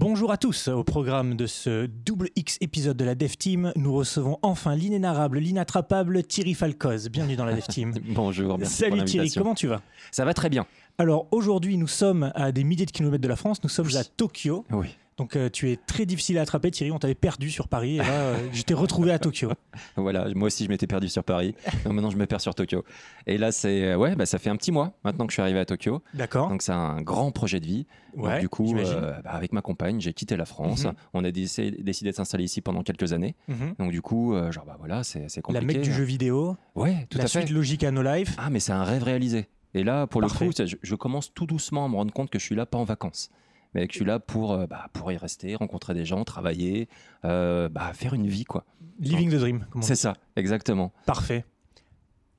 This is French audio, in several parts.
Bonjour à tous. Au programme de ce double X épisode de la Dev Team, nous recevons enfin l'inénarrable, l'inattrapable Thierry Falcoz. Bienvenue dans la Dev Team. Bonjour, merci Salut pour Thierry, comment tu vas? Ça va très bien. Alors aujourd'hui, nous sommes à des milliers de kilomètres de la France. Nous sommes Oui. à Tokyo. Oui. Donc euh, tu es très difficile à attraper, Thierry. On t'avait perdu sur Paris et là, euh, je t'ai retrouvé à Tokyo. Voilà, moi aussi je m'étais perdu sur Paris. Donc maintenant je me perds sur Tokyo. Et là c'est euh, ouais, bah, ça fait un petit mois maintenant que je suis arrivé à Tokyo. D'accord. Donc c'est un grand projet de vie. Donc, Ouais, du coup, euh, bah, avec ma compagne, j'ai quitté la France. Mhm. On a décidé, décidé de s'installer ici pendant quelques années. Mhm. Donc du coup, genre bah voilà, c'est c'est La compliqué. mec du jeu vidéo, Ouais, tout la à fait. suite logique à No Life. Ah mais c'est un rêve réalisé. Et là, pour Parfait. le coup, je, je commence tout doucement à me rendre compte que je suis là pas en vacances, mais que je suis là pour, euh, bah, pour y rester, rencontrer des gens, travailler, euh, bah, faire une vie quoi. Living the Dream. C'est ça, exactement. Parfait.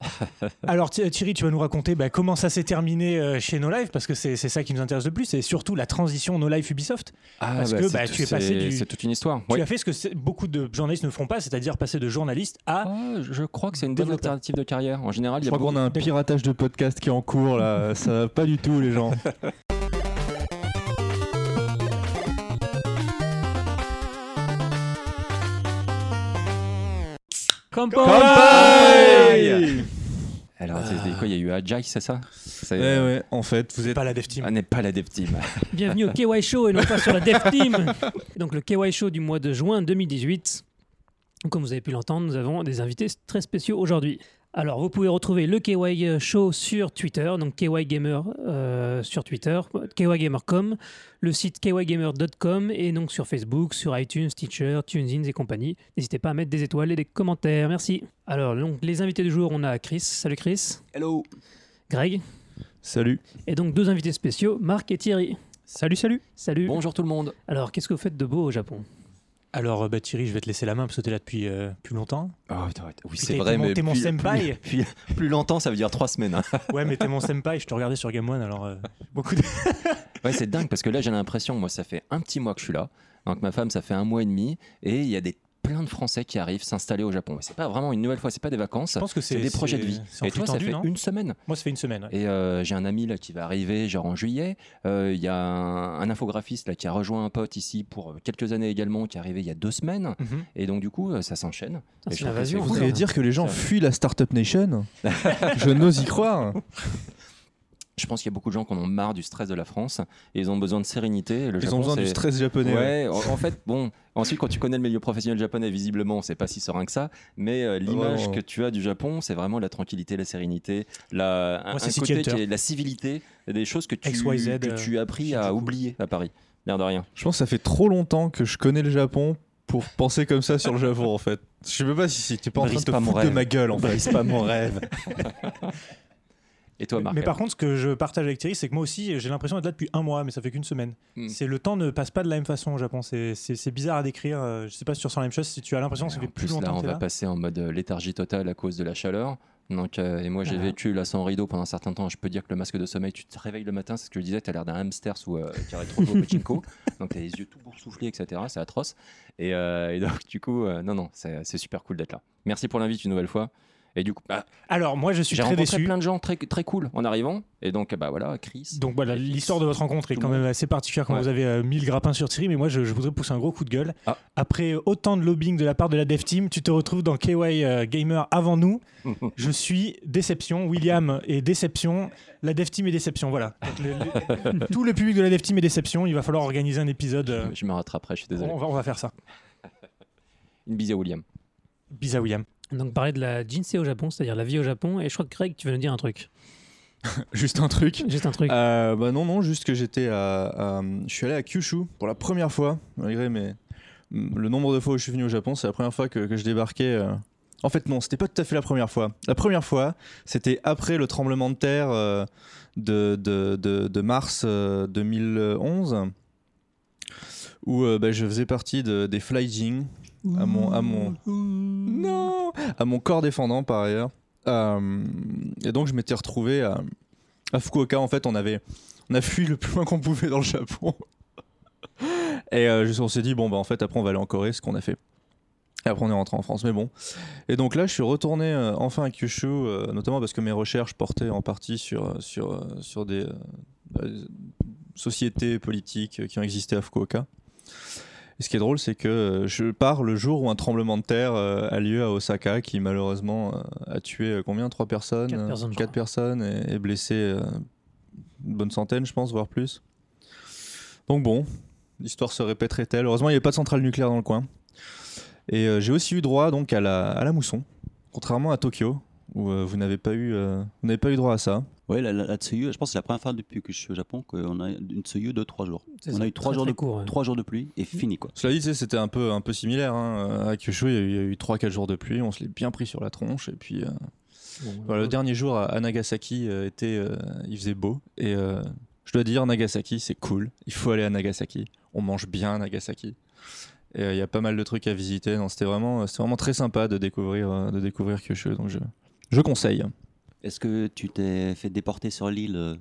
Alors Thi- Thierry, tu vas nous raconter bah, comment ça s'est terminé euh, chez No Life, parce que c'est c'est ça qui nous intéresse le plus, et surtout la transition No Life Ubisoft. Ah, Parce que, c'est bah, tout- tu es passé c'est- du- C'est toute une histoire. Tu Oui. as fait ce que c'est- beaucoup de journalistes ne font pas, c'est-à-dire passer de journaliste à... Ah, je crois que c'est une bonne alternative de carrière. En général, il y Je a crois qu'on a un piratage de podcast qui est en cours là, ça va pas du tout les gens. Campagne Alors, c'est quoi Il y a eu Ajay, c'est ça Ouais ouais, en fait, vous êtes Pas la Dev Team. Ah, n'est pas la Dev Team. Bienvenue au KY Show et non pas sur la Dev Team. Donc le KY Show du mois de juin 2018. Comme vous avez pu l'entendre, nous avons des invités très spéciaux aujourd'hui. Alors vous pouvez retrouver le KY Show sur Twitter, donc KY Gamer euh, sur Twitter, KYGamer.com, le site kygamer.com et donc sur Facebook, sur iTunes, Stitcher, TuneIn et compagnie. N'hésitez pas à mettre des étoiles et des commentaires, merci. Alors donc les invités du jour, on a Chris, salut Chris, Hello. Greg, Salut. et donc deux invités spéciaux, Marc et Thierry. Salut, salut Salut. Bonjour tout le monde. Alors, qu'est-ce que vous faites de beau au Japon? Alors euh, bah, Thierry, je vais te laisser la main parce que t'es là depuis euh, plus longtemps. Oh, putain, oui, c'est vrai, mais t'es mon plus- senpai. Plus, plus- plus longtemps, ça veut dire trois semaines. hein. Ouais, mais t'es mon senpai, je te regardais sur Game One, alors euh, beaucoup de... Ouais, c'est dingue parce que là, j'ai l'impression, moi, ça fait un petit mois que je suis là. Donc ma femme, ça fait un mois et demi, et il y a des plein de Français qui arrivent s'installer au Japon. Et c'est pas vraiment une nouvelle fois, c'est pas des vacances, Je pense que c'est des projets de vie. Et toi, ça tendu, fait une semaine. Moi, ça fait une semaine. ouais. Et euh, j'ai un ami là qui va arriver genre en juillet. Euh, Il y a un, un infographiste là qui a rejoint un pote ici pour quelques années également, qui est arrivé il y a deux semaines. Mhm. Et donc du coup, euh, ça s'enchaîne. C'est Vous voudriez hein. dire que les gens fuient la Startup Nation Je n'ose y croire. Je pense qu'il y a beaucoup de gens qui en ont marre du stress de la France et ils ont besoin de sérénité. Et le Ils Japon, ont besoin du stress japonais. ouais. En, en fait, bon, ensuite quand tu connais le milieu professionnel japonais, visiblement, c'est pas si serein que ça, mais euh, l'image Vraiment. que tu as du Japon, c'est vraiment la tranquillité, la sérénité, la, un, côté qui est la civilité, des choses que tu, XYZ, que tu as appris à oublier à Paris, l'air de rien. Je pense que ça fait trop longtemps que je connais le Japon pour penser comme ça sur le Japon en fait. Je sais pas si si t'es pas en train Brise de te foutre de rêve. ma gueule en fait. Brise pas mon rêve. Et toi, Marc Mais par contre, ce que je partage avec Thierry, c'est que moi aussi, j'ai l'impression d'être là depuis un mois, mais ça fait qu'une semaine. Hmm. C'est le temps ne passe pas de la même façon au Japon. C'est- bizarre à décrire. euh, Je sais pas si tu ressens la même chose. Si tu as l'impression que ça fait plus plus, là, longtemps on que t'es va là. passer en mode euh, léthargie totale à cause de la chaleur. Donc, euh, et moi, j'ai Ah. vécu là sans rideau pendant un certain temps. Je peux dire que le masque de sommeil, tu te réveilles le matin, c'est ce que je disais, tu as l'air d'un hamster sous euh, trop pachinko. Donc, tu as les yeux tout boursouflés, etc. C'est atroce. Et, euh, et donc, du coup, non, non, c'est super cool d'être là. Merci pour l'invite une nouvelle fois. Et du coup, bah, Alors, moi, je suis très rencontré déçu. plein de gens très, très cool en arrivant. Et donc, bah voilà, Chris. Donc voilà, l'histoire de votre rencontre est quand même assez particulière quand Ouais. vous avez euh, mis le grappin sur Thierry, mais moi je, je voudrais pousser un gros coup de gueule. Ah. Après autant de lobbying de la part de la Dev Team, tu te retrouves dans KY euh, Gamer avant nous. je suis déception, William est déception, la Dev Team est déception, voilà. Donc, le- le- tout le public de la Dev Team est déception, il va falloir organiser un épisode. euh, Je me rattraperai, je suis désolé. on, va, on va faire ça. Une bise à William. Bis à William. Donc, parler de la Jinsei au Japon, c'est-à-dire la vie au Japon. Et je crois que Greg, tu veux nous dire un truc. Juste un truc. Juste un truc. Euh, bah non, non, juste que j'étais à, à- Je suis allé à Kyushu pour la première fois, malgré mes... le nombre de fois où je suis venu au Japon, c'est la première fois que, que je débarquais. euh. En fait, non, c'était pas tout à fait la première fois. La première fois, c'était après le tremblement de terre euh, de, de, de- de mars euh, 2011, où euh, bah, je faisais partie de- des flying à mon, à mon, non, à mon corps défendant par ailleurs. Euh, et donc je m'étais retrouvé à, à Fukuoka. En fait, on avait, on a fui le plus loin qu'on pouvait dans le Japon. Et euh, on s'est dit bon bah en fait après on va aller en Corée, ce qu'on a fait. Et après on est rentré en France, mais bon. Et donc là je suis retourné euh, enfin à Kyushu, euh, notamment parce que mes recherches portaient en partie sur sur sur des euh, euh, sociétés politiques qui ont existé à Fukuoka. Et ce qui est drôle, c'est que euh, je pars le jour où un tremblement de terre euh, a lieu à Osaka, qui malheureusement euh, a tué combien? Trois personnes Quatre personnes, quatre et, et blessé une bonne centaine, je pense, voire plus. Donc bon, l'histoire se répéterait-elle? Heureusement, il n'y avait pas de centrale nucléaire dans le coin. Et j'ai aussi eu droit donc à la, à la mousson, contrairement à Tokyo, où euh, vous n'avez pas eu, euh, vous n'avez pas eu droit à ça. Oui, la, la, la Tsuyu, je pense que c'est la première fois depuis que je suis au Japon qu'on a une Tsuyu de 3 jours. C'est On ça, a eu 3 très, jours, très de, court, ouais. trois jours de pluie et fini quoi. Cela dit, c'était un peu, un peu similaire. Hein. À Kyushu, il y a eu- eu 3-4 jours de pluie, on se l'est bien pris sur la tronche. Et puis, euh, Bon, voilà, le dernier jour à, Nagasaki, euh, était, euh, il faisait beau. Et euh, je dois dire, Nagasaki, c'est cool. Il faut aller à Nagasaki. On mange bien à Nagasaki. Et euh, il y a pas mal de trucs à visiter. Non, C'était vraiment, c'était vraiment très sympa de découvrir, euh, de découvrir Kyushu. Donc je, je conseille. Est-ce que tu t'es fait déporter sur l'île euh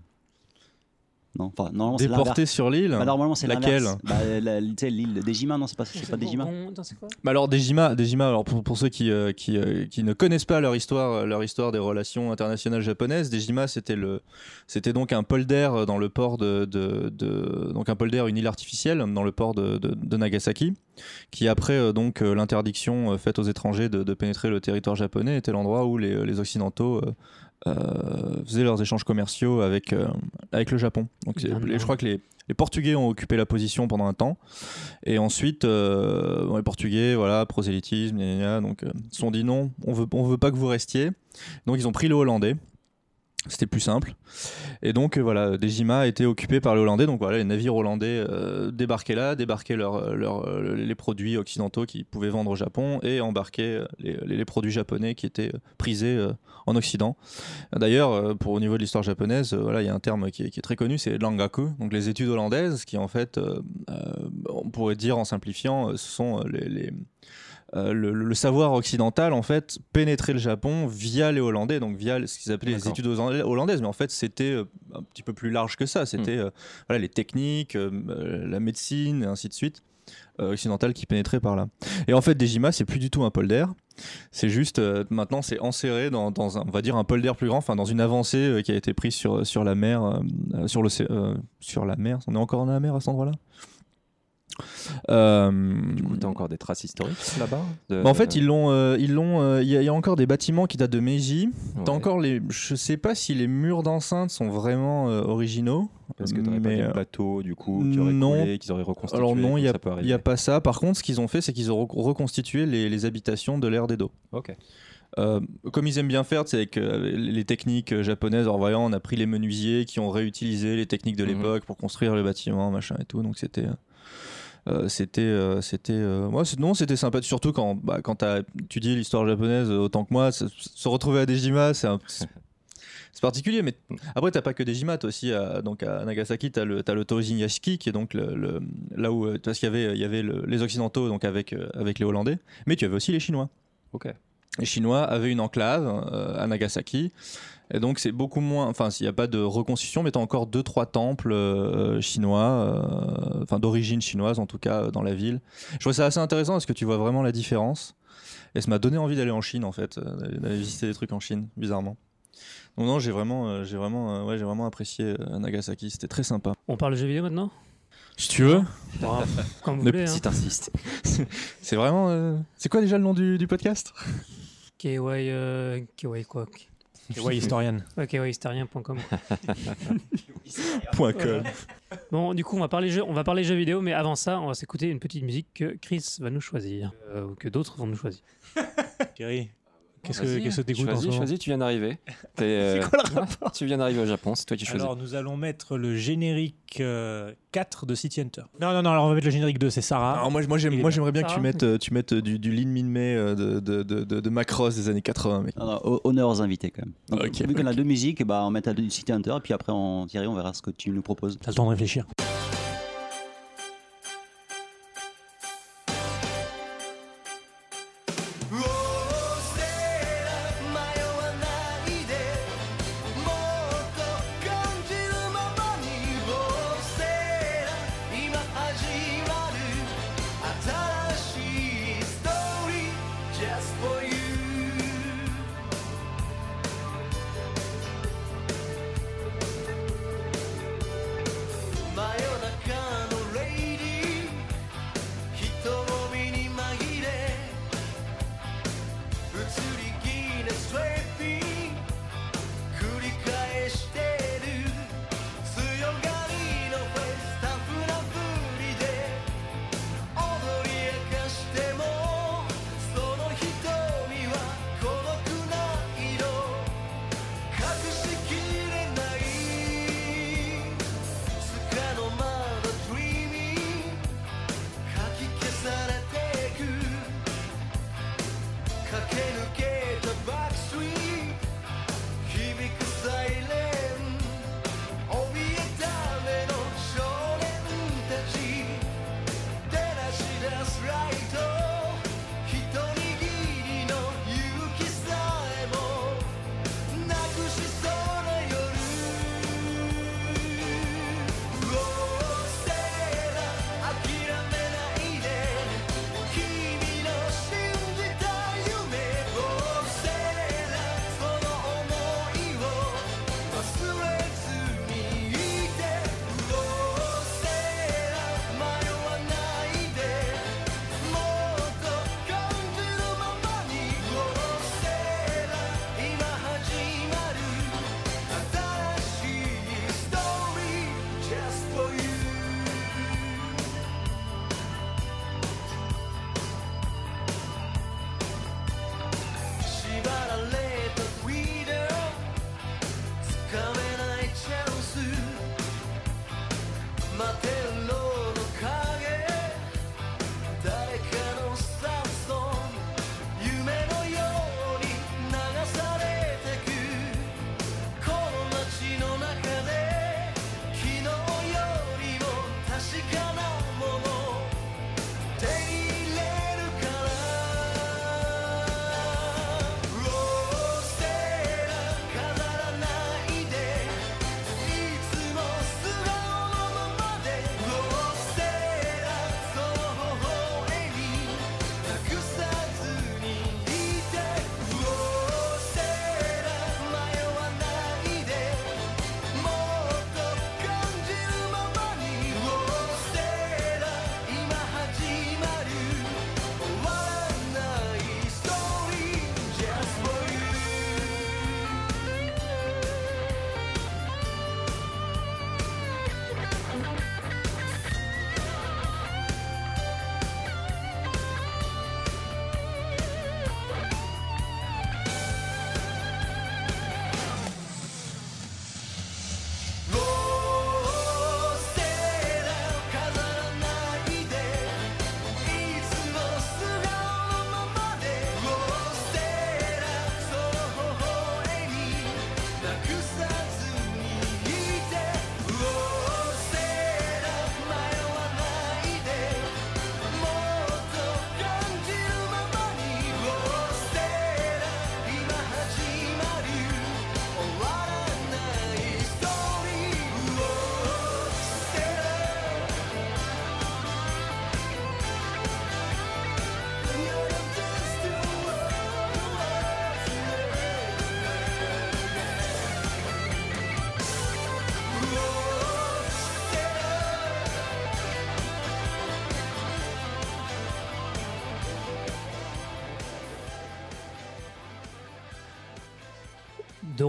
Non, enfin, normalement c'est l'inverse. Déporté sur l'île. Bah, normalement c'est Laquelle. Bah, la- tu sais, l'île Dejima, non, c'est pas, c'est pas Dejima. Bon, attends, c'est quoi Bah alors Dejima, Dejima alors pour, pour ceux qui, euh, qui, euh, qui ne connaissent pas leur histoire, euh, leur histoire des relations internationales japonaises, Dejima c'était le c'était donc un polder dans le port de, de, de- donc un polder une île artificielle dans le port de, de- de Nagasaki qui après euh, donc euh, l'interdiction euh, faite aux étrangers de, de pénétrer le territoire japonais était l'endroit où les, les occidentaux faisaient leurs échanges commerciaux avec euh, avec le Japon. Donc les- je crois que les les Portugais ont occupé la position pendant un temps. Et ensuite, euh, bon, les Portugais, voilà, prosélytisme, gna, gna, gna, donc euh, se sont dit non, on veut, on veut pas que vous restiez. Donc ils ont pris le Hollandais. C'était plus simple. Et donc euh, voilà, Dejima a été occupé par les Hollandais. Donc voilà, les navires hollandais euh, débarquaient là, débarquaient leurs, euh, les produits occidentaux qu'ils pouvaient vendre au Japon et embarquaient les, produits japonais qui étaient prisés en Occident. D'ailleurs, pour au niveau de l'histoire japonaise, voilà, il y a un terme qui est, très connu, c'est l'angaku, donc les études hollandaises, qui en fait, on pourrait dire en simplifiant, ce sont les- euh, le, le savoir occidental en fait pénétrait le Japon via les Hollandais, donc via ce qu'ils appelaient les études hollandaises- mais en fait c'était euh, un petit peu plus large que ça. C'était euh, voilà, les techniques, euh, euh, la médecine et ainsi de suite euh, occidentales qui pénétraient par là. Et en fait, Dejima, c'est plus du tout un polder. C'est juste euh, maintenant c'est enserré dans, dans un, on va dire un polder plus grand, enfin dans une avancée euh, qui a été prise sur sur la mer, euh, euh, sur euh, sur la mer. On est encore dans la mer à cet endroit-là? Euh, Du coup, t'as encore des traces historiques là-bas de- bah, en fait, ils l'ont, euh, ils l'ont. euh, Il y, a- il y a encore des bâtiments qui datent de Meiji. Ouais. T'as encore les. Je sais pas si les murs d'enceinte sont vraiment originaux. Parce que t'aurais pas mais, vu euh, le bateau, du coup, qui aurait non. coulé, qu'ils auraient reconstitué. Alors non, il comme y a, pas ça. Par contre, ce qu'ils ont fait, c'est qu'ils ont re- reconstitué les, les habitations de l'ère d'Edo. Ok. Euh, comme ils aiment bien faire, c'est avec euh, les techniques japonaises. En voyant, on a pris les menuisiers qui ont réutilisé les techniques de Mhm. l'époque pour construire le bâtiment, machin et tout. Donc c'était. euh, euh, c'était euh, c'était euh, moi c'est- non c'était sympa. Surtout quand bah, quand t'as étudié l'histoire japonaise euh, autant que moi se, retrouver à Dejima c'est un- c'est particulier. Mais après t'as pas que Dejima. T'as aussi à, donc à Nagasaki t'as le t'as le Yashiki qui est donc le, le- là où euh, parce qu'il y avait il y avait le- les occidentaux donc avec euh, avec les hollandais. Mais tu avais aussi les chinois. Ok. les Chinois avaient une enclave euh, à Nagasaki. Et donc, c'est beaucoup moins. Enfin, s'il n'y a pas de reconstitution, mais tu as encore deux, trois temples euh, chinois, euh, enfin d'origine chinoise en tout cas, euh, dans la ville. Je trouve ça assez intéressant parce que tu vois vraiment la différence. Et ça m'a donné envie d'aller en Chine en fait, d'aller- visiter des trucs en Chine, bizarrement. Donc, non, j'ai vraiment, euh, j'ai vraiment, euh, ouais, j'ai vraiment apprécié euh, Nagasaki, c'était très sympa. On parle de jeux vidéo maintenant? Si tu veux, Bon, Comme vous voulez. Hein. Si t'insistes. c'est vraiment. euh, C'est quoi déjà le nom du, du podcast? KY, euh, KY quoi? Ouais, historian. Ouais, KYhistorien.com. Point com. Bon, du coup, on va parler jeux, on va parler jeux vidéo, mais avant ça, on va s'écouter une petite musique que Chris va nous choisir, euh, ou que d'autres vont nous choisir. Thierry, qu'est-ce que qu'est-ce que t'écoutes en ce Choisis, moment choisis, tu viens d'arriver. T'es, euh, Tu viens d'arriver au Japon, c'est toi qui choisis. Alors, nous allons mettre le générique euh, 4 de City Hunter. Non, non, non, alors on va mettre le générique 2, c'est Sarah. Alors moi, moi, j'aime- Il est moi bien. j'aimerais bien que tu mettes, euh, tu mettes euh, du, du Lin Min Mei euh, de, de, de, de, de Macross des années 80. Mec. Non, non, ho- honneur aux invités quand même. Donc, Ok, vu qu'on a deux musiques, bah, on met à City Hunter et puis après on, Thierry, on verra ce que tu nous proposes. T'as le temps de réfléchir.「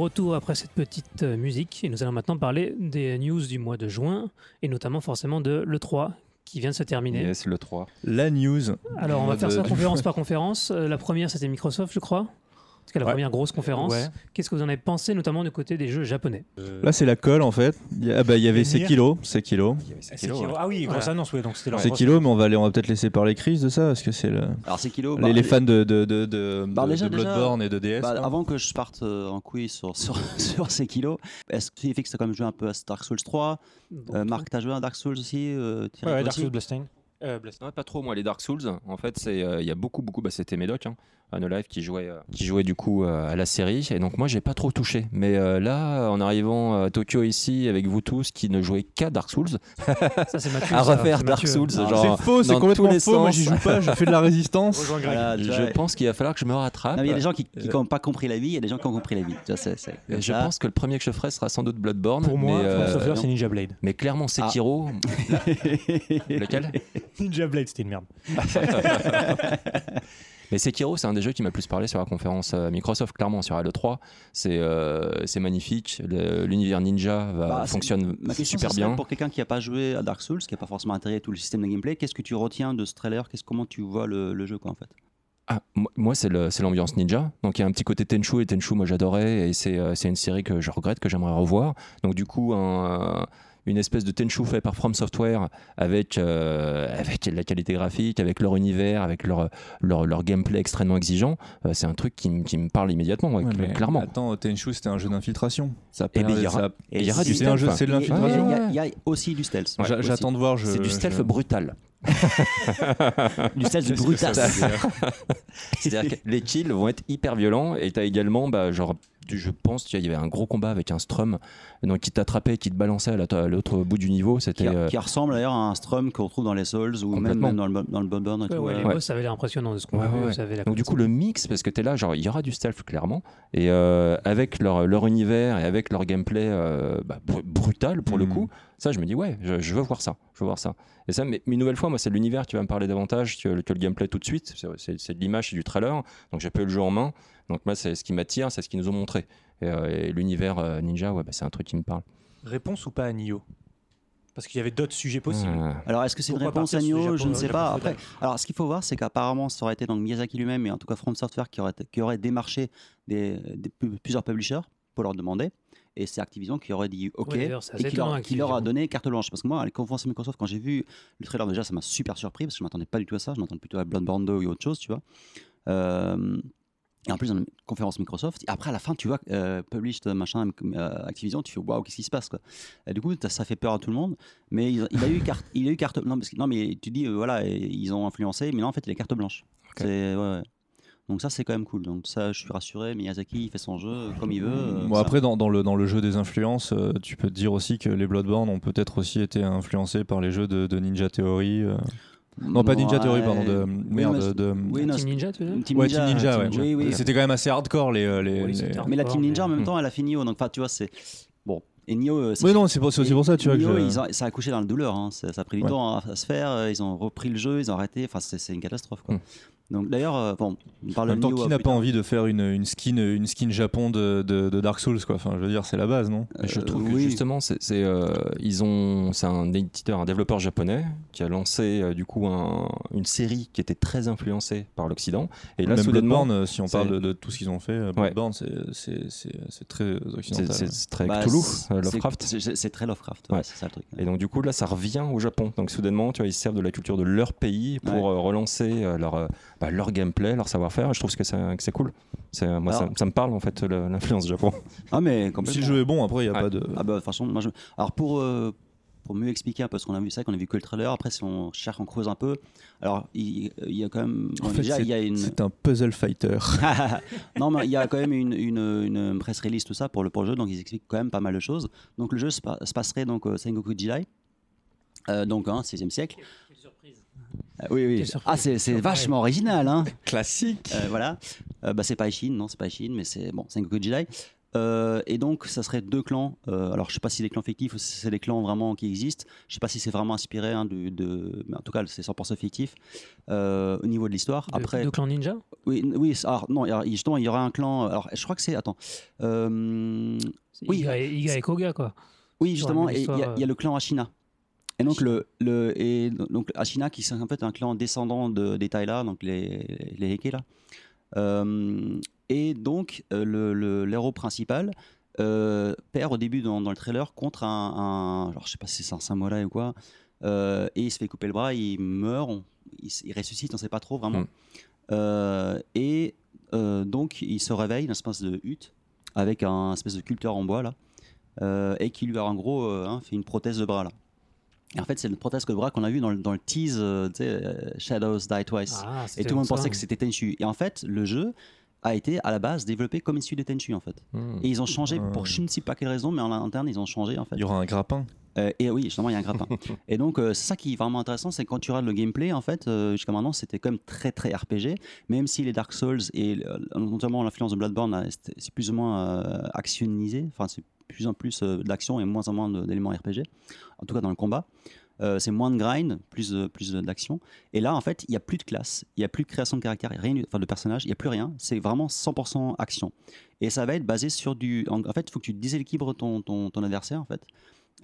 retour après cette petite euh, musique et nous allons maintenant parler des news du mois de juin et notamment forcément de l'E3 qui vient de se terminer. Yes, le 3. La news. Alors on va De- faire ça conférence par conférence. Euh, la première c'était Microsoft je crois. C'était la Ouais. première grosse conférence. Ouais. Qu'est-ce que vous en avez pensé notamment du côté des jeux japonais? Là, c'est la colle en fait. Il y a, ah bah, il y avait Nier. Sekiro. Sekiro. Sekiro. Ah oui, grosse Voilà. annonce, ouais, donc c'était leur Sekiro, mais on va, aller- on va peut-être laisser parler Chris de ça parce que c'est le... Alors, c'est kilo. les, les fans de, de, de, de, Bah, de- déjà, de déjà, Bloodborne et de DS. Bah, là. avant que je parte euh, en couille sur, sur, sur ces kilos, est-ce que tu as quand même joué un peu à Dark Souls 3 Euh, Marc, t'as joué à Dark Souls aussi euh, Thierry, Ouais, toi Dark aussi Souls Bloodstained. Euh, Bloodstained. Pas trop, moi, les Dark Souls. En fait, c'est euh, il y a beaucoup, beaucoup. Bah, c'était Médoc, hein, No Life, qui jouait, euh, qui jouait du coup euh, à la série. Et donc, moi, j'ai pas trop touché. Mais euh, là, en arrivant à Tokyo ici, avec vous tous qui ne jouez qu'à Dark Souls, Ça c'est Mathieu. à refaire Dark Mathieu. Souls, Ah, genre. c'est faux, c'est complètement tous les faux. Moi, j'y joue pas, je fais de la résistance. Voilà, tu Je vois, pense qu'il va falloir que je me rattrape. Il y a des gens qui Euh, n'ont pas compris la vie, il y a des gens qui ont compris la vie. C'est- c'est je ça. pense que le premier que je ferai sera sans doute Bloodborne. Pour moi, mais, euh, c'est Ninja Blade. mais clairement, Sekiro. Lequel? Ninja Blade, c'était une merde. Mais Sekiro, c'est un des jeux qui m'a le plus parlé sur la conférence euh, Microsoft, clairement, sur Halo 3. C'est euh, magnifique. L'univers ninja va, Bah, fonctionne Ma question, super bien. pour quelqu'un qui n'a pas joué à Dark Souls, qui n'a pas forcément intégré tout le système de gameplay, qu'est-ce que tu retiens de ce trailer? Comment tu vois le, le jeu quoi, en fait? Ah, moi, c'est l'ambiance ninja. Donc il y a un petit côté Tenchu et Tenchu, moi j'adorais et c'est euh, une série que je regrette, que j'aimerais revoir. Donc du coup, un- une espèce de Tenchu fait par From Software avec, euh, avec la qualité graphique, avec leur univers, avec leur, leur, leur gameplay extrêmement exigeant, euh, c'est un truc qui, me- qui me parle immédiatement, ouais, Ouais, cl- mais clairement. Attends, Tenchu, c'était un jeu d'infiltration. Ça a pas Eh ben, il y de- aura- ça a- Et il y aura du C'est un stealth. jeu, c'est de l'infiltration. il y a- il y, a aussi du stealth. Ouais. J'attends de voir. je- C'est du stealth je- brutal. Du stealth brutal. C'est-à-dire que les kills vont être hyper violents et t'as également, bah, genre, je pense qu'il y avait un gros combat avec un Strum donc, qui t'attrapait, qui te balançait à la- à l'autre bout du niveau. Qui, C'était. euh, qui ressemble d'ailleurs à un Strum qu'on retrouve dans les Souls ou même, dans le, dans le Bloodborne. et Ouais, ouais, ouais. les boss, ça avait l'air impressionnant de ce qu'on Ouais, ouais, ouais. Donc du coup le mix parce que t'es là genre il y aura du stealth clairement et euh, avec leur, leur univers et avec leur gameplay euh, bah, br- brutal pour le Mhm. coup ça je me dis ouais je, je veux voir ça je veux voir ça et ça mais, mais une nouvelle fois moi c'est l'univers qui va me parler davantage que, le- que le gameplay tout de suite c'est- de l'image c'est du trailer donc j'ai pas eu le jeu en main donc moi c'est ce qui m'attire c'est ce qu'ils nous ont montré et, euh, et l'univers euh, ninja ouais bah, c'est un truc qui me parle Réponse ou pas à Nioh? Parce qu'il y avait d'autres sujets possibles. Euh, Alors, est-ce que c'est une réponse à Nioh? Je ne sais pas. Après, alors, ce qu'il faut voir, c'est qu'apparemment, ça aurait été donc Miyazaki lui-même, et en tout cas From Software, qui aurait, qui aurait démarché des, plusieurs publishers pour leur demander. Et c'est Activision qui aurait dit OK Ouais, et qui leur, étonnant, qui leur a donné carte blanche. Parce que moi, à la conférence Microsoft, quand j'ai vu le trailer, déjà, ça m'a super surpris parce que je m'attendais pas du tout à ça. Je m'attendais plutôt à Bloodborne 2 ou autre chose, tu vois. Euh, et en plus, dans une conférence Microsoft, après à la fin, tu vois, euh, published, machin, euh, Activision, tu fais waouh, qu'est-ce qui se passe quoi. Et du coup, ça fait peur à tout le monde. Mais il, il a eu carte, il a eu carte, non, parce que- non mais tu dis, euh, voilà, ils ont influencé, mais non, en fait, il a carte blanche. Ok. C'est, ouais, ouais. Donc ça, c'est quand même cool. Donc ça, je suis rassuré. Miyazaki, il fait son jeu comme il veut. euh, Bon, après, dans, dans le, dans le jeu des influences, euh, tu peux te dire aussi que les Bloodborne ont peut-être aussi été influencés par les jeux de, de Ninja Theory. Non, pas Ninja Theory, pardon, de merde. de, Team Ninja, tu veux ouais, Ninja, Team Ninja, ouais. C'était quand même assez hardcore les. euh, Mais la Team Ninja, en même temps, elle a fini Nioh. Donc, enfin, tu vois, c'est bon. Et Nioh, euh, c'est Oui, non, c'est aussi pour ça, tu vois. que je- ils ont- ça a couché dans la douleur. hein. Ça, ça a pris du Ouais. temps à, à se faire. euh, Ils ont repris le jeu, ils ont arrêté. Enfin, c'est c'est une catastrophe. Quoi. Mm. Donc, d'ailleurs, euh, bon, on En parle même de temps, qui n'a pas envie de faire une, une skin, une skin Japon de, de, de Dark Souls, quoi. Enfin, je veux dire, c'est la base, non? Je Euh, trouve que oui. justement, c'est, euh, ils ont, c'est un éditeur, un développeur japonais qui a lancé euh, du coup un- une série qui était très influencée par l'Occident. Et là, Même soudainement, Bloodborne, si on parle de, de tout ce qu'ils ont fait, Bloodborne, c'est- très occidental. c'est- c'est très Bah, Cthulhu, Lovecraft. c'est- très Lovecraft. ouais, Ouais. C'est ça le truc. Et donc du coup là ça revient au Japon. Donc soudainement tu vois ils se servent de la culture de leur pays pour Ouais. euh, relancer euh, leur, euh, bah, leur gameplay, leur savoir-faire. Et Je trouve que c'est, que c'est cool. C'est, moi ça, Alors- ça me parle en fait l'influence Japon. Ah, mais Si le jeu est bon, après, il n'y a pas de. Ah bah de toute façon, moi je... Alors pour, euh, pour mieux expliquer un peu ce qu'on a vu, vrai qu'on a vu que le trailer, après si on cherche, on creuse un peu, alors il, il y a quand même... En bon, fait, déjà c'est- il y a une... C'est un puzzle fighter. non mais il y a quand même une, une, une press release tout ça pour le, pour le jeu, donc ils expliquent quand même pas mal de choses. Donc le jeu se, pa- se passerait donc au Sengoku Jidai, euh, donc hein, 16e siècle. Euh, oui, oui. Ah, c'est vachement original, hein Classique. euh, voilà. Euh, bah, c'est pas Ishin, non, c'est pas Ishin, mais c'est bon, Sengoku Jidai. Euh, et donc, ça serait deux clans. Euh, alors, je sais pas si les clans fictifs ou si c'est des clans vraiment qui existent. Je sais pas si c'est vraiment inspiré hein, de, de- mais en tout cas, c'est 100% fictif euh, au niveau de l'histoire. De- Après, de clan ninja? Oui, oui. c'est- Alors, non, il y aura- justement, il y aura un clan. Alors, je crois que c'est. Attends. Euh, Oui. Iga, et- Iga et Koga, quoi. Oui, justement, y, il y a le clan Ashina. Et donc, le, le, et donc Ashina, qui est en fait un clan descendant de, des Taïla, donc les, les Heike, là. Euh, et donc, euh, le- l'héros principal euh, perd au début dans, dans le trailer contre un, un- Alors, je sais pas si c'est un samouraï ou quoi. euh, et il se fait couper le bras, il meurt, on- il, il ressuscite, on sait pas trop vraiment. Mm. Euh, et donc, il se réveille dans une espèce de hutte avec un espèce de culteur en bois, là. et qui lui a en gros hein, fait une prothèse de bras là. Et en fait, c'est une prothèse de bras qu'on a vu dans le, dans le tease euh, euh, Shadows Die Twice. Ah, et tout le monde ça. pensait que c'était Tenchu. Et en fait, le jeu a été à la base développé comme issu de Tenchu en fait. Hmm. Et ils ont changé Ah. pour je ne sais pas quelle raison, mais en interne ils ont changé en fait. Il y aura un grappin. Euh, et oui, justement, il y a un grappin. et donc, euh, c'est ça qui est vraiment intéressant, c'est quand tu regardes le gameplay, en fait, euh, jusqu'à maintenant, c'était quand même très très RPG, même si les Dark Souls et euh, notamment l'influence de Bloodborne, c'est plus ou moins euh, actionnisé, enfin, c'est plus en plus euh, d'action et moins en moins d'éléments RPG, en tout cas dans le combat. Euh, c'est moins de grind, plus, de- plus d'action. Et là, en fait, il n'y a plus de classe, il n'y a plus de création de caractère, rien, enfin de personnage, il n'y a plus rien. C'est vraiment 100% action. Et ça va être basé sur du. En, fait, il faut que tu déséquilibres ton, ton, ton adversaire, en fait.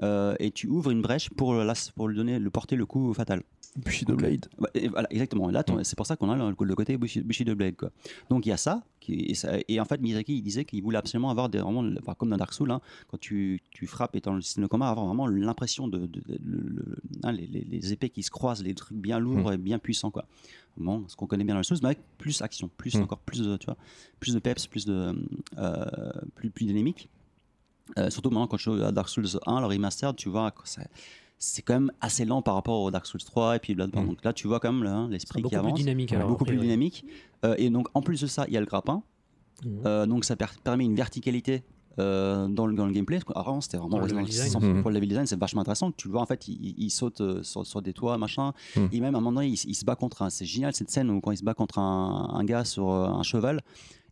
Euh, et tu ouvres une brèche pour, là, pour lui donner, le porter le coup fatal. Bushido Blade. Et voilà, exactement. Et Là, ton- c'est pour ça qu'on a le, le côté Bushi- Bushido Blade. Quoi. Donc il y a ça, qui, et, ça- et en fait Miyazaki il disait qu'il voulait absolument avoir des, vraiment, enfin, comme dans Dark Souls, hein, quand tu, tu frappes et dans le système de combat, avoir vraiment l'impression de, hein, les, les- les épées qui se croisent, les trucs bien lourds et bien puissants. Quoi. Bon, ce qu'on connaît bien dans le Souls, mais avec plus action, plus Mm. encore plus de, tu vois, plus de peps, plus de euh, plus, plus dynamique. Euh, surtout maintenant quand je joue à Dark Souls 1, le remastered, tu vois, ça- c'est quand même assez lent par rapport au Dark Souls 3 et puis Bloodborne. Mm. Donc là, tu vois quand même hein, l'esprit qui beaucoup plus avance dynamique. alors, beaucoup a plus dynamique. Euh, et donc, en plus de ça, il y a le grappin. Mhm. Euh, donc, ça per- permet une verticalité euh, dans, le, dans le gameplay. Qu'avant, c'était vraiment le design. 100% Mhm. pour le level design. C'est vachement intéressant. Tu le vois, en fait, il, saute euh, sur, sur des toits, machin. Mhm. Et même à un moment donné, il, il se bat contre un. C'est génial cette scène où quand il se bat contre un, un gars sur euh, un cheval.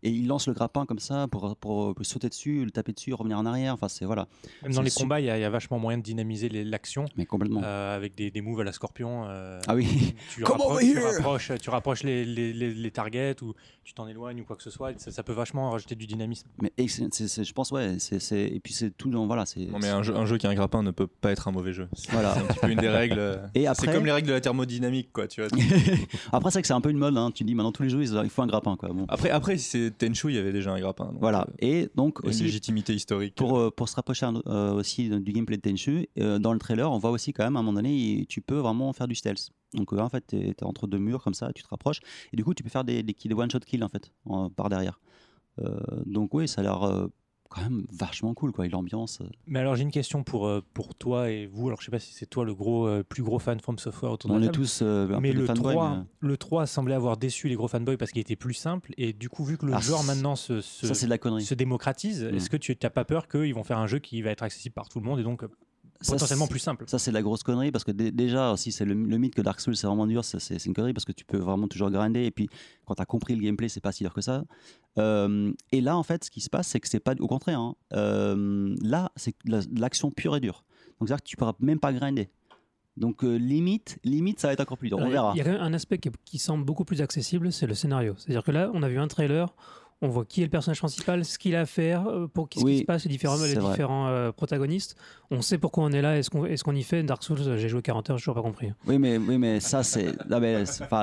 Et il lance le grappin comme ça pour, pour, pour sauter dessus, le taper dessus, revenir en arrière. Enfin, c'est voilà. Même dans C'est les su- combats, il y, a il y a vachement moyen de dynamiser l'action Mais complètement. euh, avec des, des moves à la scorpion. euh, Ah oui. tu, Come rappro- over tu rapproches, tu rapproches les, les, les- les targets ou tu t'en éloignes ou quoi que ce soit. Ça, ça peut vachement rajouter du dynamisme. Mais c'est- c'est- je pense, ouais. c'est c'est- et puis, c'est tout dans. Voilà. c'est Non mais un jeu, un jeu qui a un grappin ne peut pas être un mauvais jeu. C'est Voilà. c'est un petit peu une des règles. euh, Et C'est après- comme les règles de la thermodynamique quoi, tu vois. Après, c'est que c'est un peu une mode. Hein. Tu dis maintenant tous les jeux, ils- il faut un grappin. Quoi. Bon. Après après si Tenchu, il y avait déjà un grappin. donc, Voilà. euh, Et donc, une légitimité historique. pour, euh, pour se rapprocher euh, aussi du gameplay de Tenchu, euh, dans le trailer, on voit aussi quand même à un moment donné, tu peux vraiment faire du stealth. Donc, euh, en fait, tu es, entre deux murs comme ça, tu te rapproches. Et du coup, tu peux faire des, des, des one-shot kills en fait, en- par derrière. Euh, donc, oui, ça a l'air euh, quand même vachement cool, quoi. Et l'ambiance. euh, Mais alors j'ai une question pour, euh, pour toi et vous. Alors je sais pas si c'est toi le gros, euh, plus gros fan From Software autour de on la est table. tous euh, un mais peu des le fanboys. 3, mais- le 3 semblait avoir déçu les gros fanboys parce qu'il était plus simple. Et du coup, vu que le Ah, genre maintenant se, se, Ça, c'est de la connerie. se démocratise, Mm. est-ce que tu n'as pas peur qu'ils vont faire un jeu qui va être accessible par tout le monde et donc Ça, potentiellement c'est- plus simple Ça, c'est la grosse connerie parce que dé- déjà, aussi, c'est le, le mythe que Dark Souls, c'est vraiment dur. ça, C'est une connerie parce que tu peux vraiment toujours grinder. Et puis, quand tu as compris le gameplay, c'est pas si dur que ça. Euh, et là, en fait, ce qui se passe, c'est que c'est pas au contraire. hein. Euh, là, c'est la- l'action pure et dure. Donc, c'est-à-dire que tu pourras même pas grinder. Donc, euh, limite, limite, ça va être encore plus dur. On verra. Il y a quand même un aspect qui, qui semble beaucoup plus accessible, c'est le scénario. C'est-à-dire que là, on a vu un trailer, on voit qui est le personnage principal, ce qu'il a à faire, euh, pour qu'est-ce Oui, qui se passe, les différents, les différents euh, protagonistes. On sait pourquoi on est là et ce qu'on est qu'on y fait. Dark Souls, euh, j'ai joué 40 heures, j'ai toujours pas compris. Oui, mais, oui, mais ça, c'est.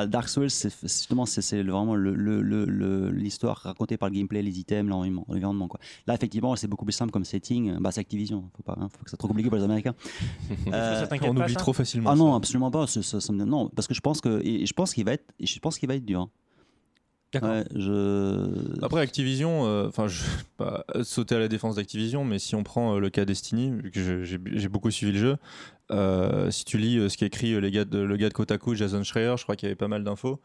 Dark Souls, justement c'est vraiment l'histoire le, le, le- l'histoire racontée par le gameplay, les items, l'environnement. l'environnement, quoi. Là, effectivement, c'est beaucoup plus simple comme setting. Bah, c'est Activision. Faut pas, hein, faut que ça soit trop compliqué pour les Américains. Euh, Ça On oublie trop facilement. ah ça. non, absolument pas. ça- ça- ça me- non, parce que je pense que et je pense qu'il va être, et je pense qu'il va être dur. hein. D'accord. Ouais, je. Après Activision, euh, enfin je vais pas sauter à la défense d'Activision, mais si on prend euh, le cas Destiny, vu que j'ai beaucoup suivi le jeu, euh, si tu lis euh, ce qu'écrit euh, les gars de- le gars de Kotaku, Jason Schreier, je crois qu'il y avait pas mal d'infos.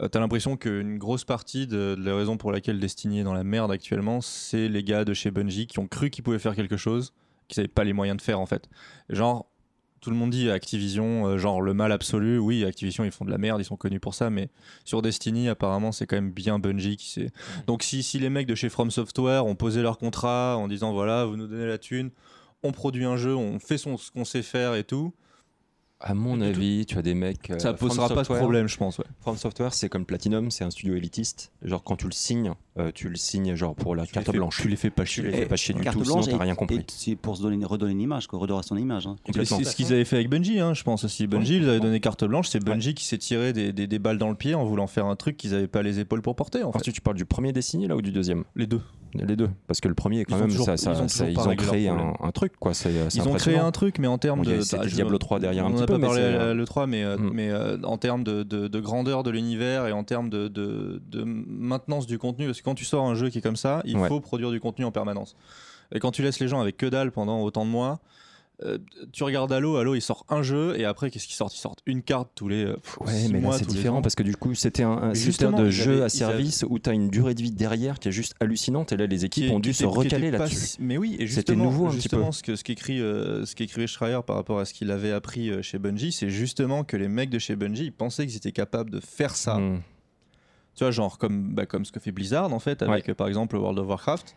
Euh, T'as l'impression qu'une grosse partie de, de la raison pour laquelle Destiny est dans la merde actuellement, c'est les gars de chez Bungie qui ont cru qu'ils pouvaient faire quelque chose qu'ils n'avaient pas les moyens de faire en fait. Genre tout le monde dit Activision, euh, genre le mal absolu. Oui, Activision, ils font de la merde, ils sont connus pour ça, mais sur Destiny, apparemment, c'est quand même bien Bungie qui sait. Donc, si, si les mecs de chez From Software ont posé leur contrat en disant voilà, vous nous donnez la thune, on produit un jeu, on fait son, ce qu'on sait faire et tout, À mon avis, tu as des mecs. euh, ça posera pas de problème, je pense. Ouais. From Software, c'est comme Platinum, c'est un studio élitiste. Genre, quand tu le signes, euh, tu le signes genre pour la Tu carte fais- blanche. Tu les fais pas Tu chier. les fais pas chier du Carte tout, sinon blanche t'as rien compris. C'est pour se donner, redonner une image, quoi, redorer son image. hein. C'est ce qu'ils avaient fait avec Bungie, hein, je pense aussi. Bungie, ils avaient donné carte blanche. C'est Bungie qui s'est tiré des, des- des balles dans le pied en voulant faire un truc qu'ils avaient pas les épaules pour porter. En fait. Ensuite, tu parles du premier Destiny là ou du deuxième? Les deux. Les deux. Parce que le premier, quand Ils ont même, toujours- ça, ça- ils ont ça- ils créé un, truc, quoi. Ils ont créé un truc, mais en termes Bon, de. bah, Diablo 3 derrière un on peu, pas mais parlé c'est, à euh, le 3, mais, euh, Mm. mais euh, en termes de, de- de grandeur de l'univers et en termes de, de- de maintenance du contenu, parce que quand tu sors un jeu qui est comme ça, il Ouais. faut produire du contenu en permanence. Et quand tu laisses les gens avec que dalle pendant autant de mois, euh, tu regardes Halo, Halo il sort un jeu et après qu'est-ce qu'ils sortent Ils sortent une carte tous les euh, pff, Ouais, mais mois, là c'est différent parce que du coup c'était un, système de jeu avaient- à service où tu as une durée de vie derrière qui est juste hallucinante et là les qui équipes ont dû se recaler là-dessus. Mais oui, et C'était justement, nouveau un petit justement, ce que ce qu'écrit euh, ce qu'écrivait Schreier par rapport à ce qu'il avait appris euh, chez Bungie, c'est justement que les mecs de chez Bungie ils pensaient qu'ils étaient capables de faire ça. Hmm. Tu vois, genre comme, bah, comme ce que fait Blizzard en fait, avec par exemple World of Warcraft.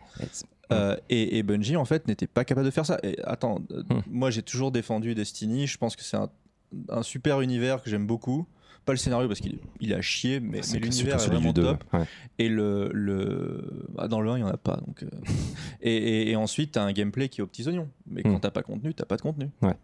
Euh, et, et Bungie en fait n'était pas capable de faire ça. Et attends, euh, Hmm. moi j'ai toujours défendu Destiny. Je pense que c'est un, un super univers que j'aime beaucoup. Pas le scénario parce qu'il il à chier, mais, c'est mais l'univers est vraiment 2. top. ouais. Et le, le... ah, dans le 1 il y en a pas donc. euh. et, et- et ensuite t'as un gameplay qui est aux petits oignons. Mais quand Hmm. t'as pas contenu, t'as pas de contenu. Ouais.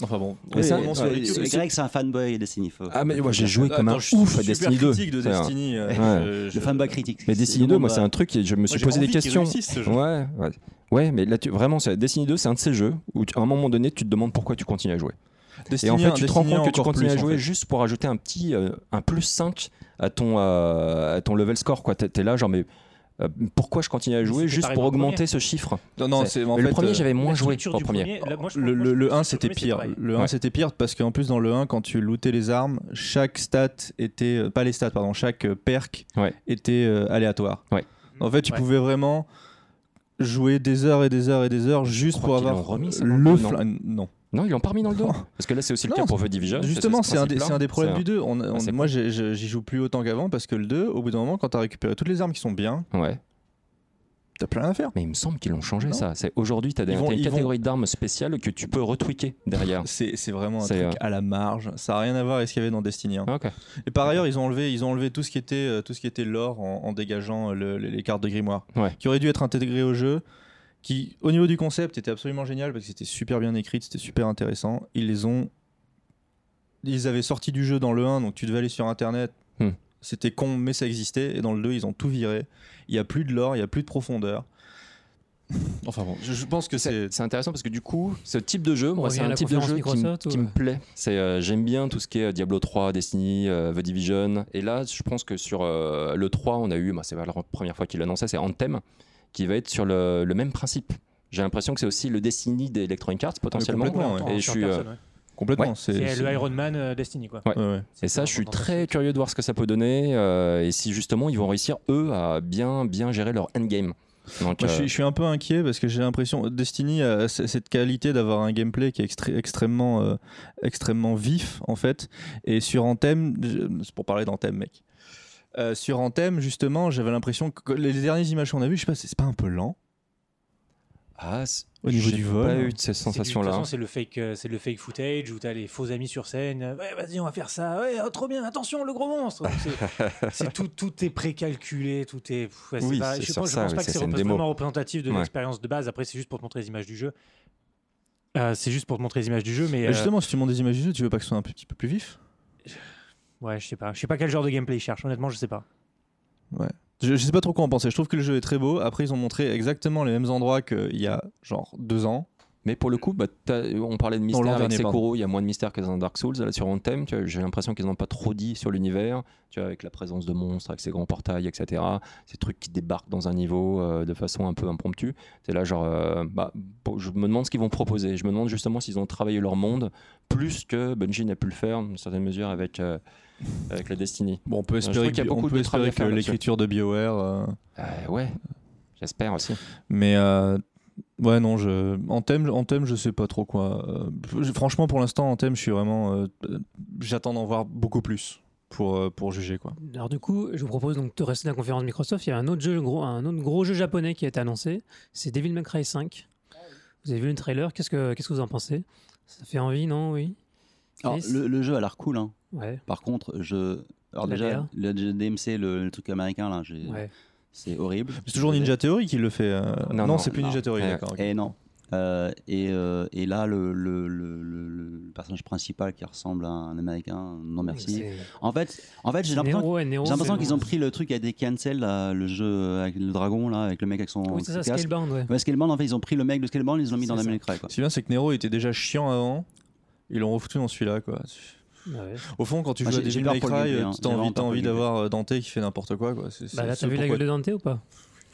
Enfin bon. Mais ça- ouais, c'est- ridicule. Greg, c'est un fanboy Destiny. faut- Ah mais moi j'ai joué comme Attends, un je ouf à Destiny 2. critique de C'est un- Destiny. euh, Ouais. je- Le je- fanboy critique. Mais Destiny le 2, monde moi c'est un truc, et je me suis posé des questions. Ouais, ouais. Ouais, mais là, tu, vraiment, c'est- Destiny 2, c'est un de ces jeux où, tu- à un moment donné, tu te demandes pourquoi tu continues à jouer. Destiny et en fait, tu te rends compte que tu continues plus, à en jouer fait. juste pour ajouter un petit, euh, un plus 5 à ton, euh, à ton level score. Quoi. T'es, t'es là, genre, mais euh, pourquoi je continue à jouer juste pour augmenter premier. ce chiffre Non, non, C'est- en le fait, premier, euh, j'avais moins joué au premier. là, moi, je Le, le, le moi, 1 je- c'était pire. Le 1 Ouais. c'était pire parce qu'en plus dans le 1 quand tu lootais les armes, chaque stat était euh, pas les stats pardon, chaque euh, perk Ouais. était euh, aléatoire. Ouais. En fait, tu Ouais. pouvais vraiment jouer des heures et des heures et des heures juste pour avoir remis, le flingue. Non. Non, ils l'ont pas remis dans le dos. Parce que là, c'est aussi le Non, cas pour The Division. Justement, ce c'est un, des- un problèmes du 2. On, moi, j'y joue plus autant qu'avant parce que le 2, au bout d'un moment, quand t'as récupéré toutes les armes qui sont bien, Ouais. t'as plus rien à faire. Mais il me semble qu'ils l'ont changé Non. ça. C'est aujourd'hui, tu as, Ils vont- une vont- catégorie d'armes spéciales que tu peux retweaker derrière. C'est vraiment un truc euh, à la marge. Ça n'a rien à voir avec ce qu'il y avait dans Destiny 1. Ok. Et par ailleurs, ils ont enlevé, ils ont enlevé tout ce qui était, euh, tout ce qui était lore en, en dégageant euh, le- les, les cartes de grimoire, Ouais. qui auraient dû être intégrées au jeu, qui, au niveau du concept, était absolument génial parce que c'était super bien écrit, c'était super intéressant. Ils les ont, ils avaient sorti du jeu dans le 1, donc tu devais aller sur internet. Hmm. C'était con, mais ça existait. Et dans le 2, ils ont tout viré. Il y a plus de lore, il y a plus de profondeur. Enfin bon, je, je pense que c'est. Intéressant parce que du coup, ce type de jeu, moi, c'est un type de jeu qui, me- ou- plaît. C'est euh, j'aime bien tout ce qui est Diablo 3, Destiny, euh, The Division. Et là, je pense que sur euh, le 3, on a eu, bah, c'est pas la première fois qu'il l'annonçait, c'est Anthem, qui va être sur le, le même principe. J'ai l'impression que c'est aussi le Destiny d'Electronic Arts potentiellement. complètement, ouais. En- Et je suis, euh, personne, ouais. Complètement. Ouais. C'est le Iron Man euh, Destiny, quoi. Ouais. Ouais, ouais. Et ça, je suis très curieux de voir ce que ça peut donner euh, et si justement ils vont réussir eux à bien bien gérer leur endgame. Donc, Moi, je, suis, je suis un peu inquiet parce que j'ai l'impression Destiny a cette qualité d'avoir un gameplay qui est extré- extrêmement, euh, extrêmement vif en fait. Et sur Anthem, je- c'est pour parler d'Anthem, mec. Euh, sur Anthem, justement, j'avais l'impression que les dernières images qu'on a vues, je sais pas, c'est pas un peu lent ah, au niveau du pas vol. eu de ces C'est du- De toute sensations-là. façon, c'est le fake, euh, c'est le fake footage où t'as les faux amis sur scène. Ouais, vas-y, on va faire ça. Ouais, oh, trop bien. Attention, le gros monstre. C'est- tout, tout est précalculé, tout est. pff, ouais, c'est Oui, pas- c'est je pas, ça, pense oui, pas que c'est- vraiment représentatif de Ouais. l'expérience de base. Après, c'est juste pour te montrer les images du jeu. Euh, c'est juste pour te montrer les images du jeu, mais Mais euh, Justement, si tu montes des images du jeu, tu veux pas que ce soit un petit peu plus vif? Ouais, je sais pas. Je sais pas quel genre de gameplay ils cherchent. Honnêtement, je sais pas. je, je sais pas trop quoi en penser. Je trouve que le jeu est très beau. Après, ils ont montré exactement les mêmes endroits qu'il y a genre deux ans. Mais pour le coup, bah, on parlait de mystère avec Sekiro, il y a moins de mystère que dans Dark Souls. Là, sur Anthem, j'ai l'impression qu'ils n'ont pas trop dit sur l'univers, tu vois, avec la présence de monstres, avec ces grands portails, etc. Ces trucs qui débarquent dans un niveau euh, de façon un peu impromptue. C'est là, genre, euh, bah, je me demande ce qu'ils vont proposer. Je me demande justement s'ils ont travaillé leur monde plus que Bungie n'a pu le faire, dans une certaine mesure, avec, euh, avec la Destiny. Bon, on peut espérer, qu'il y a on beaucoup peut de travail espérer que l'écriture de BioWare. ouais, j'espère aussi. Mais Ouais, non, je... en, thème, en thème, je sais pas trop quoi. Euh, franchement, pour l'instant, en thème, je suis vraiment. euh, euh, J'attends d'en voir beaucoup plus pour, euh, pour juger, quoi. Alors du coup, je vous propose donc de rester dans la conférence Microsoft. Il y a un autre jeu, gros, un autre gros jeu japonais qui a été annoncé. C'est Devil May Cry 5. Vous avez vu le trailer? Qu'est-ce que qu'est-ce que vous en pensez? Ça fait envie, non? Oui. Alors, le, le jeu a l'air cool. Hein. Ouais. Par contre, je. Alors, déjà, le DMC, le, le truc américain, là, j'ai- Ouais. C'est horrible. C'est toujours Ninja Theory qui le fait. euh, Non, Non, non, c'est plus non. Ninja Theory, Ouais. d'accord. ok. Et non. Euh, et, euh, et là, le, le, le, le- le personnage principal qui ressemble à un américain, non merci. En fait, en fait j'ai l'impression qu'ils ont pris le truc à des cancel, là, le jeu avec le dragon, là, avec le mec avec son Oui, c'est ça, casque. Scalebound, ouais. Ouais, Scalebound, en fait, ils ont pris le mec de Scalebound, ils l'ont mis dans la quoi. Ce qui est bien, c'est que Nero était déjà chiant avant. Ils l'ont refoutu dans celui-là, quoi. Ouais. Au fond, quand tu joues à Devil May Cry, euh, hein. t'as envie, envie d'avoir euh, Dante qui fait n'importe quoi, quoi. C'est- Bah là, t'as vu la gueule de Dante ou pas?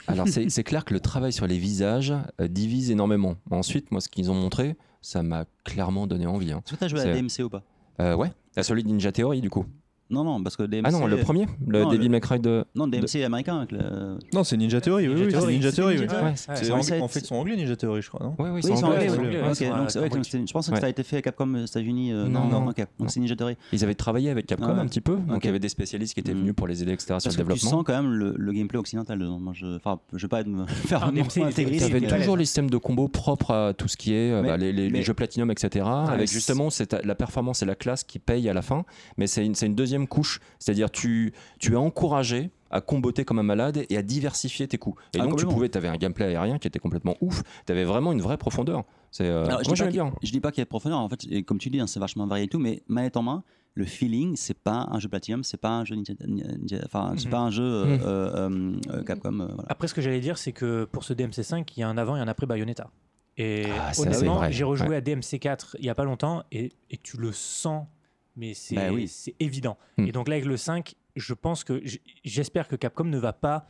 Alors c'est clair que le travail sur les visages euh, divise énormément. Ensuite, moi, ce qu'ils ont montré, ça m'a clairement donné envie. hein. Est-ce que t'as joué à DMC ou pas? Euh, ouais, la celui de Ninja Theory du coup. Non, non, parce que DMC. Ah non, le premier, le Non, Devil le- May Cry de. Non, DMC américain avec le. Non, c'est Ninja Theory, oui, oui, c'est Ninja Theory. Oui. Ouais. C'est En fait- En fait, ils sont anglais, Ninja Theory, je crois, non Oui, c'est ils sont anglais, oui. ouais. Donc je pensais que ça a été fait à Capcom aux États-Unis. euh, Non, non, non. ok. Donc c'est Ninja Theory. Ils avaient travaillé avec Capcom Ah un petit peu, donc il y avait des spécialistes qui étaient Mm. venus pour les aider, etc. sur le que tu développement. sens quand même le, gameplay occidental dedans. Enfin, je vais pas être me faire Ah, un intégriste. Tu avais toujours les systèmes de combo propres à tout ce qui est euh, bah, les, jeux Platinum, etc. avec c'est- justement la performance et la classe qui payent à la fin. Mais c'est une, c'est une deuxième couche. C'est-à-dire tu, tu es encouragé à comboter comme un malade et à diversifier tes coups. Et Ah, donc tu pouvais, tu avais un gameplay aérien qui était complètement ouf. Tu avais vraiment une vraie profondeur. C'est, euh, je, dis pas bien. je dis pas qu'il y a de profondeur. En fait, et comme tu dis, hein, c'est vachement varié et tout, mais manette en main, le feeling, c'est pas un jeu Platinum, c'est pas un jeu Ninja, Ninja- enfin, c'est Mhm. pas un jeu euh, Mhm. euh, euh, Capcom. euh, voilà. Après, ce que j'allais dire, c'est que pour ce DMC5, il y a un avant et un après Bayonetta. Et Ah, honnêtement, c'est vrai, j'ai rejoué ouais. à DMC4 il y a pas longtemps et, et tu le sens, mais c'est Bah oui. évident. Hmm. Et donc là, avec le 5, je pense que j'espère que Capcom ne va pas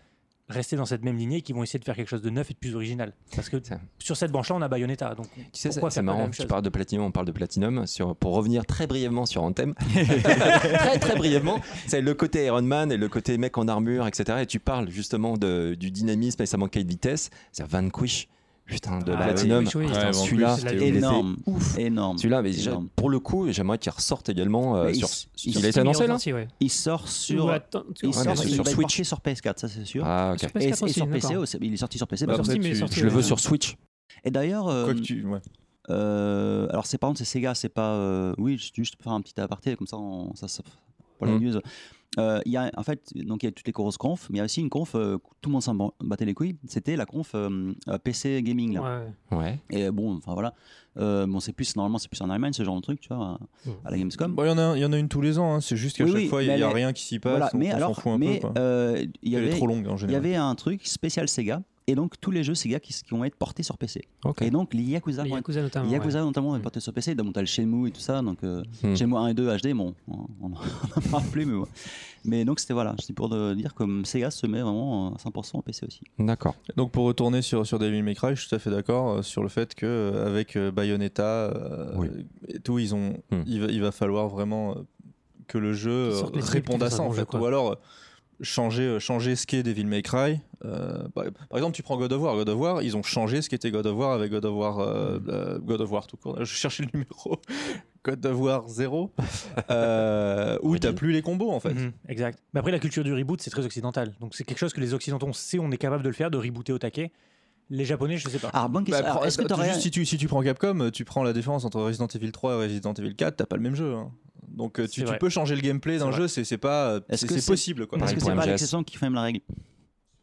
rester dans cette même lignée et qu'ils vont essayer de faire quelque chose de neuf et de plus original. Parce que Ça. sur cette branche-là, on a Bayonetta. Donc Tu sais, c'est marrant, tu parles de Platinum, on parle de Platinum. Sur, pour revenir très brièvement sur Anthem, très très brièvement, c'est le côté Iron Man et le côté mec en armure, etc. Et tu parles justement de, du dynamisme et ça manquait de vitesse. C'est Vanquish, putain, de Ah, Platinum. oui, Ouais, celui-là, énorme. ouf. Énorme. Celui-là, mais Énorme. pour le coup, j'aimerais qu'il ressorte également. euh, il sur, il, il a été annoncé là ouais. Il sort sur. Il, sort, Switch. porté sur PS4, ça c'est sûr. Ah, ok. Sur Et, PS4 et aussi, sur PC aussi, il est sorti sur PC. Bah, après, tu- sorti, Je le veux sur Switch. Et d'ailleurs, euh, Quoi que tu. ouais. euh, alors c'est par contre c'est Sega, c'est pas. euh, oui, juste, faire un petit aparté comme ça, on, ça, ça pour la Mm. news. Euh, il y a en fait donc il y a toutes les grosses confs, mais il y a aussi une conf euh, tout le monde s'en battait les couilles. C'était la conf euh, euh, PC gaming là. Ouais. Ouais. Et bon, enfin voilà. Euh, bon, c'est plus normalement c'est plus en Allemagne ce genre de truc, tu vois, à, à la Gamescom. Bon, Il y, en a- il y en a une tous les ans, hein, c'est juste qu'à Oui, chaque oui, fois, il n'y a rien qui s'y passe. voilà. Mais on alors, fout un mais peu. euh, il y Elle est avait trop longue en il y général. avait un truc spécial Sega et donc tous les jeux Sega qui, qui vont être portés sur PC. Ok. Et donc les Yakuza, Les vont être- Yakuza notamment. Yakuza notamment vont être Mm. portés sur PC. Donc t'as le Shenmue et tout ça, donc euh, Mm. Shenmue 1 et 2 HD, bon, on on en parle plus, mais bon. Mais donc c'était voilà, c'est pour de dire comme Sega se met vraiment à 100% au PC aussi. D'accord. Donc pour retourner sur, sur Devil May Cry, je suis tout à fait d'accord euh, sur le fait que euh, avec euh, Bayonetta euh, Oui. et tout, ils ont, Hmm. il, va, il va falloir vraiment euh, que le jeu euh, réponde à ça en fait, ou alors euh, changer euh, changer ce qu'est Devil May Cry. Euh, par, par exemple, tu prends God of War, God of War, ils ont changé ce qu'était God of War avec God of War, euh, euh, God of War tout court. Je cherchais le numéro. God of War 0 euh, où t'as plus les combos en fait. Mhm, exact. Mais après, la culture du reboot, c'est très occidental. Donc c'est quelque chose que les Occidentaux, on sait, on est capable de le faire, de rebooter au taquet. Les Japonais, je sais pas. Alors bonne Bah, Est-ce que tu- t'aurais juste si, tu, si tu prends Capcom, tu prends la différence entre Resident Evil 3 et Resident Evil 4, t'as pas le même jeu. hein. Donc euh, tu, peux changer le gameplay d'un jeu, c'est c'est pas, euh, Est-ce c'est que c'est c'est- possible quoi. Est-ce Pareil que c'est pas l'exception qui fait même la règle?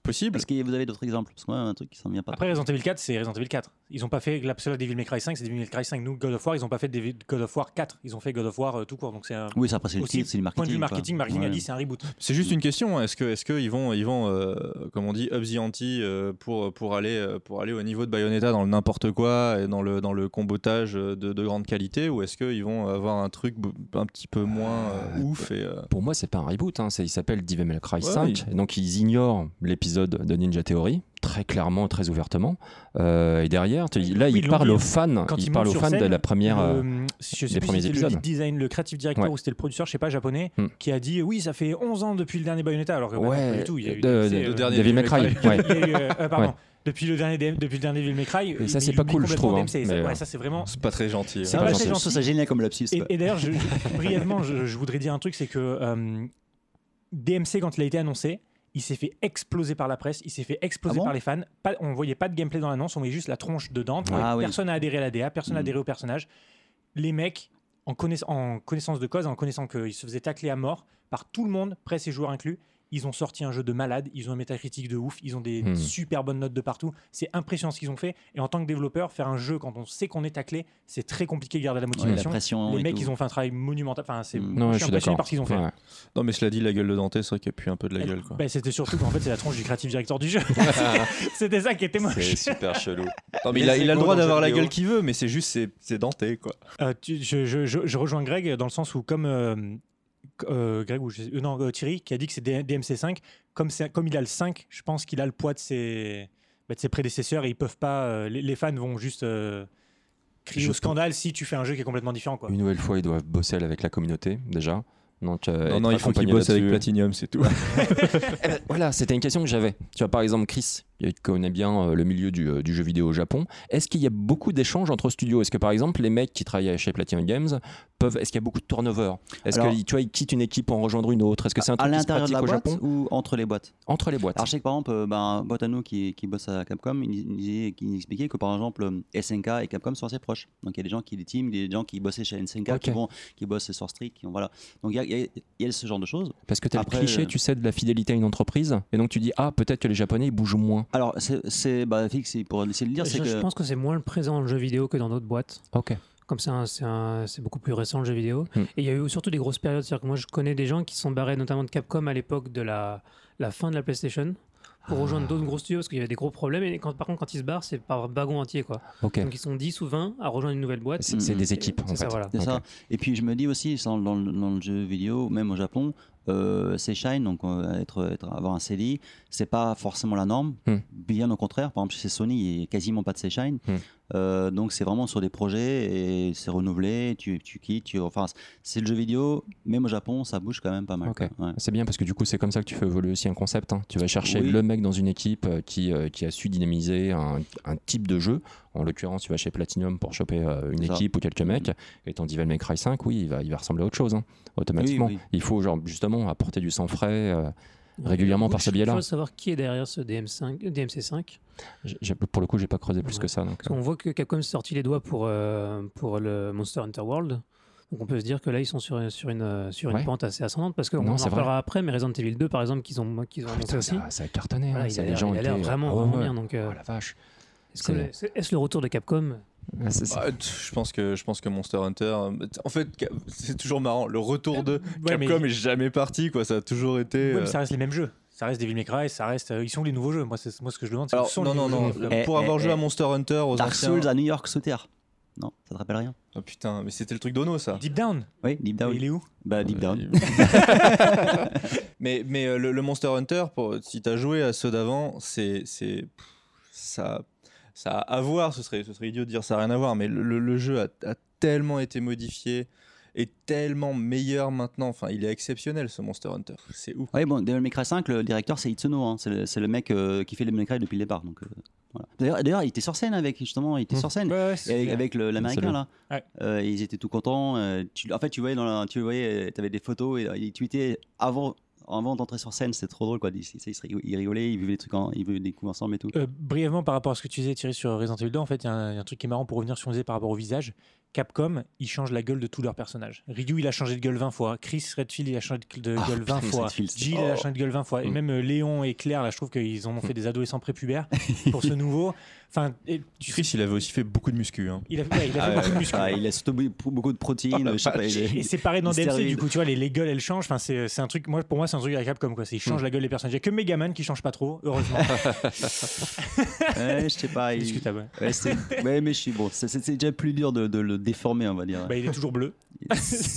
Possible. Parce que vous avez d'autres exemples? Parce que moi, un truc qui s'en vient pas. Après, Resident Evil 4, c'est Resident Evil 4. Ils ont pas fait la seule Devil May Cry 5, c'est Devil May Cry 5. Nous, God of War, ils ont pas fait Devil- God of War 4. Ils ont fait God of War euh, tout court. Donc c'est un Oui, ça après c'est le titre, c'est du marketing. point de vue quoi. marketing. Marketing a Ouais. dit c'est un reboot. C'est juste une question. hein. Est-ce que est-ce qu'ils vont ils vont euh, comme on dit up the ante euh, pour pour aller pour aller au niveau de Bayonetta dans le n'importe quoi et dans le dans le combotage de, de grande qualité ou est-ce qu'ils vont avoir un truc un petit peu moins euh, ouf et euh, Pour moi, c'est pas un reboot. hein, Il s'appelle Devil May Cry Ouais, 5. Et donc, ils ignorent l'épisode épisodes de Ninja Theory, très clairement, très ouvertement. Euh, et derrière, tu- là, Oui, il parle aux hein. fans, Quand il ils parle aux fans de scène, la première. euh, le, je sais des plus premiers si le épisodes. lead design, le creative director Ouais. ou c'était le producteur, je sais pas, japonais, Hmm. qui a dit oui, ça fait 11 ans depuis le dernier Bayonetta, alors que bah non, pas Ouais, du tout. Il y a eu de- de- euh, le Cry. Devil ouais. il euh, euh, pardon. Ouais. Depuis le dernier depuis le dernier Devil May Cry, Et il- ça, c'est il pas cool, je trouve, hein, mais, ouais, euh, ça c'est vraiment. C'est pas très gentil. C'est ouais. pas pas très gentil. Ça, c'est comme lapsus. Et, et d'ailleurs, brièvement, je, je voudrais dire un truc, c'est que euh, DMC, quand il a été annoncé, il s'est fait exploser par la presse, il s'est fait exploser Ah bon par les fans. Pas, on voyait pas de gameplay dans l'annonce, on voyait juste la tronche de Dante. Ah oui. Personne n'a adhéré à la DA, personne n'a Mm. adhéré au personnage. Les mecs, en, connaiss- en connaissance de cause, en connaissant qu'ils se faisaient tacler à mort par tout le monde, presse et joueurs inclus, ils ont sorti un jeu de malade, ils ont un métacritique de ouf, ils ont des Hmm. super bonnes notes de partout. C'est impressionnant ce qu'ils ont fait. Et en tant que développeur, faire un jeu quand on sait qu'on est taclé, c'est très compliqué de garder la Ouais, la motivation. pression. les mecs, tout. ils ont fait un travail monumental. Enfin, c'est, Mm. Non, je suis suis impressionné d'accord. par ce qu'ils ont fait. Ouais. Non, mais cela dit, la gueule de Dante, c'est vrai qu'elle pue un peu de la gueule. Quoi. Bah, c'était surtout qu'en fait, c'est la tronche du creative director du jeu. c'était ça qui était moche. C'est super chelou. Non, mais il a, il a le droit d'avoir la gueule qu'il veut, mais c'est juste, c'est, c'est Dante, quoi. Euh, tu- je, je- je- je rejoins Greg dans le sens où, comme euh, euh, Greg ou je- euh, non, euh, Thierry, qui a dit que c'est D- DMC5, comme, c'est- comme il a le 5, je pense qu'il a le poids de ses, bah, de ses prédécesseurs et ils peuvent pas. les, les fans vont juste crier Je au scandale si tu fais un jeu qui est complètement différent. Quoi. Une nouvelle fois, ils doivent bosser avec la communauté, déjà. Donc, euh, Non, non, il faut qu'il bosse avec. Platinum, c'est tout. Eh ben, voilà, c'était une question que j'avais. Tu vois, par exemple, Chris, qui connaît bien euh, le milieu du, euh, du jeu vidéo au Japon. Est-ce qu'il y a beaucoup d'échanges entre studios? Est-ce que, par exemple, les mecs qui travaillent chez Platinum Games peuvent. Est-ce qu'il y a beaucoup de turnover? Est-ce que tu vois, ils quittent une équipe pour en rejoindre une autre? Est-ce que c'est un à truc se l'intérieur de la au boîte Japon? ou entre les boîtes? Entre les boîtes. Alors, je sais que par exemple, euh, ben, un pote à nous qui, qui bosse à Capcom, il, il disait- il expliquait que par exemple, euh, SNK et Capcom sont assez proches. Donc, il y a des gens qui les team, des gens qui bossaient chez SNK, qui, vont, qui bossent sur Street, qui ont, voilà. Donc, il y a, y il y a ce genre de choses. Parce que tu as le cliché, euh, tu sais, de la fidélité à une entreprise. Et donc, tu dis, ah, peut-être que les Japonais, ils bougent moins. Alors, c'est- c'est bah, fixe, pour essayer de le dire, c'est Je, je que. pense que c'est moins le présent dans le jeu vidéo que dans d'autres boîtes. Ok. Comme c'est un- c'est un- c'est beaucoup plus récent le jeu vidéo. Hmm. Et il y a eu surtout des grosses périodes. C'est-à-dire que moi, je connais des gens qui sont barrés, notamment de Capcom à l'époque de la, la fin de la PlayStation, pour rejoindre d'autres gros studios parce qu'il y avait des gros problèmes. Et quand, par contre, quand ils se barrent, c'est par wagon entier. Quoi. Donc ils sont 10 ou 20 à rejoindre une nouvelle boîte. C'est Mm. des équipes, en ça, fait. voilà. Ça. Et puis je me dis aussi, dans, dans le- dans le jeu vidéo, même au Japon, euh, c'est shine, donc euh, être, être- avoir un CDI, c'est pas forcément la norme. Hmm. Bien au contraire, par exemple chez Sony, il n'y a quasiment pas de shine. Hmm. Euh, donc c'est vraiment sur des projets et c'est renouvelé, tu, tu quittes, tu, enfin c'est le jeu vidéo, même au Japon, ça bouge quand même pas mal. Ouais. C'est bien parce que du coup, c'est comme ça que tu fais évoluer aussi un concept. hein. Tu vas chercher Oui. le mec dans une équipe euh, qui, qui a su dynamiser un, un type de jeu. En l'occurrence, tu vas chez Platinum pour choper euh, une ça. équipe ou quelques mecs. Et ton Devil May Cry 5, oui, il va, il va ressembler à autre chose, hein, automatiquement. Oui, oui. Il faut genre, justement apporter du sang frais. euh, régulièrement par je ce suis biais-là. curieux de savoir qui est derrière ce DM5, DMC5. j'ai- j'ai- pour le coup, j'ai pas creusé plus Ouais. que ça. Donc, Parce qu'on voit que Capcom s'est sorti les doigts pour, euh, pour le Monster Hunter World. Donc on peut se dire que là, ils sont sur, sur, une, sur une Ouais. pente assez ascendante. Parce qu'on en reparlera après, mais Resident Evil 2, par exemple, qu'ils ont, qu'ils ont Ah, annoncé putain, aussi. ça, ça a cartonné. Voilà, hein. il Ça, a il a l'air étaient- vraiment, ouais, vraiment ouais. bien. Donc, euh, Oh la vache. Est-ce, que- le retour de Capcom Ah, Bah, je pense que je pense que Monster Hunter. euh, En fait, c'est toujours marrant. Le retour de Ouais, mais- Capcom est jamais parti, quoi. Ça a toujours été. Ouais, mais euh, ça reste les mêmes jeux. Ça reste Devil May Cry, ça reste. euh, ils sont les nouveaux jeux. Moi, c'est moi ce que je demande. c'est Alors sont non les non nouveaux non. jeux Eh, Pour eh, avoir joué eh. à Monster Hunter aux Dark anciens. Souls à New York sous terre. Non, ça te rappelle rien Oh putain, mais c'était le truc d'Ono ça. Deep Down. Oui, Deep Down. Il est où Bah, Deep Down. mais mais euh, le, le Monster Hunter, pour, si t'as joué à ceux d'avant, c'est ça ça a à voir. Ce serait ce serait idiot de dire ça a rien à voir, mais le, le- le jeu a, a tellement été modifié est tellement meilleur maintenant. Enfin, il est exceptionnel ce Monster Hunter. C'est ouf. Oui, bon, Devil May Cry 5, le directeur, c'est Itsuno. hein. C'est le, mec euh, qui fait Devil May Cry depuis le départ. Donc, euh, voilà. D'ailleurs, d'ailleurs, il était sur scène avec, justement, il était Mmh. sur scène. Ouais, ouais, Et c'est avec, l'américain là, Ouais. Euh, ils étaient tout contents. euh, tu, en fait, tu voyais dans la, tu voyais, avais des photos et euh, ils tweetaient avant, avant d'entrer sur scène. C'était trop drôle quoi. Ils, ils, ils rigolaient, ils vivaient des trucs, en- ils vivaient des coups ensemble et tout. Euh, brièvement par rapport à ce que tu disais Thierry sur Resident Evil 2, en fait, il y, a un il y a un truc qui est marrant pour revenir sur ce qu'on disait par rapport au visage. Capcom, ils changent la gueule de tous leurs personnages. Ryu, il a changé de gueule 20 fois. Chris Redfield, il a changé de Ah, gueule 20 putain, fois. Redfield, c'était- Jill, il a changé de gueule 20 fois. Et Mm. même euh, Léon et Claire, là, je trouve qu'ils en ont fait des adolescents prépubères pour ce nouveau. Enfin, tu Chris, il avait aussi fait beaucoup de muscu. Hein. il a, ouais, il a Ah, fait ouais, beaucoup de muscles. ah, il a surtout beaucoup- de protéines. Oh, la je sais pas, il est- Et c'est pareil dans DMC, du coup, tu vois, les, les gueules, elles changent. Enfin, c'est c'est un truc, moi, pour moi, c'est un truc à Capcom, quoi. C'est ils changent Mm. la gueule des personnages. Il n'y a que Megaman qui change pas trop, heureusement. Ouais, je sais pas. C'est il- discutable. ouais. Ouais, c'est- ouais, mais je suis bon. c'est- déjà plus dur de, de le déformer, on va dire. Bah, il est toujours bleu.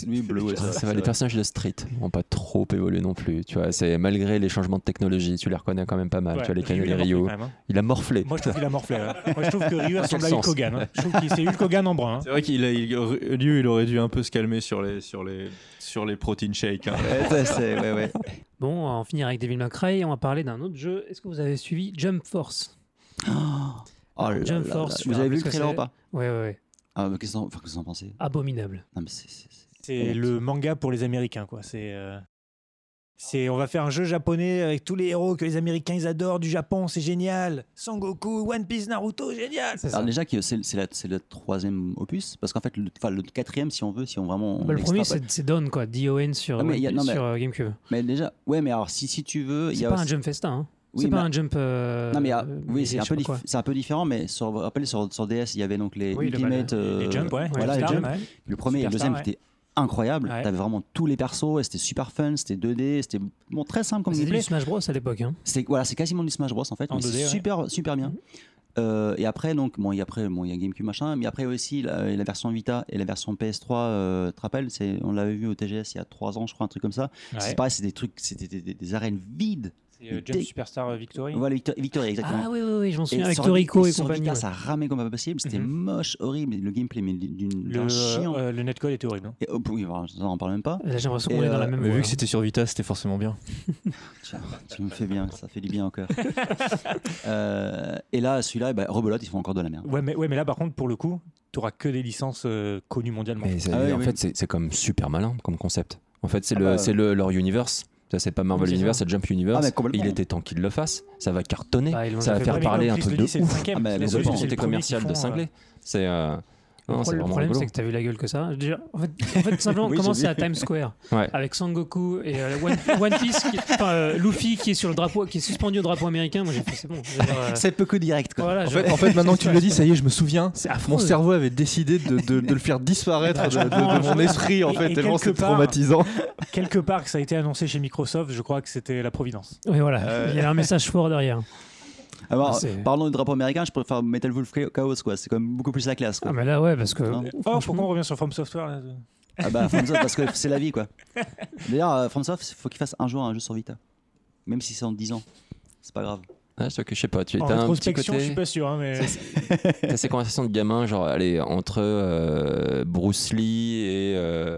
Lui, bleu, ouais, Ça, ça, va, les personnages de Street n'ont pas trop évolué non plus. Tu vois, c'est malgré les changements de technologie, tu les reconnais quand même pas mal. Ouais, tu vois, les même, hein. il a morflé. Moi, je trouve qu'il a morflé. Moi, je trouve que Ryu ressemble à Hulk Hogan. hein. Je trouve qu'il c'est Hulk Hogan en brun. hein. C'est vrai qu'il a, il- Ryu, il aurait dû un peu se calmer sur les, sur les, sur les protein shakes. hein. Ouais, ça, c'est- ouais, ouais. Bon, on va en finir avec Devil May Cry. On va parler d'un autre jeu. Est-ce que vous avez suivi Jump Force? Oh là Jump là Force, là. Vous avez vu le que trailer c'est ou pas? Ouais, ouais, ouais. ah, mais Qu'est-ce que vous en- enfin, qu'est-ce que vous en pensez? Abominable. Non, mais c'est- c'est- c'est- C'est le manga pour les Américains, quoi. C'est. euh, C'est, on va faire un jeu japonais avec tous les héros que les Américains ils adorent du Japon, c'est génial. Sangoku, One Piece, Naruto, génial. Alors déjà que c'est le troisième opus parce qu'en fait le, enfin, le quatrième si on veut si on vraiment on Bah, le premier, c'est Dawn, quoi. D-O-N sur, Ah, mais il y a- non, mais- sur euh, GameCube. mais déjà ouais mais alors si, si tu veux C'est a pas un jump festin. Hein. Oui, c'est pas mais- un jump. euh, non mais a- oui c'est un, peu c'est un différent mais sur, vous vous rappelez sur, sur DS il y avait donc les Oui, le- Ultimate bah, euh, les Jump, ouais. voilà, les Star, Jump. ouais. le premier et le deuxième ouais. étaient incroyables Ouais. t'avais vraiment tous les persos et c'était super fun c'était 2D c'était bon très simple comme C'était gameplay du Smash Bros à l'époque. Hein. C'est voilà, c'est quasiment du Smash Bros en fait, En mais 2D, c'est ouais. super super bien. Mhm. Euh, et après donc bon, il y a après bon, il y a GameCube machin, mais après aussi la, la version Vita et la version PS3 euh, tu te rappelles, c'est on l'avait vu au TGS il y a 3 ans je crois un truc comme ça. Ouais. C'est pareil, c'est des trucs c'était des, des- des arènes vides. C'est euh, Jump Superstar Victory. Voilà Victor- Victory exactement. Ah oui, oui, oui, je m'en Et souviens. Avec sur- Toriko et, sur compagnie. Vita, ouais. ça ramait comme pas possible, c'était Mhm. moche, horrible, le gameplay mais d'une Le, d'un chiant. euh, le netcode était horrible. hein. Et, oh, oui, voilà, ça, on en parle même pas. J'ai l'impression Et, qu'on est dans la euh, même Mais voie. vu que c'était sur Vita, c'était forcément bien. Tiens, tu me fais bien, ça fait du bien au cœur. Euh, et là, celui-là, bah, rebelote, ils font encore de la merde. Ouais, mais, ouais, mais là, par contre, pour le coup, tu auras que des licences euh, connues mondialement. Ah en oui. fait, c'est c'est comme super malin comme concept. En fait, c'est Ah le, bah. c'est le, leur universe. Ça, c'est pas Marvel Oui, Universe, ça. c'est Jump Universe. Ah, mais il était temps qu'ils le fassent. Ça va cartonner. Bah, ça va faire parler un truc de ouf. Ah, C'est les la autres, suite, c'est c'est Opportunité le premier commerciale qu'ils de font, cinglé. C'est. euh, non, le problème, c'est que tu as vu la gueule que ça. Déjà, en, fait, en fait, simplement, Oui, commencer à Times Square Ouais. avec Sangoku et euh, One, One Piece, qui, enfin, euh, Luffy qui est sur le drapeau, qui est suspendu au drapeau américain. Moi, j'ai fait, c'est bon. euh, C'est peu que direct, quoi. voilà, En je- fait, en fait, maintenant que tu le dis, ça y est, je me souviens. affreux. Mon cerveau avait décidé de, de- de le faire disparaître Bah, de, mon esprit, en fait, et tellement c'est traumatisant. Quelque part que ça a été annoncé chez Microsoft, je crois que c'était la Providence. Oui, voilà. Euh, Il y a un message fort derrière. Alors, Ah, parlons du drapeau américain, je préfère Metal Wolf Chaos, quoi. C'est quand même beaucoup plus la classe, quoi. Ah, mais là, ouais, parce que. Non. Oh, franchement, pourquoi on revient sur From Software là Ah bah, FromSoft, parce que c'est la vie, quoi. D'ailleurs, euh, FromSoft, il faut qu'il fasse un jour un jeu sur Vita. Même si c'est en 10 ans. C'est pas grave. Ah, je, je sais pas, tu En as un petit rétrospection, je suis côté. pas sûr. hein, mais... T'as ces conversations de gamins, genre, allez, entre euh, Bruce Lee et, euh,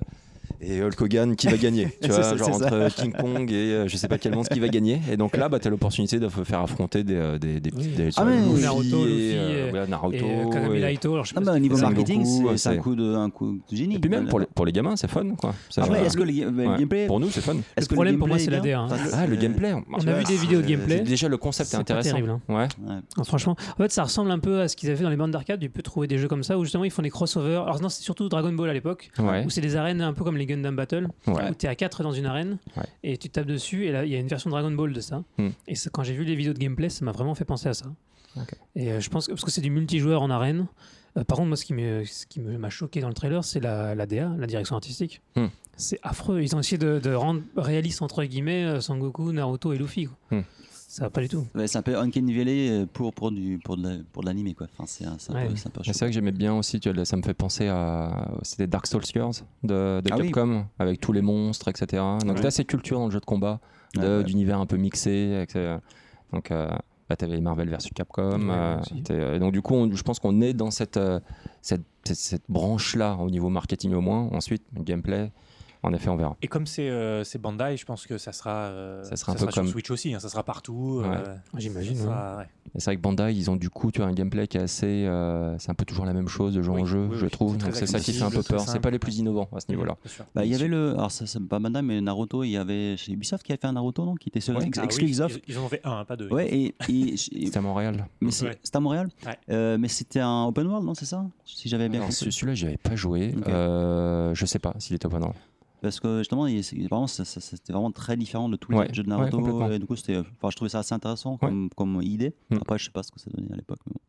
et Hulk Hogan, qui va gagner Tu vois, ça, genre entre King Kong et euh, je sais pas quel monstre qui va gagner. Et donc là, bah, t'as l'opportunité de faire affronter des, euh, des, des. Oui. des- Ah, mais- Luffy Naruto, et, Luffy euh, et- ouais, Naruto. Et euh, Laito, alors je sais Ah pas bah, au si niveau marketing, c'est un coup de, un coup de génie. Et puis même pour les, pour les gamins, c'est fun, quoi. C'est- Après, euh, est-ce que le, ouais. gameplay. Pour nous, c'est fun. le problème pour moi, c'est est la DA, Ah, le gameplay. On a vu des vidéos de gameplay. Déjà, le concept est intéressant. terrible, hein. Ouais. Ah, franchement, en fait, ça ressemble un peu à ce qu'ils avaient fait dans les bandes d'arcade. Tu peux trouver des jeux comme ça où justement ils font des crossovers. Alors, non, c'est surtout Dragon Ball à l'époque, Ouais. où c'est des arènes un peu comme les Gundam Battle, Ouais. où tu es à 4 dans une arène Ouais. et tu tapes dessus. Et là, il y a une version Dragon Ball de ça. Hmm. Et ça, quand j'ai vu les vidéos de gameplay, ça m'a vraiment fait penser à ça. Et euh, je pense que, parce que c'est du multijoueur en arène. Euh, par contre, moi, ce qui me- ce qui me- m'a choqué dans le trailer, c'est la, la DA, la direction artistique. Hmm. C'est affreux. Ils ont essayé de, de rendre réaliste, entre guillemets, euh, Sangoku, Naruto et Luffy. quoi. Hmm. Ça va pas du tout. Ouais, c'est un peu Uncanny Valley euh, pour, pour, du, pour, de la- pour de l'animé, quoi. Enfin, c'est un, c'est un Ouais. peu, c'est un peu C'est ça que j'aimais bien aussi, tu vois, ça me fait penser à. C'était Dark Souls de, de Ah oui. Capcom, avec tous les monstres, etc. Donc Ouais. t'as ces cultures dans le jeu de combat, de- Ouais, ouais. d'univers un peu mixé. etc. Donc euh, là, t'avais Marvel vs Capcom. Ouais, euh, et donc du coup, on- je pense qu'on est dans cette, euh, cette, cette, cette branche-là, au niveau marketing au moins. Ensuite, gameplay, en effet, on verra. Et comme c'est euh, c'est Bandai, je pense que ça sera, euh, Ça sera un peu sur comme- Switch aussi, hein, ça sera partout. Ouais. euh, J'imagine. ça ouais. sera- c'est vrai que Bandai, ils ont du coup, tu as un gameplay qui est assez. euh, c'est un peu toujours la même chose de jeu Oui, en jeu, oui, je oui, trouve. Donc c'est ça qui fait un peu peur. C'est pas les plus innovants à ce niveau-là. Bah, il y avait le. Alors, ça, c'est pas Bandai, mais Naruto, il y avait chez Ubisoft qui avait fait un Naruto, non Qui était sur Ouais. ex- Ah Ubisoft. ils, ils en ont fait un, pas deux. Ouais, et. C'était à Montréal. mais c'était à Montréal Mais c'était un open world, non C'est ça? Si j'avais bien celui-là, j'y avais pas joué. Je sais pas s'il était open world. Parce que justement, il- c'est- vraiment, ça- ça- c'était vraiment très différent de tous les Ouais, jeux de Naruto. et du coup, c'était, enfin, je trouvais ça assez intéressant comme, comme idée. Mm. Après, je sais pas ce que ça donnait à l'époque. mais bon.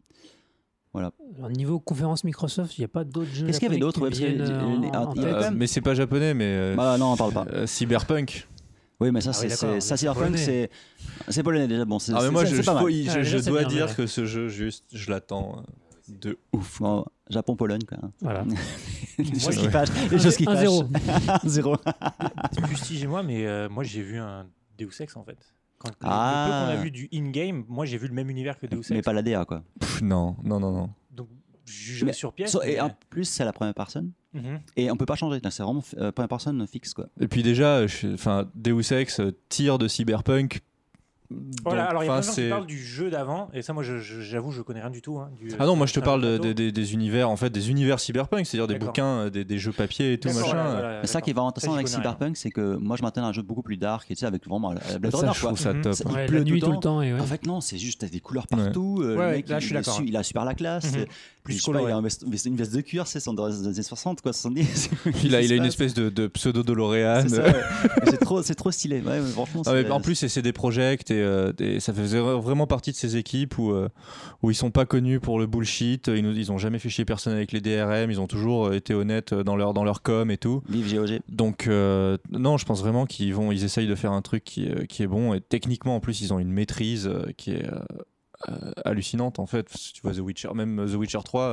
Alors, niveau conférence Microsoft, il n'y a pas d'autres jeux. Qu'est-ce qu'il y avait japonais d'autre, qui ouais, me parce que viennent, les- euh, ah, Mais c'est pas japonais, mais. euh, Bah non, on en parle pas. euh, Cyberpunk. Oui, mais ça, Ah c'est, oui, ça, Cyberpunk, polonais. c'est, c'est polonais déjà. Bon, c'est, Ah, mais moi, je, je- dois dire que ce jeu, juste, je l'attends. De ouf. Bon, Japon-Pologne, quoi. Voilà. Les choses qui fâchent. Les choses qui Un fâchent. zéro. 0 Fustigez-moi, mais euh, moi j'ai vu un Deus Ex en fait. Quand le- le Ah. peu qu'on a vu du in-game, moi j'ai vu le même univers que Deus Ex. Mais pas la DA, quoi. Pff, non, non, non, non. Donc Mais- sur pièce. So- et mais- en plus, c'est la première personne. Mhm. Et on peut pas changer. C'est vraiment euh, première personne fixe, quoi. Et puis déjà, je- enfin, Deus Ex, euh, tir de cyberpunk. Voilà, Donc, alors il y a plein de gens qui parlent du jeu d'avant, et ça, moi je- je- j'avoue, je connais rien du tout. hein, du- Ah non, moi je te parle de- des- des univers, en fait, des univers cyberpunk, c'est-à-dire des bouquins, euh, des, des jeux papier et tout machin. voilà, ça qui est vraiment intéressant avec. Cyberpunk, c'est que moi je m'attendais à un jeu beaucoup plus dark et tu sais, avec vraiment la Blade Ça, Runner, je quoi. trouve ça Mhm. top. Il Ouais, pleut la nuit tout le temps. temps. Et ouais. En fait, non, c'est juste, t'as des couleurs Ouais. partout. euh, Ouais, le ouais, mec, là, je suis il, d'accord, il a super la classe. Mhm. euh, Plus il a une veste de cuir, c'est dans les années 60, quoi, 70. Il a, il a une espèce de, de pseudo passe DeLorean. C'est trop, c'est trop stylé. Ouais, mais franchement, Ah, en plus, c'est c'est des projects euh, des- ça faisait vraiment partie de ces équipes où, euh, où ils sont pas connus pour le bullshit. Ils, nous, ils ont jamais fait chier personne avec les DRM. Ils ont toujours euh, été honnêtes dans leur, dans leur com et tout. Vive GOG. Donc, euh, non, je pense vraiment qu'ils vont, ils essayent de faire un truc qui, est- qui est bon. Et techniquement, en plus, ils ont une maîtrise qui est hallucinante en fait. Tu vois The Witcher, même The Witcher 3,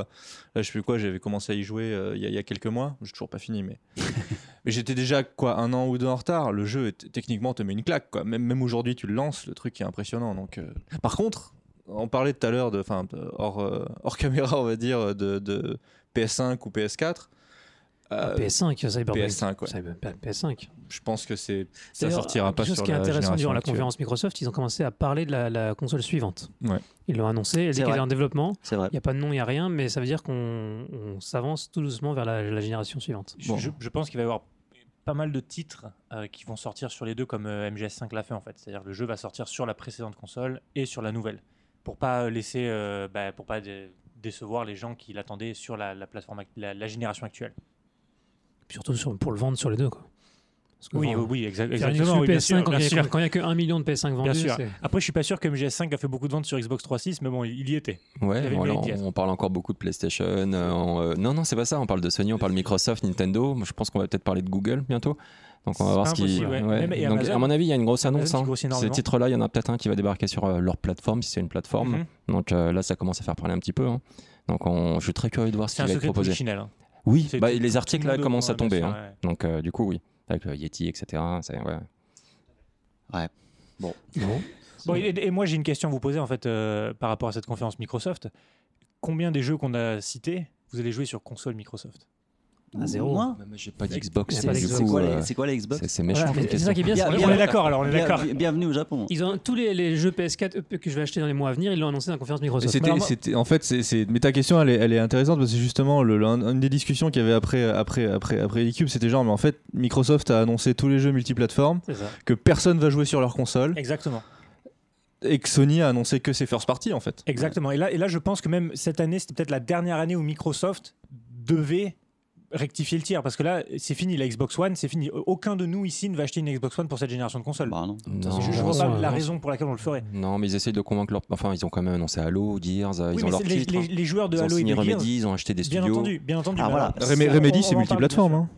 là, je sais plus quoi, j'avais commencé à y jouer euh, il y, a- il y a quelques mois. J'ai toujours pas fini, mais. mais j'étais déjà quoi, un an ou deux en retard. Le jeu, techniquement, te met une claque. Quoi. Même, même aujourd'hui, tu le lances, le truc est impressionnant. Donc, euh, Par contre, on parlait tout à l'heure, de, enfin, hors, euh, hors caméra, on va dire, de, de PS5 ou PS4. Euh, PS5, Cyberpunk. PS5, ouais. Cyberpunk, PS5. je pense que c'est ça sortira pas quelque chose sur qui est la intéressant durant la conférence Microsoft, ils ont commencé à parler de la, la console suivante. Ouais. Ils l'ont annoncé, elle qu'elle est en développement. C'est vrai. Il n'y a pas de nom, il n'y a rien, mais ça veut dire qu'on on s'avance tout doucement vers la, la génération suivante. Je, Bon. je- je pense qu'il va y avoir pas mal de titres euh, qui vont sortir sur les deux comme euh, MGS5 l'a fait en fait. C'est-à-dire que le jeu va sortir sur la précédente console et sur la nouvelle. Pour pas laisser, euh, bah, pour pas dé- décevoir les gens qui l'attendaient sur la, la plateforme, la, la génération actuelle. Surtout sur- pour le vendre sur les deux. Quoi. Parce que Oui, vendre- oui, exactement. oui, bien PS5 sûr, quand il y a- sûr. quand il n'y a que 1 million de PS5 vendus. Bien sûr. c'est- Après, je suis pas sûr que MGS5 a fait beaucoup de ventes sur Xbox 3.6, mais bon, il y était. Y Ouais, voilà, on, on parle encore beaucoup de PlayStation. euh, on, euh, non, non, c'est pas ça. On parle de Sony, on parle de Microsoft, Nintendo. Je pense qu'on va peut-être parler de Google bientôt. Donc on va voir ce qui. ouais. Donc Amazon- à mon avis, il y a une grosse annonce. Hein. Ces titres-là, il y en a peut-être un qui va débarquer sur euh, leur plateforme, si c'est une plateforme. Mhm. Donc euh, là, ça commence à faire parler un petit peu. hein. Donc on- je suis très curieux de voir ce C'est qui un va être proposé. Hein. Oui, bah, tout- les articles le là commencent à tomber. hein. ouais. Donc euh, du coup, oui. Avec le Yeti, etc. c'est- ouais. Bon. Bon, et, et moi j'ai une question à vous poser en fait euh, par rapport à cette conférence Microsoft. Combien des jeux qu'on a cités vous allez jouer sur console Microsoft? À zéro. Moi Mais moi, j'ai pas d'Xbox. C'est quoi, euh, quoi les Xbox c'est méchant. Voilà, c'est ça qui est bien. On est d'accord alors, on est d'accord. Bienvenue au Japon. Ils ont tous les, les jeux PS4 EP que je vais acheter dans les mois à venir, ils l'ont annoncé dans la conférence Microsoft. Alors, moi- en fait, c'est, mais ta question, elle est, elle est intéressante parce que justement, le, le- une des discussions qu'il y avait après, après, après, après eCube, c'était genre, mais en fait, Microsoft a annoncé tous les jeux multiplateformes, que personne va jouer sur leur console, Exactement. et que Sony a annoncé que c'est first party en fait. Exactement. Et là, et là, je pense que même cette année, c'était peut-être la dernière année où Microsoft devait rectifier le tir parce que là, c'est fini la Xbox One, c'est fini. Aucun de nous ici ne va acheter une Xbox One pour cette génération de consoles. Bah non. Non, je, vois pas la raison pour laquelle on le ferait. Non, mais ils essayent de convaincre leur. Enfin, ils ont quand même annoncé Halo, Gears, ils ont leur les, titre. les- hein. les joueurs de Ils ont Halo et Gears, Remedy, ils ont acheté des bien studios. entendu, bien entendu. Ah, voilà. Remedy, c'est multiplateforme. bien hein.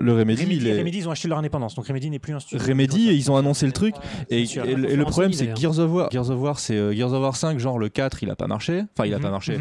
Le Remedy, Remedy, il est- Remedy, ils ont acheté leur indépendance, donc Remedy n'est plus un studio. Remedy, ils ont annoncé le truc. Et, et le- et le Conférence problème, c'est que Gears of War, Gears of War, c'est euh, Gears of War 5, genre le 4, il a pas marché. Enfin, il a Mhm, pas marché.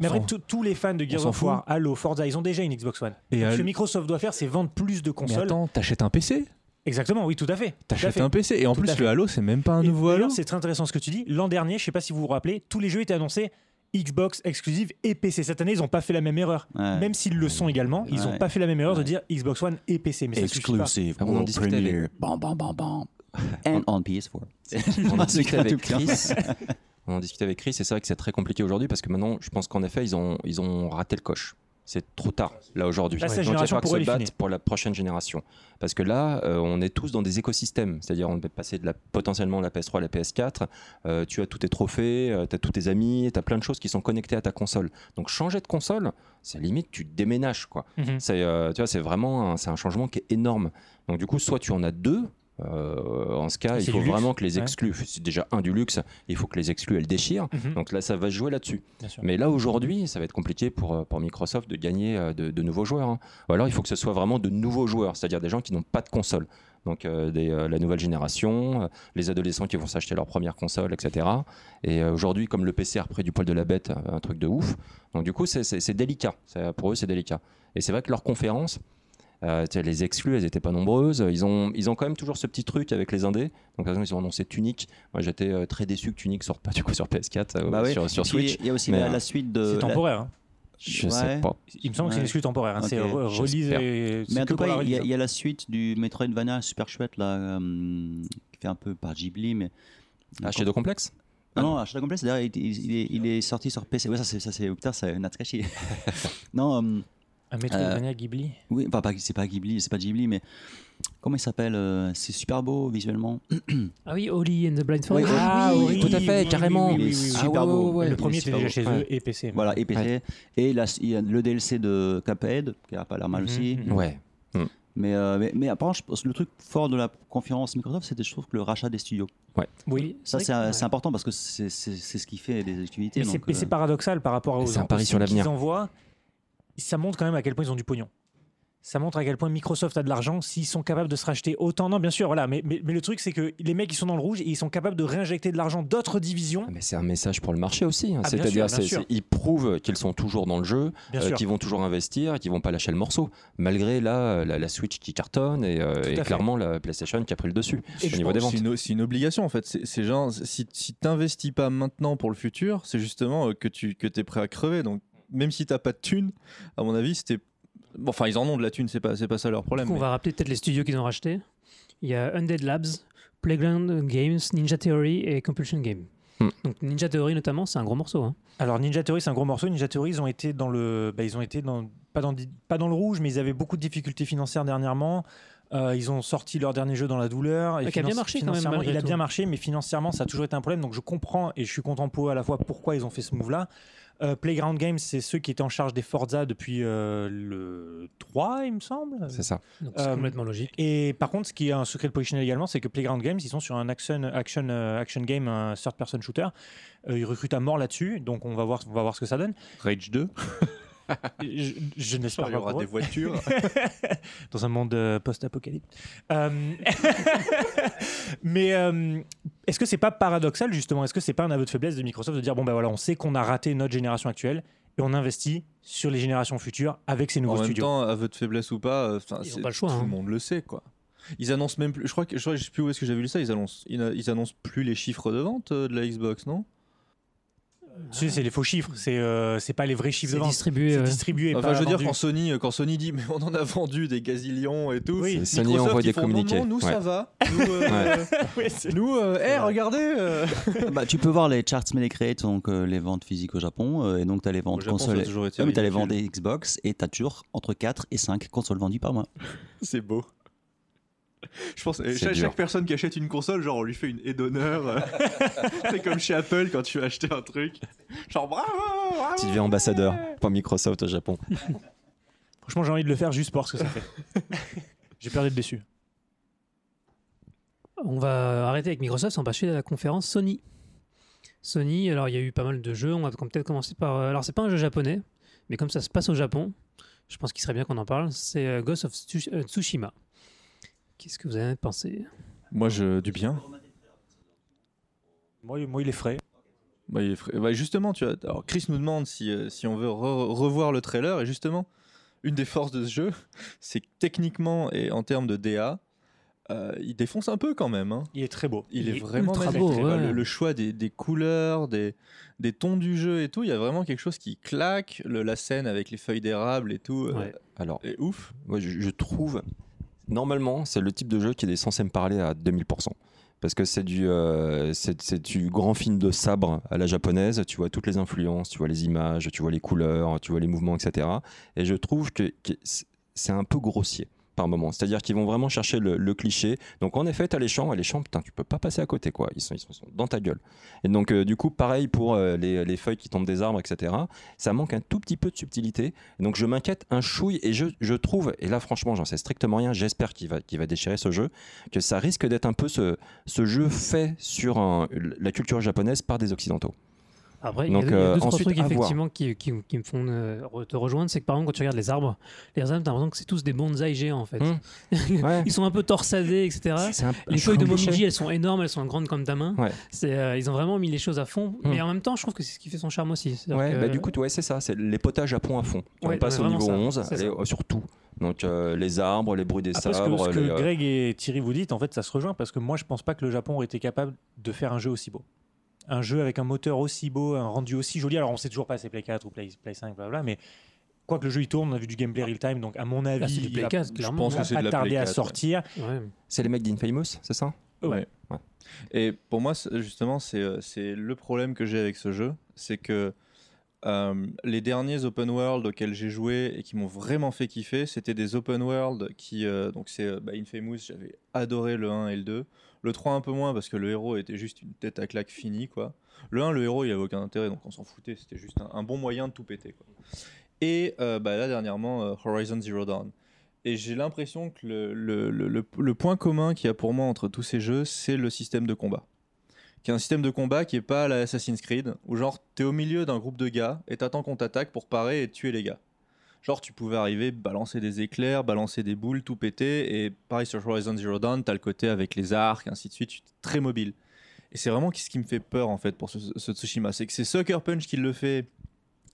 Mais après, tous- les fans de Gears of War. Halo, Forza, ils ont déjà une Xbox One. Et Donc, ce que Microsoft doit faire, c'est vendre plus de mais consoles. attends, t'achètes un PC Exactement, oui, tout à fait. T'achètes un PC. Et en Tout plus, le Halo, c'est même pas un Et nouveau Halo. C'est très intéressant ce que tu dis. L'an dernier, je sais pas si vous vous rappelez, tous les jeux étaient annoncés Xbox exclusive et PC. Cette année, ils n'ont pas fait la même erreur. Ouais. Même s'ils le sont également, ils n'ont Ouais. pas fait la même erreur de dire Xbox One et PC. Mais ça suffit pas. Exclusive. On discutait avec- premiere. Bam, bam, bam, bam. And on PS4. On discutait avec. Chris. On en discutait avec Chris et c'est vrai que c'est très compliqué aujourd'hui parce que maintenant, je pense qu'en effet, ils ont, ils ont raté le coche. C'est trop tard, là, aujourd'hui. Donc, il va falloir se battre pour la prochaine génération. Parce que là, euh, on est tous dans des écosystèmes. C'est-à-dire, on peut passer de la, potentiellement la PS3 à la PS4. euh, tu as tous tes trophées, tu as tous tes amis, tu as plein de choses qui sont connectées à ta console. Donc, changer de console, c'est limite, tu déménages, quoi. Mhm. C'est euh, tu vois, c'est vraiment un, c'est un changement qui est énorme. Donc du coup, soit tu en as deux, Euh, en ce cas, il faut luxe. vraiment que les Ouais. exclus, c'est déjà un du luxe, il faut que les exclus elles déchirent. Mhm, Donc là, ça va jouer là-dessus. Mais là, aujourd'hui, ça va être compliqué pour, euh, pour Microsoft de gagner euh, de, de nouveaux joueurs. hein. Ou alors, il faut que ce soit vraiment de nouveaux joueurs, c'est-à-dire des gens qui n'ont pas de console. Donc, euh, des, euh, la nouvelle génération, les adolescents qui vont s'acheter leur première console, etc. Et aujourd'hui, comme le PC a repris du poil de la bête, un truc de ouf. Donc, du coup, c'est- délicat. Pour eux, c'est délicat. Et c'est vrai que leur conférence, euh, les exclus, elles n'étaient pas nombreuses. Ils ont, ils ont quand même toujours ce petit truc avec les indés. Donc, par exemple, ils ont annoncé Tunic. Moi, j'étais euh, très déçu que Tunic sorte pas du coup sur PS4, euh, Bah ouais. sur, Switch. Il y a aussi Mais, la, euh, la suite de. C'est la- temporaire. hein. Je Ouais. sais pas. Il me semble que c'est une exclu temporaire. hein. C'est Ok. re- release et- c'est Mais en tout cas, il y, a- y la suite du Metroidvania super chouette là, euh, qui fait un peu par Ghibli, mais. Ah, Shadow Complex Non, non, Shadow Complex, d'ailleurs, il, il- il est, il est sorti sur PC. Ouais, ça c'est, ça c'est, putain, c'est Natsukashi. non, euh, Un Metroidvania Ghibli. oui, enfin, pas, c'est pas Ghibli, c'est pas Ghibli, mais comment il s'appelle euh, C'est super beau visuellement. Ah oui, Oli and the Blind Oui, Forest. Ah oui, tout à fait, carrément. Il est oui, oui, oui. super Ah ouais, beau. ouais, ouais. Le premier était déjà chez Ouais. eux et PC. Voilà, et PC. Et là, il y a le DLC de Cuphead, qui a pas l'air mal Mhm, aussi. mhm. Ouais. Mais, euh, mais, mais apparemment, je le truc fort de la conférence Microsoft, c'était, je trouve, que le rachat des studios. Oui, Ça, c'est, que- un- ouais. c'est important parce que c'est, c'est, c'est ce qui fait des activités. Mais c'est euh, c'est paradoxal par rapport aux C'est un pari sur l'avenir. envoient. Ça montre quand même à quel point ils ont du pognon. Ça montre à quel point Microsoft a de l'argent s'ils sont capables de se racheter autant. Non, bien sûr, voilà. Mais, mais, mais le truc, c'est que les mecs, ils sont dans le rouge et ils sont capables de réinjecter de l'argent d'autres divisions. Mais c'est un message pour le marché aussi. hein. Ah, C'est-à-dire, ils prouvent qu'ils sont toujours dans le jeu, euh, qu'ils vont toujours investir, qu'ils vont pas lâcher le morceau, malgré là, la, la Switch qui cartonne et, euh, et clairement la PlayStation qui a pris le dessus Et au niveau des C'est ventes. une, c'est une obligation en fait. C'est genre, si, si t'investis pas maintenant pour le futur, c'est justement euh, que tu que es prêt à crever. Donc même si t'as pas de thunes, à mon avis, c'était. Bon, enfin, ils en ont de la thune, c'est pas, c'est pas ça leur problème. coup, on mais- va rappeler peut-être les studios qu'ils ont rachetés. Il y a Undead Labs, Playground Games, Ninja Theory et Compulsion Game. Hmm. Donc Ninja Theory notamment, c'est un gros morceau. hein. Alors Ninja Theory, c'est un gros morceau. Ninja Theory, ils ont été dans le, bah, ils ont été dans pas dans pas dans le rouge, mais ils avaient beaucoup de difficultés financières dernièrement. Euh, ils ont sorti leur dernier jeu dans la douleur. Et Ouais, qui a bien finance- marché quand même, financièrement, malgré Il a tout. bien marché, mais financièrement, ça a toujours été un problème. Donc je comprends et je suis content pour eux à la fois pourquoi ils ont fait ce move-là. Euh, Playground Games, c'est ceux qui étaient en charge des Forza depuis euh, le 3, il me semble. C'est ça. Donc c'est Euh, complètement logique. Et par contre, ce qui est un secret de Polichinelle également, c'est que Playground Games, ils sont sur un action, action, euh, action game, un third-person shooter. Euh, ils recrutent à mort là-dessus, donc on va voir, on va voir ce que ça donne. Rage 2, Je, je n'espère il y pas aura des voitures. dans un monde euh, post-apocalyptique. Euh, Mais euh, est-ce que c'est pas paradoxal justement? Est-ce que c'est pas un aveu de faiblesse de Microsoft de dire bon ben voilà, on sait qu'on a raté notre génération actuelle et on investit sur les générations futures avec ces nouveaux en même studios? temps, aveu de faiblesse ou pas, euh, Ils pas le choix, Tout hein. le monde le sait, quoi. Ils annoncent même plus. Je crois que je, sais plus où est-ce que j'avais lu ça. Ils annoncent, ils, annoncent plus les chiffres de vente euh, de la Xbox, non? Tu sais, c'est les faux chiffres, c'est euh, c'est pas les vrais chiffres de C'est vente. distribué. C'est ouais. distribué. Enfin, pas je veux dire quand Sony, euh, quand Sony dit mais on en a vendu des gazillions et tout. Oui. C'est- Sony Microsoft, envoie ils des font, communiqués. Non, nous Ouais. ça va. Nous, euh, Ouais, nous, euh, hey, regardez. euh, bah, tu peux voir les charts Melecrate, donc euh, les ventes physiques au Japon, euh, et donc tu as les ventes Japon, ça a consoles. toujours été Ouais, mais tu as les ventes des Xbox, et tu as toujours entre 4 et 5 consoles vendues par mois. C'est beau. Je pense, chaque, chaque personne qui achète une console, genre on lui fait une aide d'honneur. euh. C'est comme chez Apple quand tu veux acheter un truc. Genre bravo, bravo. Tu deviens ambassadeur pour Microsoft au Japon. Franchement, j'ai envie de le faire juste pour ce que ça fait. J'ai peur d'être déçu. On va arrêter avec Microsoft, on va passer à la conférence Sony. Sony, alors il y a eu pas mal de jeux, on va peut-être commencer par... euh, Alors c'est pas un jeu japonais, mais comme ça se passe au Japon, je pense qu'il serait bien qu'on en parle, c'est euh, Ghost of Tsush- Tsushima. Qu'est-ce que vous avez pensé? Moi, je, du bien. Moi, moi, il est frais. Bah, il est frais. Bah, justement, tu vois, alors Chris nous demande si, euh, si on veut re- revoir le trailer, et justement, une des forces de ce jeu, c'est que techniquement et en termes de DA, euh, il défonce un peu quand même. hein. Il est très beau. Il, est, vraiment ultra magnifique. beau, ouais. le, le choix des, des couleurs, des, des tons du jeu et tout, il y a vraiment quelque chose qui claque. Le- la scène avec les feuilles d'érable et tout euh. Alors, est ouf. moi, je, je trouve, normalement, c'est le type de jeu qui est censé me parler à 2000%. Parce que c'est du, euh, c'est, du grand film de sabre à la japonaise. Tu vois toutes les influences, tu vois les images, tu vois les couleurs, tu vois les mouvements, etc. Et je trouve que, c'est un peu grossier. Par moment. C'est-à-dire qu'ils vont vraiment chercher le, cliché. Donc en effet, tu as les champs, les champs, putain, tu peux pas passer à côté, quoi. Ils sont, ils sont, dans ta gueule. Et donc, euh, du coup, pareil pour euh, les, les feuilles qui tombent des arbres, etc. Ça manque un tout petit peu de subtilité. Donc, je m'inquiète un chouille, et je, trouve, et là, franchement, j'en sais strictement rien, j'espère qu'il va, va déchirer ce jeu, que ça risque d'être un peu ce, jeu fait sur la culture japonaise par des occidentaux. Après, il y a deux, euh, deux, trois ensuite, trucs à effectivement qui, qui, qui me font euh, te rejoindre. C'est que par exemple, quand tu regardes les arbres, les arbres, t'as l'impression que c'est tous des bonsaïs géants en fait. Hmm. Ouais. Ils sont un peu torsadés, etc. Un- Les feuilles de. Momiji, elles sont énormes, elles sont grandes comme ta main. Ouais. C'est, euh, ils ont vraiment mis les choses à fond. Hmm. Mais en même temps, je trouve que c'est ce qui fait son charme aussi. Ouais, que- bah, du coup, ouais, c'est ça, c'est les potages Japon à fond. Ouais, on passe au niveau ça, 11, c'est et, euh, sur tout. Donc euh, les arbres, les bruits des Après, ce que, sabres. ce que les, euh, Greg et Thierry vous dites, en fait, ça se rejoint parce que moi, je pense pas que le Japon aurait été capable de faire un jeu aussi beau. Un jeu avec un moteur aussi beau, un rendu aussi joli. Alors, on sait toujours pas si c'est Play 4 ou Play, Play 5, blablabla, mais quoi que le jeu il tourne, on a vu du gameplay real time, donc à mon avis, Là, c'est du il Play va 4, je pense que va c'est pas de la tarder Play à 4, sortir. Ouais. C'est les mecs d'Infamous, c'est ça? Ouais. Et pour moi, justement, c'est euh, c'est le problème que j'ai avec ce jeu, c'est que euh, les derniers open world auxquels j'ai joué et qui m'ont vraiment fait kiffer, c'était des open world qui, euh, donc c'est bah, Infamous, j'avais adoré le 1 et le 2. Le 3 un peu moins parce que le héros était juste une tête à claque finie, quoi. Le 1, le héros, il avait aucun intérêt, donc on s'en foutait, c'était juste un, bon moyen de tout péter. Et euh, bah, là, dernièrement, euh, Horizon Zero Dawn. Et j'ai l'impression que le, point commun qu'il y a pour moi entre tous ces jeux, c'est le système de combat. Qui est un système de combat qui est pas à la Assassin's Creed, où genre t'es au milieu d'un groupe de gars et t'attends qu'on t'attaque pour parer et tuer les gars. Genre tu pouvais arriver, balancer des éclairs, balancer des boules, tout péter, et pareil sur Horizon Zero Dawn, t'as le côté avec les arcs, ainsi de suite, très mobile. Et c'est vraiment ce qui me fait peur en fait pour ce, Tsushima, c'est que c'est Sucker Punch qui le fait,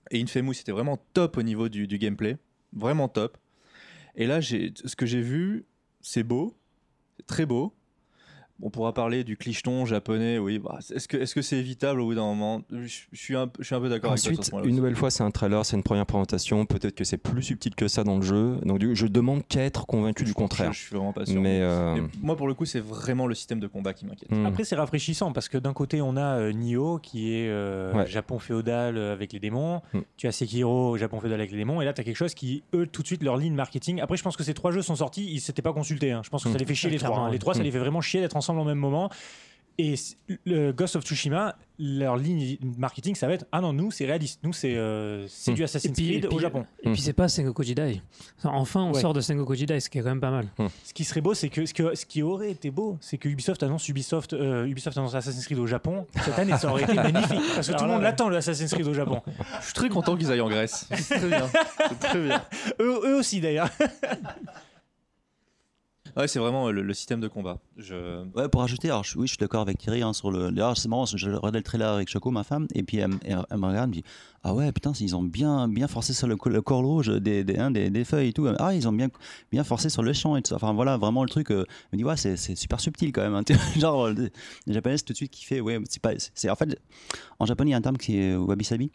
et Infamous c'était vraiment top au niveau du, gameplay, vraiment top. Et là, ce que j'ai vu, c'est beau, très beau. On pourra parler du clicheton japonais, oui. bah, est-ce que est-ce que c'est évitable au bout d'un moment? Je, je suis un, je suis un peu d'accord avec Ensuite, une nouvelle fois, c'est un trailer, c'est une première présentation. Peut-être que c'est plus subtil que ça dans le jeu. Donc, du- je demande qu'à être convaincu du contraire. Je, suis vraiment pas sûr. Mais euh, moi, pour le coup, c'est vraiment le système de combat qui m'inquiète. hmm. Après, c'est rafraîchissant parce que d'un côté, on a euh, Nioh qui est euh, Ouais. Japon féodal euh, avec les démons. Mm. Tu as Sekiro, Japon féodal avec les démons. Et là, tu as quelque chose qui, eux, tout de suite, leur ligne marketing. Après, je pense que ces trois jeux sont sortis, ils s'étaient pas consultés. hein. Je pense que ça Mm. les fait chier les trois. hein. Les trois, ça les fait vraiment chier d'être ensemble au même moment. Et le Ghost of Tsushima, leur ligne marketing, ça va être Ah non, nous, c'est réaliste. Nous, c'est euh, c'est Mm. du Assassin's puis- Creed puis- au Japon. Et puis c'est pas Sengoku Jidai. Enfin, on Ouais. sort de Sengoku Jidai, ce qui est quand même pas mal. Ce qui serait beau, c'est que ce, que ce qui aurait été beau, c'est que Ubisoft annonce Ubisoft, euh, Ubisoft annonce Assassin's Creed au Japon cette année. Ça aurait été magnifique parce que Alors tout le monde ouais. l'attend le Assassin's Creed au Japon. Je suis très content qu'ils aillent en Grèce. C'est très bien. C'est très bien. eux, eux aussi d'ailleurs. Ouais, c'est vraiment le, le système de combat. Je... Ouais, pour ajouter, je, oui, je suis d'accord avec Thierry hein, sur le. D'ailleurs, c'est marrant, je regardais le trailer avec Choco, ma femme, et puis elle, me- regarde, me dit Ah ouais, putain, ils ont bien, bien forcé sur le, co- le corps rouge des, hein, des, des feuilles et tout. Ah, ils ont bien, bien forcé sur le champ et tout. Enfin, voilà, vraiment le truc. euh, elle me dit Ouais, c'est super subtil quand même. hein. Genre, euh, les, japonais, tout de suite qui fait Ouais, c'est pas. c'est- En fait, en japonais, il y a un terme qui est wabi-sabi.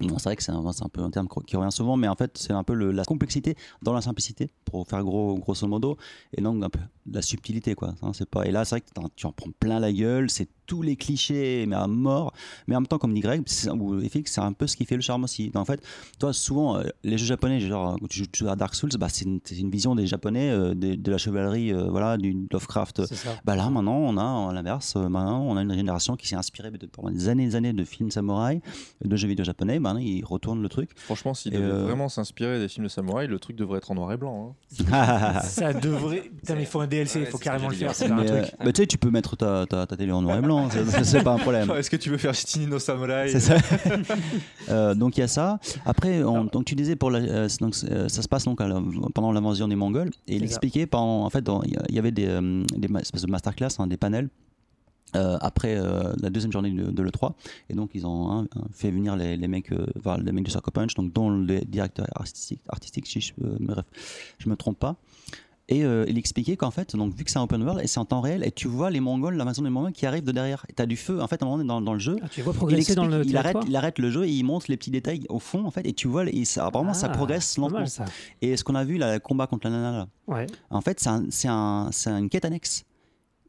Bon, c'est vrai que c'est un, peu un terme qui revient souvent, mais en fait, c'est un peu le- la complexité dans la simplicité, pour faire gros, grosso modo, et donc un peu la subtilité, quoi. Hein, c'est pas... Et là, c'est vrai que tu en prends plein la gueule, c'est tous les clichés, mais à mort. Mais en même temps, comme dit Greg, c'est- ou FX, c'est un peu ce qui fait le charme aussi. En fait, toi, souvent, euh, les jeux japonais, genre, quand tu joues à Dark Souls, bah, c'est une, vision des japonais, euh, de la chevalerie, euh, voilà, du Lovecraft. Bah là, maintenant, on a, à l'inverse, maintenant, on a une génération qui s'est inspirée de- pendant des années et des années de films samouraïs, de jeux vidéo japonais. Maintenant, ils retournent le truc. Franchement, s'il devait euh, vraiment s'inspirer des films de samouraï, le truc devrait être en noir et blanc. hein. Ça devrait. Putain, mais il faut un DLC, il Ouais, faut carrément le faire. C'est un Mais, euh, truc. bah, tu sais, tu peux mettre ta, ta, ta télé en noir et blanc, c'est- pas un problème. Est-ce que tu veux faire Shitini no Samurai C'est ça. Euh, donc il y a ça. Après, on- donc tu disais pour la, euh, donc, euh, ça se passe donc la- pendant l'invasion des Mongols et il expliquait en fait il y il avait des, euh, des espèces de masterclass, hein, des panels. Euh, après euh, la deuxième journée de, de l'E3 et donc ils ont hein, fait venir les, les mecs euh, enfin, les mecs de Sucker Punch donc dont le directeur artistique artistique si je, euh, me, ref- je me trompe pas et il expliquait qu'en fait, donc vu que c'est un open world et c'est en temps réel, et tu vois les Mongols, l'invasion des Mongols qui arrivent de derrière. Tu as du feu, en fait, à un moment donné dans, dans le jeu. Ah, tu vois Il, progresser dans explique- le il arrête, il arrête le jeu et il montre les petits détails au fond, en fait, et tu vois, et ça, vraiment, ça Ah, progresse lentement. mal, ça. Et ce qu'on a vu, là, le combat contre la nana, là, Ouais. en fait, c'est un, un- c'est une quête annexe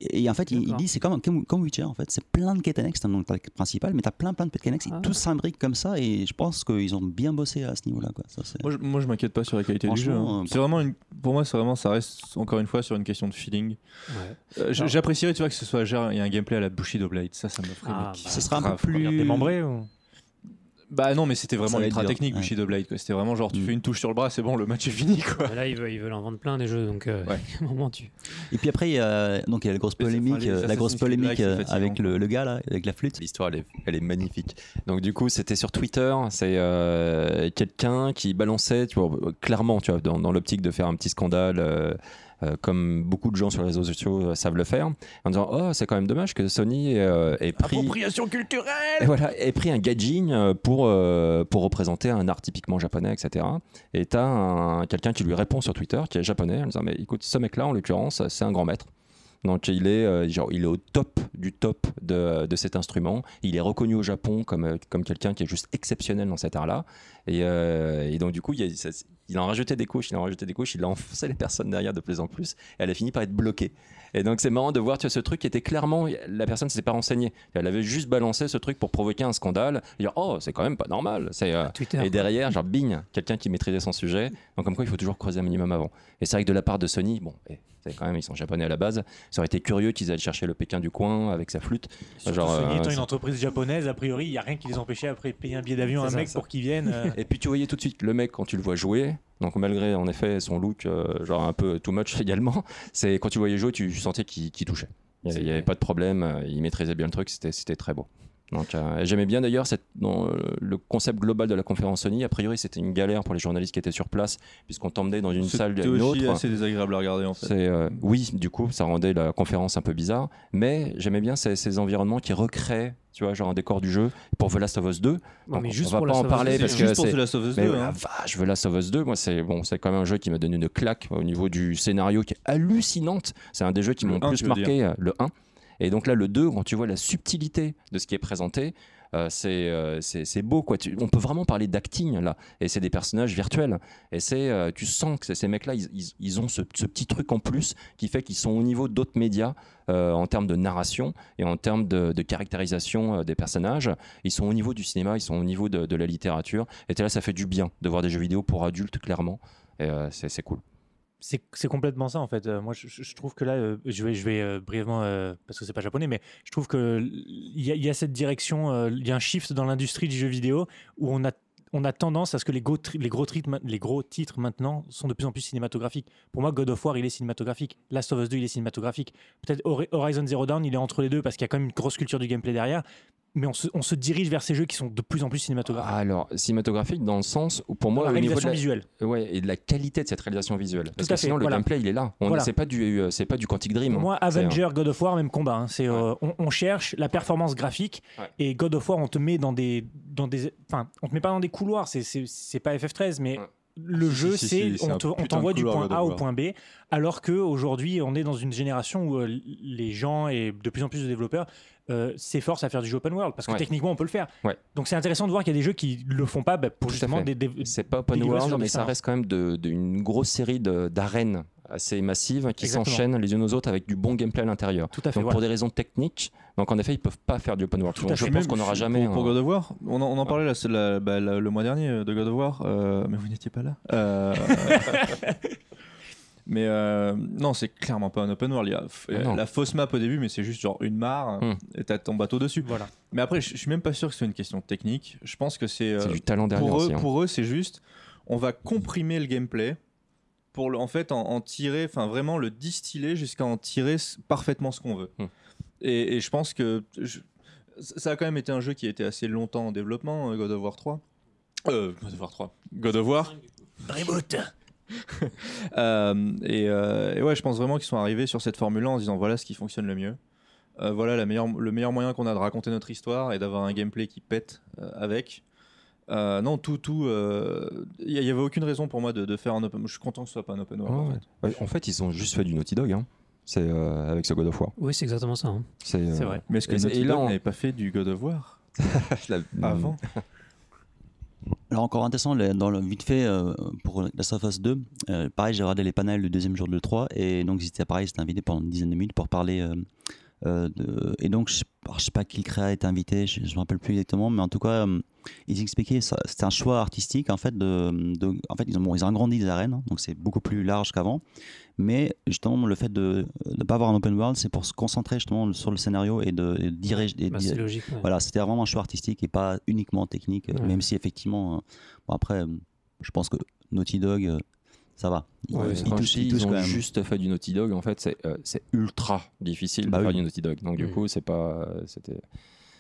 Et en fait, il, dit c'est comme, comme, comme Witcher en fait, c'est plein de quêtes annexes, t'as donc t'as le principal, mais t'as plein plein de quêtes annexes, et Ah. tous s'imbriquent comme ça, et je pense qu'ils ont bien bossé à ce niveau-là. Quoi. Ça, Moi, je, moi, je m'inquiète pas sur la qualité du jeu. Hein. euh, C'est vraiment une, pour moi, c'est vraiment, ça reste encore une fois sur une question de feeling. Euh. J'apprécierais, tu vois, que ce soit genre, il y a un gameplay à la Bushido Blade. Ça, ça me ferait. Ah, qui- bah, sera un peu plus- Démembré ou? Bah non, mais c'était vraiment ultra technique ouais. Bushido Blade. C'était vraiment genre, tu Mm. fais une touche sur le bras, c'est bon, le match est fini, quoi. Là, ils veulent, ils veulent en vendre plein des jeux, donc euh, Ouais. à un moment, tu. Et puis après, il y a, donc, il y a la grosse polémique, enfin, les la grosse polémique Black, euh, avec le, le gars là, avec la flûte. L'histoire, elle est, elle est magnifique. Donc, du coup, c'était sur Twitter. C'est euh, quelqu'un qui balançait, tu vois, clairement, tu vois, dans, dans l'optique de faire un petit scandale, euh, euh, comme beaucoup de gens sur les réseaux sociaux euh, savent le faire, en disant Oh, c'est quand même dommage que Sony euh, ait pris. Appropriation culturelle Et voilà, ait pris un gadging euh, pour, euh, pour représenter un art typiquement japonais, etc. Et t'as un- quelqu'un qui lui répond sur Twitter, qui est japonais, en disant Mais écoute, ce mec-là, en l'occurrence, c'est un grand maître. Donc il est, euh, genre, il est au top du top de, de cet instrument. Il est reconnu au Japon comme, euh, comme quelqu'un qui est juste exceptionnel dans cet art-là. Et, euh, et donc du coup, il, y a- il en rajoutait des couches, il en rajoutait des couches, il a enfoncé les personnes derrière de plus en plus. Et elle a fini par être bloquée. Et donc c'est marrant de voir tu vois, ce truc qui était clairement, la personne ne s'était pas renseignée. Elle avait juste balancé ce truc pour provoquer un scandale. Et dire oh c'est quand même pas normal. C'est euh, Twitter. et derrière, genre, bing, quelqu'un qui maîtrisait son sujet. Donc, comme quoi, il faut toujours creuser un minimum avant. Et c'est vrai que de la part de Sony, bon, eh, quand même, ils sont japonais à la base. Ça aurait été curieux qu'ils aillent chercher le Pékin du coin avec sa flûte. Surtout Genre, Sony euh, étant une entreprise japonaise, a priori, il n'y a rien qui les empêchait après de payer un billet d'avion à un ça, mec ça. pour qu'il vienne. euh, Et puis, tu voyais tout de suite le mec quand tu le vois jouer. Donc, malgré en effet son look, euh, genre un peu too much également, c'est quand tu le voyais jouer, tu sentais qu'il touchait. Il n'y avait pas de problème, il maîtrisait bien le truc, c'était très beau. Donc, euh, j'aimais bien d'ailleurs euh, le concept global de la conférence Sony. A priori, c'était une galère pour les journalistes qui étaient sur place, puisqu'on t'emmenait dans une salle C'était à une aussi autre. assez désagréable à regarder, en fait. C'est euh, oui, du coup, ça rendait la conférence un peu bizarre, mais j'aimais bien ces, ces environnements qui recréent, tu vois, genre un décor du jeu pour The Last of Us 2. Non, Donc, mais on va pas en parler C'est parce juste que pour c'est The Last of Us mais 2. la hein. vache, The Last of Us 2, moi c'est bon, c'est quand même un jeu qui m'a donné une claque au niveau du scénario qui est hallucinante. C'est un des jeux qui Le m'ont 1, plus marqué, le 1. Et donc là, le 2, quand tu vois la subtilité de ce qui est présenté, euh, c'est euh, c'est c'est beau quoi. On peut vraiment parler d'acting là, et c'est des personnages virtuels. Et c'est, euh, tu sens que ces mecs-là, ils, ils- ont ce, ce petit truc en plus qui fait qu'ils sont au niveau d'autres médias en termes de narration et en termes de, de caractérisation des personnages. Ils sont au niveau du cinéma, ils sont au niveau de, de la littérature. Et là, ça fait du bien de voir des jeux vidéo pour adultes clairement. Et c'est cool. C'est complètement ça en fait. Euh, moi, je, trouve que là, euh, je vais, je vais euh, brièvement, parce que c'est pas japonais, mais je trouve que il y, a- cette direction, il y a un shift dans l'industrie du jeu vidéo où on a on a tendance à ce que les gros, les, gros les gros titres maintenant sont de plus en plus cinématographiques. Pour moi, God of War, il est cinématographique. Last of Us 2, il est cinématographique. Peut-être Hori- Horizon Zero Dawn, il est entre les deux parce qu'il y a quand même une grosse culture du gameplay derrière. Mais on se, on se dirige vers ces jeux qui sont de plus en plus cinématographiques. Alors, cinématographique dans le sens où pour moi, la au niveau de réalisation la- visuelle. Ouais, et de la qualité de cette réalisation visuelle. Parce Tout à que fait, sinon, le gameplay, il est là. On Voilà. C'est pas du, euh, c'est pas du Quantic Dream. Pour hein. moi, un- Avenger, God of War, même combat. hein. C'est, euh, on, on cherche la performance graphique Ouais. et God of War, on te met dans des, dans des, enfin, on te met pas dans des couloirs. C'est, c'est, c'est pas FF13, mais Ouais. le Si, jeu, si, si, c'est, c'est on, te- t'envoie du point A au point B, alors que aujourd'hui, on est dans une génération où euh, les gens et de plus en plus de développeurs euh, s'efforcent à faire du jeu open world parce que Ouais. techniquement, on peut le faire. Ouais. Donc c'est intéressant de voir qu'il y a des jeux qui le font pas bah, pour Tout justement des, des- C'est pas open world, mais ça reste quand même de- de- une grosse série de- d'arènes assez massives qui s'enchaînent les unes aux autres avec du bon gameplay à l'intérieur. Tout à fait. Donc voilà. pour des raisons techniques, donc en effet, ils peuvent pas faire du open world. Tout à Donc, je pense qu'on n'aura jamais. Pour, pour God of War, on en, on en parlait là, c'est la- bah, la- le mois dernier euh, de God of War, euh, mais vous n'étiez pas là. Euh, mais euh, non, c'est clairement pas un open world. Il y a Ah la fausse map au début, mais c'est juste genre une mare Hmm. et t'as ton bateau dessus. Voilà. Mais après, je suis même pas sûr que c'est une question technique. Je pense que c'est euh, C'est du talent derrière pour eux, hein. pour eux, c'est juste, on va comprimer le gameplay pour le, en fait en, en tirer, enfin vraiment le distiller jusqu'à en tirer parfaitement ce qu'on veut. Hmm. Et, et je pense que je- ça a quand même été un jeu qui a été assez longtemps en développement, euh, God of War 3. Euh, God of War 3. God of War. Reboot. Euh, et, euh, et ouais, je pense vraiment qu'ils sont arrivés sur cette formule-là en se disant voilà ce qui fonctionne le mieux. Euh, voilà la meilleure, le meilleur moyen qu'on a de raconter notre histoire et d'avoir un gameplay qui pète euh, avec. Euh, non, tout, tout. Il n'y avait aucune raison pour moi de, de faire un open. Je suis content que ce soit pas un open world. en fait. ouais. En fait, ils ont juste fait du Naughty Dog. hein. C'est euh, avec ce God of War. Oui, c'est exactement ça. hein. C'est euh, vrai. Mais est-ce que Et- Naughty Dog on- n'avait pas fait du God of War avant? Alors encore intéressant, dans le vite fait euh, pour la Surface 2, euh, pareil j'ai regardé les panels le deuxième jour de l'E3 et donc ils étaient pareil, ils étaient invités pendant une dizaine de minutes pour parler euh, de... et donc je sais, alors, je sais pas qui le créa était invité, je, je me rappelle plus exactement, mais en tout cas euh, ils expliquaient c'était un choix artistique en fait de, de- en fait ils ont bon, ils ont agrandi les arènes hein, donc c'est beaucoup plus large qu'avant, mais justement le fait de ne pas avoir un open world c'est pour se concentrer justement sur le scénario et de, et de diriger et de Bah, c'est logique. ouais. voilà, c'était vraiment un choix artistique et pas uniquement technique, euh, Ouais. même si effectivement, euh, bon après, euh, je pense que Naughty Dog, euh, ça va. Ils, Ouais, c'est ils quand touchent, je dis, ils touchent ils quand ont même. juste fait du Naughty Dog. En fait, c'est euh, c'est ultra difficile Bah de faire du Naughty Dog. Donc du Mm. coup, c'est pas, c'était,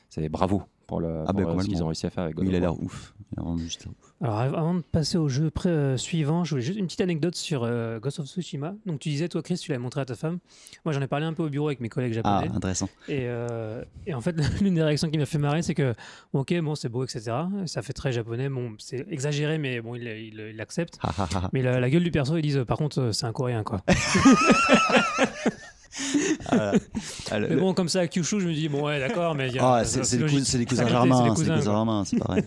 c'est bravo pour, le, Ah pour, bah, euh, ce qu'ils ont réussi à faire avec God il a l'air ouf. Il a vraiment juste l'air ouf. Alors av- avant de passer au jeu pré- euh, suivant, je voulais juste une petite anecdote sur euh, Ghost of Tsushima. Donc tu disais toi Chris, tu l'avais montré à ta femme. Moi j'en ai parlé un peu au bureau avec mes collègues Ah, japonais. intéressant. Et, euh, et en fait l'une des réactions qui m'a fait marrer c'est que bon, ok bon c'est beau etc. Ça fait très japonais. Bon c'est exagéré mais bon il il- ha. Mais la, la gueule du perso ils disent euh, par contre c'est un coréen quoi. Ah, ah, le- mais bon comme ça à Kyushu je me dis bon ouais d'accord mais il y a- Ah, c'est des, cousins germains, c'est des cousins, germains, c'est pareil.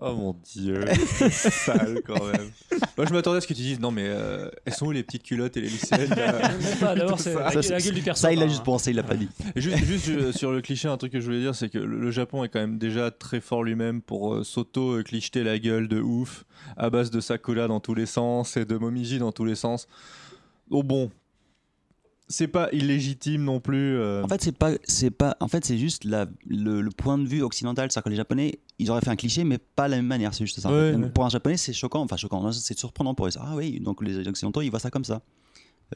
Oh mon dieu, c'est sale quand même. Moi je m'attendais à ce que tu dises non mais euh, elles sont où les petites culottes et les lycéennes d'abord c'est la, gueule du perso. Ça, il a par- juste pensé, il l'a pas dit. Juste, juste euh, sur le cliché, un truc que je voulais dire, c'est que le le Japon est quand même déjà très fort lui-même pour euh, s'auto-clicheter la gueule de ouf, à base de Sakura dans tous les sens et de Momiji dans tous les sens. Oh bon, c'est pas illégitime non plus. euh. En fait, c'est pas, c'est pas, en fait, c'est juste la, le, le point de vue occidental, c'est-à-dire que les Japonais, ils auraient fait un cliché, mais pas de la même manière. C'est juste ça. Ouais, ouais. Pour un Japonais, c'est choquant, enfin choquant, c'est surprenant pour eux. Ah oui, donc les Occidentaux, ils voient ça comme ça.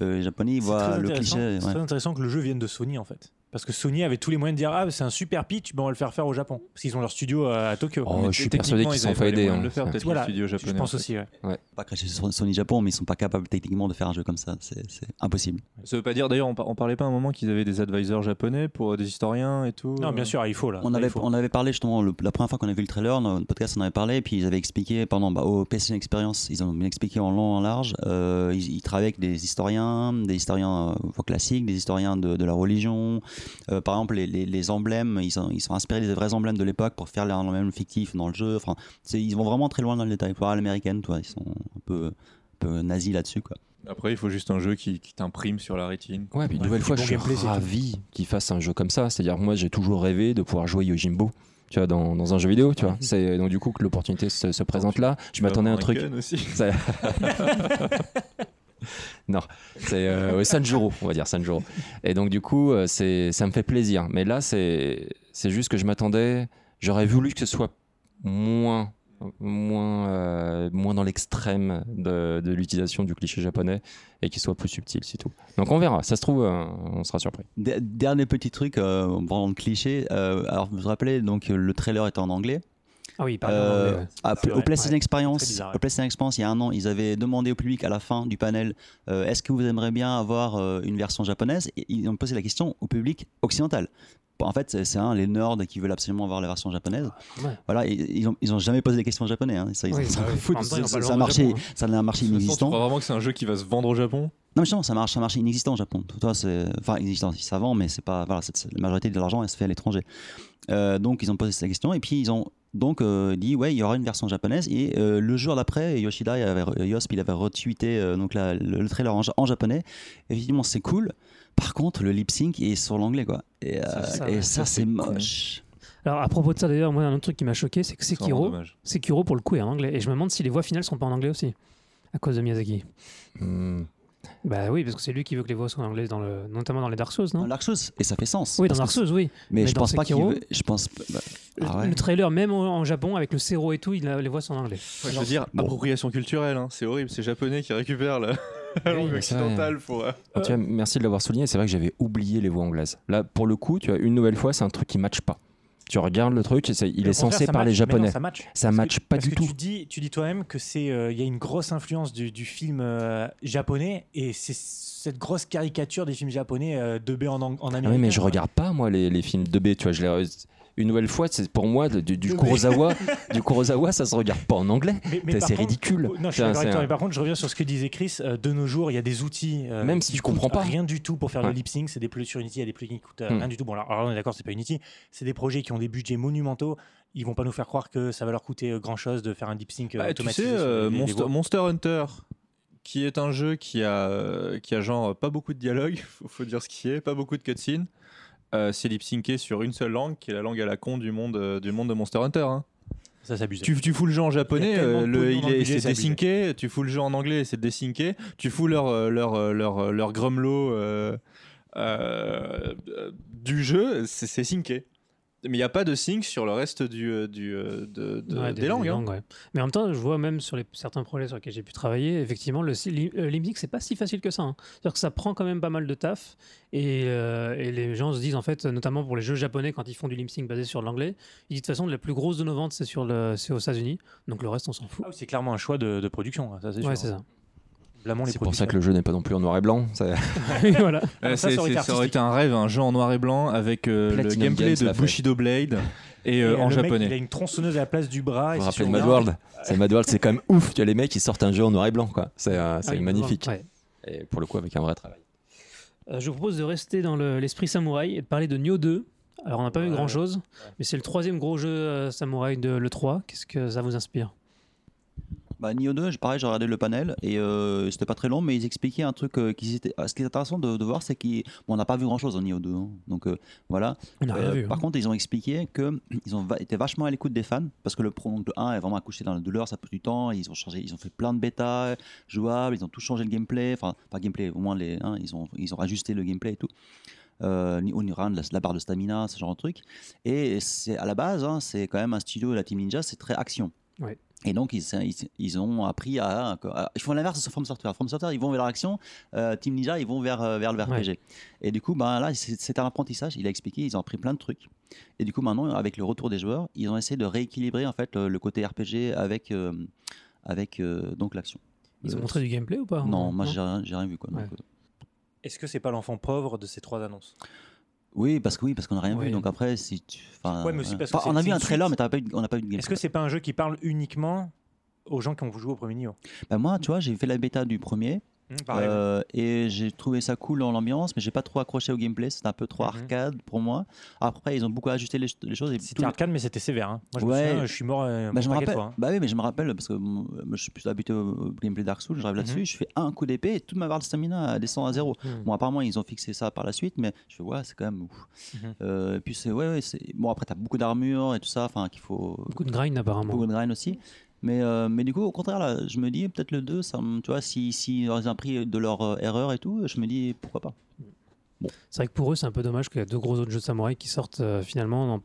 Euh, les Japonais, ils voient le cliché. C'est ouais. très intéressant que le jeu vienne de Sony en fait. Parce que Sony avait tous les moyens de dire Ah, c'est un super pitch, ben on va le faire faire au Japon. Parce qu'ils ont leur studio à, à Tokyo. Oh, je suis persuadé qu'ils ils sont pas aidés. hein. le faire, peut-être Voilà, les studios je japonais. pense en fait. aussi. ouais. Pas cracher sur Sony Japon, mais ils sont pas capables techniquement de faire un jeu comme ça. C'est impossible. Ça veut pas dire, d'ailleurs, on, on parlait pas à un moment qu'ils avaient des advisors japonais pour euh, des historiens et tout. Non, euh. bien sûr, il faut là. On Là, avait, il faut. on avait parlé justement, le- la première fois qu'on a vu le trailer, dans notre podcast, on avait parlé, et puis ils avaient expliqué pendant bah, au PlayStation Experience, ils ont bien expliqué en long, en large. euh, ils, ils travaillent avec des historiens, des historiens euh, classiques, des historiens de, de la religion. Euh, par exemple, les, les- les emblèmes, ils sont, ils sont inspirés des vrais emblèmes de l'époque pour faire les emblèmes fictifs dans le jeu. Enfin, c'est- ils vont vraiment très loin dans le détail. Pour l'américaine, toi, ils sont un peu, un peu nazis là-dessus, quoi. Après, il faut juste un jeu qui, qui t'imprime sur la rétine. Ouais, puis une Ouais, nouvelle fois, bon je suis gameplay, ravi qu'ils fassent un jeu comme ça. C'est-à-dire, moi, j'ai toujours rêvé de pouvoir jouer Yojimbo. Tu vois, dans, dans un jeu vidéo, tu vois. C'est donc du coup que l'opportunité se, se présente là. Je m'attendais à un truc. Gun aussi. Non, c'est euh, Sanjuro, on va dire Sanjuro. Et donc du coup, euh, c'est ça me fait plaisir. Mais là, c'est c'est juste que je m'attendais. J'aurais voulu que ce soit moins moins euh, moins dans l'extrême de, de l'utilisation du cliché japonais et qu'il soit plus subtil, c'est tout. Donc on verra. Ça se trouve, euh, on sera surpris. Der- Dernier petit truc, en parlant de cliché. alors, vous vous rappelez, donc, le trailer était en anglais. Ah oui, pardon. Euh, à- C'est au PlayStation ouais. Experience, Très bizarre, ouais. au PlayStation Experience, il y a un an, ils avaient demandé au public à la fin du panel euh, est-ce que vous aimeriez bien avoir euh, une version japonaise? Et ils ont posé la question au public occidental. En fait, c'est les nerds qui veulent absolument avoir la version japonaise. Ouais. Voilà, ils ont ils ont jamais posé des questions en japonais. hein. Ça, Oui, bah oui. temps, a marché, Japon, hein. ça n'a un marché façon, Tu inexistant. crois vraiment que c'est un jeu qui va se vendre au Japon Non, mais justement, ça marche, ça marche inexistant au Japon. Toi, c'est, enfin, inexistant, ça vend, mais c'est pas, voilà, la majorité de l'argent, elle se fait à l'étranger. Euh, donc, ils ont posé cette question et puis ils ont donc euh, dit, ouais, il y aura une version japonaise. Et euh, le jour d'après, Yoshida, il avait, Yosp, il avait retweeté euh, donc la- le, le trailer en, ja- en japonais. Effectivement, c'est cool. Par contre, le lip sync est sur l'anglais, quoi. Et, euh, ça, et ouais. ça, Ça, c'est moche. Alors à propos de ça d'ailleurs, moi un autre truc qui m'a choqué, c'est que Sekiro. Sekiro pour le coup est en anglais. Et je me demande si les voix finales sont pas en anglais aussi. À cause de Miyazaki. Hmm. Bah oui, parce que c'est lui qui veut que les voix soient en anglais, dans le... notamment dans les Dark Souls, non Dans Dark Souls, et ça fait sens. Oui, dans Parce Dark que- Souls, oui. Mais, Mais je dans pense pas qu'il Sekiro, veut- Je pense. bah, Le, ah ouais. le trailer, même en, Japon, avec le Zero et tout, il a- les voix sont en anglais. Ouais, je veux dire, Bon. appropriation culturelle, hein, c'est horrible, c'est japonais qui récupèrent la, la langue occidentale pour. euh, Alors, tu vois, merci de l'avoir souligné. C'est vrai que j'avais oublié les voix anglaises. Là, pour le coup, tu vois, une nouvelle fois, c'est un truc qui matche pas. Tu regardes le truc, et il est censé parler match, mais non, japonais. ça match. Ça match pas parce du que tout. Tu dis, tu dis toi-même que c'est, euh, il y a une grosse influence du, du film euh, japonais et c'est cette grosse caricature des films japonais euh, 2B en, en Ah oui, mais je regarde pas moi les, les films 2B, tu vois, je les une nouvelle fois, c'est pour moi du, du 2B. Kurosawa, du Kurosawa, ça se regarde pas en anglais. C'est ridicule. Non, je suis C'est un- d'accord avec c'est toi, un- mais par contre, je reviens sur ce que disait Chris. euh, de nos jours, il y a des outils. euh, Même si tu comprends pas. Rien du tout pour faire Ouais. le lip sync. C'est des plugins sur Unity, il y a des plugins qui coûtent euh, Hmm. rien du tout. Bon, alors, alors, on est d'accord, c'est pas Unity. C'est des projets qui ont des budgets monumentaux. Ils vont pas nous faire croire que ça va leur coûter grand chose de faire un lip sync euh, Bah, tu sais, euh, Monster, Hunter, qui est un jeu qui a, qui a genre pas beaucoup de dialogue, faut, faut dire ce qui est, pas beaucoup de cutscenes. Euh, c'est lip syncé sur une seule langue, qui est la langue à la con du monde, euh, du monde de Monster Hunter. hein. Ça s'abuse. Tu, tu fous le jeu en japonais, Il y a tellement euh, de le, pognon il dans le est, budget, c'est c'est abusé. désynqué. Tu fous le jeu en anglais, c'est désynqué. Tu fous leur, euh, leur, euh, leur, euh, leur grumlo euh, euh, euh, du jeu, c'est c'est synqué. Mais il n'y a pas de sync sur le reste du, euh, du, euh, de, de- Ouais, des, langues. hein. ouais. Mais en même temps, je vois même sur les, certains projets sur lesquels j'ai pu travailler, effectivement, le euh, lip sync, c'est pas si facile que ça. hein. C'est-à-dire que ça prend quand même pas mal de taf. Et, euh, et les gens se disent, en fait, notamment pour les jeux japonais, quand ils font du lip sync basé sur l'anglais, ils disent de toute façon, la plus grosse de nos ventes, c'est sur le- c'est aux États-Unis. Donc le reste, on s'en fout. Ah oui, c'est clairement un choix de, de production. Ça, c'est sûr. ouais, c'est ça. C'est pour ça que le jeu n'est pas non plus en noir et blanc. voilà. Euh, ça, aurait été c'est- ça aurait été un rêve, un jeu en noir et blanc avec euh, le gameplay Games de. Bushido Blade et, euh, en le mec, japonais. il a une tronçonneuse à la place du bras. Vous vous c'est rappelez Mad World C'est Mad World, c'est quand même ouf. Tu vois les mecs, ils sortent un jeu en noir et blanc, quoi. C'est euh, Ah magnifique. ouais. Et pour le coup, avec un vrai travail. Euh, je vous propose de rester dans le- l'esprit samouraï et de parler de Nioh 2. Alors, on n'a pas vu grand chose, mais c'est le troisième gros jeu euh, samouraï de l'E3. Qu'est-ce que ça vous inspire? Bah, Nioh 2, j'ai- pareil, j'ai regardé le panel et euh, c'était pas très long, mais ils expliquaient un truc euh, qui était. Ce qui est intéressant de, de voir, c'est qu'on bon, n'a pas vu grand chose en Nioh 2. hein. Donc euh, voilà. Euh, vu. Par hein. contre, ils ont expliqué qu'ils ont va- été vachement à l'écoute des fans parce que le pro donc, le 1 est vraiment accouché dans la douleur, ça prend du temps. Ils ont changé, ils ont fait plein de bêta jouables, ils ont tout changé le gameplay, enfin pas gameplay, au moins les, hein, ils ont ils ont rajusté le gameplay et tout. Euh, ni- Oniran, la, la barre de stamina, ce genre de truc. Et c'est à la base, hein, c'est quand même un studio, la Team Ninja, c'est très action. Ouais. Et donc, ils, ils, ils ont appris à, à- Ils font l'inverse de From Software. From Software, ils vont vers l'action. euh, Team Ninja, ils vont vers, euh, vers le RPG. Et du coup, ben, là, c'est un apprentissage. Il a expliqué, ils ont appris plein de trucs. Et du coup, maintenant, avec le retour des joueurs, ils ont essayé de rééquilibrer en fait, le, le côté RPG avec, euh, avec euh, donc l'action. Ils ont Euh, montré du gameplay ou pas Non, moi, j'ai rien, rien vu. Quoi, Ouais. euh, Est-ce que c'est pas l'enfant pauvre de ces trois annonces? Oui, parce que oui, parce qu'on n'a rien vu. Donc après, si tu, enfin, Ouais, mais aussi voilà. parce que Enfin, c'est- on a vu un trailer, mais t'as pas eu, on n'a pas eu de gameplay. Est-ce que c'est pas un jeu qui parle uniquement aux gens qui ont joué au premier Nioh Bah, moi, tu vois, j'ai fait la bêta du premier. Ouais. Euh, et j'ai trouvé ça cool dans l'ambiance, mais j'ai pas trop accroché au gameplay. C'était un peu trop Mhm. arcade pour moi. Après, ils ont beaucoup ajusté les, les choses. C'était arcade, mais c'était sévère. hein. Moi, je Ouais. me souviens, je suis mort euh, Bah, je me rappelle. fois, hein. Bah oui, mais je me rappelle parce que moi, je suis plus habitué au gameplay Dark Souls. J'arrive là-dessus, Mhm. je fais un coup d'épée et toute ma barre de stamina descend à zéro. Bon, apparemment, ils ont fixé ça par la suite, mais je fais ouais, c'est quand même ouf. Euh, et puis c'est ouais, ouais, c'est bon. Après, t'as beaucoup d'armure et tout ça, enfin qu'il faut Beaucoup de grind apparemment. beaucoup de grind aussi. Mais, euh, mais du coup, au contraire, là, je me dis peut-être le 2, ça, tu vois, si, si ils ont appris de leur euh, erreur et tout, je me dis pourquoi pas. C'est vrai que pour eux, c'est un peu dommage qu'il y a deux gros autres jeux de samouraï qui sortent euh, finalement dans,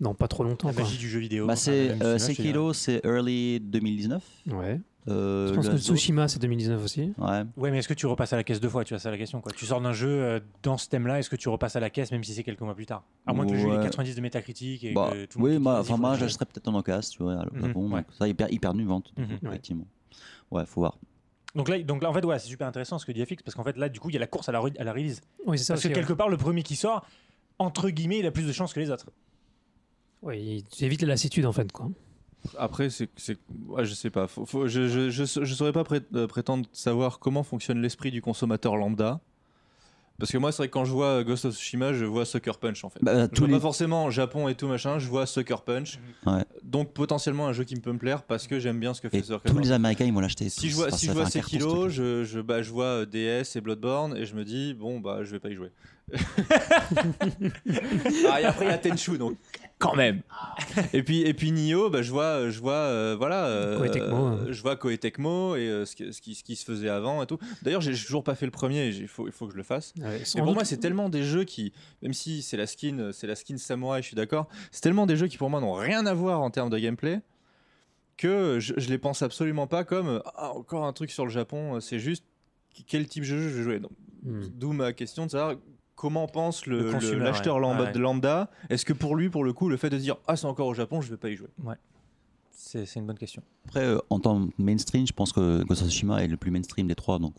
dans pas trop longtemps. La magie du jeu vidéo. Bah, enfin, c'est euh. Sekiro, c'est early 2019. Ouais. Euh, Je pense que Tsushima, c'est 2019 aussi. Ouais. Ouais, mais est-ce que tu repasses à la caisse deux fois Tu vois, c'est la question. Quoi. Tu sors d'un jeu euh, dans ce thème-là, est-ce que tu repasses à la caisse même si c'est quelques mois plus tard? À moins que le jeu ait Ouais. 90 de métacritique et Bah, que tout oui, moi, enfin, il moi, j'achèterais peut-être en occasion, tu vois, Mhm, ouais. donc Ça, hyper, hyper nu vente, Mhm, ouais. effectivement. Ouais, faut voir. Donc là, donc là, en fait, ouais, c'est super intéressant ce que dit FX parce qu'en fait, là, du coup, il y a la course à la, re- à la release. Oui, c'est ça Parce que quelque part, le premier qui sort, entre guillemets, il a plus de chances que les autres. Ouais, tu évites la lassitude en fait. Quoi. Après, c'est, ouais, je sais pas. Faut- faut- je, je, je, je saurais pas euh, prétendre savoir comment fonctionne l'esprit du consommateur lambda. Parce que moi, c'est vrai que quand je vois Ghost of Tsushima, je vois Sucker Punch en fait. Bah, je tous vois les... pas forcément Japon et tout machin, je vois Sucker Punch. Ouais. Donc potentiellement un jeu qui me peut me plaire parce que j'aime bien ce que fait Et Sucker tous Punch. les Américains, ils vont l'acheter. Si je vois, si ça je fait vois un carton, ce Sekiro, truc. je, je, bah, je vois euh, DS et Bloodborne et je me dis, bon, bah, je vais pas y jouer. ah, et après, il y a Tenchu, donc quand même. et puis, et puis Nioh, bah, je vois, je vois, euh, voilà, euh, euh, hein. je vois Koei Tecmo et euh, ce, qui, ce, qui, ce qui se faisait avant et tout. D'ailleurs, j'ai toujours pas fait le premier, il faut, il faut que je le fasse. Ouais, Et sans pour doute- moi, c'est tellement des jeux qui, même si c'est la skin, c'est la skin samouraï, je suis d'accord, c'est tellement des jeux qui pour moi n'ont rien à voir en termes de gameplay que je, je les pense absolument pas comme ah, encore un truc sur le Japon. C'est juste quel type de jeu je vais jouer. Donc, Hmm. D'où ma question de savoir comment pense le- l'acheteur ouais. lambda, Ouais. lambda. Est-ce que pour lui, pour le coup, le fait de dire ah c'est encore au Japon, je vais pas y jouer? C'est une bonne question. Après, euh, en tant que mainstream, je pense que Ghost of Tsushima est le plus mainstream des trois. Donc,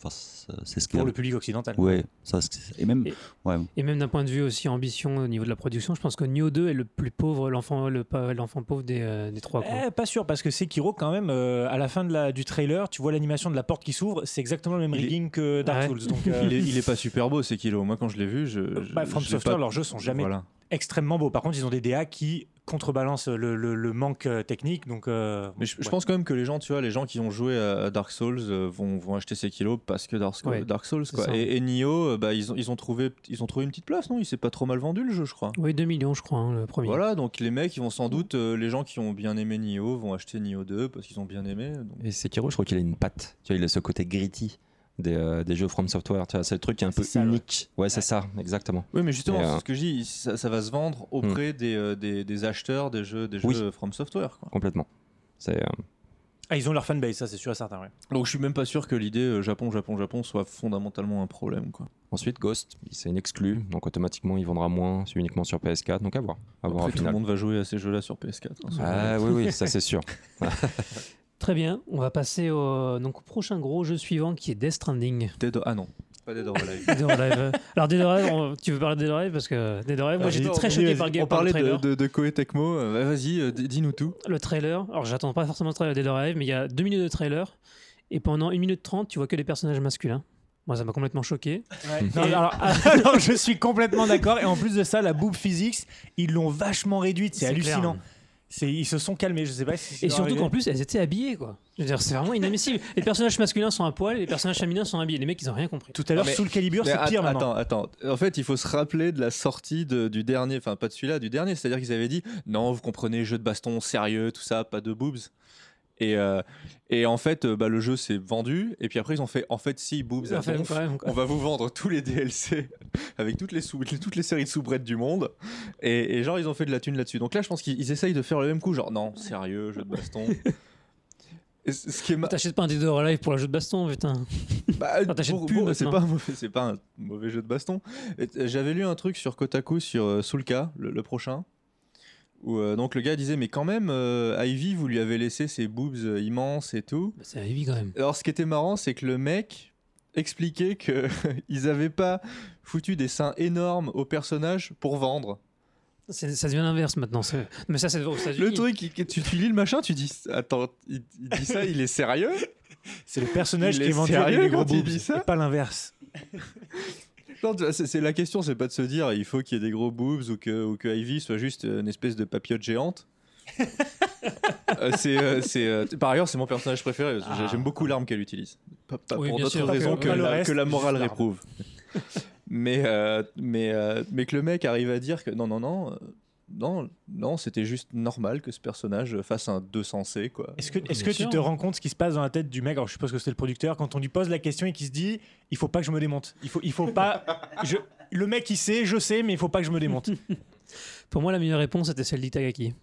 c'est ce Pour a. le public occidental. Ouais, ça, et même, Et- ouais, Et même d'un point de vue aussi ambition au niveau de la production, je pense que Nioh 2 est le plus pauvre, l'enfant le, l'enfant pauvre des, euh, des trois. quoi. Eh, pas sûr, parce que Sekiro, quand même, euh, à la fin de la, du trailer, tu vois l'animation de la porte qui s'ouvre, c'est exactement le même Il est- rigging que Dark Ouais. Souls. Donc, euh, Il est, il est pas super beau, ces kilos. Moi, quand je l'ai vu, je. je- bah, From je l'ai Software, pas- leurs jeux sont jamais Voilà. extrêmement beaux. Par contre, ils ont des DA qui contrebalancent le, le- le manque euh, technique. Donc, euh, Mais je, pense quand même que les gens, tu vois, les gens qui ont joué à Dark Souls euh, vont, vont acheter ces kilos parce que Dark, Ouais, Dark Souls, quoi. Et, et Nioh, bah, ils, ont, ils, ont trouvé, ils ont trouvé une petite place, non? Il s'est pas trop mal vendu le jeu, je crois. Oui, 2 millions, je crois, hein, le premier. Voilà, donc les mecs, ils vont sans doute, euh, les gens qui ont bien aimé Nioh vont acheter Nioh 2 parce qu'ils ont bien aimé. donc- Et Sekiro, je crois qu'il a une patte. Tu vois, il a ce côté gritty des, euh, des jeux From Software. C'est le truc qui est un peu C'est ça, unique. Ouais, c'est ça, exactement. Oui, mais justement, Et, euh, c'est ce que je dis, ça, ça va se vendre auprès des, euh, des, des acheteurs des jeux, des Oui. jeux From Software. Quoi. Complètement. C'est euh, Ah, ils ont leur fanbase, ça c'est sûr et certain. ouais. Donc je suis même pas sûr que l'idée euh, Japon, Japon, Japon soit fondamentalement un problème. Quoi. Ensuite, Ghost, c'est une exclue, donc automatiquement il vendra moins, c'est uniquement sur PS4, donc à voir. À voir au Après, tout le monde va jouer à ces jeux-là sur PS4. hein. Ah oui, oui, ça c'est sûr. Très bien, on va passer au, donc, au prochain gros jeu suivant qui est Death Stranding. Dead or- Ah non, pas Dead or Alive. Dead or Alive. Alors Dead or Alive, on- tu veux parler de Dead or Alive? Parce que Dead or Alive, moi Ah, j'étais très choqué par le game, On par le parlait de, trailer. de, de Koei Tecmo. euh, bah, Vas-y, euh, dis-nous tout. Le trailer, alors j'attends pas forcément le trailer de Dead or Alive, mais il y a deux minutes de trailer et pendant 1 minute 30, tu vois que les personnages masculins. Moi ça m'a complètement choqué. Non, alors, alors, je suis complètement d'accord. Et en plus de ça, la boob physics, ils l'ont vachement réduite. C'est hallucinant. clair. Ils se sont calmés. Je sais pas si. c'est Et surtout qu'en plus, elles étaient habillées, quoi. Je veux dire, c'est vraiment inadmissible. Les personnages masculins sont à poil et les personnages féminins sont habillés. Les mecs, ils ont rien compris. Tout à l'heure, Mais- sous le calibre, c'est pire maintenant. Attends, attends. En fait, il faut se rappeler de la sortie de- du dernier, enfin pas de celui-là, du dernier. C'est-à-dire qu'ils avaient dit non, vous comprenez, jeu de baston sérieux, tout ça, pas de boobs. Et, euh, et en fait, euh, bah, le jeu s'est vendu. Et puis après, ils ont fait en fait, si, boobs, donf. quand même, on va vous vendre tous les DLC avec toutes les, sous- toutes les séries de soubrettes du monde. Et, et genre, ils ont fait de la thune là-dessus. Donc là, je pense qu'ils ils essayent de faire le même coup. Genre, non, sérieux, jeu de baston. Ce qui est ma- T'achètes pas un Dead or Alive pour le jeu de baston, putain. bah, Enfin, pour- c'est pas, un mauvais- c'est pas un mauvais jeu de baston. Euh, J'avais lu un truc sur Kotaku sur Soulka, le, le prochain. Où euh, donc le gars disait mais quand même euh, Ivy vous lui avez laissé ses boobs euh, immenses et tout. Bah, c'est Ivy quand même. Alors ce qui était marrant c'est que le mec expliquait que ils avaient pas foutu des seins énormes au personnage pour vendre. C'est- Ça devient l'inverse maintenant. c'est- Mais ça, c'est aux États-Unis. Le truc, il- tu, tu lis le machin, tu dis attends, il, il dit ça, il est sérieux? C'est le personnage Il qui est est vendu sérieux avec les gros quand il boobs, dit ça? Et pas l'inverse. Non, c'est la question, c'est pas de se dire il faut qu'il y ait des gros boobs ou que, ou que Ivy soit juste une espèce de papillote géante. Euh, c'est, euh, euh, par ailleurs, c'est mon personnage préféré. Ah. J'aime beaucoup l'arme qu'elle utilise. Pas, pas Oui, pour d'autres raisons que, la, reste, que la juste morale réprouve. mais, euh, mais, euh, mais que le mec arrive à dire que non, non, non, euh, non, non, c'était juste normal que ce personnage fasse un 200C. Quoi. Est-ce que, est-ce que tu te rends compte ce qui se passe dans la tête du mec? Alors, je suppose que c'est le producteur quand on lui pose la question et qu'il se dit il faut pas que je me démonte. Il faut, il faut pas. je- le mec il sait, je sais, mais il faut pas que je me démonte. Pour moi, la meilleure réponse, c'était celle d'Itagaki.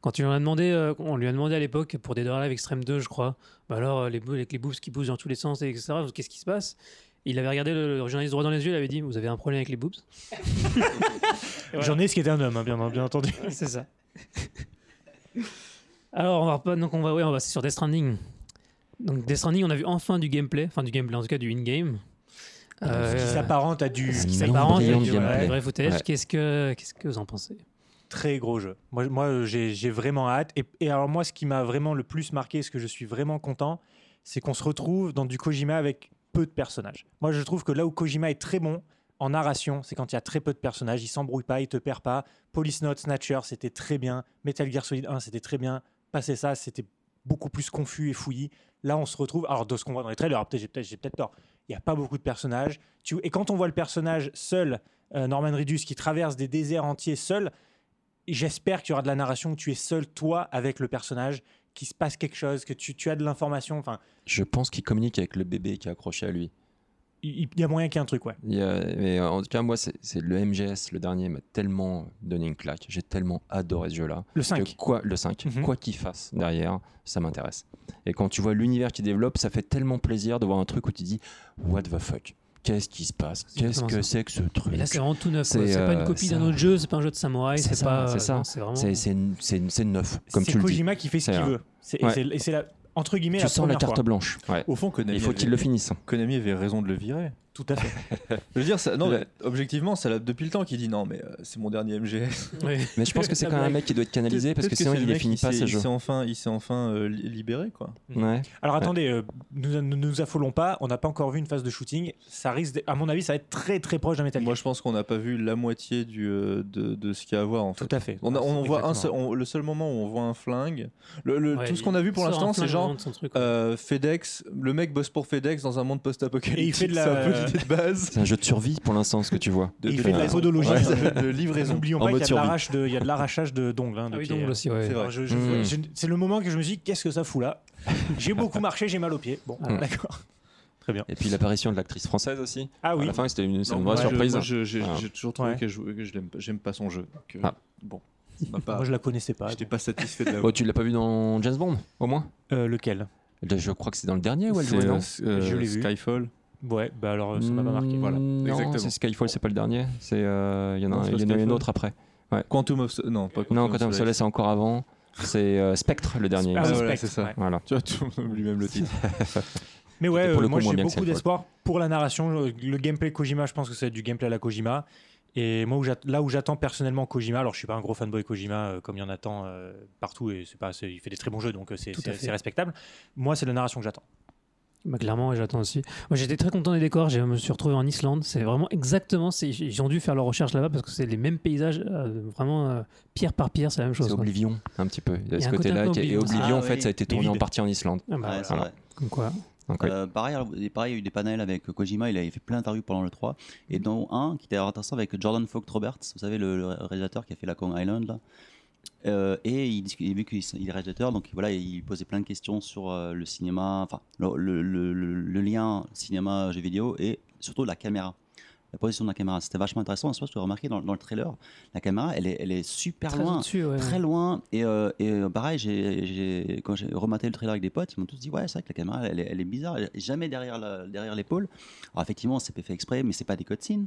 Quand tu lui as demandé, euh, on lui a demandé à l'époque, pour Dead or Alive Extreme 2, je crois, bah alors, euh, les, avec les boobs qui bougent dans tous les sens, et etc., qu'est-ce qui se passe? Il avait regardé le, le journaliste droit dans les yeux, il avait dit Vous avez un problème avec les boobs voilà. J'en ai ce qui était un homme, hein, bien, bien entendu. C'est ça. Alors, on va, donc on va, ouais, on va passer sur Death Stranding. Donc, Death Stranding, on a vu enfin du gameplay, enfin du gameplay, en tout cas du in-game. Ce qui Euh, s'apparente à du ce qui qui s'apparente à du vrai footage. Ouais. Qu'est-ce que, qu'est-ce que vous en pensez? Très gros jeu. Moi, moi j'ai j'ai vraiment hâte. Et, et alors, moi, ce qui m'a vraiment le plus marqué, ce que je suis vraiment content, c'est qu'on se retrouve dans du Kojima avec peu de personnages. Moi, je trouve que là où Kojima est très bon en narration, c'est quand il y a très peu de personnages. Il s'embrouille pas, il te perd pas. Police Note, Snatcher, c'était très bien. Metal Gear Solid 1, c'était très bien. Passer ça, c'était beaucoup plus confus et fouillis. Là, on se retrouve. Alors, de ce qu'on voit dans les trailers, peut-être j'ai peut-être tort. Il n'y a pas beaucoup de personnages. Tu- et quand on voit le personnage seul, euh, Norman Reedus, qui traverse des déserts entiers seul, j'espère qu'il y aura de la narration, tu es seul, toi, avec le personnage, qu'il se passe quelque chose, que tu, tu as de l'information. Enfin, Je pense qu'il communique avec le bébé qui est accroché à lui. il y a moyen qu'il y ait un truc, ouais. Il y a- mais en tout cas, moi, c'est c'est le MGS, le dernier, m'a tellement donné une claque. J'ai tellement adoré ce jeu-là. Le que 5. quoi, le 5, Mhm. quoi qu'il fasse derrière, ça m'intéresse. Et quand tu vois l'univers qu'il développe, ça fait tellement plaisir de voir un truc où tu dis What the fuck? Qu'est-ce qui se passe Qu'est-ce que c'est que ce truc Et là, c'est vraiment tout neuf. C'est, C'est pas une euh, copie c'est d'un un- autre jeu, c'est pas un jeu de samouraï, C'est c'est ça, pas. c'est ça. non, C'est vraiment. C'est c'est c'est- c'est neuf, comme C'est tu le dis. Kojima qui fait ce C'est qu'il veut. C'est- Et Ouais. c'est c'est la entre guillemets Tu la sens la carte fois. blanche. Ouais. Au fond, Konami Il faut qu'il le finisse. Konami avait raison de le virer. Tout à fait. Je veux dire, ça, non, mais objectivement, ça l'a depuis le temps qu'il dit non, mais euh, c'est mon dernier MGS. Mais je pense que c'est quand même un mec qui doit être canalisé parce que sinon il mec finit pas s'est- ces il s'est enfin, il s'est enfin euh, li- libéré quoi. Ouais. Alors attendez, euh, nous ne nous affolons pas, on n'a pas encore vu une phase de shooting. Ça risque, à mon avis, ça va être très très proche d'un Metal Gear. Moi, je pense qu'on n'a pas vu la moitié du, euh, de, de ce qu'il y a à voir en fait. Tout à fait. On, a- on voit un seul, Exactement. on- le seul moment où on voit un flingue. Le, le- Ouais, tout ce qu'on a vu pour il l'instant, c'est genre truc, euh, FedEx. Le mec bosse pour FedEx dans un monde post-apocalyptique. Et il fait de la- De base. C'est un jeu de survie pour l'instant ce que tu vois. De- il de- fait de la podologie. Ouais, c'est un jeu de livraison. N'oublions en pas qu'il mode y a de survie. l'arrache de- il y a de l'arrachage de d'ongles. hein, Ah oui, euh. aussi, ouais. C'est Mm. le moment que je me suis dit, qu'est-ce que ça fout là? J'ai beaucoup marché, j'ai mal aux pieds. Bon, Ah. d'accord. Très bien. Et puis l'apparition de l'actrice française aussi. Ah À oui. la fin, c'était une, vraie surprise. J'ai Ah. toujours trouvé Ouais. que je, que je j'aime pas son jeu. donc, euh, Ah. Bon, m'a pas- Moi, je la connaissais pas. j'étais pas satisfait de la Oh, tu l'as pas vu dans James Bond, au moins? Euh, lequel? Je crois que c'est dans le dernier où elle C'est, jouait, non? euh, Je l'ai vu. Skyfall. Ouais, bah alors euh, ça m'a pas marqué. Mm, Voilà, non, exactement. c'est Skyfall, c'est pas le dernier. C'est euh, il y en a, Non, y en a une Skyfall. autre après. Quantum of non pas Quantum non, of Quantum of Solace. Solace, c'est encore avant. C'est euh, Spectre le dernier. Ah, Ah, voilà, c'est ça. ouais. Voilà. Tu vois, tout le monde oublie même le titre. Mais ouais, euh, moi j'ai beaucoup d'espoir pour la narration. Le, le gameplay Kojima, je pense que c'est du gameplay à la Kojima. Et moi, où là où j'attends personnellement Kojima, alors je suis pas un gros fanboy Kojima euh, comme il y en a tant euh, partout, et c'est pas, il fait des très bons jeux, donc euh, c'est respectable. Moi, c'est la narration que j'attends. Bah, clairement, et j'attends aussi. Moi, j'étais très content des décors. Je me suis retrouvé en Islande. C'est vraiment exactement. Ils ont dû faire leur recherche là-bas parce que c'est les mêmes paysages, euh, vraiment euh, pierre par pierre, c'est la même chose. C'est. Oblivion, un petit peu. Il y a Il y ce a côté-là. Et Oblivion. Oblivion, Ah, en fait, oui. ça a été tourné en partie en Islande. Ah, bah, Ouais, voilà. c'est vrai. Comme quoi. Donc. Euh, pareil, pareil, il y a eu des panels avec Kojima, il avait fait plein d'interviews pendant le 3, et dont un qui était intéressant avec Jordan Vogt Roberts, vous savez, le, le réalisateur qui a fait la Kong Island, là. Euh, et il, vu qu'il il est réalisateur, donc voilà, il posait plein de questions sur euh, le cinéma, enfin, le, le- le- le- le lien cinéma-jeu vidéo, et surtout la caméra. La position de la caméra, c'était vachement intéressant. Je pense que tu as remarqué dans, dans le trailer, la caméra, elle est, elle est super Très loin ouais. très loin. Et, euh, et pareil, j'ai, quand j'ai rematé le trailer avec des potes, ils m'ont tous dit Ouais, c'est vrai que la caméra, elle est, elle est bizarre, elle est jamais derrière, la- derrière l'épaule. Alors, effectivement, c'est fait exprès, mais c'est pas des cutscenes.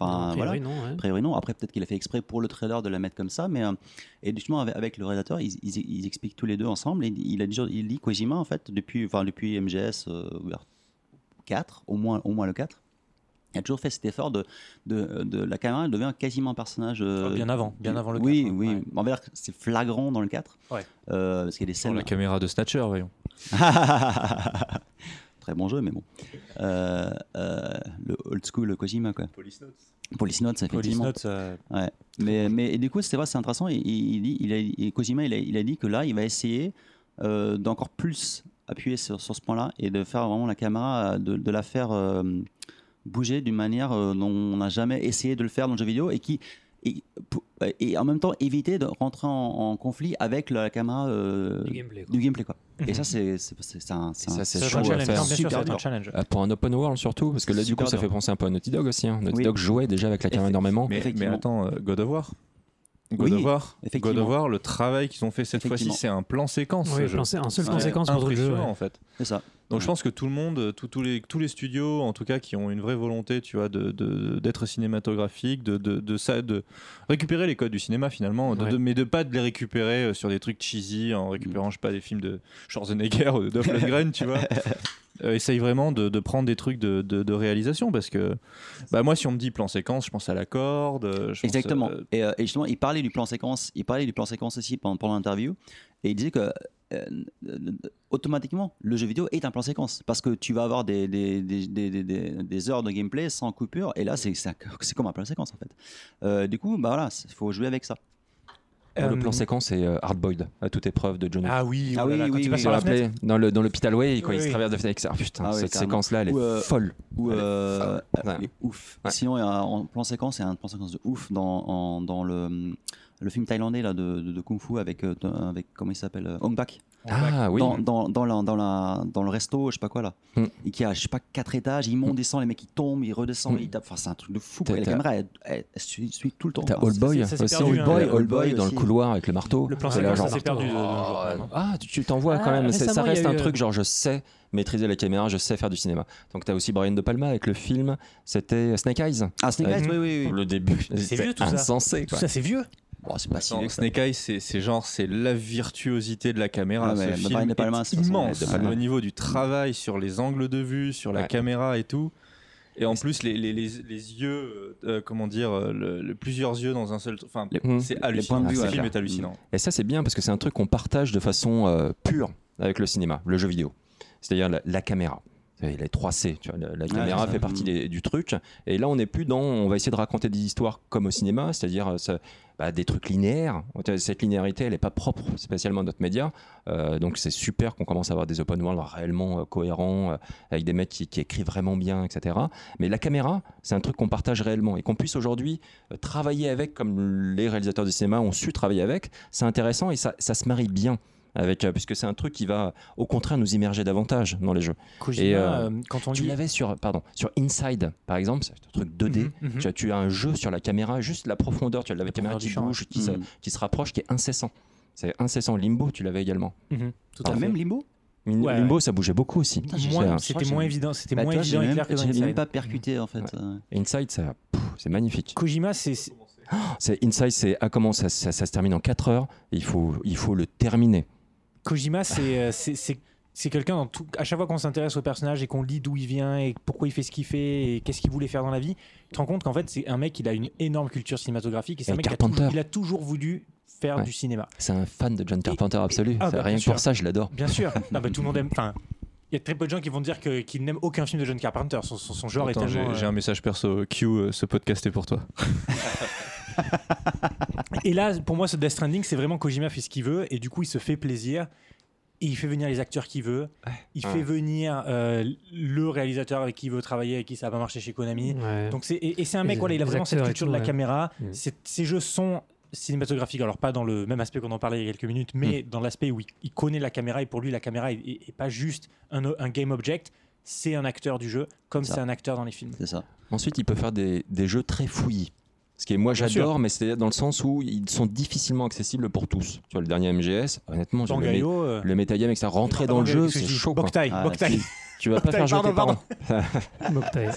Non, a Enfin, priori, voilà. non, ouais. A priori, non. Après, peut-être qu'il a fait exprès pour le trailer de la mettre comme ça. Mais, euh, et justement, avec, avec le réalisateur, ils, ils- ils expliquent tous les deux ensemble. Et il, a dit, il dit Kojima, en fait, depuis, enfin, depuis MGS euh, vers 4, au moins, au moins le 4, il a toujours fait cet effort de, de, de la caméra, elle devient quasiment un personnage. euh, Oh, bien avant, bien avant le Oui, 4, hein, oui. ouais. On va dire que c'est flagrant dans le 4. Ouais. Euh, parce qu'il y a des Sur scènes. la caméra de Snatcher, voyons. Très bon jeu, mais bon. Euh, euh, le old school Kojima, quoi. Police Notes. Police Notes, Police effectivement. Notes, euh, Ouais. Mais, mais et du coup, c'est vrai, c'est intéressant. Il, il dit, il a, et Kojima, il a, il a dit que là, il va essayer euh, d'encore plus appuyer sur, sur ce point-là et de faire vraiment la caméra, de, de la faire euh, bouger d'une manière euh, dont on n'a jamais essayé de le faire dans le jeu vidéo et qui et, pour- et en même temps éviter de rentrer en, en conflit avec la caméra euh, Du gameplay. quoi. du gameplay quoi. Et Mhm. ça c'est un, ça, un- c'est un challenge. Euh, Pour un open world surtout, parce que là, du coup, ça fait penser un peu à Naughty Dog aussi. hein. Naughty Oui. Dog jouait déjà avec la caméra énormément. Mais, attends, euh, God of War. God Oui, of War, God of War, le travail qu'ils ont fait cette fois-ci, c'est un plan séquence. Un seul plan séquence pour le jeu. En fait. c'est ça. Donc je pense que tout le monde, tous- tous les, tous les studios, en tout cas, qui ont une vraie volonté, tu vois, de- de- d'être cinématographique, de, de, de, ça, de récupérer les codes du cinéma finalement, de, Ouais. de- mais de pas de les récupérer euh, sur des trucs cheesy en récupérant, je sais pas, des films de Schwarzenegger ou de Lundgren, tu vois. Euh, essaye vraiment de, de prendre des trucs de, de- de réalisation parce que bah moi si on me dit plan séquence je pense à la corde euh, pense, Exactement. euh, Et, euh, et justement, il parlait du plan séquence. Il parlait du plan séquence aussi pendant, pendant l'interview. Et il disait que euh, automatiquement, le jeu vidéo est un plan séquence parce que tu vas avoir des, des, des, des, des- des- des heures de gameplay sans coupure. Et là, c'est c'est un- c'est comme un plan séquence en fait. Euh, du coup, bah voilà, il faut jouer avec ça. Le Euh, plan séquence, c'est euh, Hard Boiled, à toute épreuve de Johnny. Ah oui, Ah là oui, là, quand oui, il oui, passe la rappelez dans le dans l'hôpital Way quand Oui, il se oui. traverse de fenêtre. Ah, putain, Ah oui, cette séquence-là, elle est Ou, euh, folle. Ou, euh, elle est ouf. Ouais. Sinon, il y a un plan séquence, il y a un plan séquence de ouf dans, en- dans le, le film thaïlandais là, de, de, de Kung Fu avec, euh, avec comment il s'appelle euh, Hong Bak. Ah oui. dans, dans, dans, la, dans, la, dans le resto, je sais pas quoi là, Hmm. et qui a, je sais pas, quatre étages, il monte, descend, les mecs ils tombent, ils redescendent, Hmm. ils tapent. Enfin, c'est un truc de fou. Et la caméra, elle, elle- elle suit, suit tout le temps. T'as Enfin, All Boy hein. All Boy, All Boy dans le couloir avec le marteau. Le plan C'est séquence, perdu. de- Oh, de- ah, tu t'en vois quand Ah, même. c'est- Ça reste a un truc euh, genre je sais maîtriser la caméra, je sais faire du cinéma. Donc t'as aussi Brian De Palma avec le film, c'était Snake Eyes. Ah, Snake Eyes, oui, oui, oui. Le début, C'est vieux, tout ça. insensé. Tout ça, c'est vieux. Bon, c'est pas si Attends. Snake Eyes, c'est genre c'est la virtuosité de la caméra. Ah, Ce film Brian De Palma, est c'est façon, immense Palma. au niveau du travail sur les angles de vue, sur la Ouais. caméra et tout. Et en plus, les, les, les, les yeux, euh, comment dire, euh, le, le- plusieurs yeux dans un seul. Enfin, Les- c'est points hallucinant. de vue, Ce ouais. film est hallucinant. Et ça, c'est bien parce que c'est un truc qu'on partage de façon euh, pure avec le cinéma, le jeu vidéo. C'est-à-dire la, la caméra. Les 3C, tu vois, la, la caméra fait partie des- du truc. Et là, on n'est plus dans. On va essayer de raconter des histoires comme au cinéma, c'est-à-dire euh, bah, des trucs linéaires. Cette linéarité, elle n'est pas propre spécialement à notre média. Euh, donc, c'est super qu'on commence à avoir des open world réellement euh, cohérents, euh, avec des mecs qui, qui écrivent vraiment bien, etc. Mais la caméra, c'est un truc qu'on partage réellement. Et qu'on puisse aujourd'hui travailler avec, comme les réalisateurs du cinéma ont su travailler avec, c'est intéressant et ça, ça se marie bien. Avec, euh, puisque c'est un truc qui va au contraire nous immerger davantage dans les jeux. Kojima, Et, euh, euh, quand on Tu lit. l'avais sur, pardon, sur Inside, par exemple, c'est un truc 2D. Mhm, mhm. Tu, as, tu as un jeu sur la caméra, juste la profondeur, tu as la, La caméra qui bouge, qui, se, Mhm. qui se rapproche, qui est incessant. C'est incessant. Limbo, tu l'avais également. Tout à Ah, fait. même Limbo? Min- Ouais, Limbo, ça bougeait beaucoup aussi. C'était moins j'ai- évident, c'était Bah, moins évident j'ai et clair que dans même pas percuté en fait. Ouais. Inside, ça, c'est magnifique. Kojima, c'est c'est- C'est Inside, c'est ah, comment ça, ça, ça se termine en 4 heures. Il faut, il faut le terminer. Kojima, c'est euh, c'est- c'est quelqu'un dans tout. À chaque fois qu'on s'intéresse au personnage et qu'on lit d'où il vient et pourquoi il fait ce qu'il fait et qu'est-ce qu'il voulait faire dans la vie, tu te rends compte qu'en fait c'est un mec il a une énorme culture cinématographique et c'est un mec qui a Carpenter. toujours, il a toujours voulu faire Ouais. du cinéma. C'est un fan de John Carpenter absolu. ah, C'est bah, rien que pour ça, je l'adore. Bien sûr. Non, bah, tout le monde aime. Enfin, il y a très peu de gens qui vont dire qu'ils n'aiment aucun film de John Carpenter. Son, son- son genre Attends, est j'ai tellement. j'ai euh, un message perso. Q, euh, ce podcast est pour toi. Et là, pour moi, ce Death Stranding, c'est vraiment Kojima fait ce qu'il veut et du coup, il se fait plaisir. Et il fait venir les acteurs qu'il veut. Il Ouais. fait venir euh, le réalisateur avec qui il veut travailler, avec qui ça va pas marcher chez Konami. Ouais. Donc c'est et, et c'est un mec Les- voilà, il a vraiment cette culture tout, de la ouais. caméra. Mm. Ces jeux sont cinématographiques, alors pas dans le même aspect qu'on en parlait il y a quelques minutes, mais dans l'aspect où il, il connaît la caméra et pour lui la caméra est, est- est pas juste un, un game object, c'est un acteur du jeu, comme c'est un acteur dans les films. C'est ça. Ensuite, il peut faire des, des jeux très fouillis. Ce qui est, moi, j'adore, mais c'est dans le sens où ils sont difficilement accessibles pour tous. Tu vois, le dernier MGS, honnêtement, le, mé- euh, le metagame, avec ça, rentrer dans le jeu, que c'est chaud. Boktai, Ah, Boktai. si. Tu vas pas Boktai, faire jouer tes pardon, parents. Mocktail.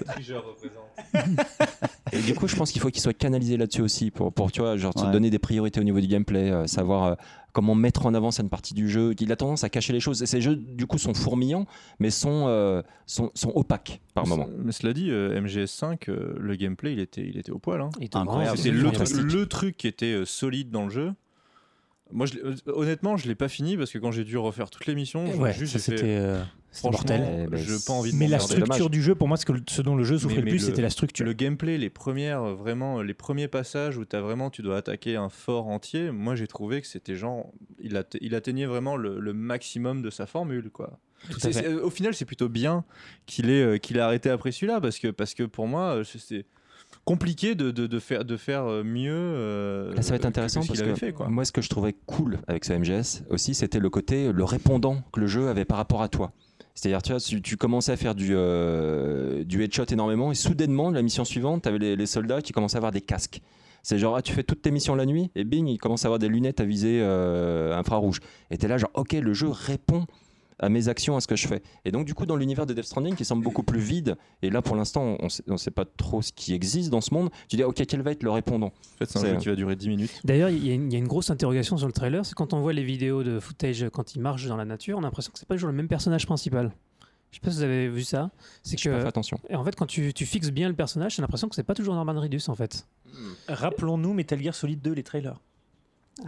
Et du coup, je pense qu'il faut qu'il soit canalisé là-dessus aussi pour, pour tu vois, genre, te donner des priorités au niveau du gameplay, euh, savoir euh, comment mettre en avant cette partie du jeu. Il a tendance à cacher les choses. Et ces jeux, du coup, sont fourmillants, mais sont, euh, sont, sont opaques par moment. Mais cela dit, euh, MGS5, euh, le gameplay, il était, il était au poil. hein. Il était Incroyable. grand, C'était le, truc- le truc qui était solide dans le jeu. Moi, je euh, honnêtement, je l'ai pas fini parce que quand j'ai dû refaire toutes les missions, je- Ouais, juste c'était euh, c'était mortel. Eh ben, j'ai pas envie de Mais la structure du jeu, pour moi, ce, que, ce dont le jeu souffrait Mais- le mais plus, c'était la structure. Le gameplay, les premières, euh, vraiment, euh, les premiers passages où as vraiment, tu dois attaquer un fort entier. Moi, j'ai trouvé que c'était genre, il, atte- il atteignait vraiment le, le maximum de sa formule, quoi. Tout à C'est- fait. c'est- au final, c'est plutôt bien qu'il ait, euh, qu'il ait arrêté après celui-là, parce que, parce que pour moi, euh, c'est compliqué de, de, de faire, de faire euh, mieux. euh, Là, ça va être intéressant que ce parce que fait, moi, ce que je trouvais cool avec ce MGS aussi, c'était le côté, le répondant que le jeu avait par rapport à toi. C'est-à-dire, tu vois, tu, tu commençais à faire du, euh, du headshot énormément et soudainement, la mission suivante, tu avais les, les soldats qui commençaient à avoir des casques. C'est genre, ah, tu fais toutes tes missions la nuit et bing, ils commencent à avoir des lunettes à visée euh, infrarouge. Et tu es là, genre, ok, le jeu répond à mes actions, à ce que je fais. Et donc, du coup, dans l'univers de Death Stranding, qui semble beaucoup plus vide, et là, pour l'instant, on ne sait pas trop ce qui existe dans ce monde, tu dis, ok, quel va être le répondant? En fait, c'est un jeu qui va durer 10 minutes. D'ailleurs, il y, a une- il y a une grosse interrogation sur le trailer, c'est quand on voit les vidéos de footage quand il marche dans la nature, on a l'impression que c'est pas toujours le même personnage principal. Je sais pas si vous avez vu ça. C'est Je n'ai pas fait que, attention. et en fait, quand tu, tu fixes bien le personnage, j'ai l'impression que c'est pas toujours Norman Reedus en fait. Rappelons-nous Metal Gear Solid 2, les trailers.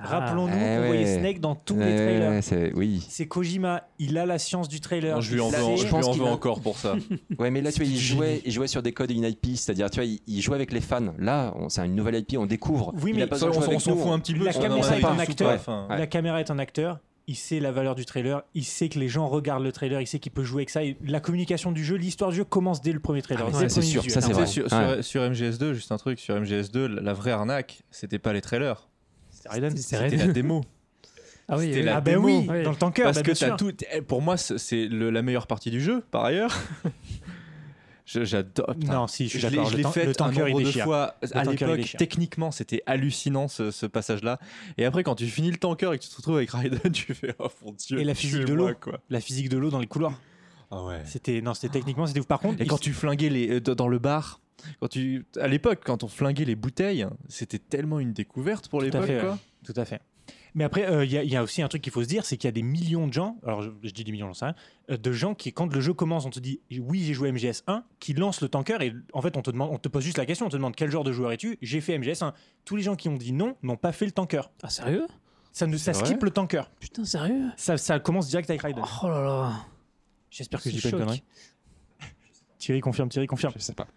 Ah. Rappelons-nous Eh qu'on voyait ouais. Snake dans tous les Ouais, trailers. ouais, c'est- oui. C'est Kojima, il a la science du trailer. Non, je lui en en- je je lui en veux a- encore pour ça. Ouais, mais là, tu vois, il jouait, il jouait sur des codes in IP, c'est-à-dire, tu vois, il, il jouait avec les fans. Là, c'est une nouvelle IP, on découvre. Oui, Il mais a pas Ça, on s'en- fout un petit peu. La caméra est un acteur. La caméra est un acteur. Il sait la valeur du trailer, il sait que les gens regardent le trailer, il sait qu'il peut jouer avec ça. Et la communication du jeu, l'histoire du jeu commence dès le premier trailer. Ah, c'est premier sûr, ça, c'est vrai. sur, Ouais. sur, sur MGS2, juste un truc, sur MGS2, la, la vraie arnaque, c'était pas les trailers, C'est Raiden. C'est c'était la démo. Ah oui, la Ah ben démo. oui, dans le tanker, Parce bah, que sûr. tout. eh, Pour moi, c'est la meilleure partie du jeu, par ailleurs. Je- J'adore. Non, si, je suis Je l'ai- d'accord. je Le, l'ai fait le un tanker, il nombre de fois. À l'époque, techniquement, c'était hallucinant ce, ce passage-là. Et après, quand tu finis le tanker et que tu te retrouves avec Raiden, tu fais oh mon dieu. Et la physique de l'eau. La physique de l'eau dans les couloirs. Ah ouais. C'était non, c'était techniquement c'était ouf. Par contre, Et il- quand tu flinguais les euh, dans le bar, quand tu à l'époque, quand on flinguait les bouteilles, c'était tellement une découverte pour l'époque, ouais. Tout à fait. Mais après, euh, il y, a- il y a aussi un truc qu'il faut se dire, c'est qu'il y a des millions de gens, alors je, je dis des millions, j'en sais rien, euh, de gens qui, quand le jeu commence, on te dit oui, j'ai joué MGS 1, qui lancent le tanker et en fait, on te, demande, on te pose juste la question, on te demande quel genre de joueur es-tu? J'ai fait MGS 1. Tous les gens qui ont dit non n'ont pas fait le tanker. Ah, sérieux? Ça, ne, ça skip le tanker. Putain, sérieux? Ça, ça commence direct avec Raiden. Oh là là. J'espère que je dis pas une connerie. Thierry confirme, Thierry confirme. Je sais pas.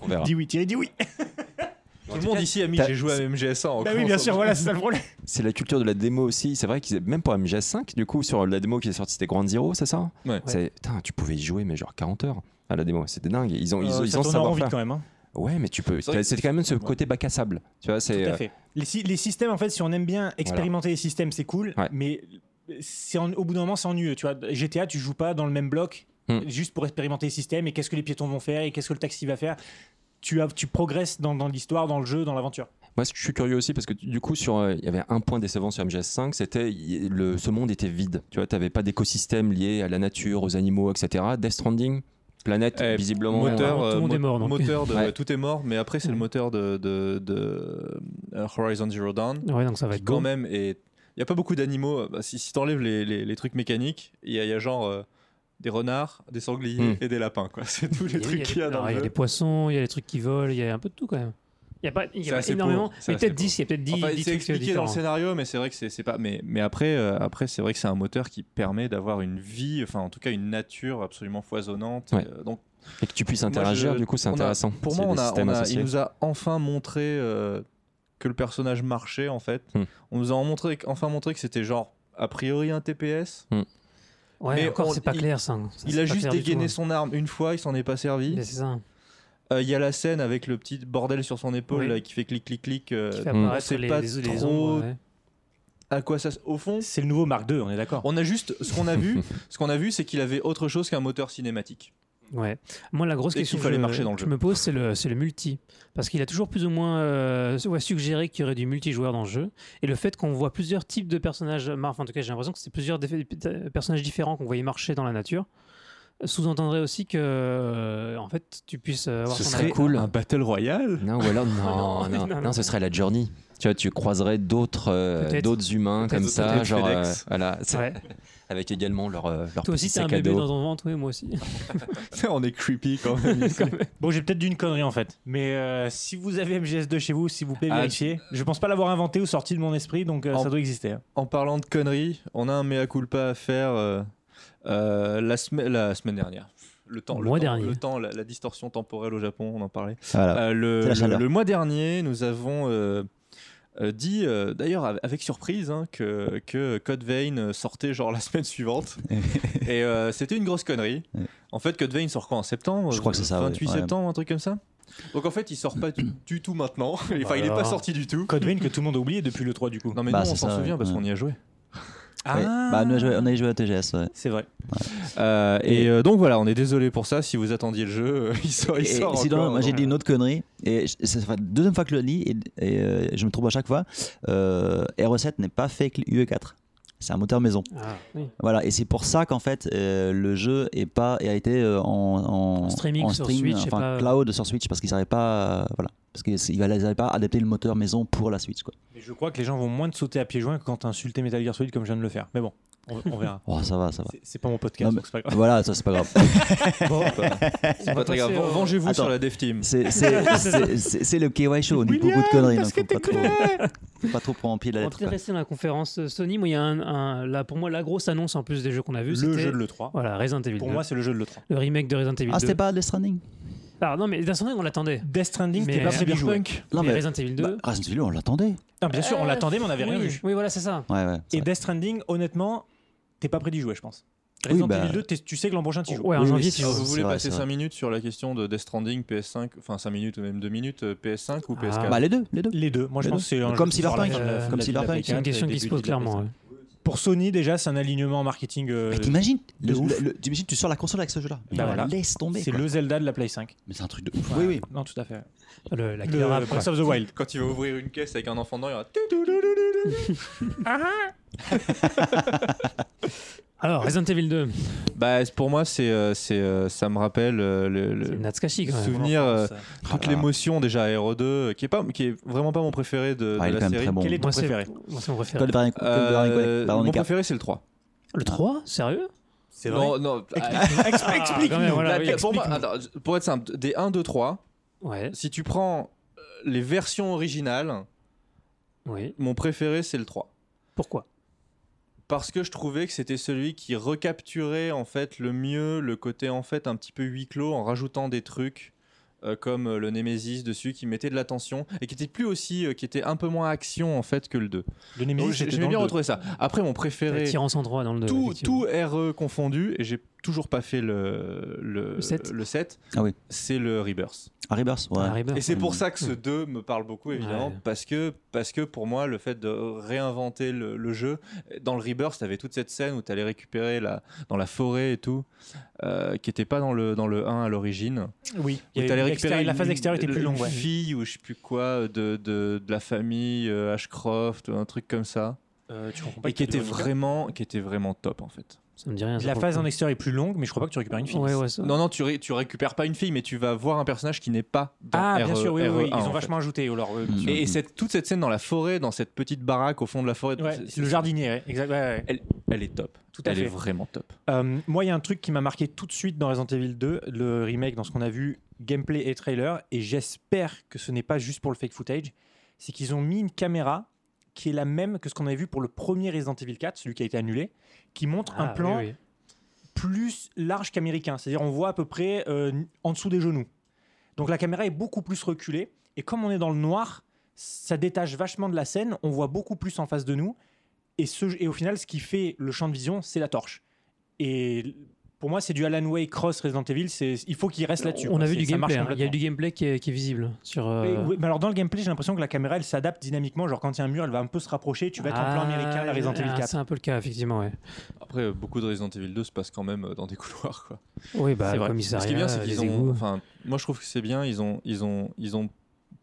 On verra. Dis oui, Thierry dis oui. Tout le monde ici a mis j'ai joué à MGS1 en Bah oui, bien sûr, voilà, c'est ça le problème. C'est la culture de la démo aussi. C'est vrai qu'ils même pour MGS5, du coup, sur la démo qui est sortie, c'était Ground Zero, c'est ça? Ouais. C'est- Putain, tu pouvais y jouer, mais genre 40 heures à la démo. C'était dingue. Ils ont, ils ont, Euh, ils ça ont tourne en rond vite savoir-faire. quand même. hein. Ouais, mais tu peux. C'est vrai que C'était quand même ce côté bac à sable. Tu vois, c'est. Tout à euh, fait. Les, sy- les systèmes, en fait, si on aime bien expérimenter les systèmes, c'est cool. Ouais. Mais c'est en- au bout d'un moment, c'est ennuyeux. Tu vois, GTA, tu joues pas dans le même bloc Hmm. juste pour expérimenter les systèmes et qu'est-ce que les piétons vont faire et qu'est-ce que le taxi va faire. Tu, as, tu progresses dans, dans l'histoire, dans le jeu, dans l'aventure. Moi, je suis curieux aussi parce que du coup, sur, euh, il y avait un point décevant sur MGS5, c'était le, ce monde était vide. Tu vois, t'avais pas d'écosystème lié à la nature, aux animaux, etc. Death Stranding, planète Eh, visiblement. moteur, Tout le euh, monde mo- est mort, donc. moteur de Ouais. tout est mort, mais après c'est le moteur de, de, de, euh, Horizon Zero Dawn. Ouais, donc ça va qui être quand beau. même est il y a pas beaucoup d'animaux euh, bah, si, si t'enlèves les, les, les trucs mécaniques il y, y a genre euh, des renards des sangliers Hmm. et des lapins quoi c'est tous les trucs qu'il y a dans le il y a des poissons, il y a des trucs qui volent, il y a un peu de tout quand même. Il y a pas, il y a pas énormément, pauvre, mais peut-être 10, il y a peut-être 10, Enfin, 10 c'est expliqué dans le scénario mais c'est vrai que c'est pas mais mais après euh, après c'est vrai que c'est un moteur qui permet d'avoir une vie enfin en tout cas une nature absolument foisonnante Ouais. Euh, donc Et que tu puisses Moi, interagir, je- du coup, c'est intéressant. pour moi, on a, on il nous a enfin montré euh, que le personnage marchait en fait. Hmm. On nous a montré, enfin montré que c'était genre a priori un TPS. Ouais, Mais encore, c'est pas il- clair ça. Ça, il a juste dégainé tout, hein. son arme une fois, il s'en est pas servi. Mais C'est ça. Euh, Il y a la scène avec le petit bordel sur son épaule Oui. là, qui fait clic clic clic. euh, Qui fait apparaître c'est les, pas les, les trop- ombres. ouais. À quoi ça Au fond, C'est le nouveau Mark II, on est d'accord. on a juste ce qu'on a vu. ce qu'on a vu, c'est qu'il avait autre chose qu'un moteur cinématique. Ouais. Moi, la grosse question qu'il que fallait je, marcher dans le jeu. je me pose, c'est le, c'est le multi. Parce qu'il a toujours plus ou moins euh, suggéré qu'il y aurait du multijoueur dans le jeu. Et le fait qu'on voit plusieurs types de personnages, mar- enfin, en tout cas, j'ai l'impression que c'est plusieurs euh, personnages différents qu'on voyait marcher dans la nature, sous-entendrait aussi que, euh, en fait, tu puisses euh, avoir Ce serait cool. Un battle royale. Non, ou alors, non, non, non, non, non, non. ce serait la journey. Tu vois, tu croiserais d'autres euh, humains comme ça, genre, euh, voilà, c'est- Ouais. avec également leur, euh, leur Toi aussi, t'as un bébé dos. dans ton ventre, oui, moi aussi. on est creepy quand même. Bon, j'ai peut-être dit une connerie en fait. Mais euh, si vous avez MGS2 chez vous, s'il vous plaît, Ah, vérifiez. Je pense pas l'avoir inventé ou sorti de mon esprit, donc euh, En- ça doit exister. hein. En parlant de conneries, on a un mea culpa à faire euh, euh, la, semaine la semaine dernière. Le temps, Le le mois temps, dernier. le temps, la, la distorsion temporelle au Japon, on en parlait. Voilà. Euh, le, mois dernier, nous avons euh, dit, euh, d'ailleurs av- avec surprise, hein, que, que Code Vein euh, sortait genre la semaine suivante. Et euh, c'était une grosse connerie. Ouais. En fait, Code Vein sort quand En septembre? Je crois que c'est ça, ouais. 28 Ouais. septembre, un truc comme ça? Donc en fait, il sort pas du, du tout maintenant. Enfin, il est pas Alors. sorti du tout. Code Vein que tout le monde a oublié depuis le 3 du coup. Non mais Bah, nous, on s'en souvient ouais. parce qu'on y a joué. Ah. Bah, on, a joué, on a joué à TGS. Ouais. c'est vrai. Euh, et euh, donc voilà, on est désolé pour ça. Si vous attendiez le jeu, euh, il sort. Il Et sinon, encore, moi j'ai dit une autre connerie, et c'est la deuxième fois que je le lis, et, et, euh, je me trompe à chaque fois. Euh, RE7 n'est pas fait avec UE4. C'est un moteur maison. Ah, oui. Voilà, et c'est pour ça qu'en fait euh, le jeu est pas a été euh, en, en, En streaming en sur stream, Switch enfin pas- cloud sur Switch parce qu'ils n'arrivaient pas, euh, voilà, parce qu'ils n'avaient pas adapté le moteur maison pour la Switch quoi. Mais je crois que les gens vont moins te sauter à pieds joints que quand t'as insulté Metal Gear Solid comme je viens de le faire. Mais bon, on, on verra. Oh, ça va, ça va. C'est- pas mon podcast, Non, mais- donc c'est pas grave. Voilà, ça c'est pas grave. Bon, C'est pas très grave. au- Vengez-vous sur la Dev Team. C'est le KY Show, on dit beaucoup de conneries, donc qu'est-ce que faut pas t'es trop, faut pas trop prendre en pied la On lettre. va quoi. rester dans la conférence euh, Sony. Moi, il y a un, un- là, pour moi, la grosse annonce en plus des jeux qu'on a vus, le jeu de l'E3. voilà, Resident Evil Pour 2. moi, c'est le jeu de l'E3. le remake de Resident Evil Ah, 2. c'était pas Death Stranding Ah, non, mais Death Stranding, on l'attendait. Death Stranding, Mais c'était pas de jouer. Cyberpunk. Non mais mais Resident Evil 2. bah, Resident Evil, on l'attendait. Non, bien sûr, on l'attendait, mais on n'avait rien oui, vu. Oui, voilà, c'est ça. Ouais, ouais. c'est Et vrai. Death Stranding, honnêtement, t'es pas prêt d'y jouer, je pense. Oui, Resident bah- Evil 2, t'es- tu sais que l'an prochain, tu joues. Ouais, en Oui, janvier, oui, joues. vous voulez vrai, passer c'est 5 vrai. minutes sur la question de Death Stranding PS5, enfin 5 minutes ou même 2 minutes euh, PS5 ou Ah. PS4 Bah les deux, les deux. Les deux. Moi, je Les pense que c'est un Comme Cyberpunk, comme Cyberpunk, C'est une question la- qui se pose clairement. PS5. ouais. Pour Sony, déjà, c'est un alignement marketing. euh, Mais t'imagines le- le- le- tu sors la console avec ce jeu-là. Bah voilà. Laisse tomber. c'est quoi. le Zelda de la Play 5. Mais c'est un truc de ouf. Oui, oui. Non, tout à fait. Le, la Le. Breath of the Wild. Quand il va ouvrir une caisse avec un enfant dedans, il y aura. Alors, Resident Evil 2, Bah, pour moi, c'est, euh, c'est, euh, ça me rappelle euh, le, le c'est Natsukashi quand même. souvenir, euh, toute Ah. l'émotion déjà à RE2, euh, qui est pas, qui est vraiment pas mon préféré de, Ah, de la série. bon. Quel est ton Moi, c'est préféré? Moi, c'est mon préféré. Euh, mon préféré, c'est le 3. Le 3 Sérieux? C'est Non, non, Explique-nous. quand même, voilà, Là, oui, pour, être simple, des 1, 2, 3, Ouais, si tu prends les versions originales, oui. mon préféré, c'est le 3. Pourquoi? Parce que je trouvais que c'était celui qui recapturait en fait le mieux le côté en fait un petit peu huis clos en rajoutant des trucs euh, comme euh, le Nemesis dessus qui mettait de l'attention et qui était plus aussi euh, qui était un peu moins action en fait que le 2. Le Nemesis, j'ai- c'était j'aimais dans bien retrouver ça. Après mon préféré tirant sans droit dans le 2. tout, tout RE confondu et j'ai toujours pas fait le le, Le sept. le 7, Ah oui. c'est le Rebirth. Ah, Rebirth, ouais. Ah, Rebirth. Et c'est pour Mm. ça que ce 2 me parle beaucoup, évidemment, Ouais. parce, que, parce que pour moi, le fait de réinventer le, le jeu, dans le Rebirth, tu avais toute cette scène où tu allais récupérer la, dans la forêt et tout, euh, qui n'était pas dans le, dans le 1 à l'origine. Oui, Où t'allais récupérer l'extérieur- la une- phase extérieure était une- plus longue. Une ouais. fille ou je sais plus quoi, de, de, de la famille euh, Ashcroft, un truc comme ça. Euh, tu comprends pas Et qui était, vraiment, qui était vraiment top en fait. Ça me dit rien. ça, La phase en extérieur est plus longue, mais je crois pas que tu récupères une fille. Ouais, ouais, ça. Non, non, tu, ré- tu récupères pas une fille, mais tu vas voir un personnage qui n'est pas dans Ah, bien RE- sûr, oui, oui, oui, RE1, ils ont fait. vachement ajouté. Alors, euh. Et, et cette, toute cette scène dans la forêt, dans cette petite baraque au fond de la forêt, ouais, le jardinier, ouais, exact. ouais, ouais. Elle, elle est top. Tout à elle fait. est vraiment top. Euh, moi, il y a un truc qui m'a marqué tout de suite dans Resident Evil 2, le remake, dans ce qu'on a vu, gameplay et trailer, et j'espère que ce n'est pas juste pour le fake footage, c'est qu'ils ont mis une caméra qui est la même que ce qu'on avait vu pour le premier Resident Evil 4, celui qui a été annulé, qui montre un Ah, plan oui, oui. plus large qu'américain. C'est-à-dire on voit à peu près euh, en dessous des genoux. Donc la caméra est beaucoup plus reculée. Et comme on est dans le noir, ça détache vachement de la scène. On voit beaucoup plus en face de nous. Et, ce, et au final, ce qui fait le champ de vision, c'est la torche. Et pour moi, c'est du Alan Wake Cross Resident Evil. C'est, il faut qu'il reste là-dessus. On quoi. a vu du gameplay. hein. Il y a du gameplay qui est, qui est visible sur. euh, oui, mais alors dans le gameplay, j'ai l'impression que la caméra, elle s'adapte dynamiquement. Genre quand il y a un mur, elle va un peu se rapprocher. Tu vas être en plan ah, américain, la Resident Evil ah, 4. C'est un peu le cas, effectivement. Ouais. Après, beaucoup de Resident Evil 2 se passent quand même euh, dans des couloirs. Quoi. Oui, bah, vrai. Ce qui est bien, c'est qu'ils ont. Enfin, moi, je trouve que c'est bien. Ils ont, ils ont, ils ont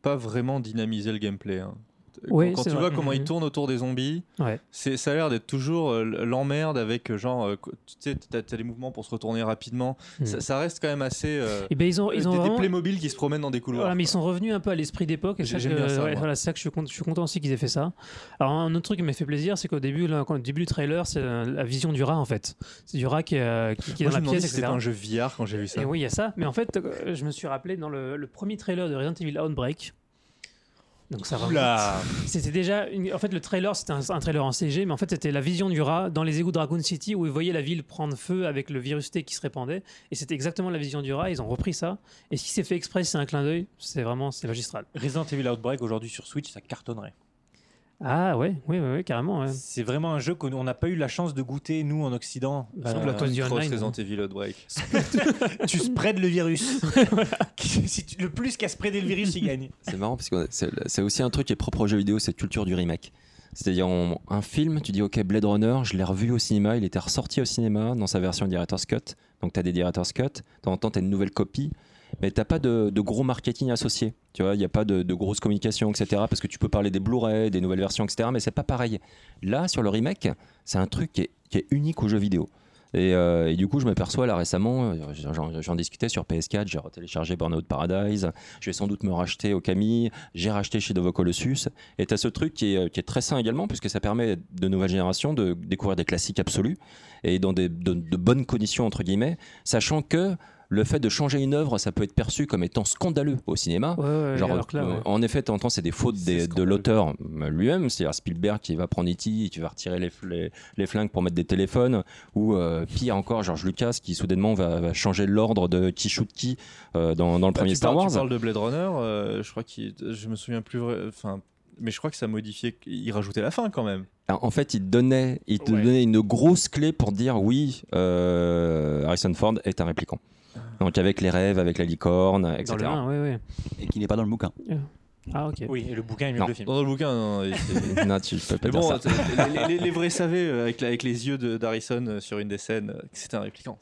pas vraiment dynamisé le gameplay. hein. Quand- Oui, quand tu vrai. vois comment Mhm. ils tournent autour des zombies, Ouais. c'est, ça a l'air d'être toujours euh, l'emmerde avec euh, genre, euh, tu sais, t'as, t'as des mouvements pour se retourner rapidement. Mhm. Ça, ça reste quand même assez. euh, Et ben ils ont, ils ont des, des vraiment- Playmobil qui se promènent dans des couloirs. Voilà, mais ils sont revenus un peu à l'esprit d'époque. Et J'ai- ça que- bien ça, ouais, moi. voilà, c'est ça que je suis, content, je suis content aussi qu'ils aient fait ça. Alors, un autre truc qui m'a fait plaisir, c'est qu'au début, là, quand, au début du trailer, c'est la vision du rat, en fait. C'est du rat qui, est, euh, qui, qui est Moi, dans je la pièce, si c'était un jeu VR quand j'ai vu ça. Et oui, il y a ça. Mais en fait, je me suis rappelé dans le, le premier trailer de Resident Evil Outbreak. Donc ça remonte. Oula C'était déjà. une- En fait, le trailer, c'était un, un trailer en CG, mais en fait, c'était la vision du rat dans les égouts de Dragon City où ils voyaient la ville prendre feu avec le virus T qui se répandait. Et c'était exactement la vision du rat. Ils ont repris ça. Et si c'est fait exprès, c'est un clin d'œil, c'est vraiment c'est magistral. Resident Evil Outbreak aujourd'hui sur Switch, ça cartonnerait. Ah ouais, oui, oui, oui, carrément. ouais. C'est vraiment un jeu qu'on n'a pas eu la chance de goûter, nous, en Occident. Bah, Euh, cause du Cross online. Resident Evil Outbreak. tu spreads le virus. Si tu- le plus qu'à spreader le virus, il gagne. C'est marrant parce que c'est aussi un truc qui est propre aux jeux vidéo, cette culture du remake. C'est-à-dire un film, tu dis ok Blade Runner, je l'ai revu au cinéma, il était ressorti au cinéma dans sa version Director's Cut. Donc tu as des Director's Cut, de temps en temps tu as une nouvelle copie, mais t'as pas de, gros marketing associé. Tu vois, il n'y a pas de, de grosse communication, etc. Parce que tu peux parler des Blu-ray, des nouvelles versions, etc. Mais c'est pas pareil. Là, sur le remake, c'est un truc qui est, unique aux jeux vidéo. Et, euh, du coup, je m'aperçois là récemment, j'en discutais sur PS4, j'ai téléchargé Burnout Paradise, je vais sans doute me racheter au Camille, j'ai racheté chez Dovo Colossus. Et tu as ce truc qui est, qui est très sain également, puisque ça permet de nouvelles générations de découvrir des classiques absolus et dans des, de, de bonnes conditions, entre guillemets, sachant que le fait de changer une œuvre, ça peut être perçu comme étant scandaleux au cinéma. Ouais, ouais, Genre, alors que là, ouais. En effet, temps, c'est des fautes des- de l'auteur euh, lui-même, c'est-à-dire Spielberg qui va prendre E.T., qui va retirer les, fl- les, les flingues pour mettre des téléphones, ou euh, pire encore, George Lucas qui soudainement va, va changer l'ordre de qui shoot qui euh, dans, dans le Bah, premier tu Star parles, Wars. Tu parles de Blade Runner, euh, je crois qu'il, je me souviens plus, vrai- enfin, mais je crois que ça modifiait, il rajoutait la fin quand même. Alors, En fait, il, donnait, il te Ouais. donnait une grosse clé pour dire oui, euh, Harrison Ford est un répliquant. Donc avec les rêves, avec la licorne, etc. Dans le 1, ouais, ouais. Et qui n'est pas dans le bouquin. Ah, ok. Oui, et le bouquin est mieux Non. que le film. Dans le bouquin, non. non, tu peux pas Mais dire bon, ça. c'est- les, les- les vrais savaient euh, avec, les yeux d'Harrison euh, sur une des scènes euh, que c'était un répliquant.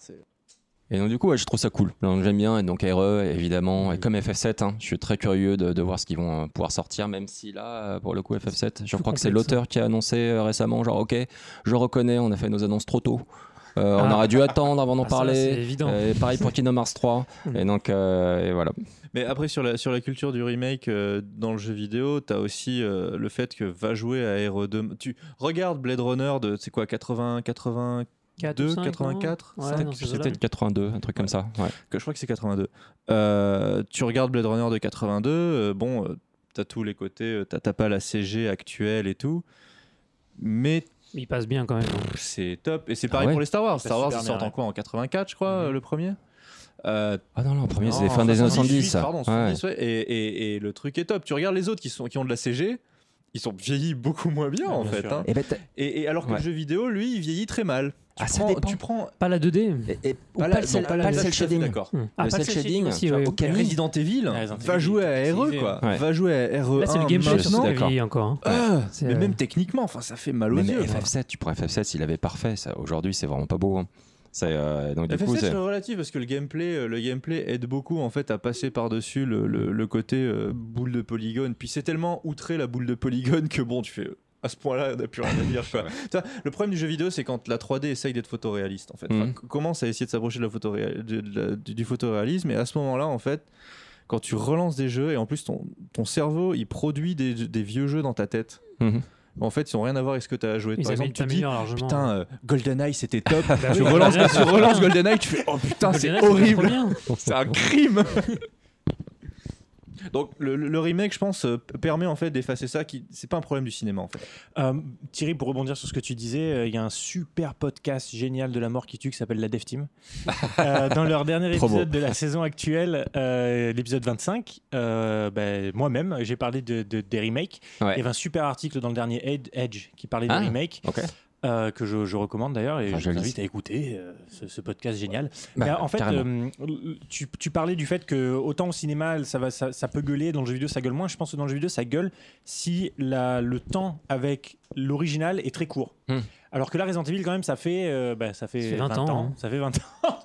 Et donc, du coup, ouais, je trouve ça cool. Donc, j'aime bien. Et donc, RE, évidemment. Et comme FF7, hein, je suis très curieux de, de voir ce qu'ils vont pouvoir sortir, même si là, pour le coup, FF7, je crois que c'est l'auteur qui a annoncé récemment genre, OK, je reconnais, on a fait nos annonces trop tôt. Euh, On Ah. aurait dû attendre avant d'en Ah, ça, c'est parler. évident. Euh, pareil pour Kingdom Hearts 3. Mhm. et donc, euh, et voilà. Mais après, sur la, sur la culture du remake euh, dans le jeu vidéo, t'as aussi euh, le fait que va jouer à RE2. Tu regardes Blade Runner de, c'est quoi, 80, 82, 4 ou 5, 84 Ouais, C'était- dans ces C'était eaux-là. 82, un truc comme ça. Ouais. que je crois que c'est 82. Euh, tu regardes Blade Runner de 82, euh, bon, euh, t'as tous les côtés, euh, t'as t'as pas la CG actuelle et tout, mais Il passe bien quand même. c'est top. Et c'est pareil ouais pour les Star Wars. Star Wars, super ils sortent bien, en quoi En 84, je crois, Mhm. euh, le premier? Euh, Ah non, non, le premier, c'est fin des années 78, 70. ça. Pardon, Ouais. 70, ouais. Et, et- et le truc est top. Tu regardes les autres qui, sont, qui ont de la CG, ils sont vieillis beaucoup moins bien, Ouais, en bien fait. hein. Et ben, t'as- Et, et alors que Ouais. le jeu vidéo, lui, il vieillit très mal. Tu, Ah, ça prends, dépend. tu prends. Pas la 2D. et- et- ou Pas pas la- non, pas la- pas le cel shading. D'accord. Hmm. Ah, Le shading, aussi, ouais. au Camille. Resident Evil, Ah, Resident va Evil, jouer à RE, quoi. Ouais. Va jouer à RE1. Là, c'est le d'accord. vieillit encore. hein. Ah, mais euh, même techniquement, enfin, ça fait mal aux Mais yeux. quoi. FF7, tu pourrais FF7 s'il avait parfait. Ça, aujourd'hui, c'est vraiment pas beau. hein. C'est, euh, donc, du coup, FF7 c'est- c'est relatif parce que le gameplay, euh, le gameplay aide beaucoup en fait à passer par-dessus le, le- le côté euh, boule de polygone. Puis c'est tellement outré la boule de polygone que bon, tu fais euh, à ce point-là, on n'a plus rien à dire. Le problème du jeu vidéo, c'est quand la 3D essaye d'être photoréaliste en fait. Enfin, c- commence à essayer de s'approcher de la photoréal- de- de la- du, du photoréalisme? Et à ce moment-là, en fait, quand tu relances des jeux et en plus ton, ton cerveau il produit des, des vieux jeux dans ta tête. Mhm. En fait, ils n'ont rien à voir avec ce que tu as joué. Ils Par exemple, tu dis. Putain, euh, GoldenEye c'était top. Bah tu, oui, relances, GoldenEye, tu relances GoldenEye, tu fais Oh putain, c'est horrible. C'est un crime Donc le, remake, je pense, euh, permet en fait d'effacer ça. Qui, c'est pas un problème du cinéma en fait. Euh, Thierry, pour rebondir sur ce que tu disais, euh, il y a un super podcast génial de la mort qui tue qui s'appelle La Dev Team. Euh, dans leur dernier épisode de la saison actuelle, euh, l'épisode 25, euh, ben, moi-même, j'ai parlé de, de- des remakes. Ouais. Il y avait un super article dans le dernier Ed- Edge qui parlait Ah, des remakes. Euh, que je, je recommande d'ailleurs et Enfin, je je t'invite à écouter euh, ce, ce podcast génial. Bah, Mais en fait, euh, tu, tu parlais du fait que autant au cinéma ça, va, ça, ça peut gueuler, dans le jeu vidéo ça gueule moins. Je pense que dans le jeu vidéo ça gueule si la, le temps avec l'original est très court. Hmm. Alors que là, Resident Evil, quand même, ça fait, euh, bah, ça fait, Ça fait 20 ans, hein. Ça fait 20 ans.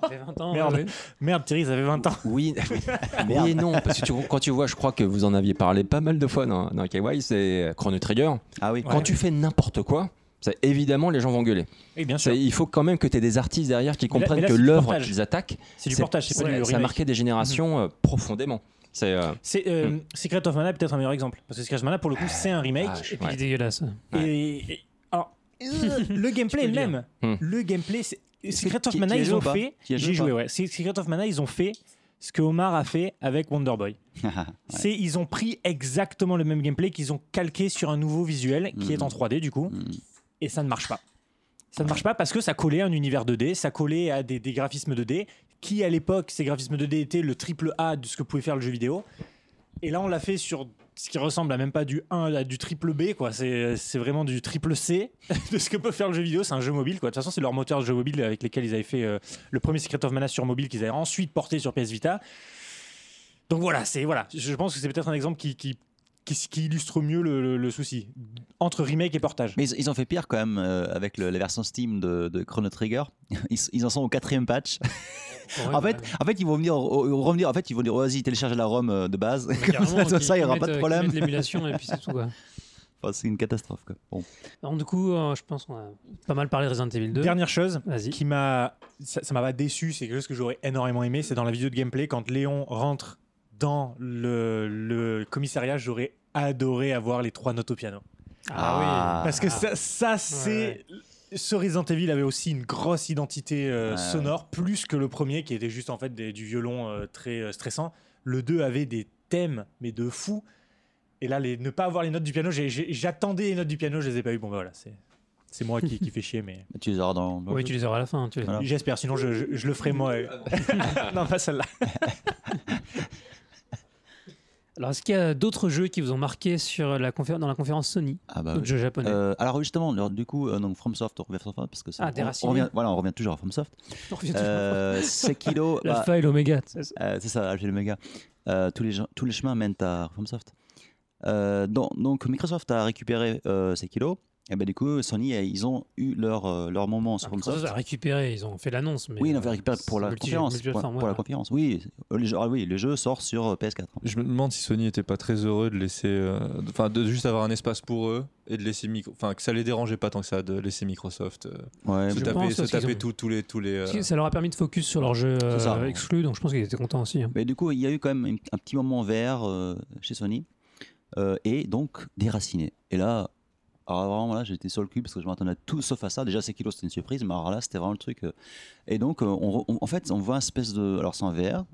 Ça fait 20 ans. Merde. ouais, ouais. Merde, Thierry, ça fait 20 ans. Oui, oui et non, parce que tu- quand tu vois, je crois que vous en aviez parlé pas mal de fois dans, dans KY, c'est Chrono Trigger. Ah oui. Quand tu fais n'importe quoi, c'est évidemment les gens vont gueuler. Et bien sûr, C'est- Il faut quand même que tu aies des artistes derrière qui là- comprennent là, que l'œuvre portage. qu'ils attaquent, c'est du portage, c'est pas ouais, du ça a marqué des générations euh, profondément. C'est euh, euh, Secret of Mana est peut-être un meilleur exemple. Parce que Secret of Mana, pour le coup, c'est un remake. ah, Et puis il ouais. est dégueulasse. Ouais. Et, et- alors, le gameplay est le même. Hmm. Le gameplay, c'est- Secret of Mana, ils ont fait. J'ai ou joué, ouais. Secret of Mana, ils ont fait ce que Omar a fait avec Wonder Boy. C'est ils ont pris exactement le même gameplay qu'ils ont calqué sur un nouveau visuel qui Mhm. est en 3D du coup, Hmm. Et ça ne marche pas. Ça ne marche pas parce que ça collait à un univers 2D, ça collait à des, des graphismes 2D, qui à l'époque, ces graphismes 2D étaient le triple A de ce que pouvait faire le jeu vidéo. Et là, on l'a fait sur ce qui ressemble à même pas du 1 à du triple B, quoi. C'est vraiment du triple C de ce que peut faire le jeu vidéo. C'est un jeu mobile, quoi. De toute façon, c'est leur moteur de jeu mobile avec lesquels ils avaient fait euh, le premier Secret of Mana sur mobile qu'ils avaient ensuite porté sur PS Vita. Donc voilà, c'est voilà. Je pense que c'est peut-être un exemple qui, qui, qui, qui illustre mieux le, le- le souci entre remake et portage. Mais ils, ils ont fait pire quand même euh, avec le- la version Steam de, de Chrono Trigger. Ils, ils en sont au quatrième patch. En, fait, en fait, ils vont venir revenir. En fait, ils vont dire oh, vas-y, télécharge la ROM euh, de base. Comme ça, il n'y aura pas de euh, problème. l'émulation et puis c'est tout. Quoi. Enfin, c'est une catastrophe. Quoi. Bon. Alors, du coup, euh, je pense qu'on a pas mal parlé de Resident Evil 2. Dernière chose Vas-y. qui m'a ça ça m'a pas déçu, c'est quelque chose que j'aurais énormément aimé, c'est dans la vidéo de gameplay quand Léon rentre dans le, le commissariat, j'aurais adoré avoir les trois notes au piano. Ah. Parce que ça, ça c'est. Ce Resident Evil avait aussi une grosse identité euh, Ouais, sonore, plus que le premier qui était juste en fait des- du violon euh, très euh, stressant. Le 2 avait des thèmes, mais de fou. Et là, les, ne pas avoir les notes du piano, j'ai- j'ai- j'attendais les notes du piano, je les ai pas eues. Bon, bah voilà, c'est c'est moi qui, qui fait chier, mais Tu les auras dans. Oui, jeu. tu les auras à la fin. Tu les... Voilà. j'espère. Sinon, je, je- je le ferai moi. non, pas celle-là. Alors, est-ce qu'il y a d'autres jeux qui vous ont marqué sur la confé- dans la conférence Sony Ah bah, D'autres oui. jeux japonais Euh, alors justement, alors, du coup, euh, donc FromSoft, on revient sur ça parce que c'est- Ah, on- on, revient, voilà, on revient toujours à FromSoft. On revient toujours. Euh, Sekiro, bah, L'alpha et l'oméga. c'est ça. euh, c'est ça, Alpha et l'Oméga. Euh, tous les gens- tous les chemins mènent à FromSoft. Euh, donc, donc, Microsoft a récupéré euh, kilos. Et ben du coup, Sony, euh, ils ont eu leur, euh, leur moment sur Microsoft Microsoft. a récupéré, ils ont fait l'annonce. Mais Oui, ils euh, ont fait récupérer pour la conférence. Pour, multiplateforme, pour ouais, la conférence, oui. Euh, Le jeu, ah oui, le jeu sort sur euh, PS4. Je me demande si Sony était pas très heureux de laisser, euh, enfin de juste avoir un espace pour eux et de laisser micro, enfin que ça les dérangeait pas tant que ça de laisser Microsoft euh, Ouais, se taper, se taper ont- tous tous les tous les. euh, Ça leur a permis de focus sur leur jeu euh, exclu, donc je pense qu'ils étaient contents aussi. hein. Mais du coup, il y a eu quand même un petit moment vert euh, chez Sony euh, et donc déraciné. Et là, alors vraiment là, j'étais sur le cul parce que je m'attendais à tout sauf à ça. Déjà, ces kilos, c'était une surprise, mais alors là, c'était vraiment le truc. euh. Et donc, euh, on, re- on- en fait, on voit un espèce de. Alors, c'est en VR.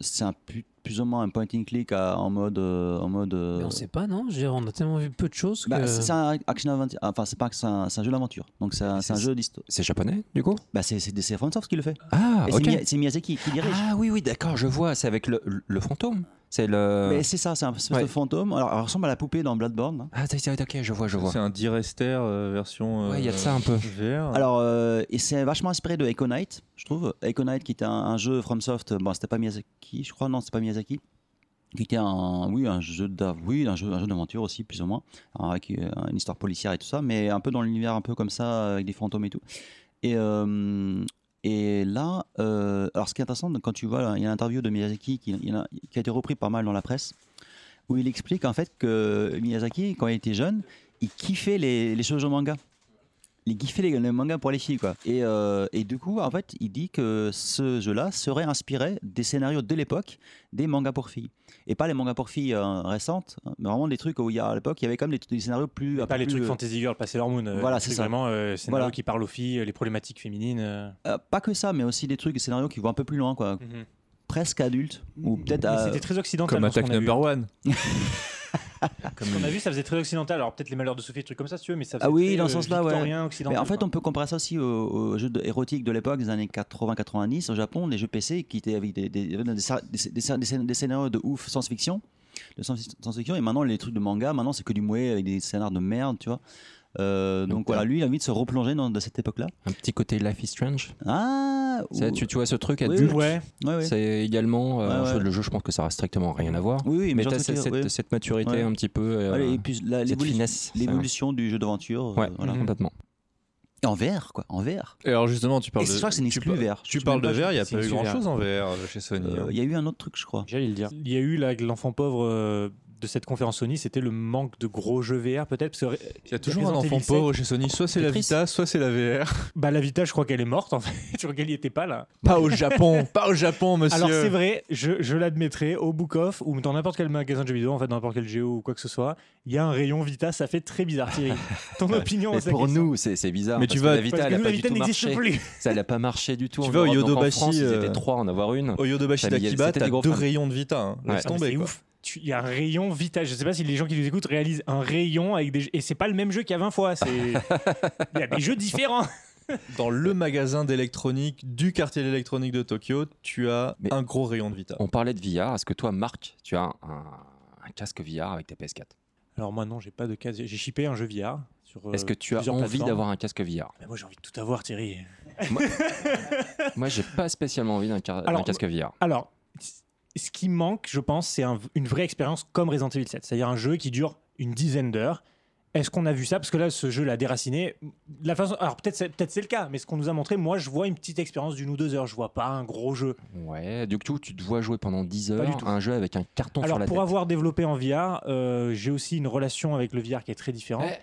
C'est un plus, plus ou moins un point and click à- en mode. euh, en mode euh, Mais on sait pas, non? Je veux dire, On a tellement vu peu de choses bah, que. c'est c'est un action adventure. Enfin, c'est pas que c'est un, c'est un jeu d'aventure. Donc, c'est un, un jeu d'histoire. C'est japonais, du coup? Bah, c'est c'est c'est FromSoft qui le fait. Ah, Mia- c'est Miyazaki qui dirige. Ah oui, oui, d'accord, je vois. C'est avec le, le fantôme. C'est le. Mais c'est ça, c'est un espèce ouais. de fantôme. Alors, elle ressemble à la poupée dans Bloodborne. hein. Ah, c'est- ok, je vois, je vois. C'est un Direster euh, version. Ouais, il y a de ça un peu. VR. Alors, euh, et c'est vachement inspiré de Echo Knight, je trouve. Echo Knight, qui était un, un jeu FromSoft, bon, c'était pas Miyazaki, je crois, non, c'était pas Miyazaki, qui était un, oui, un jeu d'av- oui, un jeu, un jeu d'aventure aussi, plus ou moins, hein, avec euh, une histoire policière et tout ça, mais un peu dans l'univers un peu comme ça, avec des fantômes et tout. Et, euh, et là, euh, alors ce qui est intéressant, quand tu vois, il y a une interview de Miyazaki qui a été repris pas mal dans la presse, où il explique en fait que Miyazaki, quand il était jeune, il kiffait les, les shoujo manga il kiffait les, les mangas pour les filles quoi. Et, euh, et du coup en fait il dit que ce jeu-là serait inspiré des scénarios de l'époque des mangas pour filles et pas les mangas pour filles euh, récentes hein, mais vraiment des trucs où il y a à l'époque il y avait quand même des, des scénarios plus Pas les plus, trucs euh, Fantasy Girl, pas Sailor Moon. euh, Voilà, c'est. Vraiment, euh, scénarios Voilà. qui parlent aux filles, les problématiques féminines. euh. euh, pas que ça mais aussi des trucs des scénarios qui vont un peu plus loin quoi Mhm. presque adultes ou peut-être C'était très occidental. Comme Attack. Number One. Comme on a vu, ça faisait très occidental. Alors peut-être les malheurs de Sophie, des trucs comme ça, si tu veux, mais ça Ah faisait oui, très, dans ce euh, sens-là, ouais. Mais en fait, on peut comparer ça aussi aux, aux jeux érotiques de l'époque, des années 80-90 au Japon, les jeux PC qui étaient avec des, des, scénarios de ouf science-fiction, de science- science-fiction, et maintenant les trucs de manga, maintenant c'est que du mouet avec des scénarios de merde, tu vois. Euh, donc, Donc, voilà, lui, il a envie de se replonger dans de cette époque-là. Un petit côté Life is Strange. Ah Ça, ou- tu, tu vois ce truc Oui, adulte Ouais. ouais, ouais. C'est également. euh, Ouais, jeu- Le jeu, je pense que ça n'a strictement rien à voir. Oui, oui, mais, mais tu cette, veux dire, cette- ouais. cette maturité Ouais. un petit peu. euh, et puis la- cette l'évolution finesse. ça- l'évolution du jeu d'aventure. euh, Ouais, voilà. Mhm. complètement. Et en VR, quoi, en VR. Et alors justement, tu parles Et de. je crois que c'est une exclu VR. Tu parles de VR, il n'y a c'est pas eu exclu grand chose en VR chez Sony. Euh, hein. Il y a eu un autre truc, je crois. J'allais le dire. Il y a eu l'enfant pauvre euh, de cette conférence Sony, c'était le manque de gros jeux VR peut-être. Parce que Il y a toujours un enfant pauvre chez Sony. Soit c'est la. Vita, soit c'est la VR. bah, la Vita, je crois qu'elle est morte en fait. je crois qu'elle n'y était pas là. Pas au Japon, pas au Japon, monsieur. Alors c'est vrai, je, je l'admettrai, au Book Off ou dans n'importe quel magasin de jeux vidéo, en fait, dans n'importe quel géo ou quoi que ce soit, il y a un rayon Vita, ça fait très bizarre Thierry. Ton opinion Mais pour nous, c'est c'est bizarre. Mais parce tu que vas- la Vita, Parce elle que a nous, pas la du Vita tout n'existe marché. plus. Ça n'a pas marché du tout. Tu vas au Yodobashi, étaient euh, trois en avoir une. Au Yodobashi d'Akiba, c'était t'as deux rayons de Vita. hein. Laisse Ah, tomber. c'est ouf. Il y a un rayon Vita. Je sais pas si les gens qui nous écoutent réalisent un rayon avec des et c'est pas le même jeu qu'il y a 20 fois. Il y a des jeux différents. Dans le magasin d'électronique du quartier d'électronique de Tokyo, tu as Mais- un gros rayon de Vita. On parlait de VR. Est-ce que toi, Marc, tu as un, un casque VR avec ta PS4 Alors moi non, j'ai pas de cas. J'ai shippé un jeu VR. sur, euh, Est-ce que tu as envie d'avoir un casque VR Mais Moi j'ai envie de tout avoir Thierry. Moi, j'ai pas spécialement envie d'un casque VR. Alors, ce qui manque, je pense, c'est un- une vraie expérience comme Resident Evil 7. C'est-à-dire un jeu qui dure une dizaine d'heures. Est-ce qu'on a vu ça? Parce que là, ce jeu l'a déraciné. La façon, alors peut-être c'est, peut-être c'est le cas, mais ce qu'on nous a montré, moi, je vois une petite expérience d'une ou deux heures. Je vois pas un gros jeu. Ouais, du coup, tu te vois jouer pendant 10 Pas du heures tout. un jeu avec un carton alors sur la pour tête. avoir développé en VR, euh, j'ai aussi une relation avec le VR qui est très différente. Eh.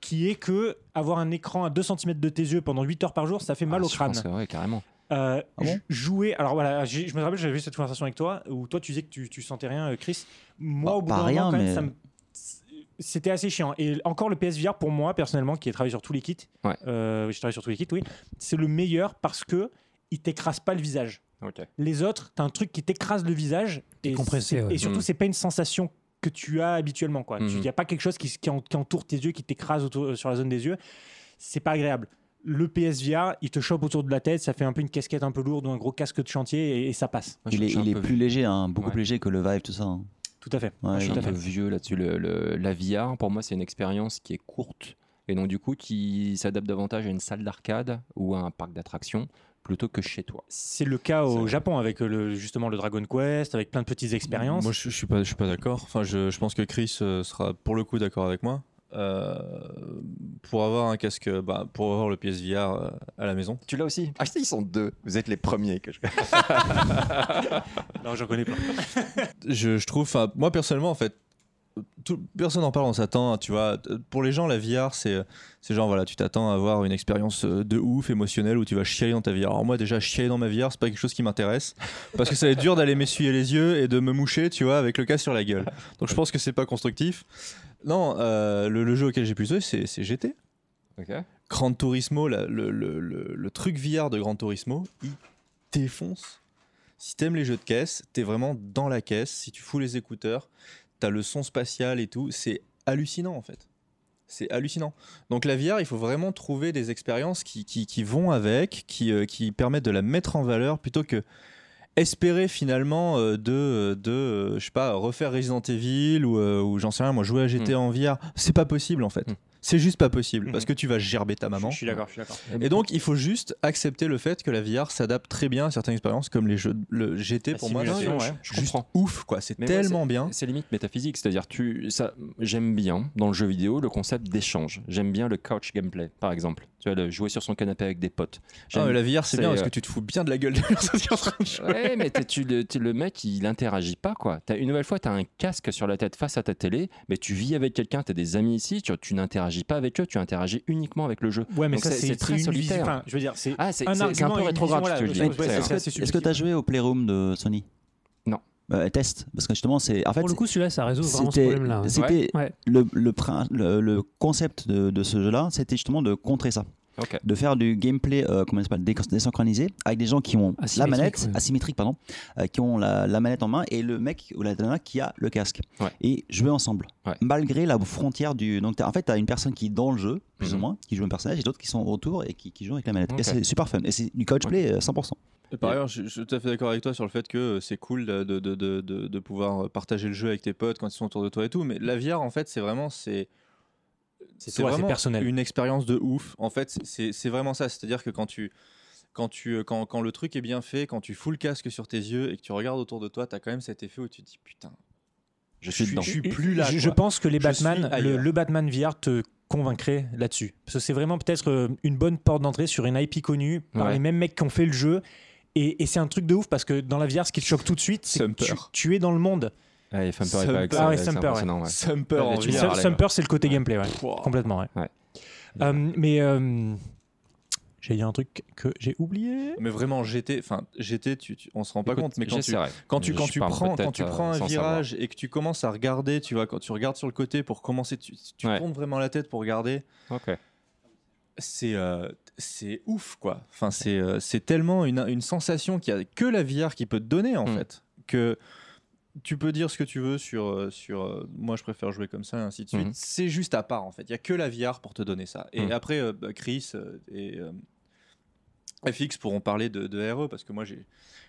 Qui est que avoir un écran à 2 cm de tes yeux pendant 8 heures par jour, ça fait mal Ah, au crâne. que ouais, carrément. Euh, Ah bon jouer. Alors voilà, je me rappelle, j'avais eu cette conversation avec toi où toi tu disais que tu, tu sentais rien, euh, Chris. Moi, Bah, au bout pas d'un rien, moment, quand même, mais- ça me- C'était assez chiant. Et encore le PSVR, pour moi, personnellement, qui ai travaillé sur tous les kits, Ouais. euh, j'ai travaillé sur tous les kits, oui, c'est le meilleur parce que il t'écrase pas le visage. Les autres, t'as un truc qui t'écrase le visage. Et, ouais. surtout, Mm. c'est pas une sensation que tu as habituellement. Il Mhm. n'y a pas quelque chose qui, qui en- qui entoure tes yeux, qui t'écrase sur la zone des yeux. C'est pas agréable. Le PSVR, il te chope autour de la tête, ça fait un peu une casquette un peu lourde ou un gros casque de chantier et, et ça passe. Moi, je- Il je est, il plus léger, hein, beaucoup Ouais. plus léger que le Vive, tout ça. hein. Tout à fait. Ouais, Je suis un peu fait. vieux là-dessus. Le, le- la VR, pour moi, c'est une expérience qui est courte et donc du coup qui s'adapte davantage à une salle d'arcade ou à un parc d'attractions plutôt que chez toi. C'est le cas au Japon avec euh, le, justement le Dragon Quest, avec plein de petites expériences. Moi, je, je suis pas, je suis pas d'accord. Enfin, je, je pense que Chris euh, sera pour le coup d'accord avec moi. Euh, pour avoir un casque, bah, pour avoir le PSVR euh, à la maison. Tu l'as aussi? Ah, ils sont deux. Vous êtes les premiers que je Non, j'en connais pas. je, je trouve, moi personnellement, en fait, tout- personne n'en parle, on s'attend, tu vois. Pour les gens, la VR, c'est, c'est genre, voilà, tu t'attends à avoir une expérience euh, de ouf, émotionnelle, où tu vas chialer dans ta VR. Alors moi, déjà, chialer dans ma VR, c'est pas quelque chose qui m'intéresse, parce que ça va être dur d'aller m'essuyer les yeux et de me moucher, tu vois, avec le cas sur la gueule. Donc je pense que c'est pas constructif. Non, euh, le, le jeu auquel j'ai pu jouer, c'est, GT. Ok. Gran Turismo, la- le, le- le- le truc VR de Gran Turismo, il défonce. Si t'aimes les jeux de caisse, t'es vraiment dans la caisse. Si tu fous les écouteurs, t'as le son spatial et tout. C'est hallucinant en fait. C'est hallucinant. Donc la VR, il faut vraiment trouver des expériences qui, qui- qui vont avec, qui, euh, qui permettent de la mettre en valeur plutôt que espérer finalement euh, de, de euh, je sais pas, refaire Resident Evil ou, euh, ou j'en sais rien, moi jouer à GTA en VR. C'est pas possible en fait. Mm. C'est juste pas possible parce Mhm. que tu vas gerber ta maman. Je suis d'accord, je suis d'accord. Et donc, il faut juste accepter le fait que la VR s'adapte très bien à certaines expériences, comme les jeux. Le GT, La pour moi, c'est simulation, ouais, je juste comprends. ouf, quoi. C'est tellement bien. C'est limite métaphysique, c'est-à-dire tu ça j'aime bien dans le jeu vidéo le concept d'échange. J'aime bien le couch gameplay par exemple. Tu vois le jouer sur son canapé avec des potes. Ah, la VR, c'est bien parce euh, que tu te fous bien de la gueule des personnes qui sont en train de jouer. Ouais, mais t'es- tu, le, tu- le mec, il interagit pas, quoi. As, une nouvelle fois, tu as un casque sur la tête face à ta télé, mais tu vis avec quelqu'un, tu as des amis ici, tu, tu n'interagis pas avec eux, tu interagis uniquement avec le jeu. Ouais, mais Donc ça, c'est- très solitaire. enfin, je veux dire, c'est Ah, un un peu rétrograde, ce que je dis. Est-ce que- tu as joué au Playroom de Sony? Non. Euh, test, parce que justement, c'est. En fait, Pour le coup, celui-là, ça résout vraiment ce problème-là. ouais. c'était Ouais. le, le, le, le concept de, de ce jeu-là, c'était justement de contrer ça. De faire du gameplay euh, comment ça désynchronisé avec des gens qui ont la manette, ouais. asymétrique, pardon, euh, qui ont la, la manette en main et le mec ou la nana qui a le casque. Ouais. Et jouer ensemble. Ouais. Malgré la frontière du. Donc, en fait, tu as une personne qui est dans le jeu, plus ou Mhm. moins, qui joue un personnage, et d'autres qui sont autour et qui, qui jouent avec la manette. Et c'est super fun. Et c'est du couchplay euh, 100%. Et par ailleurs, je, je suis tout à fait d'accord avec toi sur le fait que euh, c'est cool de, de, de, de, de- de pouvoir partager le jeu avec tes potes quand ils sont autour de toi et tout. Mais la VR, en fait, c'est vraiment. C'est C'est vraiment personnel. une expérience de ouf. En fait, c'est c'est vraiment ça. C'est-à-dire que quand tu. Quand, tu, quand, quand le truc est bien fait, quand tu fous le casque sur tes yeux et que tu regardes autour de toi, tu as quand même cet effet où tu te dis putain, Je suis dedans. je suis plus là. Je, pense que les Je Batman, le, Batman VR te convaincrait là-dessus. Parce que c'est vraiment peut-être euh, une bonne porte d'entrée sur une IP connue par Ouais. les mêmes mecs qui ont fait le jeu. Et, et c'est un truc de ouf parce que dans la VR, ce qui te choque tout de suite, c'est que tu, tu es dans le monde. Fumper est Sumper. pas Ah ouais, c'est Sumper, ouais. ouais. En Et VR. C'est le côté gameplay, ouais. Wow. complètement. Ouais. Ouais. Euh, mais euh, j'ai dit un truc que j'ai oublié. Mais vraiment GT, enfin GT, tu, tu- on se rend pas Écoute, compte, mais quand tu, quand tu, Je quand tu prends, quand peut-être, tu euh, prends un virage et que tu commences à regarder, tu vois, quand tu regardes sur le côté pour commencer, tu, tu Ouais. tournes vraiment la tête pour regarder. Ok. c'est euh, c'est ouf quoi. Enfin c'est euh, c'est tellement une, une sensation qu'il y a que la VR qui peut te donner en Mm. fait que tu peux dire ce que tu veux sur euh, sur euh, moi je préfère jouer comme ça et ainsi de suite. Mhm. C'est juste à part en fait. Il y a que la VR pour te donner ça. Et Mm. après euh, bah, Chris et euh, FX pourront parler de, de RE parce que moi j'ai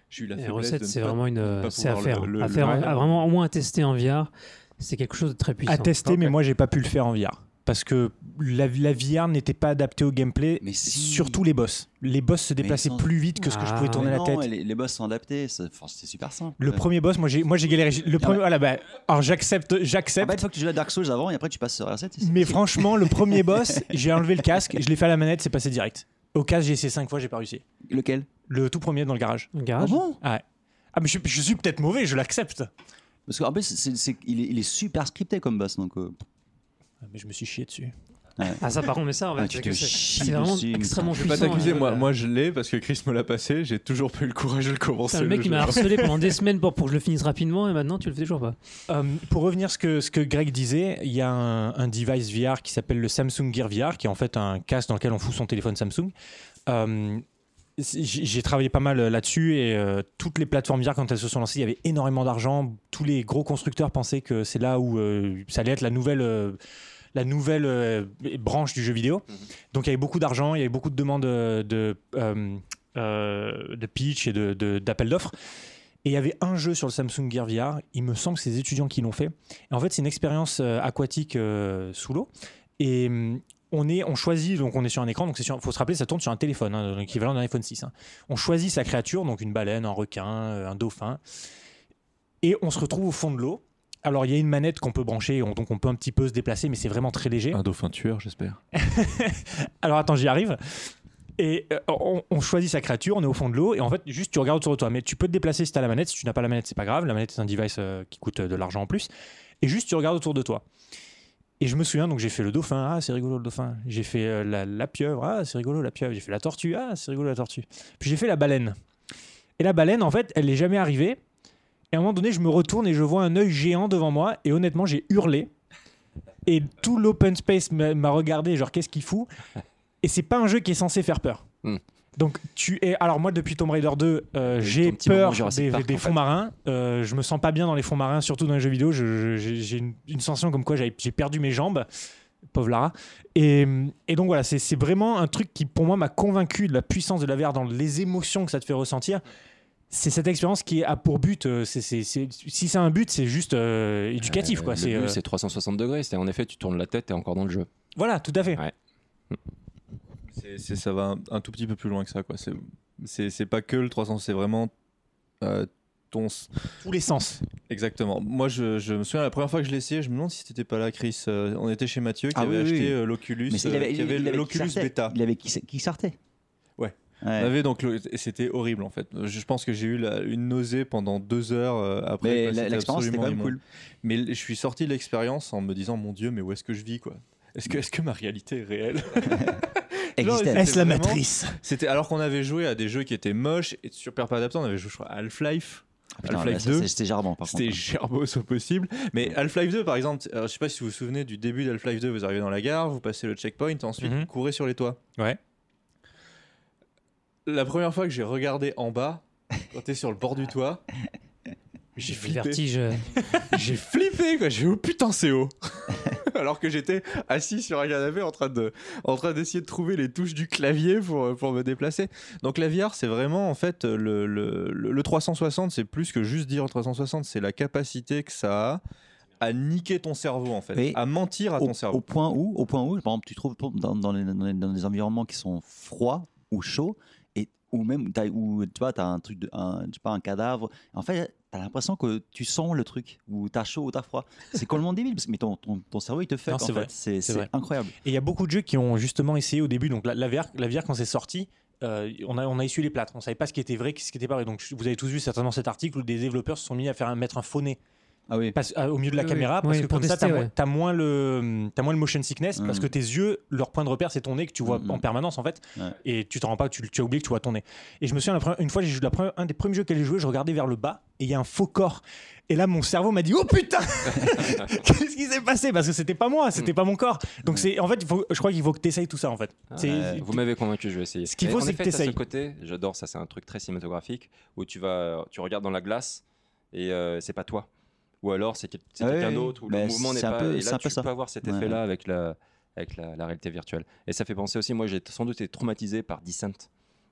j'ai eu la Et faiblesse recette, de ne c'est vraiment une, c'est à faire, le- le- à le- faire, le- à vraiment au moins à tester en VR. C'est quelque chose de très puissant. À tester, mais moi, j'ai pas pu le faire en VR. Parce que la, la VR n'était pas adaptée au gameplay, Mais si. surtout les boss. Les boss se déplaçaient plus vite que ce que je Ah, pouvais tourner Mais la tête. Les, les boss sont adaptés, c'est enfin, super simple. Le Ouais. premier boss, moi j'ai, moi j'ai galéré. Le premier, voilà, bah, alors j'accepte, Ah j'accepte. bah, une fois que tu joues à Dark Souls avant et après tu passes sur R7. c'est- mais franchement, le premier boss, j'ai enlevé le casque, je l'ai fait à la manette, c'est passé direct. Au casque, j'ai essayé 5 fois, j'ai pas réussi. Lequel? Le tout premier dans le garage. Le Ah garage. bon? Ah mais je, je suis peut-être mauvais, je l'accepte. Parce qu'en plus, il, est, il est super scripté comme boss. Donc, euh, Ah, Mais je me suis chié dessus. Ah ça par contre, mais ça, en fait, Ah, tu c'est te vraiment dessus, extrêmement Je vais pas t'accuser, hein. moi, moi je l'ai parce que Chris me l'a passé, j'ai toujours pas eu le courage de le commencer. Putain, le mec il jeu. m'a harcelé pendant des semaines pour, pour que je le finisse rapidement et maintenant tu le fais toujours pas. Euh, pour revenir à ce que, ce que Greg disait, il y a un, un device VR qui s'appelle le Samsung Gear VR, qui est en fait un casque dans lequel on fout son téléphone Samsung. Euh, j'ai travaillé pas mal euh, là-dessus et euh, toutes les plateformes VR, quand elles se sont lancées, il y avait énormément d'argent. Tous les gros constructeurs pensaient que c'est là où euh, ça allait être la nouvelle, euh, la nouvelle branche du jeu vidéo. Donc il y avait beaucoup d'argent, il y avait beaucoup de demandes de, de pitch et de- d'appels d'offres. Et il y avait un jeu sur le Samsung Gear VR, il me semble que c'est les étudiants qui l'ont fait. Et en fait, c'est une expérience aquatique sous l'eau. Et hum, on est, on choisit, donc on est sur un écran, donc il faut se rappeler, ça tourne sur un téléphone, hein, l'équivalent d'un iPhone 6. hein. On choisit sa créature, donc une baleine, un requin, euh, un dauphin, et on se retrouve au fond de l'eau. Alors il y a une manette qu'on peut brancher, on- donc on peut un petit peu se déplacer, mais c'est vraiment très léger. Un dauphin tueur, j'espère. Alors attends, j'y arrive. Et euh, on, on choisit sa créature, on est au fond de l'eau, et en fait, juste tu regardes autour de toi. Mais tu peux te déplacer si tu as la manette. Si tu n'as pas la manette, c'est pas grave. La manette est un device euh, qui coûte de l'argent en plus. Et juste tu regardes autour de toi. Et je me souviens, donc j'ai fait le dauphin, ah c'est rigolo le dauphin. J'ai fait euh, la, pieuvre, ah c'est rigolo la pieuvre. J'ai fait la tortue, ah c'est rigolo la tortue. Puis j'ai fait la baleine. Et la baleine, en fait, elle n'est jamais arrivée. Et à un moment donné, je me retourne et je vois un œil géant devant moi. Et honnêtement, j'ai hurlé. Et tout l'open space m'a m'a regardé, genre qu'est-ce qu'il fout? Et c'est pas un jeu qui est censé faire peur. Hmm. Donc tu es. Alors moi, depuis Tomb Raider 2, euh, Et j'ai peur des, Park, des en fonds fait. marins. Euh, je me sens pas bien dans les fonds marins, surtout dans les jeux vidéo. J'ai une, une sensation comme quoi j'ai perdu mes jambes. Pauvre Lara. Et, et donc voilà, c'est vraiment un truc qui pour moi m'a convaincu de la puissance de la VR dans les émotions que ça te fait ressentir. C'est cette expérience qui a pour but, euh, si c'est un but, c'est juste euh, éducatif. Euh, quoi. C'est but, euh, c'est 360 degrés. C'est en effet, tu tournes la tête, t'es encore dans le jeu. Voilà, tout à fait. Ouais. C'est- ça va un, un tout petit peu plus loin que ça. quoi. C'est- pas que le 300, c'est vraiment euh, ton. Tous les sens. Exactement. Moi, je, je me souviens la première fois que je l'ai essayé, je me demande si t'étais pas là, Chris. Euh, on était chez Mathieu qui Ah avait oui, oui. acheté euh, l'Oculus, euh, qui avait l'Oculus. Beta. Il avait qui, qui sortait Ouais. On avait donc le- c'était horrible en fait. Je pense que j'ai eu la- une nausée pendant deux heures après. C'était l'expérience était quand absolument même immonde. cool. Mais je suis sorti de l'expérience en me disant mon Dieu, mais où est-ce que je vis quoi? Est-ce que, est que ma réalité est réelle? Existait. Est-ce la vraiment- matrice C'était alors qu'on avait joué à des jeux qui étaient moches et super pas adaptés. On avait joué je crois, à Half-Life. Ah, Half-Life là, ça, 2, c'est- C'était gerbant par contre. C'était gerbos au possible. Mais Half-Life 2, par exemple, alors, je sais pas si vous vous souvenez du début d'Half-Life 2, vous arrivez dans la gare, vous passez le checkpoint, ensuite Mhm. vous courez sur les toits. Ouais. La première fois que j'ai regardé en bas, quand t'es sur le bord du toit, j'ai flippé. vertige. euh, J'ai flippé quoi, j'ai oh putain c'est haut. Alors que j'étais assis sur un canapé en train de, en train d'essayer de trouver les touches du clavier pour, pour me déplacer. Donc la VR c'est vraiment en fait le, le, le- le 360 c'est plus que juste dire 360 c'est la capacité que ça a à niquer ton cerveau en fait, Oui. à mentir à au, ton cerveau. au point où, au point où, par exemple, tu trouves dans, dans, les, dans les- dans environnements qui sont froids ou chauds, et ou même t'as- où tu vois, as un truc, de, un, je sais pas, un cadavre. En fait, tu as l'impression que tu sens le truc, ou t'as chaud ou t'as froid. C'est complètement débile, parce que mais ton, ton, ton cerveau il te fait. En c'est fait. vrai. C'est incroyable. Et il y a beaucoup de jeux qui ont justement essayé au début. Donc la, la VR, la VR, quand c'est sorti, euh, on, a, on a essuyé les plâtres. On savait pas ce qui était vrai, ce qui était pas vrai. Donc vous avez tous vu certainement cet article où des développeurs se sont mis à faire un- mettre un faux nez Ah oui. à- au milieu de la Oui, caméra oui. parce Oui, que pour comme ça, tester, t'as moins- ouais. t'as moins le t'as moins le motion sickness parce Mhm. que tes yeux, leur point de repère, c'est ton nez que tu vois en permanence en fait. Ouais. Et tu t'en rends pas, tu, tu as oublié que tu vois ton nez. Et je me souviens la première- une fois, j'ai joué la première- un des premiers jeux qu'elle j'ai joué, je regardais vers le bas et il y a un faux corps. Et là, mon cerveau m'a dit Oh putain Qu'est-ce qui s'est passé? Parce que c'était pas moi, c'était pas mon corps. Donc c'est en fait, faut- je crois qu'il faut que tu essayes tout ça en fait. C'est- Ouais, vous m'avez convaincu, je vais essayer. Ce qu'il faut, c'est que t'as t'essayes. ce côté, j'adore ça, c'est un truc très cinématographique où tu vas, tu regardes dans la glace et euh, c'est pas toi. Ou alors c'est Ouais, quelqu'un ouais. d'autre où Bah, le mouvement n'est pas. peu- et c'est là, un peu tu ça. peux avoir cet effet-là ouais. avec la avec la, la réalité virtuelle. Et ça fait penser aussi, moi j'ai sans doute été traumatisé par Descent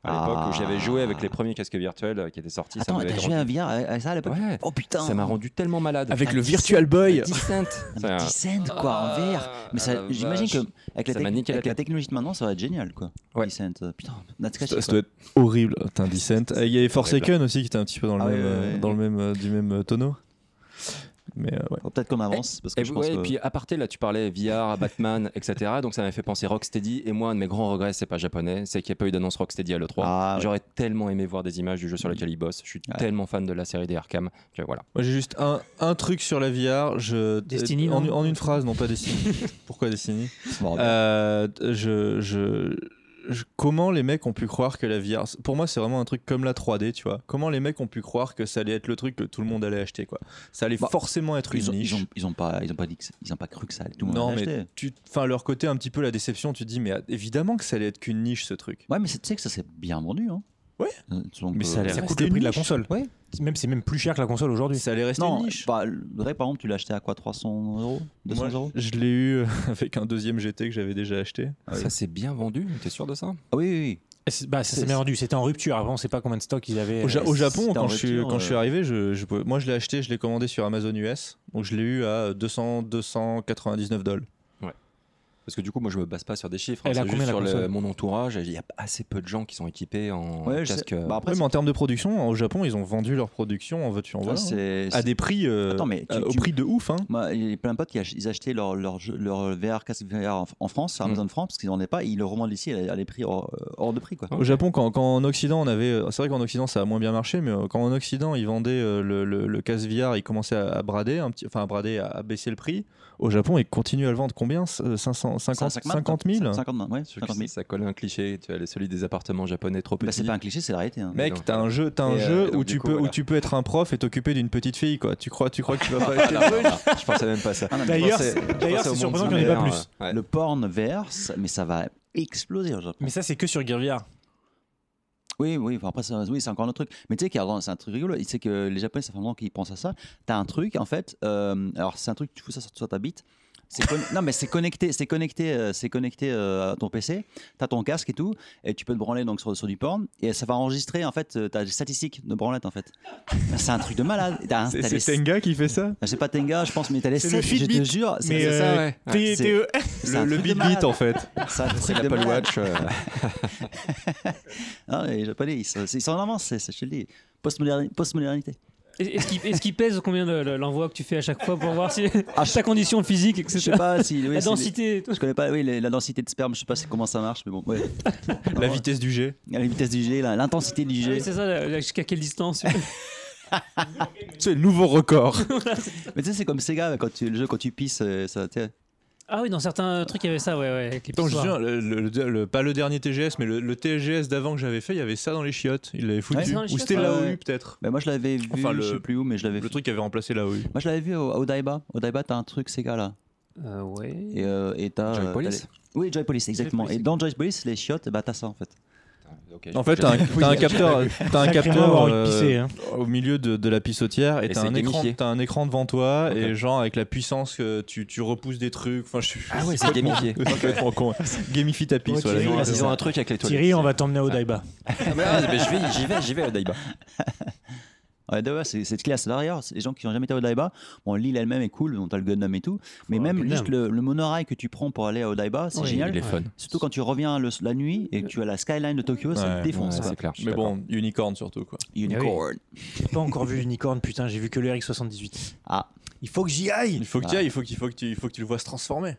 à l'époque Ah. où j'avais joué avec les premiers casques virtuels euh, qui étaient sortis. Attends, t'as rendu- joué à VR à ça à l'époque Ouais. Oh putain Ça m'a rendu tellement malade. Avec Ah, le. Virtual Boy. Descent. Ah, Descent, quoi, en VR Mais Ah, j'imagine que avec, la, tec- avec technologie de maintenant, ça va être génial, quoi. Ouais. Descent, euh, putain, Natsukashi, Ça, ça doit être horrible. Putain, Descent. Il y avait Forsaken aussi qui était un petit peu dans le Ah même, ouais, ouais. dans le même, du même tonneau. Mais euh, ouais. Peut-être qu'on avance, parce que Et, je vous- pense ouais, que... et puis à parté là tu parlais VR, Batman, etc. Donc ça m'a fait penser Rocksteady. Et moi un de mes grands regrets c'est pas japonais, c'est qu'il n'y a pas eu d'annonce Rocksteady à l'E3. Ah, ouais. J'aurais tellement aimé voir des images du jeu sur lequel il bosse. Je suis Ouais. tellement fan de la série des Arkham que voilà. Moi j'ai juste un, un truc sur la VR. Je, Destiny, en, une phrase, non pas Destiny. Pourquoi Destiny? Euh, je, je- comment les mecs ont pu croire que la VR, pour moi c'est vraiment un truc comme la 3D, tu vois. Comment les mecs ont pu croire que ça allait être le truc que tout le monde allait acheter, quoi. Ça allait Bah, forcément être ils, une ont, niche. ils, ont, ils ont pas, ils ont pas dit que, ils ont pas cru que ça allait tout le monde non allait mais tu, enfin leur côté un petit peu la déception, tu te dis mais évidemment que ça allait être qu'une niche ce truc. Ouais, mais tu sais que ça s'est bien vendu, hein. Ouais. Donc, Mais ça coûte le prix de la niche. console. Ouais. Même c'est même plus cher que la console aujourd'hui. Ça allait rester Non, une niche. bah, par exemple, tu l'as acheté à quoi 300 euros? 200 Moi, euros? je l'ai eu euh, avec un deuxième GT que j'avais déjà acheté. Ah. Ça c'est bien vendu, t'es sûr de ça? Ah oui, oui, oui. Et c'est- Bah, ça C'est- s'est bien vendu. C'était en rupture. Avant, on sait pas combien de stocks ils avaient. Au, Ja- euh, au Japon, quand, je suis, rupture, quand je suis euh. arrivé, je, moi je l'ai acheté, je l'ai commandé sur Amazon US. Donc je l'ai eu à 200, 299 dollars. Parce que du coup, moi, je me base pas sur des chiffres. hein, Elle a c'est combien, juste la sur le- mon entourage. Il y a assez peu de gens qui sont équipés en Ouais, casque. euh, Bah, après, Ouais, mais en termes de production, au Japon, ils ont vendu leur production en voiture en Ah, voilà, c'est- à des prix, euh, Attends, mais tu- euh, au tu- prix de ouf. Hein. Moi, il y a plein de potes qui ach- ils achetaient leur, leur, leur VR, casque VR en, en France, sur Mm. Amazon France, parce qu'ils n'en avaient pas, et ils le revendent ici à, à des prix hors, hors de prix. Quoi. Au Japon, quand, quand en Occident, on avait. C'est vrai qu'en Occident, ça a moins bien marché, mais quand en Occident, ils vendaient le, le, le casque VR, ils commençaient à, à brader, un petit, enfin à brader, à, baisser le prix. Au Japon, ils continuent à le vendre combien? Euh, 500, 50, 50 000 50 000, ouais, je trouve 50 que 000. Ça colle à un cliché. Tu as celui des appartements japonais trop Bah, petits. c'est pas un cliché, c'est la réalité. hein. Mec, t'as un jeu, t'as un Et, euh, jeu donc, où tu coup, peux, où tu peux être un prof et t'occuper d'une petite fille, quoi. Tu crois, tu crois que tu vas pas être Ah, non, je pensais même pas ça. Ah, D'ailleurs, c'est- surprenant qu'il n'y en ait pas plus. Le porn ça- mais ça va exploser au Japon. Mais ça, c'est que sur Gear VR. Oui, oui, enfin, après, ça- oui, c'est encore un autre truc. Mais tu sais qu'il y a- c'est un truc rigolo. C'est que les Japonais, ça fait longtemps qu'ils pensent à ça. T'as un truc, en fait, euh, alors c'est un truc, tu fous ça sur, sur ta bite. Non, mais c'est connecté, c'est connecté, euh, c'est connecté euh, à ton PC. T'as ton casque et tout, et tu peux te branler donc sur, sur du porn, et ça va enregistrer en fait, euh, t'as des statistiques de branlette en fait. C'est un truc de malade. C'est les- Tenga qui fait ça C'est pas Tenga, je pense, mais t'as les C'est sept, le je te jure. c'est- Mais c'est euh, ça, ouais. T- c'est- Le, le Beat en fait. C'est l'Apple. Watch. euh, Non, les Japonais, ils sont, ils sont en avance, je te le dis. Postmoderni- Postmodernité. Est-ce qu'il est-ce qu'il pèse combien l'envoi que tu fais à chaque fois pour voir si ta condition physique, Je sais etc. pas si. oui, La densité. tout. Je connais pas, oui, les- la densité de sperme, je sais pas comment ça marche, mais bon, ouais. La vitesse du jet. La vitesse du jet, l'intensité du Ah jet. oui, c'est ça, jusqu'à quelle distance C'est le nouveau record. mais tu sais, c'est comme Sega, quand tu, le jeu, quand tu pisses, euh, ça. Ah oui, dans certains trucs, il y avait ça, ouais, ouais. avec les Attends, je souviens, le, le- le- pas le dernier TGS, mais le, le TGS d'avant que j'avais fait, il y avait ça dans les chiottes. Il l'avait Ouais, foutu. les Ou c'était ouais, l'AOU ouais. peut-être. Bah, moi, je l'avais vu, Enfin, le- je sais plus où, mais je l'avais Le truc qui avait remplacé l'AOU. Moi, je l'avais vu au, au Daiba. Au Daiba, t'as un truc Sega là. Euh, ouais. Et euh, t'as. Joy euh, Police les- Oui, Joy Police, exactement. Police. Et dans Joy Police, les chiottes, bah, t'as ça en fait. En fait, t'as un, capteur, t'as un capteur euh, pisser, hein. au milieu de, de la pissotière et Et t'as c'est un, écran, un devant toi et genre avec la puissance que tu, tu repousses des trucs. Enfin, je suis. Ah ouais, c'est gamifié. C'est complètement con. Gamifie ta pisse. Ouais, voilà, Thierry, ils ont- un truc avec les toilettes. Thierry, on va t'emmener au Daiba. Ah, mais, mais je vais, j'y vais, j'y vais à Daiba. C'est c'est classe. D'ailleurs, c'est les gens qui n'ont jamais été au Daiba, bon, l'île elle-même est cool, on t'as le Gundam et tout, mais même Gundam. juste le, le monorail que tu prends pour aller au Daiba, c'est Oui, génial. Il est fun. Surtout quand tu reviens le- la nuit et que tu as la skyline de Tokyo, ça te défonce. Ouais, quoi. c'est clair. Mais bon, unicorn surtout quoi. Unicorn. J'ai pas encore vu Unicorn, putain, j'ai vu que le RX78. Ah, Il faut que j'y aille Il faut que tu ailles, il faut, qu'il faut, que tu, il faut que tu le vois se transformer.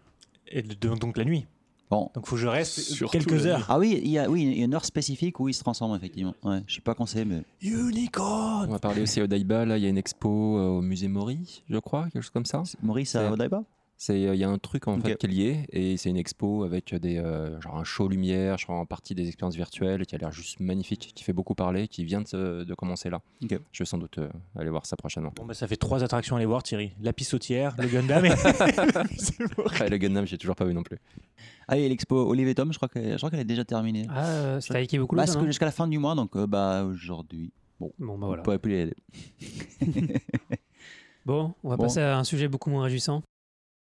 Et de- donc la nuit. Bon. Donc faut que je reste Surtout quelques heures. Ah oui, il y a, oui, il y a une heure spécifique où il se transforme effectivement. Ouais, je suis pas conseillé, mais Unicorn On va parler aussi au Daiba. Là, il y a une expo euh, au musée Mori, je crois, quelque chose comme ça. Maurice à C'est- Odaiba C'est, euh, il y a un truc en fait qui est lié et c'est une expo avec des, euh, genre un show lumière, genre en partie des expériences virtuelles qui a l'air juste magnifique, qui fait beaucoup parler, qui vient de, se- de commencer là. Je vais sans doute euh, aller voir ça prochainement. Bon bah ça fait trois attractions à aller voir Thierry. La pissotière, le Gundam et... Ouais, le Gundam, j'ai toujours pas vu non plus. Ah et l'expo Olive et Tom, je crois qu'elle est déjà terminée. Ah, euh, c'était avec beaucoup Bah, que jusqu'à la fin du mois, donc euh, bah aujourd'hui. Bon, bah On voilà. pourrait plus les aider. Bon, on va Bon. passer à un sujet beaucoup moins réjouissant.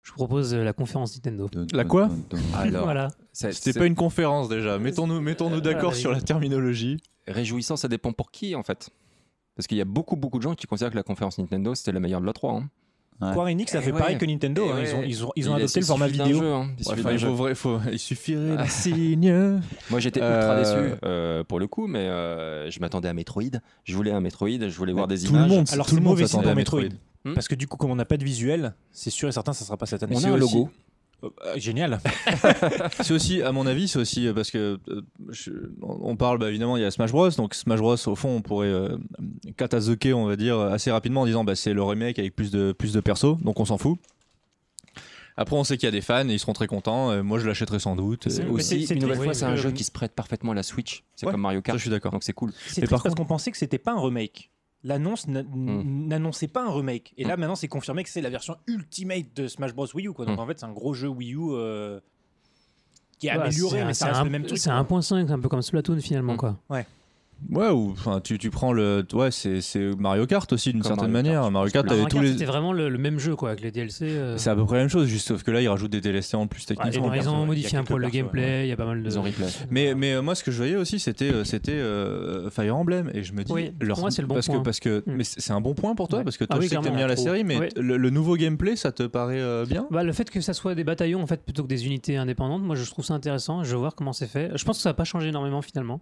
Je vous propose euh, la conférence Nintendo. La quoi Alors, Voilà. C'était pas une conférence déjà. Mettons-nous mettons Euh, d'accord voilà, sur la terminologie. réjouissant, ça dépend pour qui en fait. Parce qu'il y a beaucoup, beaucoup de gens qui considèrent que la conférence Nintendo c'était la meilleure de la 3. Hein. Ouais. Square Enix, ça Eh fait pareil que Nintendo. Eh hein. Ils, ont, ils, ont, ils ont Il- adopté le format vidéo. jeu, hein. Il Ouais, suffit enfin, d'un il, jeu. faut vrai- faut- il suffirait d'un signe. Moi j'étais Euh, ultra déçu euh, pour le coup, mais euh, je m'attendais à Metroid. Je voulais un Metroid, je voulais voir des Tout le images. monde, Alors tout c'est le monde mauvais signe s'attendait pour à Metroid. Hmm Parce que du coup, comme on n'a pas de visuel, c'est sûr et certain, ça sera pas cette année. On a un logo. Euh, génial. C'est aussi, à mon avis, c'est aussi euh, parce que euh, je- on parle bah, évidemment, il y a Smash Bros. Donc Smash Bros. Au fond, on pourrait euh, katazuke, on va dire, assez rapidement en disant bah, c'est le remake avec plus de plus de persos, donc on s'en fout. Après, on sait qu'il y a des fans et ils seront très contents. Euh, moi, je l'achèterai sans doute. C'est- Aussi, une nouvelle fois, c'est un jeu qui se prête parfaitement à la Switch. C'est Ouais, comme Mario ça, Kart. je suis d'accord. Donc c'est cool. C'est par parce contre- qu'on pensait que c'était pas un remake. L'annonce Hmm. n'annonçait pas un remake. Et là, maintenant, c'est confirmé que c'est la version ultimate de Smash Bros. Wii U. Quoi. Donc Hmm. en fait, c'est un gros jeu Wii U euh, qui est Ouais, amélioré, c'est mais un- ça c'est reste un- le même truc. C'est quoi. 1.5, un peu comme Splatoon finalement. Quoi. Ouais, ou enfin, tu, tu prends le. Ouais, c'est c'est Mario Kart aussi d'une certaine Mario manière. Kart, Mario Kart, Mario tous Kart, les. C'était vraiment le, le même jeu quoi, avec les DLC. euh. C'est à peu près la même chose, juste sauf que là, ils rajoutent des DLC en plus Ouais, techniquement. ils ont modifié un peu le gameplay, il y a pas mal de. Mais, mais euh, moi, ce que je voyais aussi, c'était euh, c'était euh, Fire Emblem. Et je me dis. Oui, pour moi, c'est le bon parce point. Que, parce que, Mm. Mais c'est c'est un bon point pour toi, Ouais. parce que Ah toi, oui, je sais que t'aimes bien la série, mais Ouais. le, le nouveau gameplay, ça te paraît bien? Bah, le fait que ça soit des bataillons en fait plutôt que des unités indépendantes, moi je trouve ça intéressant. Je veux voir comment c'est fait. Je pense que ça va pas changer énormément finalement.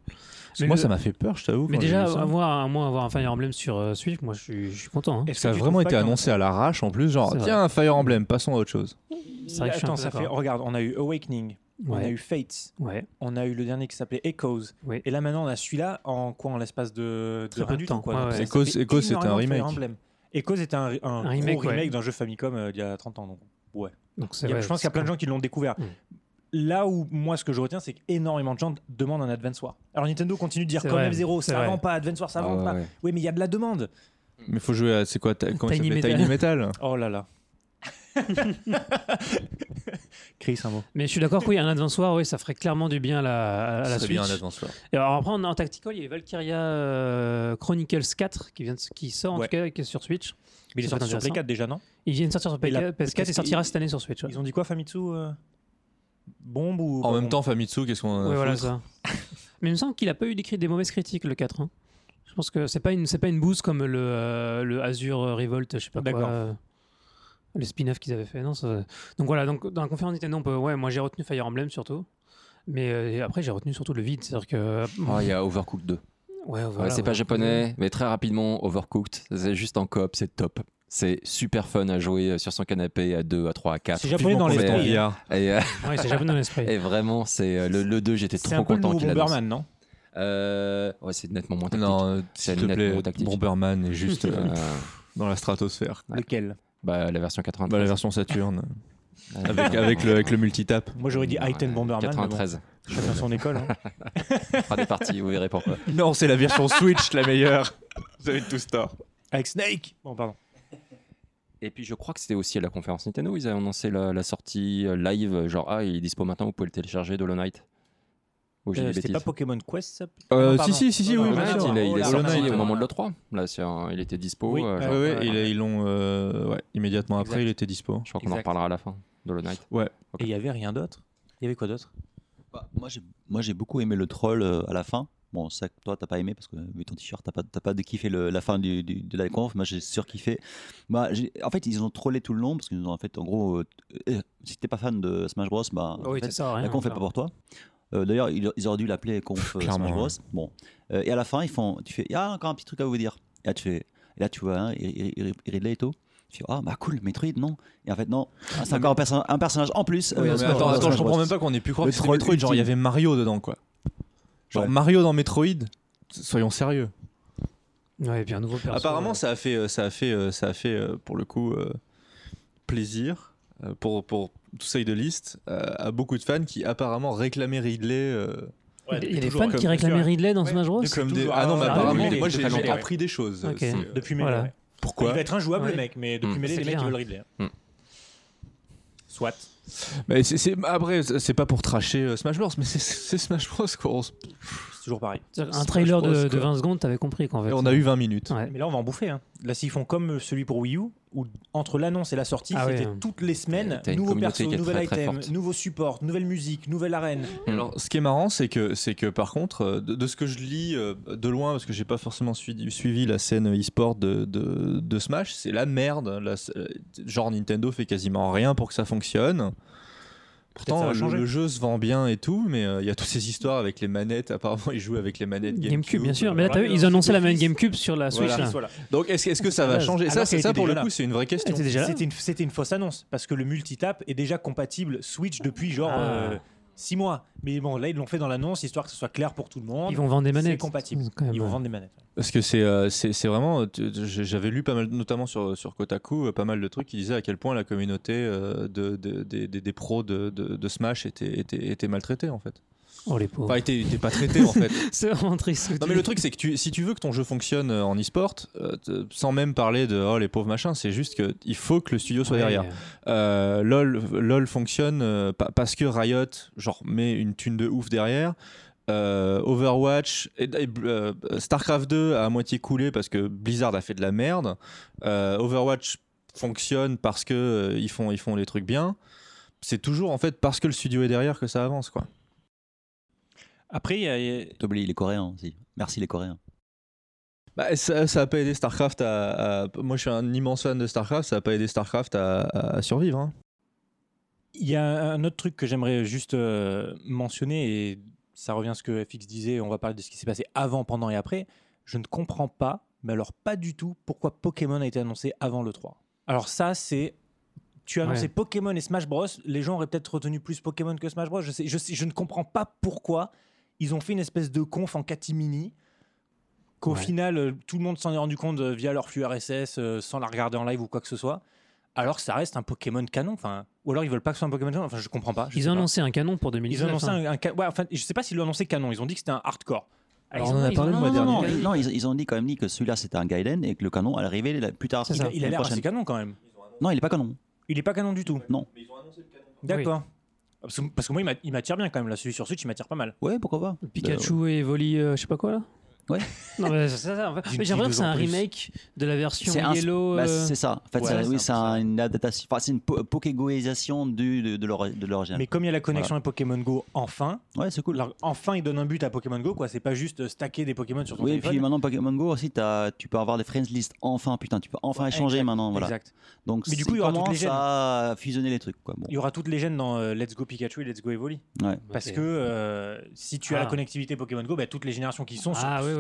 Mais Moi, le- ça m'a fait peur, je t'avoue. Mais déjà avoir un, moi, avoir un Fire Emblem sur euh, Switch, moi je suis, je suis content. hein. Est-ce Ça a que vraiment été annoncé à l'arrache en plus, genre C'est tiens, Fire Emblem, passons à autre chose. C'est vrai que je suis un Attends, peu ça fait. Regarde, on a eu Awakening, on a Ouais. eu Fates, Ouais. on a eu le dernier qui s'appelait Echoes. Oui. Et là maintenant, on a celui-là en quoi En l'espace de, de Très peu rien de du temps. Quoi. Ouais, ouais. Echoes- c'était un remake. Echoes était un, un, Un remake, remake, ouais. d'un jeu Famicom euh, d'il y a 30 ans. Donc, ouais. Donc c'est Il a- vrai, je pense qu'il y a plein de gens qui l'ont découvert. Mm. Là où moi ce que je retiens c'est qu'énormément de gens demandent un Advance War. Alors Nintendo continue de dire comme vrai, F0 c'est ça vrai. vend pas Advance War ça Ah vend ouais, pas. ouais. Oui mais il y a de la demande. Mais faut jouer à. C'est quoi ta- Comment il Tiny Metal. Tiny Metal Oh là là. Chris un mot. Mais je suis d'accord oui, un Advance War, oui, ça ferait clairement du bien à la, à Ça Switch. bien un Advance War. Et alors après, en, en tactical, il y a Valkyria euh, Chronicles 4 qui, vient de- qui sort en Ouais. tout cas qui est sur Switch. Mais il est sorti sur être intéressant. Play 4 déjà non? Il vient de sortir sur Et la- PS4 PS4 et sortira cette année sur Switch. ouais. Ils ont dit quoi Famitsu euh? Bombe ou En même temps, Famitsu, qu'est-ce qu'on a Ouais, voilà ça. Mais il me semble qu'il a pas eu d'écrit des mauvaises critiques le 4. hein. Je pense que c'est pas une c'est pas une bouse comme le euh, le Azure Revolt, je sais pas quoi. Euh, le spin-off qu'ils avaient fait. Non, ça- Donc voilà, donc dans la conférence Nintendo, on peut ouais, moi j'ai retenu Fire Emblem surtout. Mais euh, après j'ai retenu surtout le vide, c'est-à-dire que Oh, il y a Overcooked 2. ouais, Ouais, voilà, c'est pas ouais. japonais, mais très rapidement, Overcooked, c'est juste en coop, c'est top. C'est super fun à jouer sur son canapé à 2, à 3, à 4. C'est japonais dans l'esprit. Et, euh, Ouais, c'est japonais dans l'esprit. et vraiment, c'est euh, le, le 2, j'étais C'est trop content qu'il l'annonce. Bomberman non Euh, ouais, c'est nettement moins tactique. Non, euh, C'est s'il te nettement plaît. Bomberman est juste euh, Euh, dans la stratosphère. Lequel bah, la version 93. Bah, la version Saturn, Euh, avec, avec, le, avec le multitap. Moi j'aurais dit Item Bomberman. mais bon, 93. chacun son école. hein. On fera des parties, vous verrez pourquoi. Non, c'est la version Switch la meilleure. Vous avez tout store. Avec Snake. Bon pardon. Et puis je crois que c'était aussi à la conférence Nintendo, ils avaient annoncé la, la sortie euh, live, genre ah il est dispo maintenant, vous pouvez le télécharger de Hollow Knight. J'ai Euh, C'était pas Pokémon Quest ça Euh, Non, pardon. si, si, si, si, Non, oui, non, bien non, sûr. Knight, il, est- il est Oh sorti au moment de l'E3. Là, c'est un- il était dispo. Oui, euh, euh, genre, Ouais, ouais, Ouais, ouais. ils l'ont. euh, ouais, immédiatement après, il était dispo. je crois qu'on en reparlera à la fin de Hollow Knight. Et il y avait rien d'autre? Il y avait quoi d'autre? Bah, moi, j'ai, moi, j'ai beaucoup aimé le troll euh, à la fin. Bon, ça, toi, t'as pas aimé parce que vu ton t-shirt, t'as pas, t'as pas de kiffé le- la fin du, du- de la conf. Moi, j'ai surkiffé. Bah, j'ai, en fait, ils ont trollé tout le long parce qu'ils ont en fait, en gros, euh, euh, si t'es pas fan de Smash Bros, bah, en Oui, fait, c'est ça. rien, la conf est pas pour toi. Euh, D'ailleurs, ils, ils auraient dû l'appeler conf euh, Smash Bros. Bon, Euh, et à la fin, ils font, tu fais, il y a encore un petit truc à vous dire. Et là, tu fais, et là, tu vois, hein, Ri- Ri- Ridley et tout. Tu fais, ah bah cool, Metroid, non? Et en fait, non, Ah, c'est encore un, perso- un personnage en plus. Oui, euh, mais Smash attends, je comprends même pas qu'on ait pu croire Le que Metroid. Genre, il y avait Mario dedans, quoi. Genre, Ouais. Mario dans Metroid, soyons sérieux. Ouais, et puis un nouveau perso. Apparemment, euh, ça a fait, euh, ça a fait, euh, ça a fait euh, pour le coup euh, plaisir euh, pour, pour tout ça de liste euh, à beaucoup de fans qui apparemment réclamaient Ridley. euh, il y a des fans qui réclamaient. Ridley dans Ouais. Smash Bros. Comme des... Ah non, mais Ah, apparemment, oui, moi depuis j'ai appris des choses. Ok. C'est- Depuis Voilà. Melee. Il Pourquoi va être injouable Ouais. le mec, mais depuis Mm. Melee, C'est les mecs ils veulent Ridley. hein. Soit. Mais c'est- Après, c'est pas pour tracher euh, Smash Bros, mais c'est- Smash Bros. Quoi. C'est toujours pareil. Un trailer Bros, de, de quoi. 20 secondes, t'avais compris qu'en fait. on a eu 20 minutes. Ouais. Mais là, on va en bouffer. hein. Là, s'ils font comme celui pour Wii U, où entre l'annonce et la sortie, Ah c'était ouais. toutes les semaines, nouveaux persos, nouvel item, nouveau support, nouvelle musique, nouvelle arène. Alors, ce qui est marrant, c'est que, c'est que par contre, euh, de, de ce que je lis euh, de loin, parce que j'ai pas forcément suivi, suivi la scène e-sport de, de, de Smash, c'est la merde. La- euh, genre Nintendo fait quasiment rien pour que ça fonctionne. Pourtant, le, jeu se vend bien et tout, mais euh, il y a toutes ces histoires avec les manettes. Apparemment, ils jouent avec les manettes GameCube. GameCube, bien sûr. Mais là, t'as vu, ils ont annoncé la manette GameCube sur la Switch. Voilà. là. Voilà. Donc, est-ce, que ça va Alors changer Ça, c'est ça pour le coup, c'est une vraie question. Déjà là. C'était une, une fausse annonce parce que le multitap est déjà compatible Switch depuis genre Ah. 6 mois. Mais bon, là, ils l'ont fait dans l'annonce histoire que ce soit clair pour tout le monde. Ils vont vendre des C'est manettes. compatible. Quand même, Ils vont vendre des manettes. Parce que c'est euh, c'est c'est vraiment. tu- J'avais lu pas mal, notamment sur, sur Kotaku, euh, pas mal de trucs qui disaient à quel point la communauté euh, de, de- des- des- des pros de, de- de Smash était, était, était maltraitée en fait. Oh les pauvres. Enfin, était, était pas traitée en fait. C'est vraiment triste. Non mais le truc c'est que tu, si tu veux que ton jeu fonctionne euh, en e-sport, euh, sans même parler de oh, les pauvres machins, c'est juste que il faut que le studio soit Ouais. derrière. Euh, LOL, LOL fonctionne euh, pa- parce que Riot genre met une thune de ouf derrière. euh, Overwatch, et, euh, Starcraft 2 a à moitié coulé parce que Blizzard a fait de la merde. Euh, Overwatch fonctionne parce que ils font ils font les trucs bien. C'est toujours en fait parce que le studio est derrière que ça avance quoi. Après, il y a- T'oublies les Coréens aussi. Merci les Coréens. Bah, ça, ça a pas aidé Starcraft à, à- Moi, je suis un immense fan de Starcraft. Ça a pas aidé Starcraft à, à- à survivre. hein. Il y a un autre truc que j'aimerais juste euh, mentionner, et ça revient à ce que FX disait, on va parler de ce qui s'est passé avant, pendant et après. Je ne comprends pas, mais alors pas du tout, pourquoi Pokémon a été annoncé avant le 3. Alors ça, c'est... Tu as annoncé Ouais. Pokémon et Smash Bros. Les gens auraient peut-être retenu plus Pokémon que Smash Bros. Je, sais, je, sais- je ne comprends pas pourquoi ils ont fait une espèce de conf en catimini qu'au Ouais. final, euh, tout le monde s'en est rendu compte euh, via leur flux RSS, euh, sans la regarder en live ou quoi que ce soit. Alors que ça reste un Pokémon canon. Enfin, ou alors ils veulent pas que ce soit un Pokémon canon. Enfin, je comprends pas. je Ils ont pas. annoncé un canon pour Ils 2019. ont annoncé hein. un, un ca- ouais, enfin, je sais pas s'ils l'ont annoncé canon. Ils ont dit que c'était un hardcore. Alors, on en a ils parlé le mois dernier. non, ils, ils ont dit quand même dit que celui-là c'était un Gaiden et que le canon allait arriver plus tard. Il, ça. a- il a l'air assez canon quand même. Non, il est pas canon. Il est pas canon du tout. Non. D'accord. Parce, que, parce que moi, il m'a- il m'attire bien quand même. Là, celui sur Switch, il m'attire pas mal. Ouais, pourquoi pas. Pikachu et Evoli, euh, je sais pas quoi là Ouais. Non, mais c'est ça. en fait. J'ai l'impression que c'est un plus. remake de la version C'est un- Yellow. Bah, euh, c'est ça. En fait, ouais, c'est- c'est oui, c'est ça. un- une adaptation. Enfin, c'est une po- pokégoisation du de, de l'ori- de l'original. Mais comme il y a la connexion avec Pokémon Go, enfin, Ouais, c'est cool. alors, enfin, ils donnent un but à Pokémon Go. quoi. C'est pas juste euh, stacker des Pokémon sur ton Oui, et téléphone. puis maintenant Pokémon Go aussi, t'as- tu peux avoir des friends list. Enfin, putain, tu peux enfin Ouais, échanger exact, maintenant. Voilà. Exact. Donc, Mais du coup, il y aura toutes commence les gènes. à fusionner les trucs. Quoi. Bon. Il y aura toutes les gènes dans euh, Let's Go Pikachu et Let's Go Evoli. Ouais. Parce que si tu as Ah. la connectivité Pokémon Go, bah, toutes les générations qui sont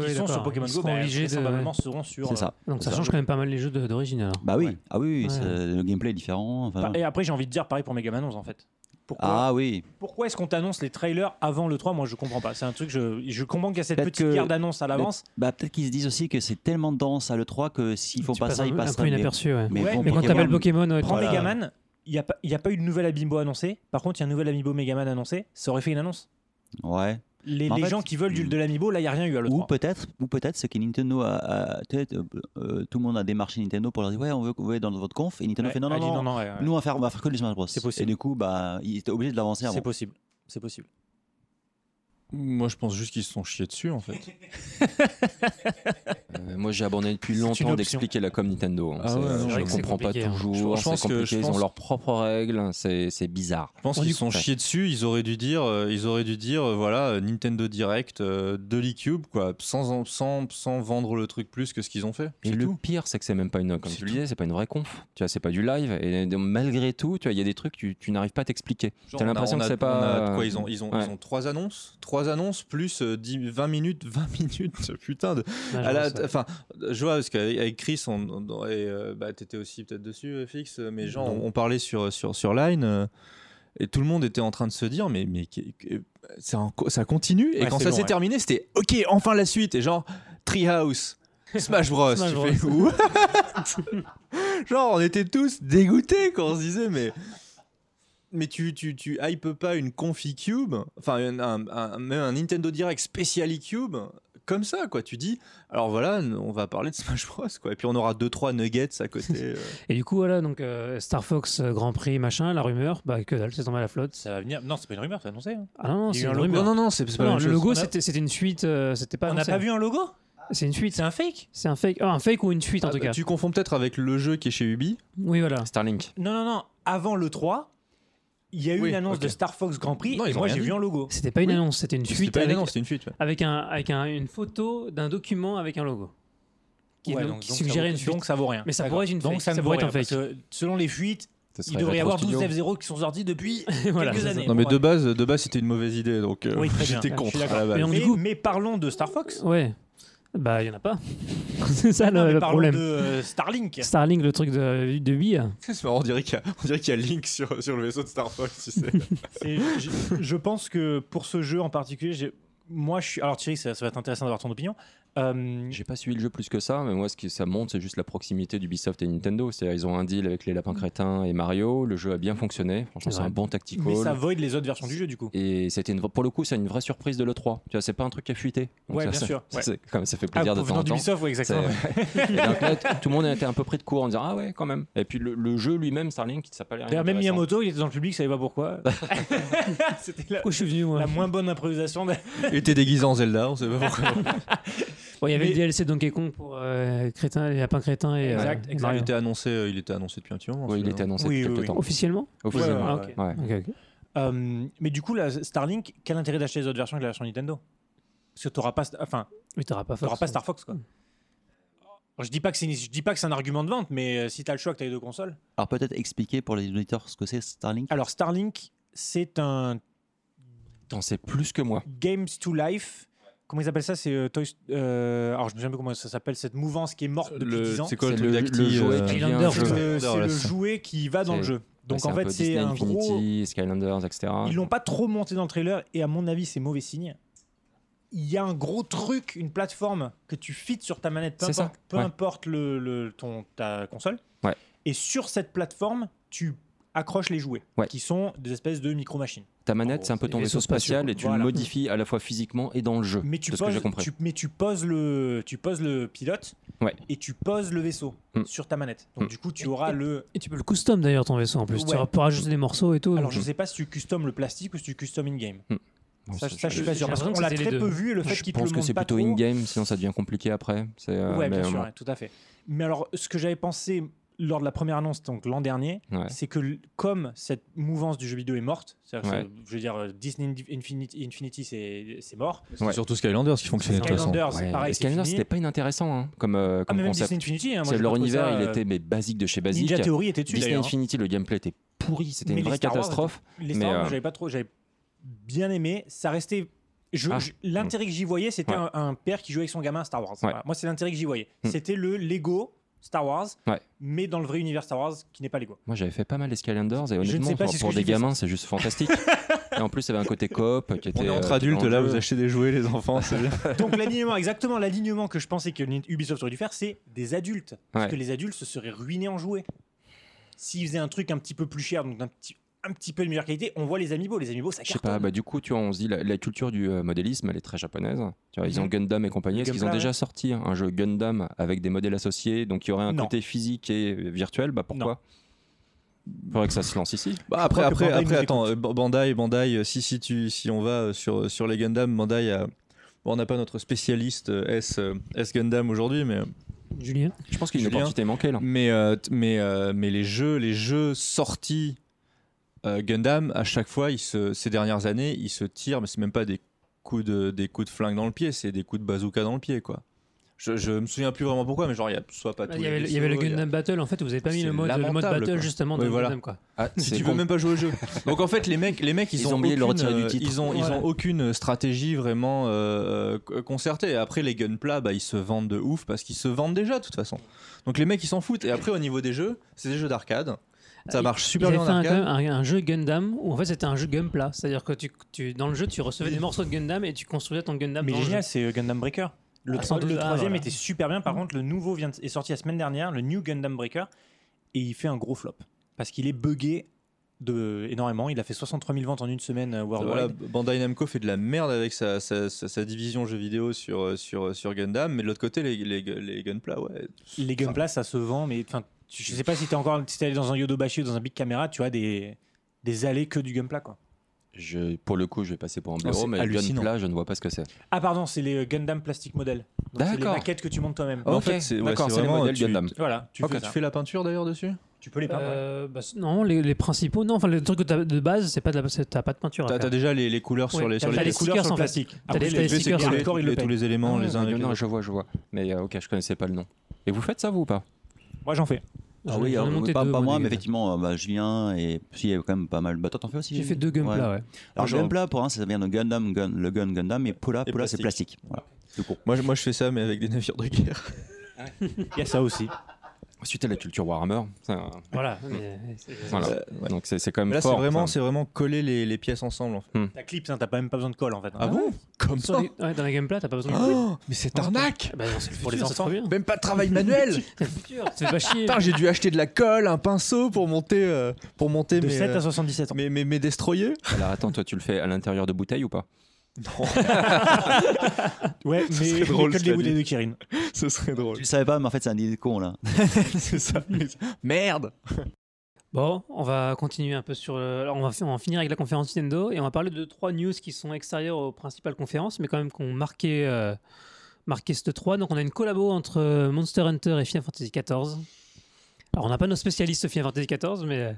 qui sont sur. Pokémon Ils Go seront obligés de- vraisemblablement seront sur. C'est ça. Donc ça change quand même pas mal les jeux d'origine alors. Bah oui, ah oui, le gameplay est différent. Et après, j'ai envie de dire pareil pour Mega Man 11 en fait. Pourquoi, ah oui, pourquoi est-ce qu'on t'annonce les trailers avant le 3 Moi, je comprends pas. C'est un truc, je, je comprends qu'il y a cette petite guerre d'annonce à l'avance. bah peut-être qu'ils se disent aussi que c'est tellement dense à l'E3 que s'ils font Tu pas passes ça, un, ils un passent peu inaperçu. Ouais. Mais, Ouais, bon, Mais quand t'appelles Pokémon, ouais, Prends Voilà. Mega Man, il n'y a, pas- il y a pas eu de nouvel Amiibo annoncé. Par contre, il y a un nouvel Amiibo Mega Man annoncé. Ça aurait fait une annonce. Ouais. Les, les fait, gens qui veulent du, de l'Amiibo, là, il n'y a rien eu à Ou l'E3. peut-être, ou peut-être ce que Nintendo a, euh, euh, tout le monde a démarché Nintendo pour leur dire ouais on veut que vous voyez dans votre conf et Nintendo Ouais, fait non non non, ouais, ouais. nous on va faire on va faire que du Smash Bros. C'est possible. Et du coup bah ils étaient obligés de l'avancer avant. C'est possible. C'est possible. Moi, je pense juste qu'ils se sont chiés dessus en fait. Euh, moi, j'ai abandonné depuis longtemps d'expliquer la com Nintendo. hein. Ah C'est- ouais, non, je ne comprends pas compliqué, hein. toujours. Je- pense que- compliqué, je Ils pense- ont leurs propres règles. C'est c'est bizarre. Je pense qu'ils se sont chiés dessus. Ils auraient dû dire, euh, ils auraient dû dire, euh, voilà, Nintendo Direct euh, de l'eCube, quoi, sans, sans, sans vendre le truc plus que ce qu'ils ont fait. Et le tout. pire, c'est que c'est même pas une, comme tu le disais, c'est pas une vraie conf. Tu vois, c'est pas du live. Et donc, malgré tout, tu vois, il y a des trucs que tu, tu n'arrives pas à t'expliquer. Genre, T'as on a- l'impression on que c'est pas. quoi, ils ont, ils ont, Ouais. ils ont trois annonces, trois annonces plus euh, 10 20 minutes, 20 minutes, putain de. Ça. Enfin, je vois parce qu'avec avec Chris, on, on- et, euh, bah, t'étais aussi peut-être dessus, FX, mais genre, on, on parlait sur sur sur Line. euh, et tout le monde était en train de se dire, mais, mais ça, ça continue. Et Ouais, quand ça s'est ouais. terminé, c'était OK, enfin la suite. Et genre, Treehouse, Smash Bros. Smash tu Bros. fais what Genre, on était tous dégoûtés quand on se disait, mais. Mais tu, tu, tu hype pas une Confi Cube, enfin un, un- un- même un Nintendo Direct spécial eCube, comme ça quoi. Tu dis, alors voilà, on va parler de Smash Bros quoi. Et puis on aura deux trois nuggets à côté. euh. Et du coup, voilà, donc euh, Star Fox euh, Grand Prix, machin, la rumeur, bah que dalle, c'est tombé à la flotte. Ça va venir. Non, c'est pas une rumeur, c'est annoncé. hein. Ah non, non, c'est une logo. rumeur. non non non, c'est pas Non, la même le chose. logo, a- c'était c'était une suite, euh, c'était pas. On n'a pas vu un logo C'est une suite. C'est un fake C'est un fake, ah, un fake ou une suite en Ah, tout bah, cas. Tu confonds peut-être avec le jeu qui est chez Ubi. Oui, voilà. Starlink. Non, non, non. Avant le 3, il y a eu Oui, une annonce de Star Fox Grand Prix. Non, et moi, j'ai vu un logo. C'était pas une Oui. annonce, c'était une C'était suite pas une avec, annonce, c'était une fuite. ouais. avec un avec un- une photo d'un document avec un logo. Qui, Ouais, donc, donc- qui donc suggérait une suite. Donc ça vaut rien. Mais ça pourrait être une Donc fake, ça, pourrait être rien, un fake. selon les fuites, il devrait y avoir 12 Studio. F0 qui sont sortis depuis Voilà, quelques années. Non mais de base, de base c'était une mauvaise idée donc euh, Oui, j'étais contre à la base. Mais parlons de Star Fox. Ouais. Bah, il y en a pas. c'est ça Non, le, mais le parlons problème. de euh, Starlink. Starlink, le truc de, de Wii. C'est marrant, on dirait qu'il y, a- on dirait qu'il y a Link sur, sur le vaisseau de Star Fox. Tu sais. Et je, je pense que pour ce jeu en particulier, j'ai- moi, je suis. Alors Thierry, ça, ça va être intéressant d'avoir ton opinion. Euh, J'ai pas suivi le jeu plus que ça, mais moi, ce que ça montre, c'est juste la proximité d'Ubisoft et Nintendo. C'est-à-dire, ils ont un deal avec les lapins crétins et Mario. Le jeu a bien fonctionné. Franchement, C'est un bon tactical. mais ça void les autres versions du jeu, du coup. Et c'était une, pour le coup, c'est une vraie surprise de l'E3. Tu vois, c'est pas un truc qui a fuité. Donc Ouais, ça, bien ça- sûr, Ça, ouais. c'est- quand même, ça fait Ah, plaisir de pour temps en temps. d'Ubisoft, ouais, exactement. Et donc là, tout le monde était un peu pris de court en disant Ah ouais, quand même. Et puis le, le jeu lui-même, Starlink, ça n'a pas l'air. D'ailleurs, même. Miyamoto, il était dans le public, il savait pas pourquoi. C'était la, Pourquoi je suis venu moi la moins bonne improvisation. de- Il était déguisé en Zelda, on sait pas pourquoi. Bon, Il y avait Mais- le DLC Donkey Kong pour euh, Crétin, les lapins crétins et, Exact, euh, exact. il, était annoncé, euh, il était annoncé depuis un petit moment. Oui, il était annoncé Oui, depuis oui, quelques oui. temps. Officiellement Officiellement. Ouais, ouais, Ouais. Ok, ok. Euh, mais du coup, la Starlink, quel intérêt d'acheter les autres versions que la version Nintendo? Parce que t'auras pas, enfin, Mais t'auras pas Star Fox, quoi. Alors, Je dis pas que c'est, une- je dis pas que c'est un argument de vente, mais euh, si t'as le choix que t'as les deux consoles. Alors peut-être expliquer pour les auditeurs ce que c'est Starlink? Alors Starlink, c'est un T'en sais plus que moi. Games to Life. Comment ils appellent ça C'est euh, Toy- euh, alors je me souviens plus comment ça s'appelle cette mouvance qui est morte depuis Le- 10 ans. C'est quoi le le- le jouet euh, C'est le, ça. jouet qui va dans le jeu. Donc Ouais, en fait c'est un gros. Infinity, Skylanders, etc. Ils l'ont pas trop monté dans le trailer et à mon avis c'est mauvais signe. Il y a un gros truc, une plateforme que tu fites sur ta manette, peu importe, peu ouais. importe le, le- ton, ta console. Ouais. Et sur cette plateforme, tu accroches les jouets, Ouais. qui sont des espèces de micro-machines. Ta manette, c'est un peu ton vaisseau spatial et tu Voilà. le modifies à la fois physiquement et dans le jeu. Mais tu, que poses, j'ai compris. tu- mais tu poses le, tu poses le pilote Ouais. et tu poses le vaisseau Mm. sur ta manette. Donc Mm. du coup, tu auras le. Et tu peux le custom d'ailleurs ton vaisseau en plus. Tu Ouais. peux rajouter des morceaux et tout. Alors donc- je sais pas si tu custom le plastique ou si tu custom in-game. Bon, Ça, ça, ça, je suis pas sûr. Parce qu'on l'a que très peu vu et le fait je qu'ils te le pense que c'est plutôt in-game, sinon ça devient compliqué après. C'est, euh, Ouais, bien sûr, euh, ouais, tout à fait. Mais alors, ce que j'avais pensé lors de la première annonce, donc l'an dernier, ouais. c'est que comme cette mouvance du jeu vidéo est morte, que je veux dire, euh, Disney Infinity, Infinity c'est mort. C'est Ouais. surtout Skylanders qui fonctionnait de toute façon. Pareil, Skylanders, c'était pas inintéressant hein, comme, euh, Ah, même concept. Disney Infinity, hein, moi, leur univers, ça, il euh, était mais basique de chez basique. Ninja Theory était dessus Disney. Infinity, le gameplay était pourri, c'était une vraie catastrophe. Les Mais, Star Wars, euh, j'avais pas trop, j'avais bien aimé. Ça restait. je- Ah. L'intérêt que j'y voyais, c'était Ouais. un, un père qui jouait avec son gamin à Star Wars. Voilà. Moi, c'est l'intérêt que j'y voyais. Hmm. C'était le Lego Star Wars, Ouais. mais dans le vrai univers Star Wars qui n'est pas Lego. Moi, j'avais fait pas mal les et honnêtement, pour, si pour des gamins, c'est juste fantastique. et en plus, il y avait un côté coop qui était. On est euh, entre adultes là, jeu. vous achetez des jouets les enfants, c'est bien. Donc l'alignement, exactement l'alignement que je pensais que Ubisoft aurait dû faire, c'est des adultes. Parce que les adultes se seraient ruinés en jouets. S'ils faisaient un truc un petit peu plus cher, donc d'un petit, un petit peu de meilleure qualité, on voit les amiibo. Les amiibo, ça Je sais cartonne. pas, bah, du coup, tu vois, on se dit la, la culture du euh, modélisme, elle est très japonaise. Tu vois, Ils ont Mhm. Gundam et compagnie. Est-ce qu'ils ont déjà ouais. sorti un jeu Gundam avec des modèles associés Donc il y aurait un Non. côté physique et virtuel? Bah pourquoi? Faudrait que ça se lance ici. Bah après, après, Bandai après, attends, euh, Ba- Bandai, Bandai, euh, si, si, tu, si on va euh, sur, sur les Gundam, Bandai a. Bon, on n'a pas notre spécialiste euh, S, euh, S Gundam aujourd'hui, mais, Julien Je pense qu'il y a une opportunité manquée là. mais, euh, mais, euh, mais les jeux, les jeux sortis euh, Gundam, à chaque fois, se, ces dernières années, ils se tirent, mais c'est même pas des coups, de, des coups de flingue dans le pied, c'est des coups de bazooka dans le pied, quoi. Je, je me souviens plus vraiment pourquoi, mais genre, il y a soit pas Il y avait, il y avait le il a- Gundam Battle en fait, vous avez pas mis le mode, le mode lamentable, battle quoi. justement dans voilà. Gundam quoi. Ah, tu veux même pas jouer au jeu. Donc en fait, les mecs, les mecs, ils, Ils ont, ont oublié de le aucune, du euh, titre. Ils ont, ils Voilà. ont aucune stratégie vraiment euh, euh, concertée. Et après, les gunpla, bah, ils se vendent de ouf parce qu'ils se vendent déjà de toute façon. Donc les mecs, ils s'en foutent. Et après, au niveau des jeux, c'est des jeux d'arcade. Ça Ils- marche super bien en fait un, arcade. un- un jeu Gundam où en fait c'était un jeu Gunpla, c'est-à-dire que tu, tu- dans le jeu tu recevais des morceaux de Gundam et tu construisais ton Gundam. Mais dans génial, c'est euh, Gundam Breaker. Le, Ah, Ah, troisième voilà. était super bien. Par contre, le nouveau vient de- est sorti la semaine dernière, le New Gundam Breaker, et il fait un gros flop. Parce qu'il est buggé de, énormément. Il a fait 63 000 ventes en une semaine euh, worldwide. Voilà, Bandai Namco fait de la merde avec sa, sa, sa- sa division jeux vidéo sur, euh, sur, sur Gundam, mais de l'autre côté, les, les, les Gunpla, ouais. Les Gunpla, ça se vend, mais enfin, je sais pas si t'es encore si t'es allé dans un Yodobashi ou dans un Big Camera, tu as des, des allées que du Gunpla, quoi. Je, pour le coup, je vais passer pour un blaireau, Oh, c'est mais. Gunpla, je ne vois pas ce que c'est. Ah, pardon, c'est les euh, Gundam Plastic Model. Donc, C'est les D'accord. maquettes que tu montes toi-même. En Ok, fait, c'est ouais, d'accord, les vraiment, modèles tu- Gundam. Voilà, tu Oh, fais tu fais la peinture d'ailleurs dessus? Tu peux les peindre. ouais. Euh, bah, non, les, les principaux, non, enfin les trucs que t'as de base, c'est pas de la, t'as pas de peinture. T'as t'as déjà les, les couleurs sur Ouais, les, sur les T'as les les couleurs sur en le plastique. T'as Après, les- stickers, le le tous les éléments Ah, les uns les non, autres. je vois, je vois. Mais euh, ok, je connaissais pas le nom. Et vous faites ça, vous ou pas? Moi, j'en fais. Ah oui, alors, monté pas, deux, pas moi, mais effectivement, euh, bah, Julien et puis il y a quand même pas mal. Bah, toi, t'en fais aussi J'ai fait deux Gunpla, ouais. Alors, Genre- Gunpla, pour un, ça vient de Gundam, gun, le gun Gundam, et Pola, Et Pola, c'est plastique. Voilà. Moi, je- moi, je fais ça, mais avec des navires de guerre. Il y a ça aussi. Ensuite, t'as la culture Warhammer. un- Voilà. mais c'est- Voilà. Euh, ouais. Donc c'est quand même Mais là, c'est fort. vraiment, c'est vraiment coller les, les pièces ensemble. En fait. Ta clip, hein, t'as pas même pas besoin de colle en fait. Ah bon Comme Sur ça les- ouais, dans la gameplay, t'as pas besoin de. Oh, Mais c'est arnaque Bah non, c'est Pour les futur, enfants. Même pas de travail manuel C'est pas chier. Putain, j'ai dû acheter de la colle, un pinceau pour monter, euh, pour monter De mes, 7 euh, à 77 ans. mes, mes, mes destroyers. Alors attends, toi tu le fais à l'intérieur de bouteilles ou pas? Ouais, mais serait drôle, que cela des bouteilles dit. de Kirin. Ce serait drôle. Tu le savais pas, mais en fait, c'est un idée de con là. c'est ça. Merde Bon, on va continuer un peu sur. le- Alors, on va, on va finir avec la conférence Nintendo et on va parler de trois news qui sont extérieures aux principales conférences, mais quand même qui ont marqué, euh, marqué cette 3. Donc, on a une collabo entre euh, Monster Hunter et Final Fantasy XIV. Alors, on n'a pas nos spécialistes Final Fantasy XIV, mais, euh,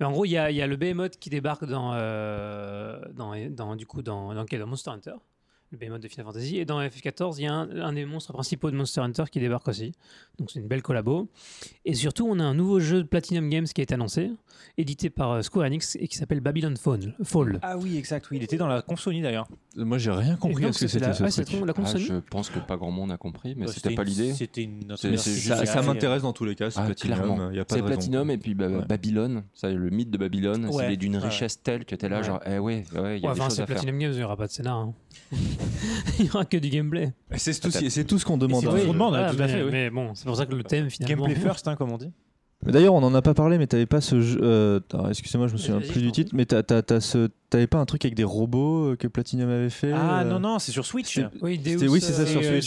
mais en gros, il y a, y a le Behemoth qui débarque dans, euh, dans, dans, du coup, dans, dans, dans Monster Hunter. Le Behemoth de Final Fantasy. Et dans FF14, il y a un, un des monstres principaux de Monster Hunter qui débarque aussi. Donc, c'est une belle collabo. Et surtout, on a un nouveau jeu de Platinum Games qui a été annoncé, édité par euh, Square Enix et qui s'appelle Babylon Fall. Fall. Ah oui, exact, oui. Il était dans la console d'ailleurs. Moi, j'ai rien compris donc, à ce que c'était c'était la, ce ouais, truc. c'est la Ah. Je pense que pas grand monde a compris, mais Bah, c'était pas l'idée. C'était une. C'est- c'est Ça, juste- ça c'est- m'intéresse dans tous les cas, c'est Ah, Platinum, clairement. il y a pas C'est de raison. Platinum et puis bah, Ouais. Babylone, ça, le mythe de Babylone, Ouais, c'est d'une richesse telle que t'es là, genre, eh ouais, ouais, il y a des enfin, choses c'est à faire. Platinum Games, il n'y aura pas de scénar. hein. il n'y aura que du gameplay. C'est tout, ce qu'on demande. c'est hein. tout ce qu'on demande. Voilà, tout à mais, fait, oui. mais bon, c'est pour ça que le thème finalement. Gameplay first, hein, comme on dit. Mais D'ailleurs, on en a pas parlé, mais t'avais pas ce jeu. euh, Excusez-moi, je me souviens plus du titre, mais t'as ce- t'avais pas un truc avec des robots euh, que Platinum avait fait Ah euh, non, non, c'est sur Switch. Oui, c'est ça, euh, sur Switch,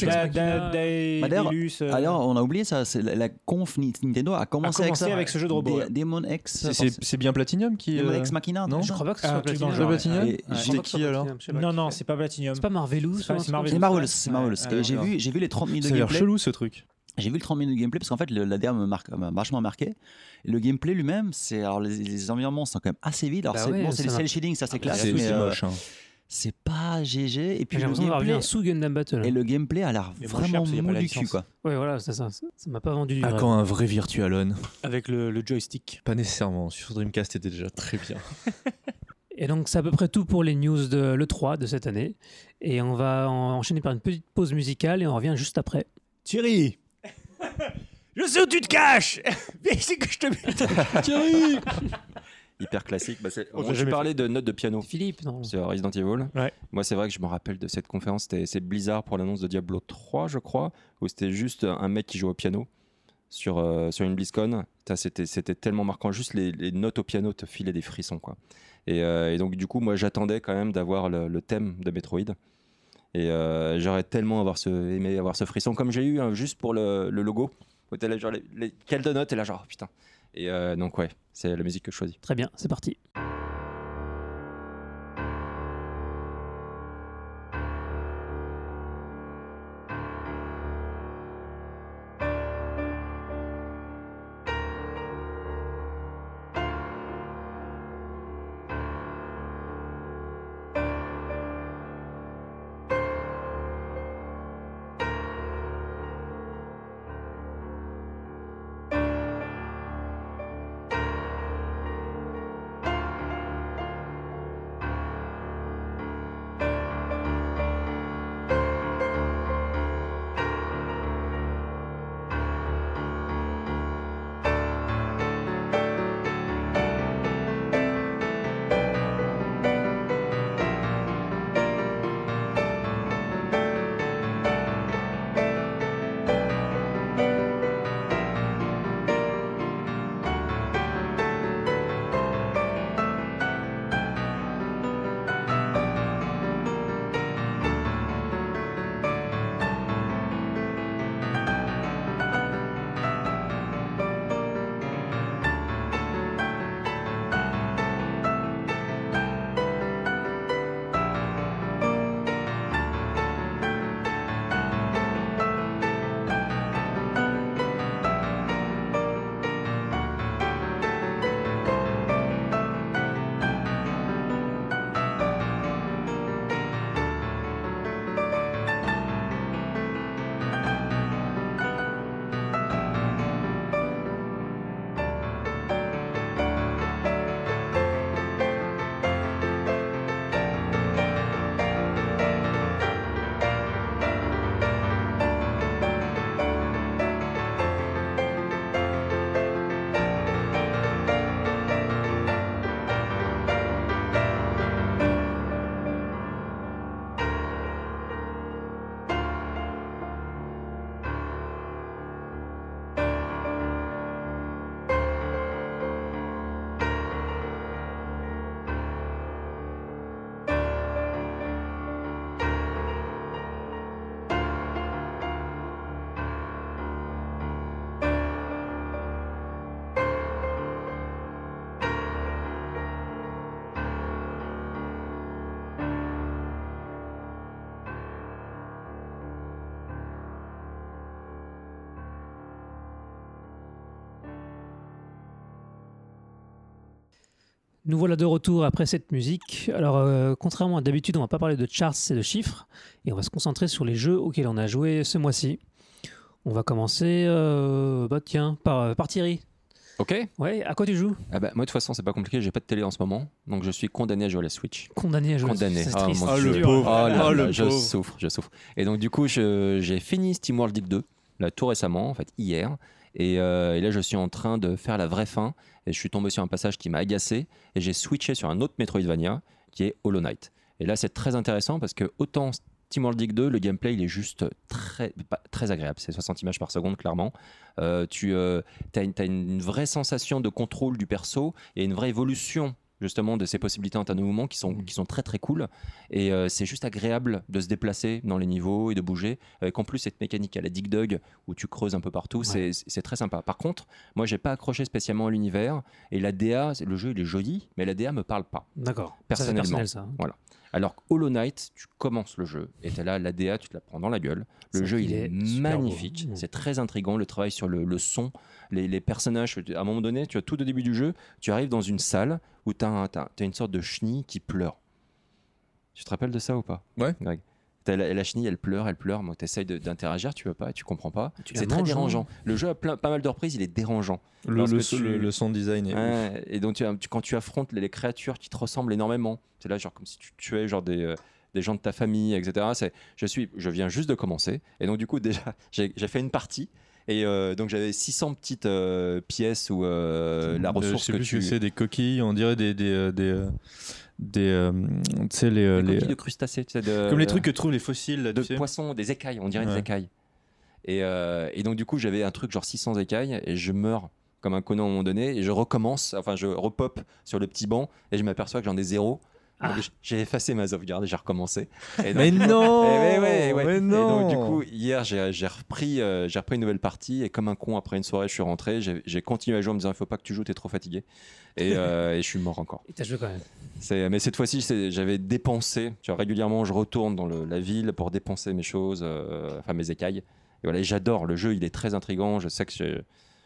d'ailleurs- euh, on a oublié ça, c'est la, la conf Ni- Nintendo a commencé, a avec ça. avec ce jeu de robot. Dé- ouais. Demon X. C'est- C'est c'est bien Platinum qui. Demon euh, X Machina. non Je crois pas que ce Ah, soit dans Platinum. genre, Platinum qui, alors Non, non, c'est pas Platinum. C'est pas Marvelous. C'est c'est c'est Marvelous. C'est c'est j'ai vu, les 30 minutes Ça de a l'air gameplay. chelou ce truc. J'ai vu le 30 minutes de gameplay parce qu'en fait, le- la DA m'a vachement marqué. Et le gameplay lui-même, c'est alors les, les environnements sont quand même assez vides. Alors Bah c'est ouais, bon, c'est cel shading, ça c'est classe, C'est mais c'est euh, moche. hein. c'est pas GG. Et puis J'ai le l'impression d'avoir vu gameplay, un sous Gundam Battle. et le gameplay a l'air vraiment cher, mou du cul, quoi. Ouais, voilà, c'est ça. Ça ça m'a pas vendu du Ah, rêve. quand un vrai Virtualon Avec le, le joystick. Pas nécessairement. Sur Dreamcast, c'était déjà très bien. Et donc, c'est à peu près tout pour les news de l'E3 de cette année. Et on va en- enchaîner par une petite pause musicale et on revient juste après. Thierry Je sais où tu te caches Viens ici que je te Thierry Hyper classique. Bah, c'est- On je parlais de notes de piano. C'est Philippe, non? sur Resident Evil. Ouais. Moi, c'est vrai que je me rappelle de cette conférence. C'était c'est Blizzard pour l'annonce de Diablo 3, je crois, où c'était juste un mec qui joue au piano sur, euh, sur une BlizzCon. C'était c'était tellement marquant. Juste les, les notes au piano te filaient des frissons. Quoi. Et, euh, et donc, du coup, moi, j'attendais quand même d'avoir le, le thème de Metroid. Et euh, j'aurais tellement aimé avoir ce frisson, comme j'ai eu hein, juste pour le, logo. Quelle de notes Et là, genre, oh, putain. Et euh, donc, ouais, c'est la musique que je choisis. Très bien, c'est parti. Nous voilà de retour après cette musique. Alors, euh, contrairement à d'habitude, on va pas parler de charts et de chiffres, et on va se concentrer sur les jeux auxquels on a joué ce mois-ci. On va commencer, euh, bah tiens, par, par Thierry. Ok. Ouais, à quoi tu joues? Ah bah, moi, de toute façon, c'est pas compliqué. J'ai pas de télé en ce moment, donc je suis condamné à jouer à la Switch. Condamné à jouer. Condamné. C'est Ah, triste. mon Ah, Dieu. le pauvre. Oh là Ah, là, le je pauvre. souffre, je souffre. Et donc, du coup, j'ai fini SteamWorld Dig 2, là, tout récemment, en fait, hier. Et, euh, et là, je suis en train de faire la vraie fin. Et je suis tombé sur un passage qui m'a agacé. Et j'ai switché sur un autre Metroidvania, qui est Hollow Knight. Et là, c'est très intéressant parce que autant SteamWorld Dig 2, le gameplay, il est juste très, très agréable. C'est 60 images par seconde, clairement. Euh, tu as, une, t'as une vraie sensation de contrôle du perso et une vraie évolution justement de ses possibilités en termes de mouvement qui sont, qui sont très très cool. Et euh, c'est juste agréable de se déplacer dans les niveaux et de bouger. Avec en plus cette mécanique à la Dig Dug où tu creuses un peu partout c'est c'est très sympa. Par contre moi j'ai pas accroché spécialement à l'univers. Et la DA le jeu il est joli mais la DA me parle pas. D'accord. Ça, Personnellement. personnel, ça. Alors que Hollow Knight, tu commences le jeu et t'es là, la DA, tu te la prends dans la gueule. Le jeu, il est, magnifique. Mm. C'est très intriguant. Le travail sur le, le son, les, les personnages. À un moment donné, tu as tout au début du jeu, tu arrives dans une salle où tu as, une sorte de chenille qui pleure. Tu te rappelles de ça ou pas Ouais. Greg? T'as la, la chenille, elle pleure, elle pleure. Moi, t'essayes de- d'interagir, tu veux pas, tu comprends pas. C'est très manges, dérangeant. hein. Le jeu a plein, pas mal de reprises, il est dérangeant. Le, le, tu- le- le sound design est ouf. Ouais, et donc tu, as- tu- quand tu affrontes les, les créatures qui te ressemblent énormément, c'est là genre comme si tu tuais genre des, euh, des gens de ta famille, etc. C'est, je suis, je viens juste de commencer, et donc du coup déjà j'ai fait une partie. Et euh, donc j'avais 600 petites euh, pièces ou euh, la ressource je sais que plus tu c'est des coquilles, on dirait des des des des, tu sais les, les- coquilles de crustacés, tu sais, de- comme les trucs que trouvent les fossiles là, de sais. poissons, des écailles, on dirait des écailles. Et, et donc du coup j'avais un truc genre 600 écailles et je meurs comme un connard à un moment donné et je recommence, enfin je repop sur le petit banc et je m'aperçois que j'en ai zéro. Ah. J'ai effacé ma sauvegarde et j'ai recommencé. Et donc- Mais non, Eh ouais, ouais, ouais. mais Et non. donc du coup hier j'ai repris, euh, j'ai repris une nouvelle partie et comme un con après une soirée je suis rentré, j'ai continué à jouer en me disant il faut pas que tu joues, t'es trop fatigué. Et, euh, et je suis mort encore. Et t'as joué quand même. Mais cette fois-ci, j'avais dépensé. Tu vois, régulièrement, je retourne dans le- la ville pour dépenser mes choses, euh, enfin mes écailles. Et voilà, et j'adore. Le jeu, il est très intrigant. Je sais que je,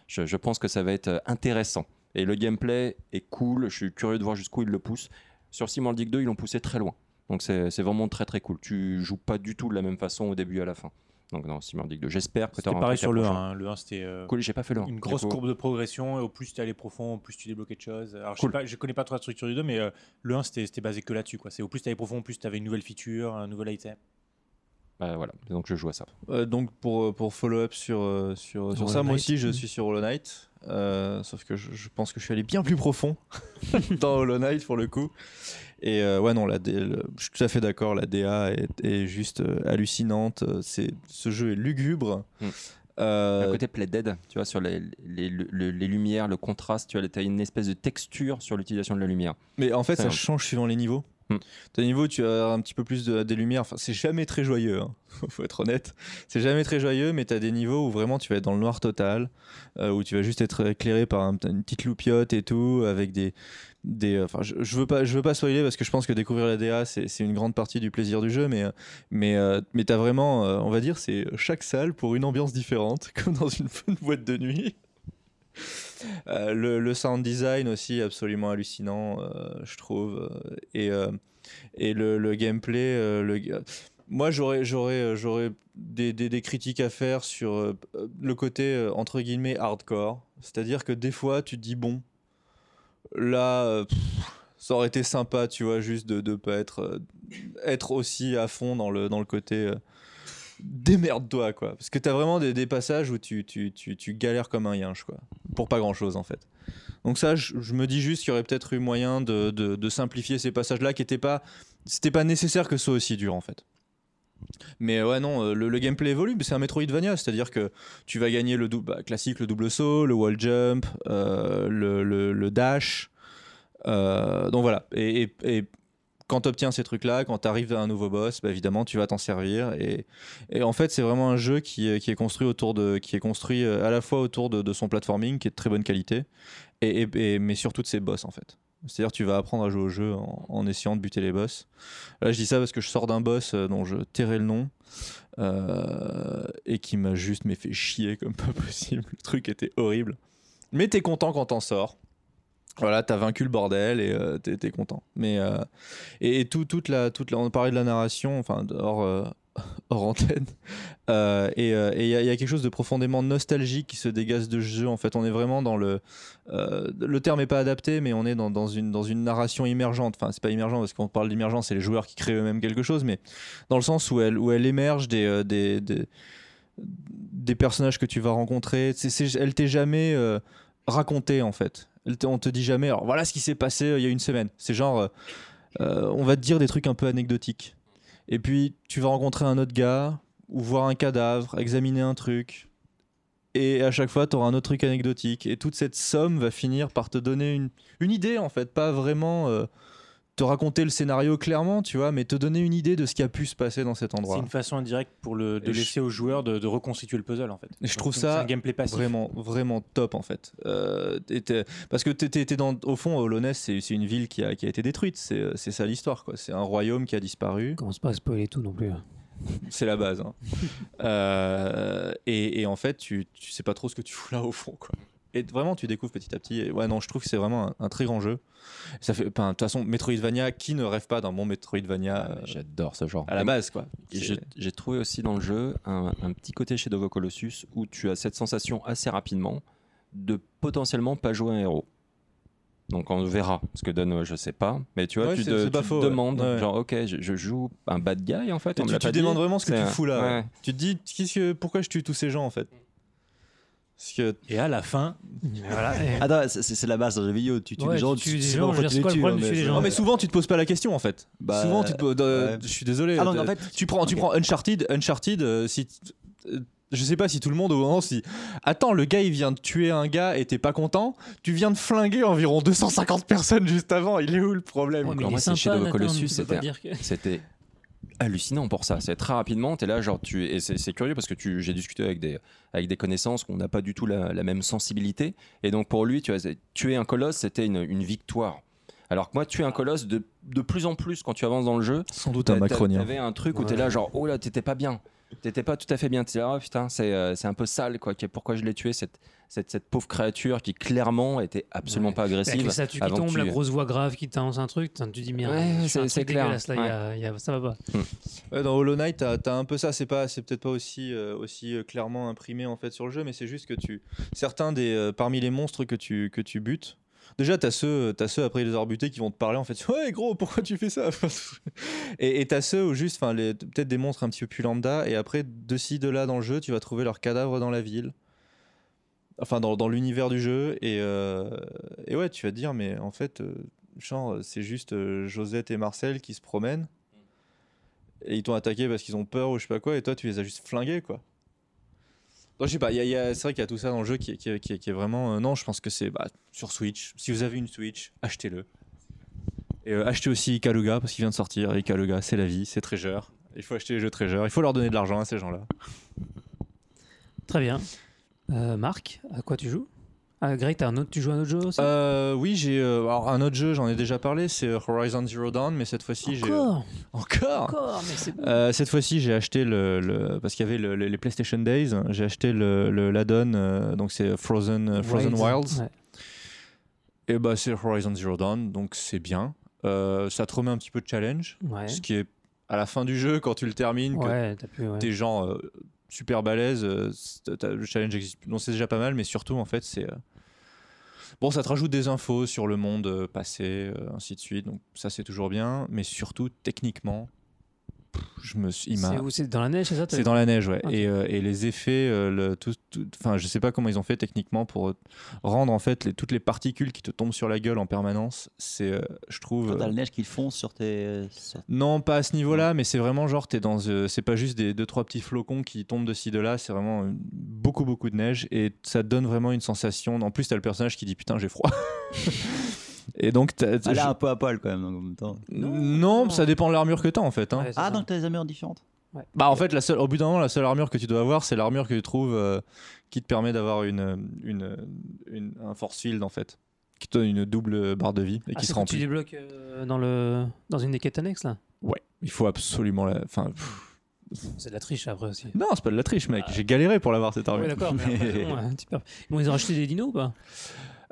je, je pense que ça va être intéressant. Et le gameplay est cool. Je suis curieux de voir jusqu'où ils le poussent. Sur Simon Dick 2, ils l'ont poussé très loin. Donc c'est c'est vraiment très très cool. Tu joues pas du tout de la même façon au début et à la fin. Donc non, Simon Dick 2. J'espère que tu C'était pareil sur le 1. approchant. hein. Le 1, c'était euh, Cool, j'ai pas fait le 1. une grosse coup. courbe de progression. Et au plus tu allais profond, au plus tu débloquais de choses. Alors, je, Cool. sais pas, je connais pas trop la structure du 2, mais euh, le 1, c'était c'était basé que là-dessus. quoi. C'est Au plus tu allais profond, au plus tu avais une nouvelle feature, un nouvel item. Bah, voilà, donc je joue à ça. Euh, donc pour, pour follow-up sur, euh, sur, sur Hollow ça, moi Knight. aussi je suis sur Hollow Knight. Euh, sauf que je, je pense que je suis allé bien plus profond dans Hollow Knight pour le coup. Et euh, ouais, non, la le- je suis tout à fait d'accord, la DA est, est juste euh, hallucinante. Euh, C'est, ce jeu est lugubre. Mm. Euh, À côté Play Dead, tu vois, sur les, les, le- les lumières, le contraste, tu as une espèce de texture sur l'utilisation de la lumière. Mais en fait, ça change suivant les niveaux. Hmm. T'as des niveaux, tu as un petit peu plus de, des lumières. Enfin, c'est jamais très joyeux, hein. faut être honnête. C'est jamais très joyeux, mais t'as des niveaux où vraiment tu vas être dans le noir total, euh, où tu vas juste être éclairé par un- une petite loupiote et tout, avec des. des je, je veux pas, je veux pas spoiler parce que je pense que découvrir la DA, c'est une grande partie du plaisir du jeu, mais, euh, mais, euh, mais t'as vraiment, on va dire, c'est chaque salle pour une ambiance différente, comme dans une, une boîte de nuit. Euh, le, sound design aussi absolument hallucinant, euh, je trouve. euh, et, et le, gameplay, le, moi j'aurais j'aurais j'aurais des, des, critiques à faire sur le côté entre guillemets hardcore. C'est-à-dire que des fois tu te dis bon, là ça aurait été sympa, tu vois, juste de ne pas être être aussi à fond dans le dans le côté. Démerde-toi quoi. Parce que t'as vraiment des, passages où tu, tu, tu, galères comme un yinche quoi. Pour pas grand chose en fait. Donc ça je, me dis juste qu'il y aurait peut-être eu moyen de, de, simplifier ces passages là qui étaient pas c'était pas nécessaire que ce soit aussi dur en fait. Mais ouais non euh, le, gameplay évolue mais c'est un Metroidvania. C'est à dire que tu vas gagner le bah, classique le double saut le wall jump euh, le, le, le dash Euh, donc voilà. Et, et, et quand tu obtiens ces trucs-là, quand tu arrives à un nouveau boss, bah, évidemment, tu vas t'en servir. Et, en fait, c'est vraiment un jeu qui, est- construit autour de, qui est construit euh, à la fois autour de, son platforming, qui est de très bonne qualité, et, et- mais surtout de ses boss, en fait. C'est-à-dire, tu vas apprendre à jouer au jeu en, en essayant de buter les boss. Là, je dis ça parce que je sors d'un boss euh, dont je tairai le nom. euh, et qui m'a juste fait chier comme pas possible. Le truc était horrible. Mais t'es content quand t'en sors. Voilà, t'as vaincu le bordel et euh, t'es content. Mais euh, et, et tout, toute la, toute la, on parlait de la narration, enfin hors, euh, hors antenne. Et il y, a- quelque chose de profondément nostalgique qui se dégage de jeu. En fait, on est vraiment dans le, le terme est pas adapté, mais on est dans, une dans une narration émergente. Enfin, c'est pas émergent parce qu'on parle d'émergence, c'est les joueurs qui créent eux-mêmes quelque chose, mais dans le sens où elle où elle émerge des des, des des personnages que tu vas rencontrer. C'est, c'est- elle t'est jamais racontée en fait. On te dit jamais. Alors voilà ce qui s'est passé euh, il y a une semaine. C'est genre, euh, euh, on va te dire des trucs un peu anecdotiques. Et puis tu vas rencontrer un autre gars ou voir un cadavre, examiner un truc. Et à chaque fois, tu auras un autre truc anecdotique. Et toute cette somme va finir par te donner une, une idée, en fait. Pas vraiment te raconter le scénario clairement, tu vois, mais te donner une idée de ce qui a pu se passer dans cet C'est endroit. une façon indirecte pour le, de Et je- laisser aux joueurs de, de reconstituer le puzzle en fait. Et je Donc, trouve c'est ça un gameplay passif. Vraiment, vraiment top en fait. Euh, parce que t'es- t'es t'es dans, au fond, Hollow Nest, c'est c'est une ville qui a, qui a été détruite. C'est euh, c'est ça l'histoire, quoi. C'est un royaume qui a disparu. Commence pas à spoiler tout non plus. hein. C'est la base. hein. Euh, et, et en fait, tu, tu sais pas trop ce que tu fous là au fond, quoi. Et vraiment, tu découvres petit à petit. Et ouais, non, je trouve que c'est vraiment un, un très grand jeu. Ça fait, de toute façon, Metroidvania, qui ne rêve pas d'un bon Metroidvania euh, J'adore ce genre. à la base, quoi. J'ai- trouvé aussi dans le jeu un, un petit côté chez Dovo Colossus où tu as cette sensation assez rapidement de potentiellement pas jouer un héros. Donc on verra ce que donne, je sais pas, mais tu vois, Ouais, tu, c'est- te, c'est pas tu faux, te ouais. demandes, Ouais. genre ok, je, je joue un bad guy en fait. Et on tu, dit. demandes vraiment ce que tu fous là. Tu te dis, que, pourquoi je tue tous ces gens en fait? Que Et à la fin, Voilà. et- Attends, c'est c'est la base dans les vidéo. Tu tues Ouais, des gens, tu tues les gens Non, mais souvent tu te poses pas la question en fait. Bah, souvent tu te poses. euh, ouais. Je suis désolé. Ah non, mais euh, en fait- tu prends, tu prends Uncharted. Uncharted, euh, si. euh, Je sais pas si tout le monde au moment si attends le gars il vient de tuer un gars et t'es pas content tu viens de flinguer environ 250 personnes juste avant il est où le problème? Ouais, mais moi, est c'est Nathan, Colossus, C'était hallucinant pour ça. C'est très rapidement, tu es là, genre, tu, et c'est curieux parce que tu, j'ai discuté avec des, avec des connaissances qu'on n'a pas du tout la, la même sensibilité. Et donc pour lui, tu vois, tuer un colosse, c'était une, une victoire. Alors que moi, tuer un colosse, de, de plus en plus, quand tu avances dans le jeu, sans doute un macronien T'avais un truc où Ouais. t'es là, genre, oh là, t'étais pas bien. T'étais pas tout à fait bien. T'es là, oh putain, c'est euh, c'est un peu sale, quoi. Pourquoi je l'ai tué, cette, cette, cette pauvre créature qui clairement était absolument Ouais. pas Avec agressive. les statues qui avant que tombent, tu- la grosse voix grave qui t'annonce un truc, tu dis merde, Ouais, fais c'est- clair. là, il y a- il y a- ça va pas. Ouais, dans Hollow Knight, t'as as un peu ça. C'est pas, c'est peut-être pas aussi euh, aussi euh, clairement imprimé en fait sur le jeu, mais c'est juste que tu certains des euh, parmi les monstres que tu que tu butes. Déjà, t'as ceux, t'as ceux après les avoir butés qui vont te parler en fait. Ouais, gros, pourquoi tu fais ça? Et et t'as ceux où juste, enfin, peut-être des monstres un petit peu plus lambda. Et après, de ci de là dans le jeu, tu vas trouver leurs cadavres dans la ville. Enfin, dans, l'univers du jeu. Et, euh, et ouais, tu vas te dire, mais en fait, euh, genre, c'est juste euh, Josette et Marcel qui se promènent et ils t'ont attaqué parce qu'ils ont peur ou je sais pas quoi, et toi tu les as juste flingués quoi. Donc je sais pas, y y a- c'est vrai qu'il y a tout ça dans le jeu qui, est- vraiment. non, je pense que c'est bah, sur Switch. Si vous avez une Switch, achetez-le. Et achetez aussi Ikaluga parce qu'il vient de sortir. Ikaluga, c'est la vie, c'est Treasure. Il faut acheter les jeux Treasure, il faut leur donner de l'argent à ces gens-là. Très bien. Euh, Marc, à quoi tu joues? Ah, Greg, t'as un autre, tu joues à un autre jeu aussi? Euh, oui, j'ai euh, alors un autre jeu, j'en ai déjà parlé, c'est Horizon Zero Dawn, mais cette fois-ci j'ai. Encore? Encore? Encore Mais. Euh, cette fois-ci, j'ai acheté le, le- parce qu'il y avait le- le- les PlayStation Days, j'ai acheté le, l'add-on, donc c'est Frozen Wilds. Ouais. Et bah c'est Horizon Zero Dawn, donc c'est bien. Ça te remet un petit peu de challenge, Ouais. ce qui est à la fin du jeu quand tu le termines, que Ouais, ouais. t'es genre super balèze, euh, le challenge existe. Donc c'est déjà pas mal, mais surtout en fait c'est euh, bon, ça te rajoute des infos sur le monde euh, passé, ainsi de suite. Donc ça c'est toujours bien, mais surtout techniquement, je me suis, C'est où C'est dans la neige, c'est ça c'est dans la neige, ouais. Et, euh, et les effets, euh, le, tout, tout- enfin, je sais pas comment ils ont fait techniquement pour euh, rendre en fait les, toutes les particules qui te tombent sur la gueule en permanence. C'est, euh, je trouve. T'as euh, la neige qui fonce sur tes. sur- non, pas à ce niveau-là, mais c'est vraiment genre, t'es dans, euh, c'est pas juste des deux trois petits flocons qui tombent de ci de là. C'est vraiment beaucoup beaucoup de neige et ça donne vraiment une sensation. En plus, t'as le personnage qui dit putain j'ai froid. et donc, t'as- Elle est je- un peu à poil quand même, donc en même temps. non, non. ça dépend de l'armure que t'as en fait. hein. Ouais, c'est Ah, ça. donc t'as des armures différentes Bah en fait, la seule, au bout d'un moment, la seule armure que tu dois avoir, c'est l'armure que tu trouves euh, qui te permet d'avoir une, une, une- un force field en fait, qui te donne une double barre de vie et Ah, qui c'est se quand tu remplit. débloques euh, dans, le... dans une des quêtes annexes, là? Ouais, il faut absolument la. Enfin, pff, C'est de la triche après aussi. non, c'est pas de la triche, mec. J'ai galéré pour l'avoir cette Ouais, armure. d'accord, mais après, bon, ouais, un petit peu. Bon, ils ont racheté des dinos ou pas?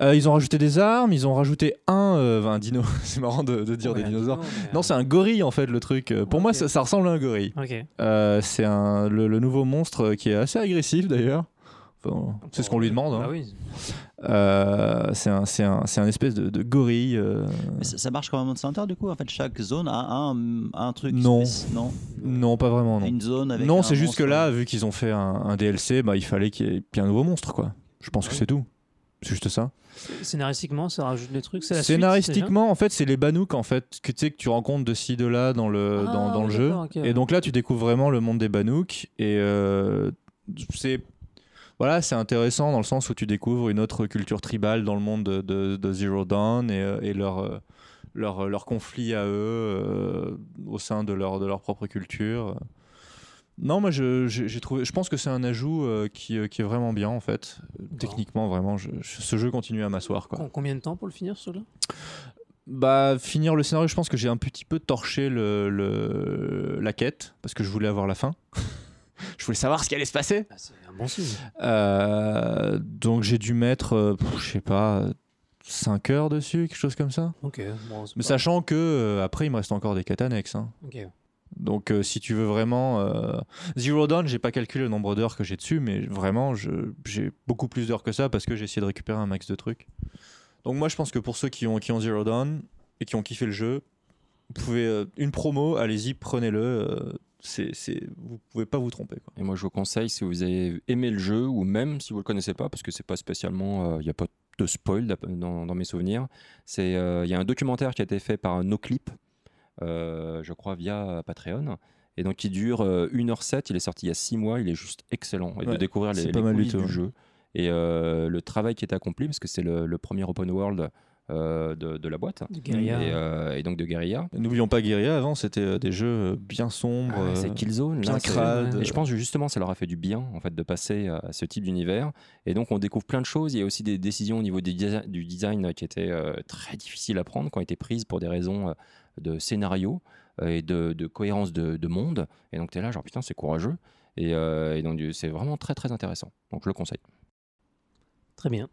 Euh, ils ont rajouté des armes, ils ont rajouté un, euh, un dino. c'est marrant de, de dire Ouais, des dinosaures. dino, mais, Non, c'est un gorille en fait le truc. Euh, Pour moi, ça, ça ressemble à un gorille. euh, Ok. Euh, c'est un, le, le nouveau monstre qui est assez agressif d'ailleurs. Enfin, c'est ce qu'on lui demande. hein. Bah oui. Euh, c'est un, c'est un, c'est un espèce de, de gorille. euh, Mais ça, ça marche comme un Monster Hunter du coup En fait, chaque zone a un, un truc. Non. Non. Non, pas vraiment. Non, Une zone avec. non c'est juste que là, vu qu'ils ont fait un, un DLC, bah, il fallait qu'il y ait puis un nouveau monstre. quoi. Je pense que c'est tout. C'est juste ça. Scénaristiquement, ça rajoute des trucs. Suite, Scénaristiquement, en fait, c'est les Banouks en fait que tu sais que tu rencontres de ci de là dans le Ah, dans, dans le jeu. ouais. Et donc là, tu découvres vraiment le monde des Banouks et euh, c'est voilà, c'est intéressant dans le sens où tu découvres une autre culture tribale dans le monde de, de- de Zero Dawn et, euh, et leur euh, leur leur conflit à eux euh, au sein de leur de leur propre culture. Non, moi je, j'ai trouvé, je pense que c'est un ajout euh, qui, euh, qui est vraiment bien en fait. Techniquement, vraiment, je- je- ce jeu continue à m'asseoir quoi. Com- Combien de temps pour le finir, celui-là Bah, finir le scénario, je pense que j'ai un petit peu torché le, le- la quête parce que je voulais avoir la fin. je voulais savoir ce qui allait se passer. Ah, C'est un bon signe. Euh, donc j'ai dû mettre, je sais pas, 5 heures dessus, quelque chose comme ça. Ok. Bon, Mais pas- sachant que après, il me reste encore des quêtes annexes. hein. Ok. Donc euh, si tu veux vraiment... euh, Zero Dawn, j'ai pas calculé le nombre d'heures que j'ai dessus, mais vraiment, j'ai beaucoup plus d'heures que ça parce que j'ai essayé de récupérer un max de trucs. Donc moi, je pense que pour ceux qui ont, qui ont Zero Dawn et qui ont kiffé le jeu, vous pouvez... euh, une promo, allez-y, prenez-le. c'est, vous pouvez pas vous tromper. Et moi, je vous conseille, si vous avez aimé le jeu, ou même si vous le connaissez pas, parce que c'est pas spécialement, il n'y a pas de spoil dans, dans mes souvenirs, c'est il y a un documentaire qui a été fait par NoClip, je crois via Patreon, et donc qui dure euh, 1h07, il est sorti il y a 6 mois, il est juste excellent, et de découvrir les, les du coulisses tout, du jeu, et euh, le travail qui est accompli, parce que c'est le, le premier open world euh, de, de la boîte, guérilla. et, euh, et donc de Guerilla. N'oublions pas Guerilla, avant, c'était euh, des jeux euh, bien sombres. Ah, c'est euh, Killzone, bien là, crade. Et je pense que justement, ça leur a fait du bien en fait de passer à ce type d'univers. Et donc, on découvre plein de choses. Il y a aussi des décisions au niveau des du design euh, qui étaient euh, très difficiles à prendre, qui ont été prises pour des raisons euh, de scénario euh, et de, de cohérence de, de monde. Et donc, tu es là, genre putain, c'est courageux. Et, euh, et donc, c'est vraiment très très intéressant. Donc, je le conseille. Très bien.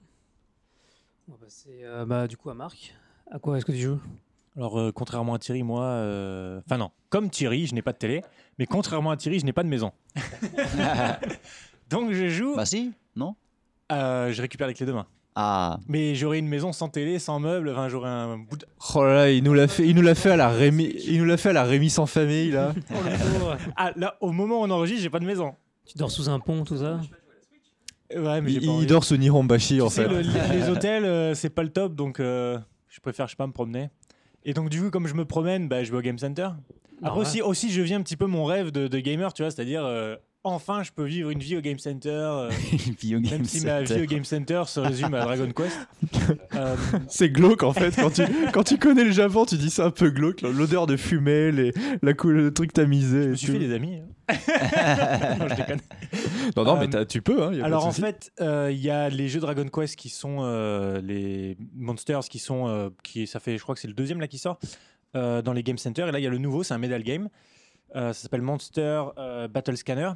On va passer euh, bah, du coup à Marc. À quoi est-ce que tu joues? Alors, euh, contrairement à Thierry, moi. euh, Enfin, non. Comme Thierry, je n'ai pas de télé. Mais contrairement à Thierry, je n'ai pas de maison. Donc, je joue. Bah si, non? Euh, je récupère les clés demain. Ah, Mais j'aurai une maison sans télé, sans meubles. Enfin, j'aurai un bout de. Oh là là, il nous l'a fait, il nous l'a fait à la Rémi, il nous l'a fait à la Rémi sans famille là. Oh le Ah, là, au moment où on enregistre, j'ai pas de maison. Tu dors sous un pont, tout ça Ouais, mais j'ai il, pas il dort sous Nihonbashi Tu en sais, fait. le- les, hôtels, euh, c'est pas le top, donc euh, je préfère, je sais pas, me promener. Et donc, du coup, comme je me promène, bah, je vais au Game Center. Après Normal. aussi, aussi, je vis un petit peu mon rêve de, de gamer, tu vois, c'est-à-dire, euh, enfin, je peux vivre une vie au Game Center, euh, Video Game même si ma vie au Game Center se résume à Dragon Quest. Euh, C'est glauque en fait. Quand tu, quand tu connais le Japon, tu dis c'est un peu glauque. L'odeur de fumée, les, la cou- le truc tamisé. je et me suis tout. fait des amis. hein. non, je déconne. Non, non, Euh, mais t'as- tu peux. Hein, y a pas Alors en fait, euh, il y a les jeux Dragon Quest qui sont euh, les Monsters qui sont euh, qui ça fait je crois que c'est le deuxième là qui sort euh, dans les Game Center et là il y a le nouveau, c'est un medal game. Euh, ça s'appelle Monster euh, Battle Scanner.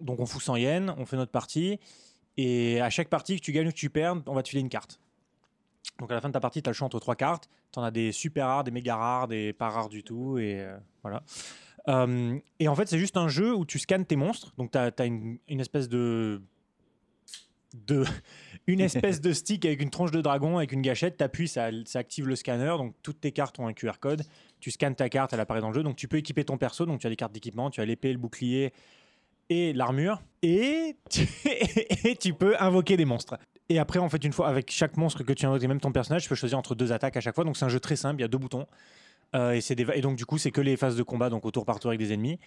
Donc on fout 100 yens, on fait notre partie et à chaque partie que tu gagnes ou que tu perds, on va te filer une carte. Donc à la fin de ta partie, tu as le choix entre trois cartes. Tu en as des super rares, des méga rares, des pas rares du tout et euh, voilà. Et en fait, c'est juste un jeu où tu scannes tes monstres. Donc, tu as, une, espèce de. une espèce de stick avec une tronche de dragon, avec une gâchette. Tu appuies, ça, ça active le scanner. Donc, toutes tes cartes ont un QR code. Tu scannes ta carte, elle apparaît dans le jeu. Donc, tu peux équiper ton perso. Donc, tu as des cartes d'équipement, tu as l'épée, le bouclier et l'armure. Et tu, peux invoquer des monstres. Et après, en fait, une fois, avec chaque monstre que tu invoques, et même ton personnage, tu peux choisir entre deux attaques à chaque fois. Donc, c'est un jeu très simple. Il y a deux boutons. Euh, et, des, et donc, du coup, c'est que les phases de combat, donc au tour par tour avec des ennemis.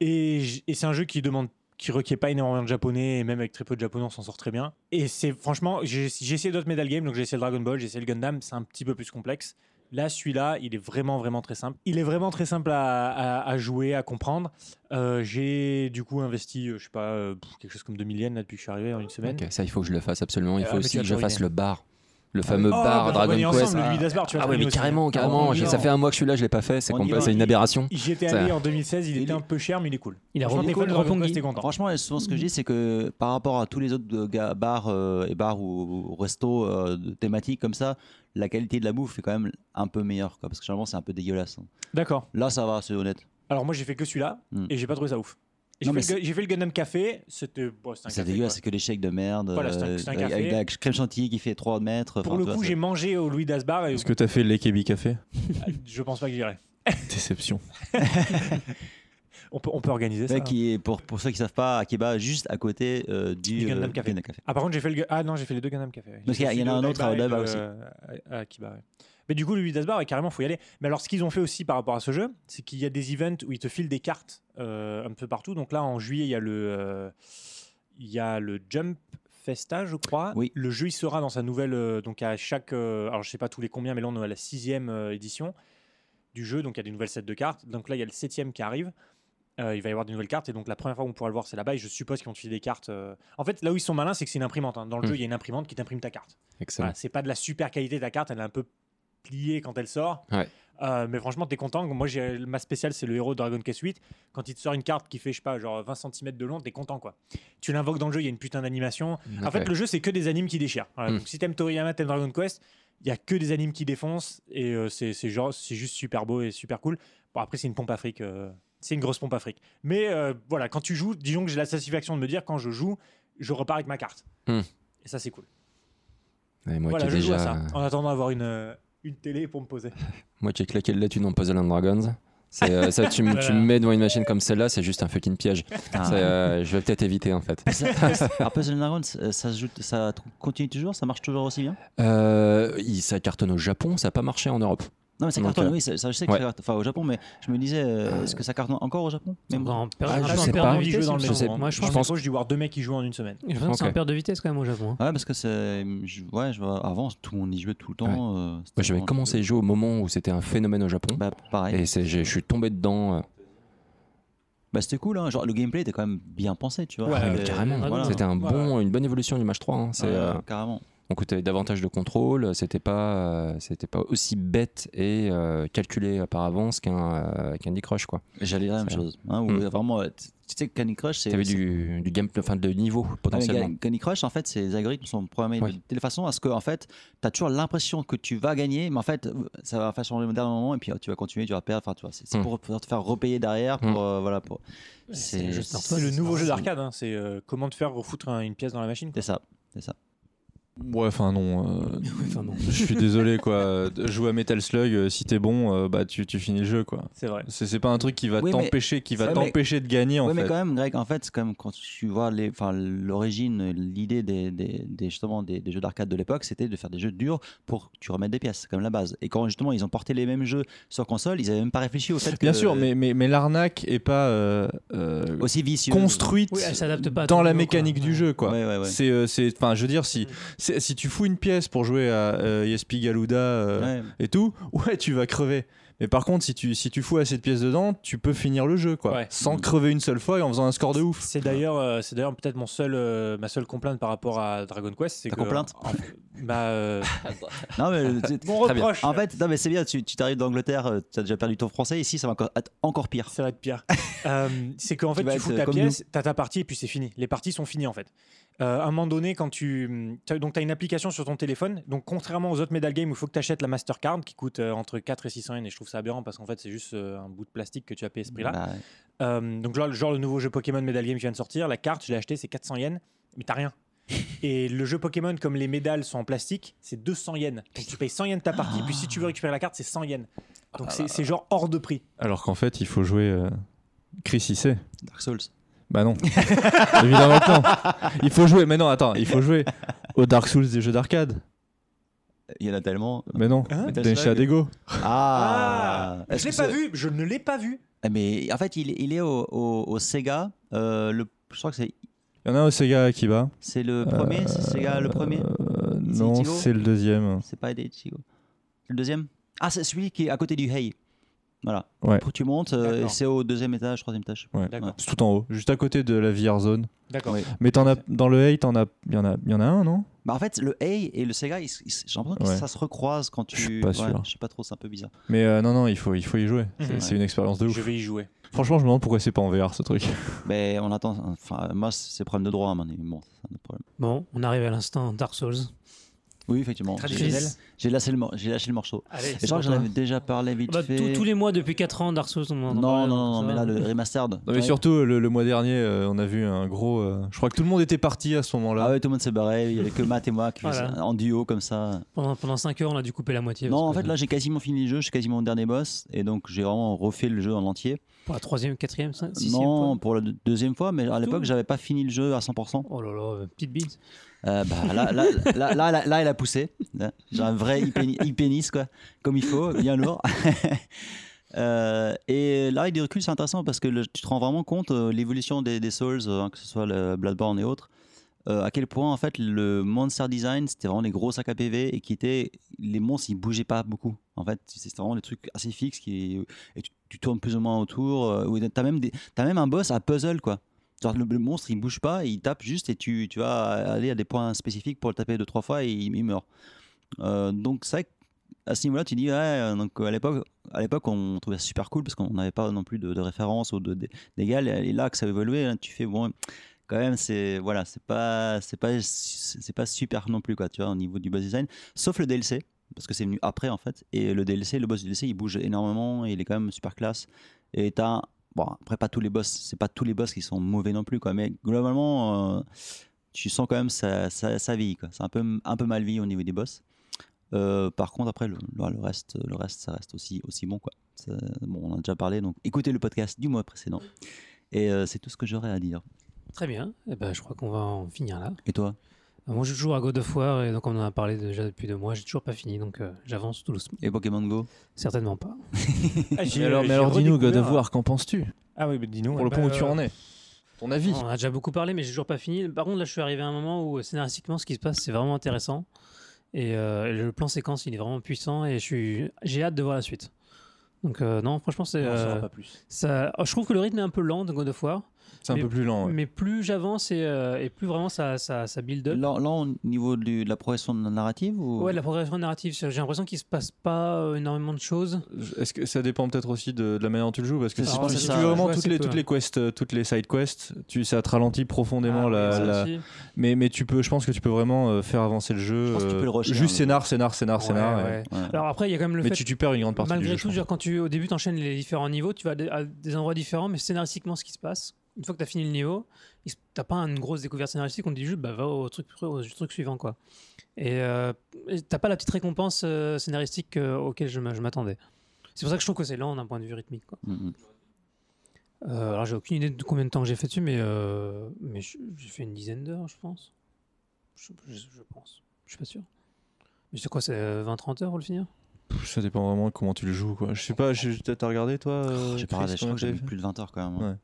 Et, c'est un jeu qui demande qui requiert pas énormément de japonais et même avec très peu de japonais on s'en sort très bien et c'est franchement j'ai essayé d'autres medal games donc j'ai essayé le Dragon Ball j'ai essayé le Gundam c'est un petit peu plus complexe là celui-là il est vraiment vraiment très simple il est vraiment très simple à, à- à jouer à comprendre Euh, j'ai du coup investi euh, je sais pas euh, pff, quelque chose comme 2000 yens là depuis que je suis arrivé en une semaine Ok, ça, il faut que je le fasse absolument. Il Ah, faut aussi que je fasse le bar. Le fameux Oh, bar bah, Dragon Quest. ensemble, le Louis Dasbar, tu vas Ah ouais, mais aussi. carrément, carrément. Ça fait un mois que je suis là, je l'ai pas fait. C'est une aberration. J'y étais Ça- allé en 2016, il Il était est- un peu cher, mais il est cool. Il a Franchement, rendu de Dragon. Quest, content. Franchement, souvent ce que je dis, c'est que par rapport à tous les autres bars euh, et bars ou, ou restos euh, thématiques comme ça, la qualité de la bouffe est quand même un peu meilleure, quoi, parce que généralement c'est un peu dégueulasse. hein. D'accord. Là, ça va, c'est honnête. Alors moi j'ai fait que celui-là Hmm. et j'ai pas trouvé ça ouf. J'ai Non, fait, mais le- j'ai fait le Gundam Café, c'était bon, c'était un C'est café, dégueulasse, quoi. c'est que des shakes de merde. Voilà, c'est un- euh, c'est un avec- café. Avec de la crème chantilly qui fait 3 mètres. Pour enfin, le tu vois, coup, c'est- j'ai mangé au Louis Dasbar et Est-ce que t'as fait l'Ekebi Café? Je pense pas que j'irai. Déception. On peut, on peut organiser ça. Ouais, qui est, pour, pour ceux qui savent pas, Akiba, juste à côté euh, du Du Gundam euh, Café. Ah par contre j'ai fait le ah non j'ai fait les deux Gundam Café. Parce qu'il y en a un autre à de- aussi. à- à Akiba, ouais. Mais du coup le Louis Dasbar ouais, carrément faut y aller. Mais alors ce qu'ils ont fait aussi par rapport à ce jeu, c'est qu'il y a des events où ils te filent des cartes euh, un peu partout. Donc là en juillet il y a le euh, il y a le Jump Festa je crois. Oui. Le jeu il sera dans sa nouvelle euh, donc à chaque euh, alors je sais pas tous les combien mais là on est à la sixième euh, édition du jeu donc il y a des nouvelles sets de cartes. Donc là il y a le septième qui arrive. Euh, il va y avoir des nouvelles cartes et donc la première fois où on pourra le voir c'est là-bas et je suppose qu'ils vont te filer des cartes. euh. En fait là où ils sont malins c'est que c'est une imprimante. hein. Dans le Mm. jeu il y a une imprimante qui t'imprime ta carte. Excellent. Voilà, c'est pas de la super qualité ta carte, elle est un peu pliée quand elle sort. Ouais. Euh, mais franchement, t'es content. Moi, j'ai ma spéciale, c'est le héros de Dragon Quest 8. Quand il te sort une carte qui fait, je sais pas, genre 20 cm de long, t'es content quoi. Tu l'invoques dans le jeu, il y a une putain d'animation. En fait, le jeu, c'est que des animes qui déchirent. Voilà, Mm. donc, si t'aimes Toriyama, t'aimes Dragon Quest, il y a que des animes qui défoncent et euh, c'est c'est genre, c'est juste super beau et super cool. Bon, après, c'est une pompe afrique. euh, c'est une grosse pompe afrique. Mais euh, voilà, quand tu joues, disons que j'ai la satisfaction de me dire, quand je joue, je repars avec ma carte. Mm. Et ça, c'est cool. Et moi, voilà, qui je ai joue à déjà, ça. En attendant d'avoir une, euh, une télé pour me poser. moi qui ai claqué le thune en Puzzle and Dragons. Euh, ça, tu, me- tu me mets devant une machine comme celle-là, c'est juste un fucking piège. Ah. Euh, je vais peut-être éviter en fait. Alors, Puzzle and Dragons, ça, ça, se joue- ça continue toujours Ça marche toujours aussi bien? Euh, il- ça cartonne au Japon, ça n'a pas marché en Europe. Non, mais ça cartonne, euh, oui, ça, ça, je sais que ouais. ça cartonne enfin, au Japon, mais je me disais, euh, est-ce que ça cartonne encore au Japon? C'est Même- en per- Ah, un je sais pas. vitesse, dans le je sais. Moi, je Je pense pense que j'ai dû voir deux mecs qui jouent en une semaine. je pense que c'est en perte de vitesse quand même au Japon. hein. Ouais, parce que c'est. Ouais, je vois, avant, tout le monde y jouait tout le temps. euh, c'était Moi, j'avais commencé à jouer au moment où c'était un phénomène au Japon. Bah, pareil. Et je suis tombé dedans. euh, Bah, c'était cool, hein. Genre, le gameplay était quand même bien pensé, tu vois. Ouais, carrément. voilà. C'était un Ouais. bon, une bonne évolution du match 3. hein. Carrément. on coûtait davantage de contrôle. C'était pas, euh, c'était pas aussi bête et euh, calculé par avance qu'un euh, Candy Crush. Quoi. J'allais dire la même chose. Hein, où Mm. Vraiment, tu tu sais que Candy Crush, c'est. T'avais c'est- du, du game, enfin de niveau Ah, potentiellement. Ga- Candy Crush, en fait, ces algorithmes sont programmés Oui. de telle façon à ce que, en fait, tu as toujours l'impression que tu vas gagner, mais en fait, ça va faire changer au dernier moment et puis euh, tu vas continuer, tu vas perdre. Enfin, tu vois, c'est c'est Mm. pour, pour te faire repayer derrière. Pour, Mm. euh, voilà, pour... c'est le le nouveau jeu d'arcade. hein. C'est euh, comment te faire refoutre un- une pièce dans la machine. quoi. C'est ça. C'est ça. Ouais, enfin non. euh, Enfin, non. je suis désolé quoi. Jouer à Metal Slug, euh, si t'es bon, euh, bah tu, tu finis le jeu quoi. C'est vrai. C'est c'est pas un truc qui va Oui, mais- t'empêcher, qui va mais- t'empêcher de gagner en Oui, mais fait. quand même, Greg, en fait, c'est comme quand tu vois l'origine, l'idée des, des, des- justement des, des jeux d'arcade de l'époque, c'était de faire des jeux durs pour que tu remettes des pièces, c'est comme la base. Et quand justement ils ont porté les mêmes jeux sur console, ils avaient même pas réfléchi au fait que Bien sûr, mais, mais, mais l'arnaque est pas euh, euh, aussi vicieux. construite Oui, elle s'adapte pas dans la mécanique quoi. du Ouais. jeu quoi. Ouais, ouais, ouais. C'est, euh, c'est, enfin, je veux dire, si, si tu fous une pièce pour jouer à euh, Yespi Galuda euh, Ouais. et tout, ouais, tu vas crever. Mais par contre, si tu, si tu fous assez de pièces dedans, tu peux finir le jeu, quoi, Ouais. sans crever une seule fois et en faisant un score de ouf. C'est d'ailleurs, euh, c'est d'ailleurs peut-être mon seul, euh, ma seule complainte par rapport à Dragon Quest, c'est Ta que complainte en- bah, euh, Non, mais c'est- mon Très bien. reproche. en fait, non, mais c'est bien. Tu, tu t'arrives d'Angleterre, tu as déjà perdu ton français. Ici, ça va encore être encore pire. Ça va être pire. Euh, c'est qu'en fait, vas tu fous ta comme pièce, t'as ta partie et puis c'est fini. Les parties sont finies en fait. Euh, à un moment donné, quand tu. t'as- Donc, tu as une application sur ton téléphone. Donc, contrairement aux autres medal games où il faut que tu achètes la Mastercard qui coûte euh, entre 4 et 600 yens. Et je trouve ça aberrant parce qu'en fait, c'est juste euh, un bout de plastique que tu as payé ce prix-là. Bah, ouais. Euh, donc, genre, genre le nouveau jeu Pokémon Medal Game qui vient de sortir, la carte, je l'ai acheté, c'est 400 yens, mais t'as rien. Et le jeu Pokémon, comme les médailles sont en plastique, c'est 200 yens. Donc, tu payes 100 yens ta partie. Puis, si tu veux récupérer la carte, c'est 100 yens. Donc, c'est c'est genre hors de prix. Alors qu'en fait, il faut jouer euh, Chris Issei. Dark Souls. Bah non. Évidemment que non. Il faut jouer, mais non, attends, il faut jouer au Dark Souls des jeux d'arcade. Il y en a tellement. Mais non, Hein Metal Densha Slug. Dego. Ah, Je Est-ce l'ai que pas vu, je ne l'ai pas vu. Eh, Mais en fait, il, il est au, au- au Sega. euh, le, je crois que c'est Il y en a au Sega Akiba. c'est le premier. c'est Sega le premier? Euh, non, Ichigo c'est le deuxième. C'est pas Ichigo. C'est le deuxième? Ah, c'est celui qui est à côté du Hey. Voilà. Ouais. Tu montes, euh, D'accord. c'est au deuxième étage, troisième étage. Ouais. C'est tout en haut, juste à côté de la VR Zone. D'accord. Oui. Mais t'en as, dans le 8, t'en as, il y en a, y en a un, non? Bah, en fait, le A et le Sega, j'ai l'impression que ça se recroise quand tu. Je suis pas Ouais, sûr. je sais pas trop, c'est un peu bizarre. Mais euh, non, non, il faut, il faut y jouer. C'est Mhm. c'est une expérience de ouf. Je vais y jouer. Franchement, je me demande pourquoi c'est pas en VR ce truc. Mais on attend. Enfin, moi, c'est problème de droit, à mon avis. Bon, c'est un autre problème. Bon, on arrive à l'instant Dark Souls. Oui, effectivement. Traditionnel. J'ai- J'ai lâché, le mor- j'ai lâché le morceau. Allez, Et je crois que j'en avais déjà parlé vite Bah, fait. tous- tous les mois depuis 4 ans, Dark Souls, on en Non, non, non, ça mais va. là, le remastered. Non, mais Ouais. surtout, le, le mois dernier, euh, on a vu un gros. euh, je crois que tout le monde était parti à ce moment-là. Ah ouais, tout le monde s'est barré. Il y avait que Matt et moi qui Voilà. faisaient en duo comme ça. Pendant, pendant 5 heures, on a dû couper la moitié. Non, parce en que fait, là, j'ai quasiment fini le jeu. Je suis quasiment au dernier boss. Et donc, j'ai vraiment refait le jeu en entier. Pour la troisième, quatrième, cin- sixième non, fois. pour la deux- deuxième fois. Mais à l'époque, Tout. j'avais pas fini le jeu à 100%. Oh là là, petite bite. Euh, bah, là, là, là, là, elle a poussé. J'ai un vrai e-pénis, quoi, comme il faut, bien lourd. Euh, et là, du recul, c'est intéressant parce que tu te rends vraiment compte euh, l'évolution des, Souls, euh, hein, que ce soit le Bloodborne et autres, euh, à quel point en fait le monster design c'était vraiment des gros sacs à PV et qui étaient les monstres ils bougeaient pas beaucoup. En fait, c'était vraiment des trucs assez fixes qui et tu, tu tournes plus ou moins autour. Où t'as même t'as même un boss à puzzle quoi. Le, le monstre il bouge pas, il tape juste et tu, tu vas aller à des points spécifiques pour le taper deux trois fois et il, il meurt. Euh, donc c'est vrai qu'à ce niveau-là tu dis ouais donc à l'époque à l'époque on trouvait ça super cool parce qu'on n'avait pas non plus de, de référence ou d'égal. Et là que ça a évolué là, tu fais bon quand même c'est voilà c'est pas c'est pas c'est pas super non plus quoi tu vois au niveau du boss design. Sauf le DLC parce que c'est venu après en fait. Et le DLC le boss du DLC il bouge énormément il est quand même super classe. Et t'as bon après pas tous les boss c'est pas tous les boss qui sont mauvais non plus quoi mais globalement euh, tu sens quand même ça ça, ça vieillit quoi. C'est un peu un peu mal vieilli au niveau des boss. Euh, par contre après le, le reste le reste ça reste aussi aussi bon quoi. Ça- bon on en a déjà parlé donc écoutez le podcast du mois précédent. Et euh, c'est tout ce que j'aurais à dire. Très bien. Eh ben, je crois qu'on va en finir là. et toi? Moi, je joue à God of War et donc on en a parlé déjà depuis deux mois. J'ai toujours pas fini, donc euh, j'avance tout doucement. et Pokémon Go? Certainement pas. Ah, Mais alors, mais j'ai alors dis-nous, God of War, qu'en penses-tu? Ah oui, mais dis-nous. Pour le bah, point où tu euh, en es Ton avis On en a déjà beaucoup parlé, mais j'ai toujours pas fini. Par contre, là, je suis arrivé à un moment où scénaristiquement, ce qui se passe, c'est vraiment intéressant. Et, euh, le plan séquence, il est vraiment puissant et je suis, j'ai hâte de voir la suite. Donc euh, non, franchement, c'est on en saura euh, pas plus. ça. oh, je trouve que le rythme est un peu lent de God of War, C'est un mais- peu plus lent. ouais. mais plus j'avance et, euh, et plus vraiment ça, ça, ça build up. là, là, au niveau de la progression narrative ou? Ouais, la progression narrative, j'ai l'impression qu'il se passe pas euh, énormément de choses. Est-ce que ça dépend peut-être aussi de, de la manière dont tu le joues Parce que Alors, si, c'est si ça, tu veux vraiment toutes les, peu. toutes les quests, euh, toutes les side quests, tu, ça te ralentit profondément Ah, la, la-. Mais, mais tu peux, je pense que tu peux vraiment faire avancer le jeu. Je pense que tu peux le rusher, juste hein, scénar, scénar, scénar, Ouais, scénar. et- ouais. Ouais. Alors après, il y a quand même le Mais fait tu, tu perds une grande partie Malgré du tout, jeu. je genre, quand tu, au début, tu enchaînes les différents niveaux, tu vas à des endroits différents, mais scénaristiquement, ce qui se passe, une fois que tu as fini le niveau, t'as pas une grosse découverte scénaristique, on te dit juste, bah, va au truc, au truc suivant. quoi. Et euh, t'as pas la petite récompense euh, scénaristique euh, auquel je m'a- je m'attendais. C'est pour ça que je trouve que c'est lent d'un point de vue rythmique. Quoi. Mhm. Euh, alors, j'ai aucune idée de combien de temps j'ai fait dessus, mais, euh, j'ai fait une dizaine d'heures, je pense. Je, je- je pense. Je suis pas sûr. Mais c'est quoi, c'est euh, 20-30 heures pour le finir? Ça dépend vraiment de comment tu le joues. Quoi. Je sais pas, t'as regardé toi euh, j'ai pas regardé, je crois que fait? plus de 20 heures quand même. Ouais.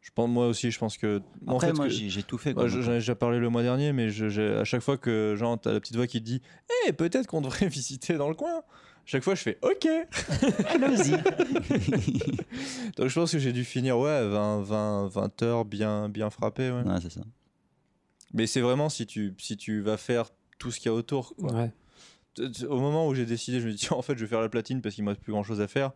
Je pense, moi aussi, je pense que. en Après, fait, moi, j'ai tout fait. J'en ai déjà parlé le mois dernier, mais je- à chaque fois que genre, t'as la petite voix qui te dit Eh, peut-être qu'on devrait visiter dans le coin. Chaque fois, je fais OK. Allons-y. Donc, je pense que j'ai dû finir ouais, 20, 20, 20 heures bien, bien frappé. Ouais. Ouais, c'est ça. Mais c'est vraiment si tu, si tu vas faire tout ce qu'il y a autour. quoi. Ouais. Au moment où j'ai décidé, je me dis tiens, en fait, je vais faire la platine parce qu'il me reste plus grand chose à faire.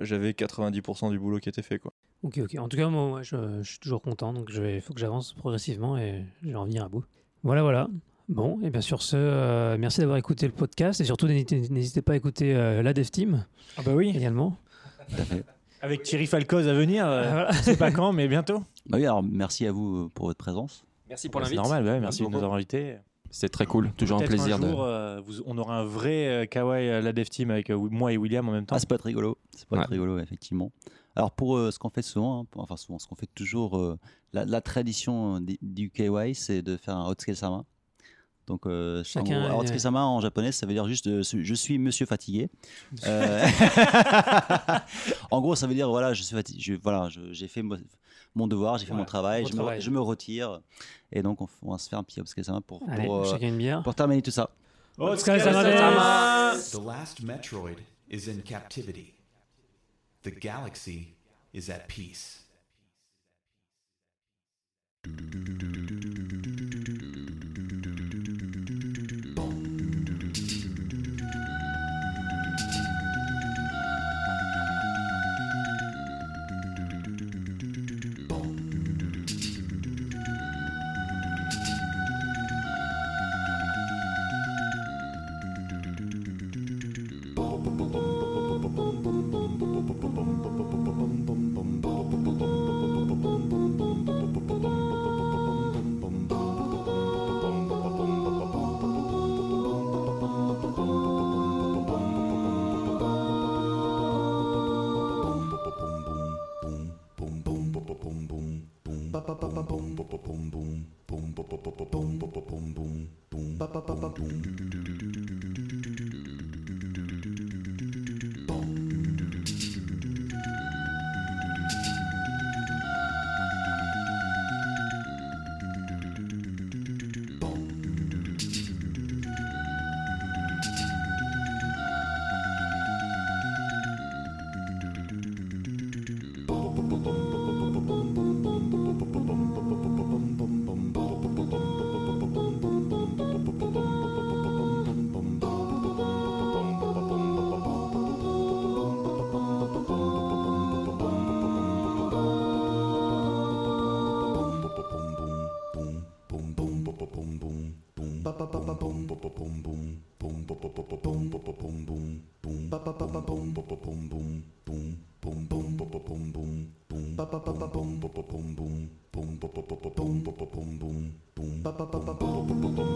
J'avais 90% du boulot qui était fait. Quoi. Ok, ok. En tout cas, moi, ouais, je, je suis toujours content, donc il faut que j'avance progressivement et je vais en venir à bout. Voilà, voilà. Bon, et bien sur ce, euh, merci d'avoir écouté le podcast et surtout n'hésitez pas à écouter euh, la Dev Team Ah bah oui. également. Avec Thierry Falcoz à venir. euh, Ah, voilà. sais pas quand, mais bientôt. Bah oui, alors merci à vous euh, pour votre présence. Merci pour C'est l'invite. normal, ouais, merci de nous avoir invités. C'était très cool. Toujours un plaisir de. jour, euh, vous- on aura un vrai euh, Kawaii euh, la Dev Team avec euh, moi et William en même temps. Ah, c'est pas être rigolo. C'est pas Ouais. être rigolo, effectivement. Alors, pour euh, ce qu'on fait souvent, hein, enfin, souvent, ce qu'on fait toujours, euh, la, la tradition euh, du- du KY, c'est de faire un Otsuke Sama. Donc, euh, Chacun en Otsuke Sama en japonais, ça veut dire juste euh, je suis monsieur fatigué. Euh, en gros, ça veut dire voilà, je suis fatigué, je- voilà, je- j'ai fait mo- mon devoir, j'ai fait Voilà, mon travail, je me, travail. je me retire. Et donc, on, va se faire un petit Otsuke Sama pour, Allez, euh, bière. terminer tout ça. The last Metroid is in captivity. The galaxy is at peace. bum bum bum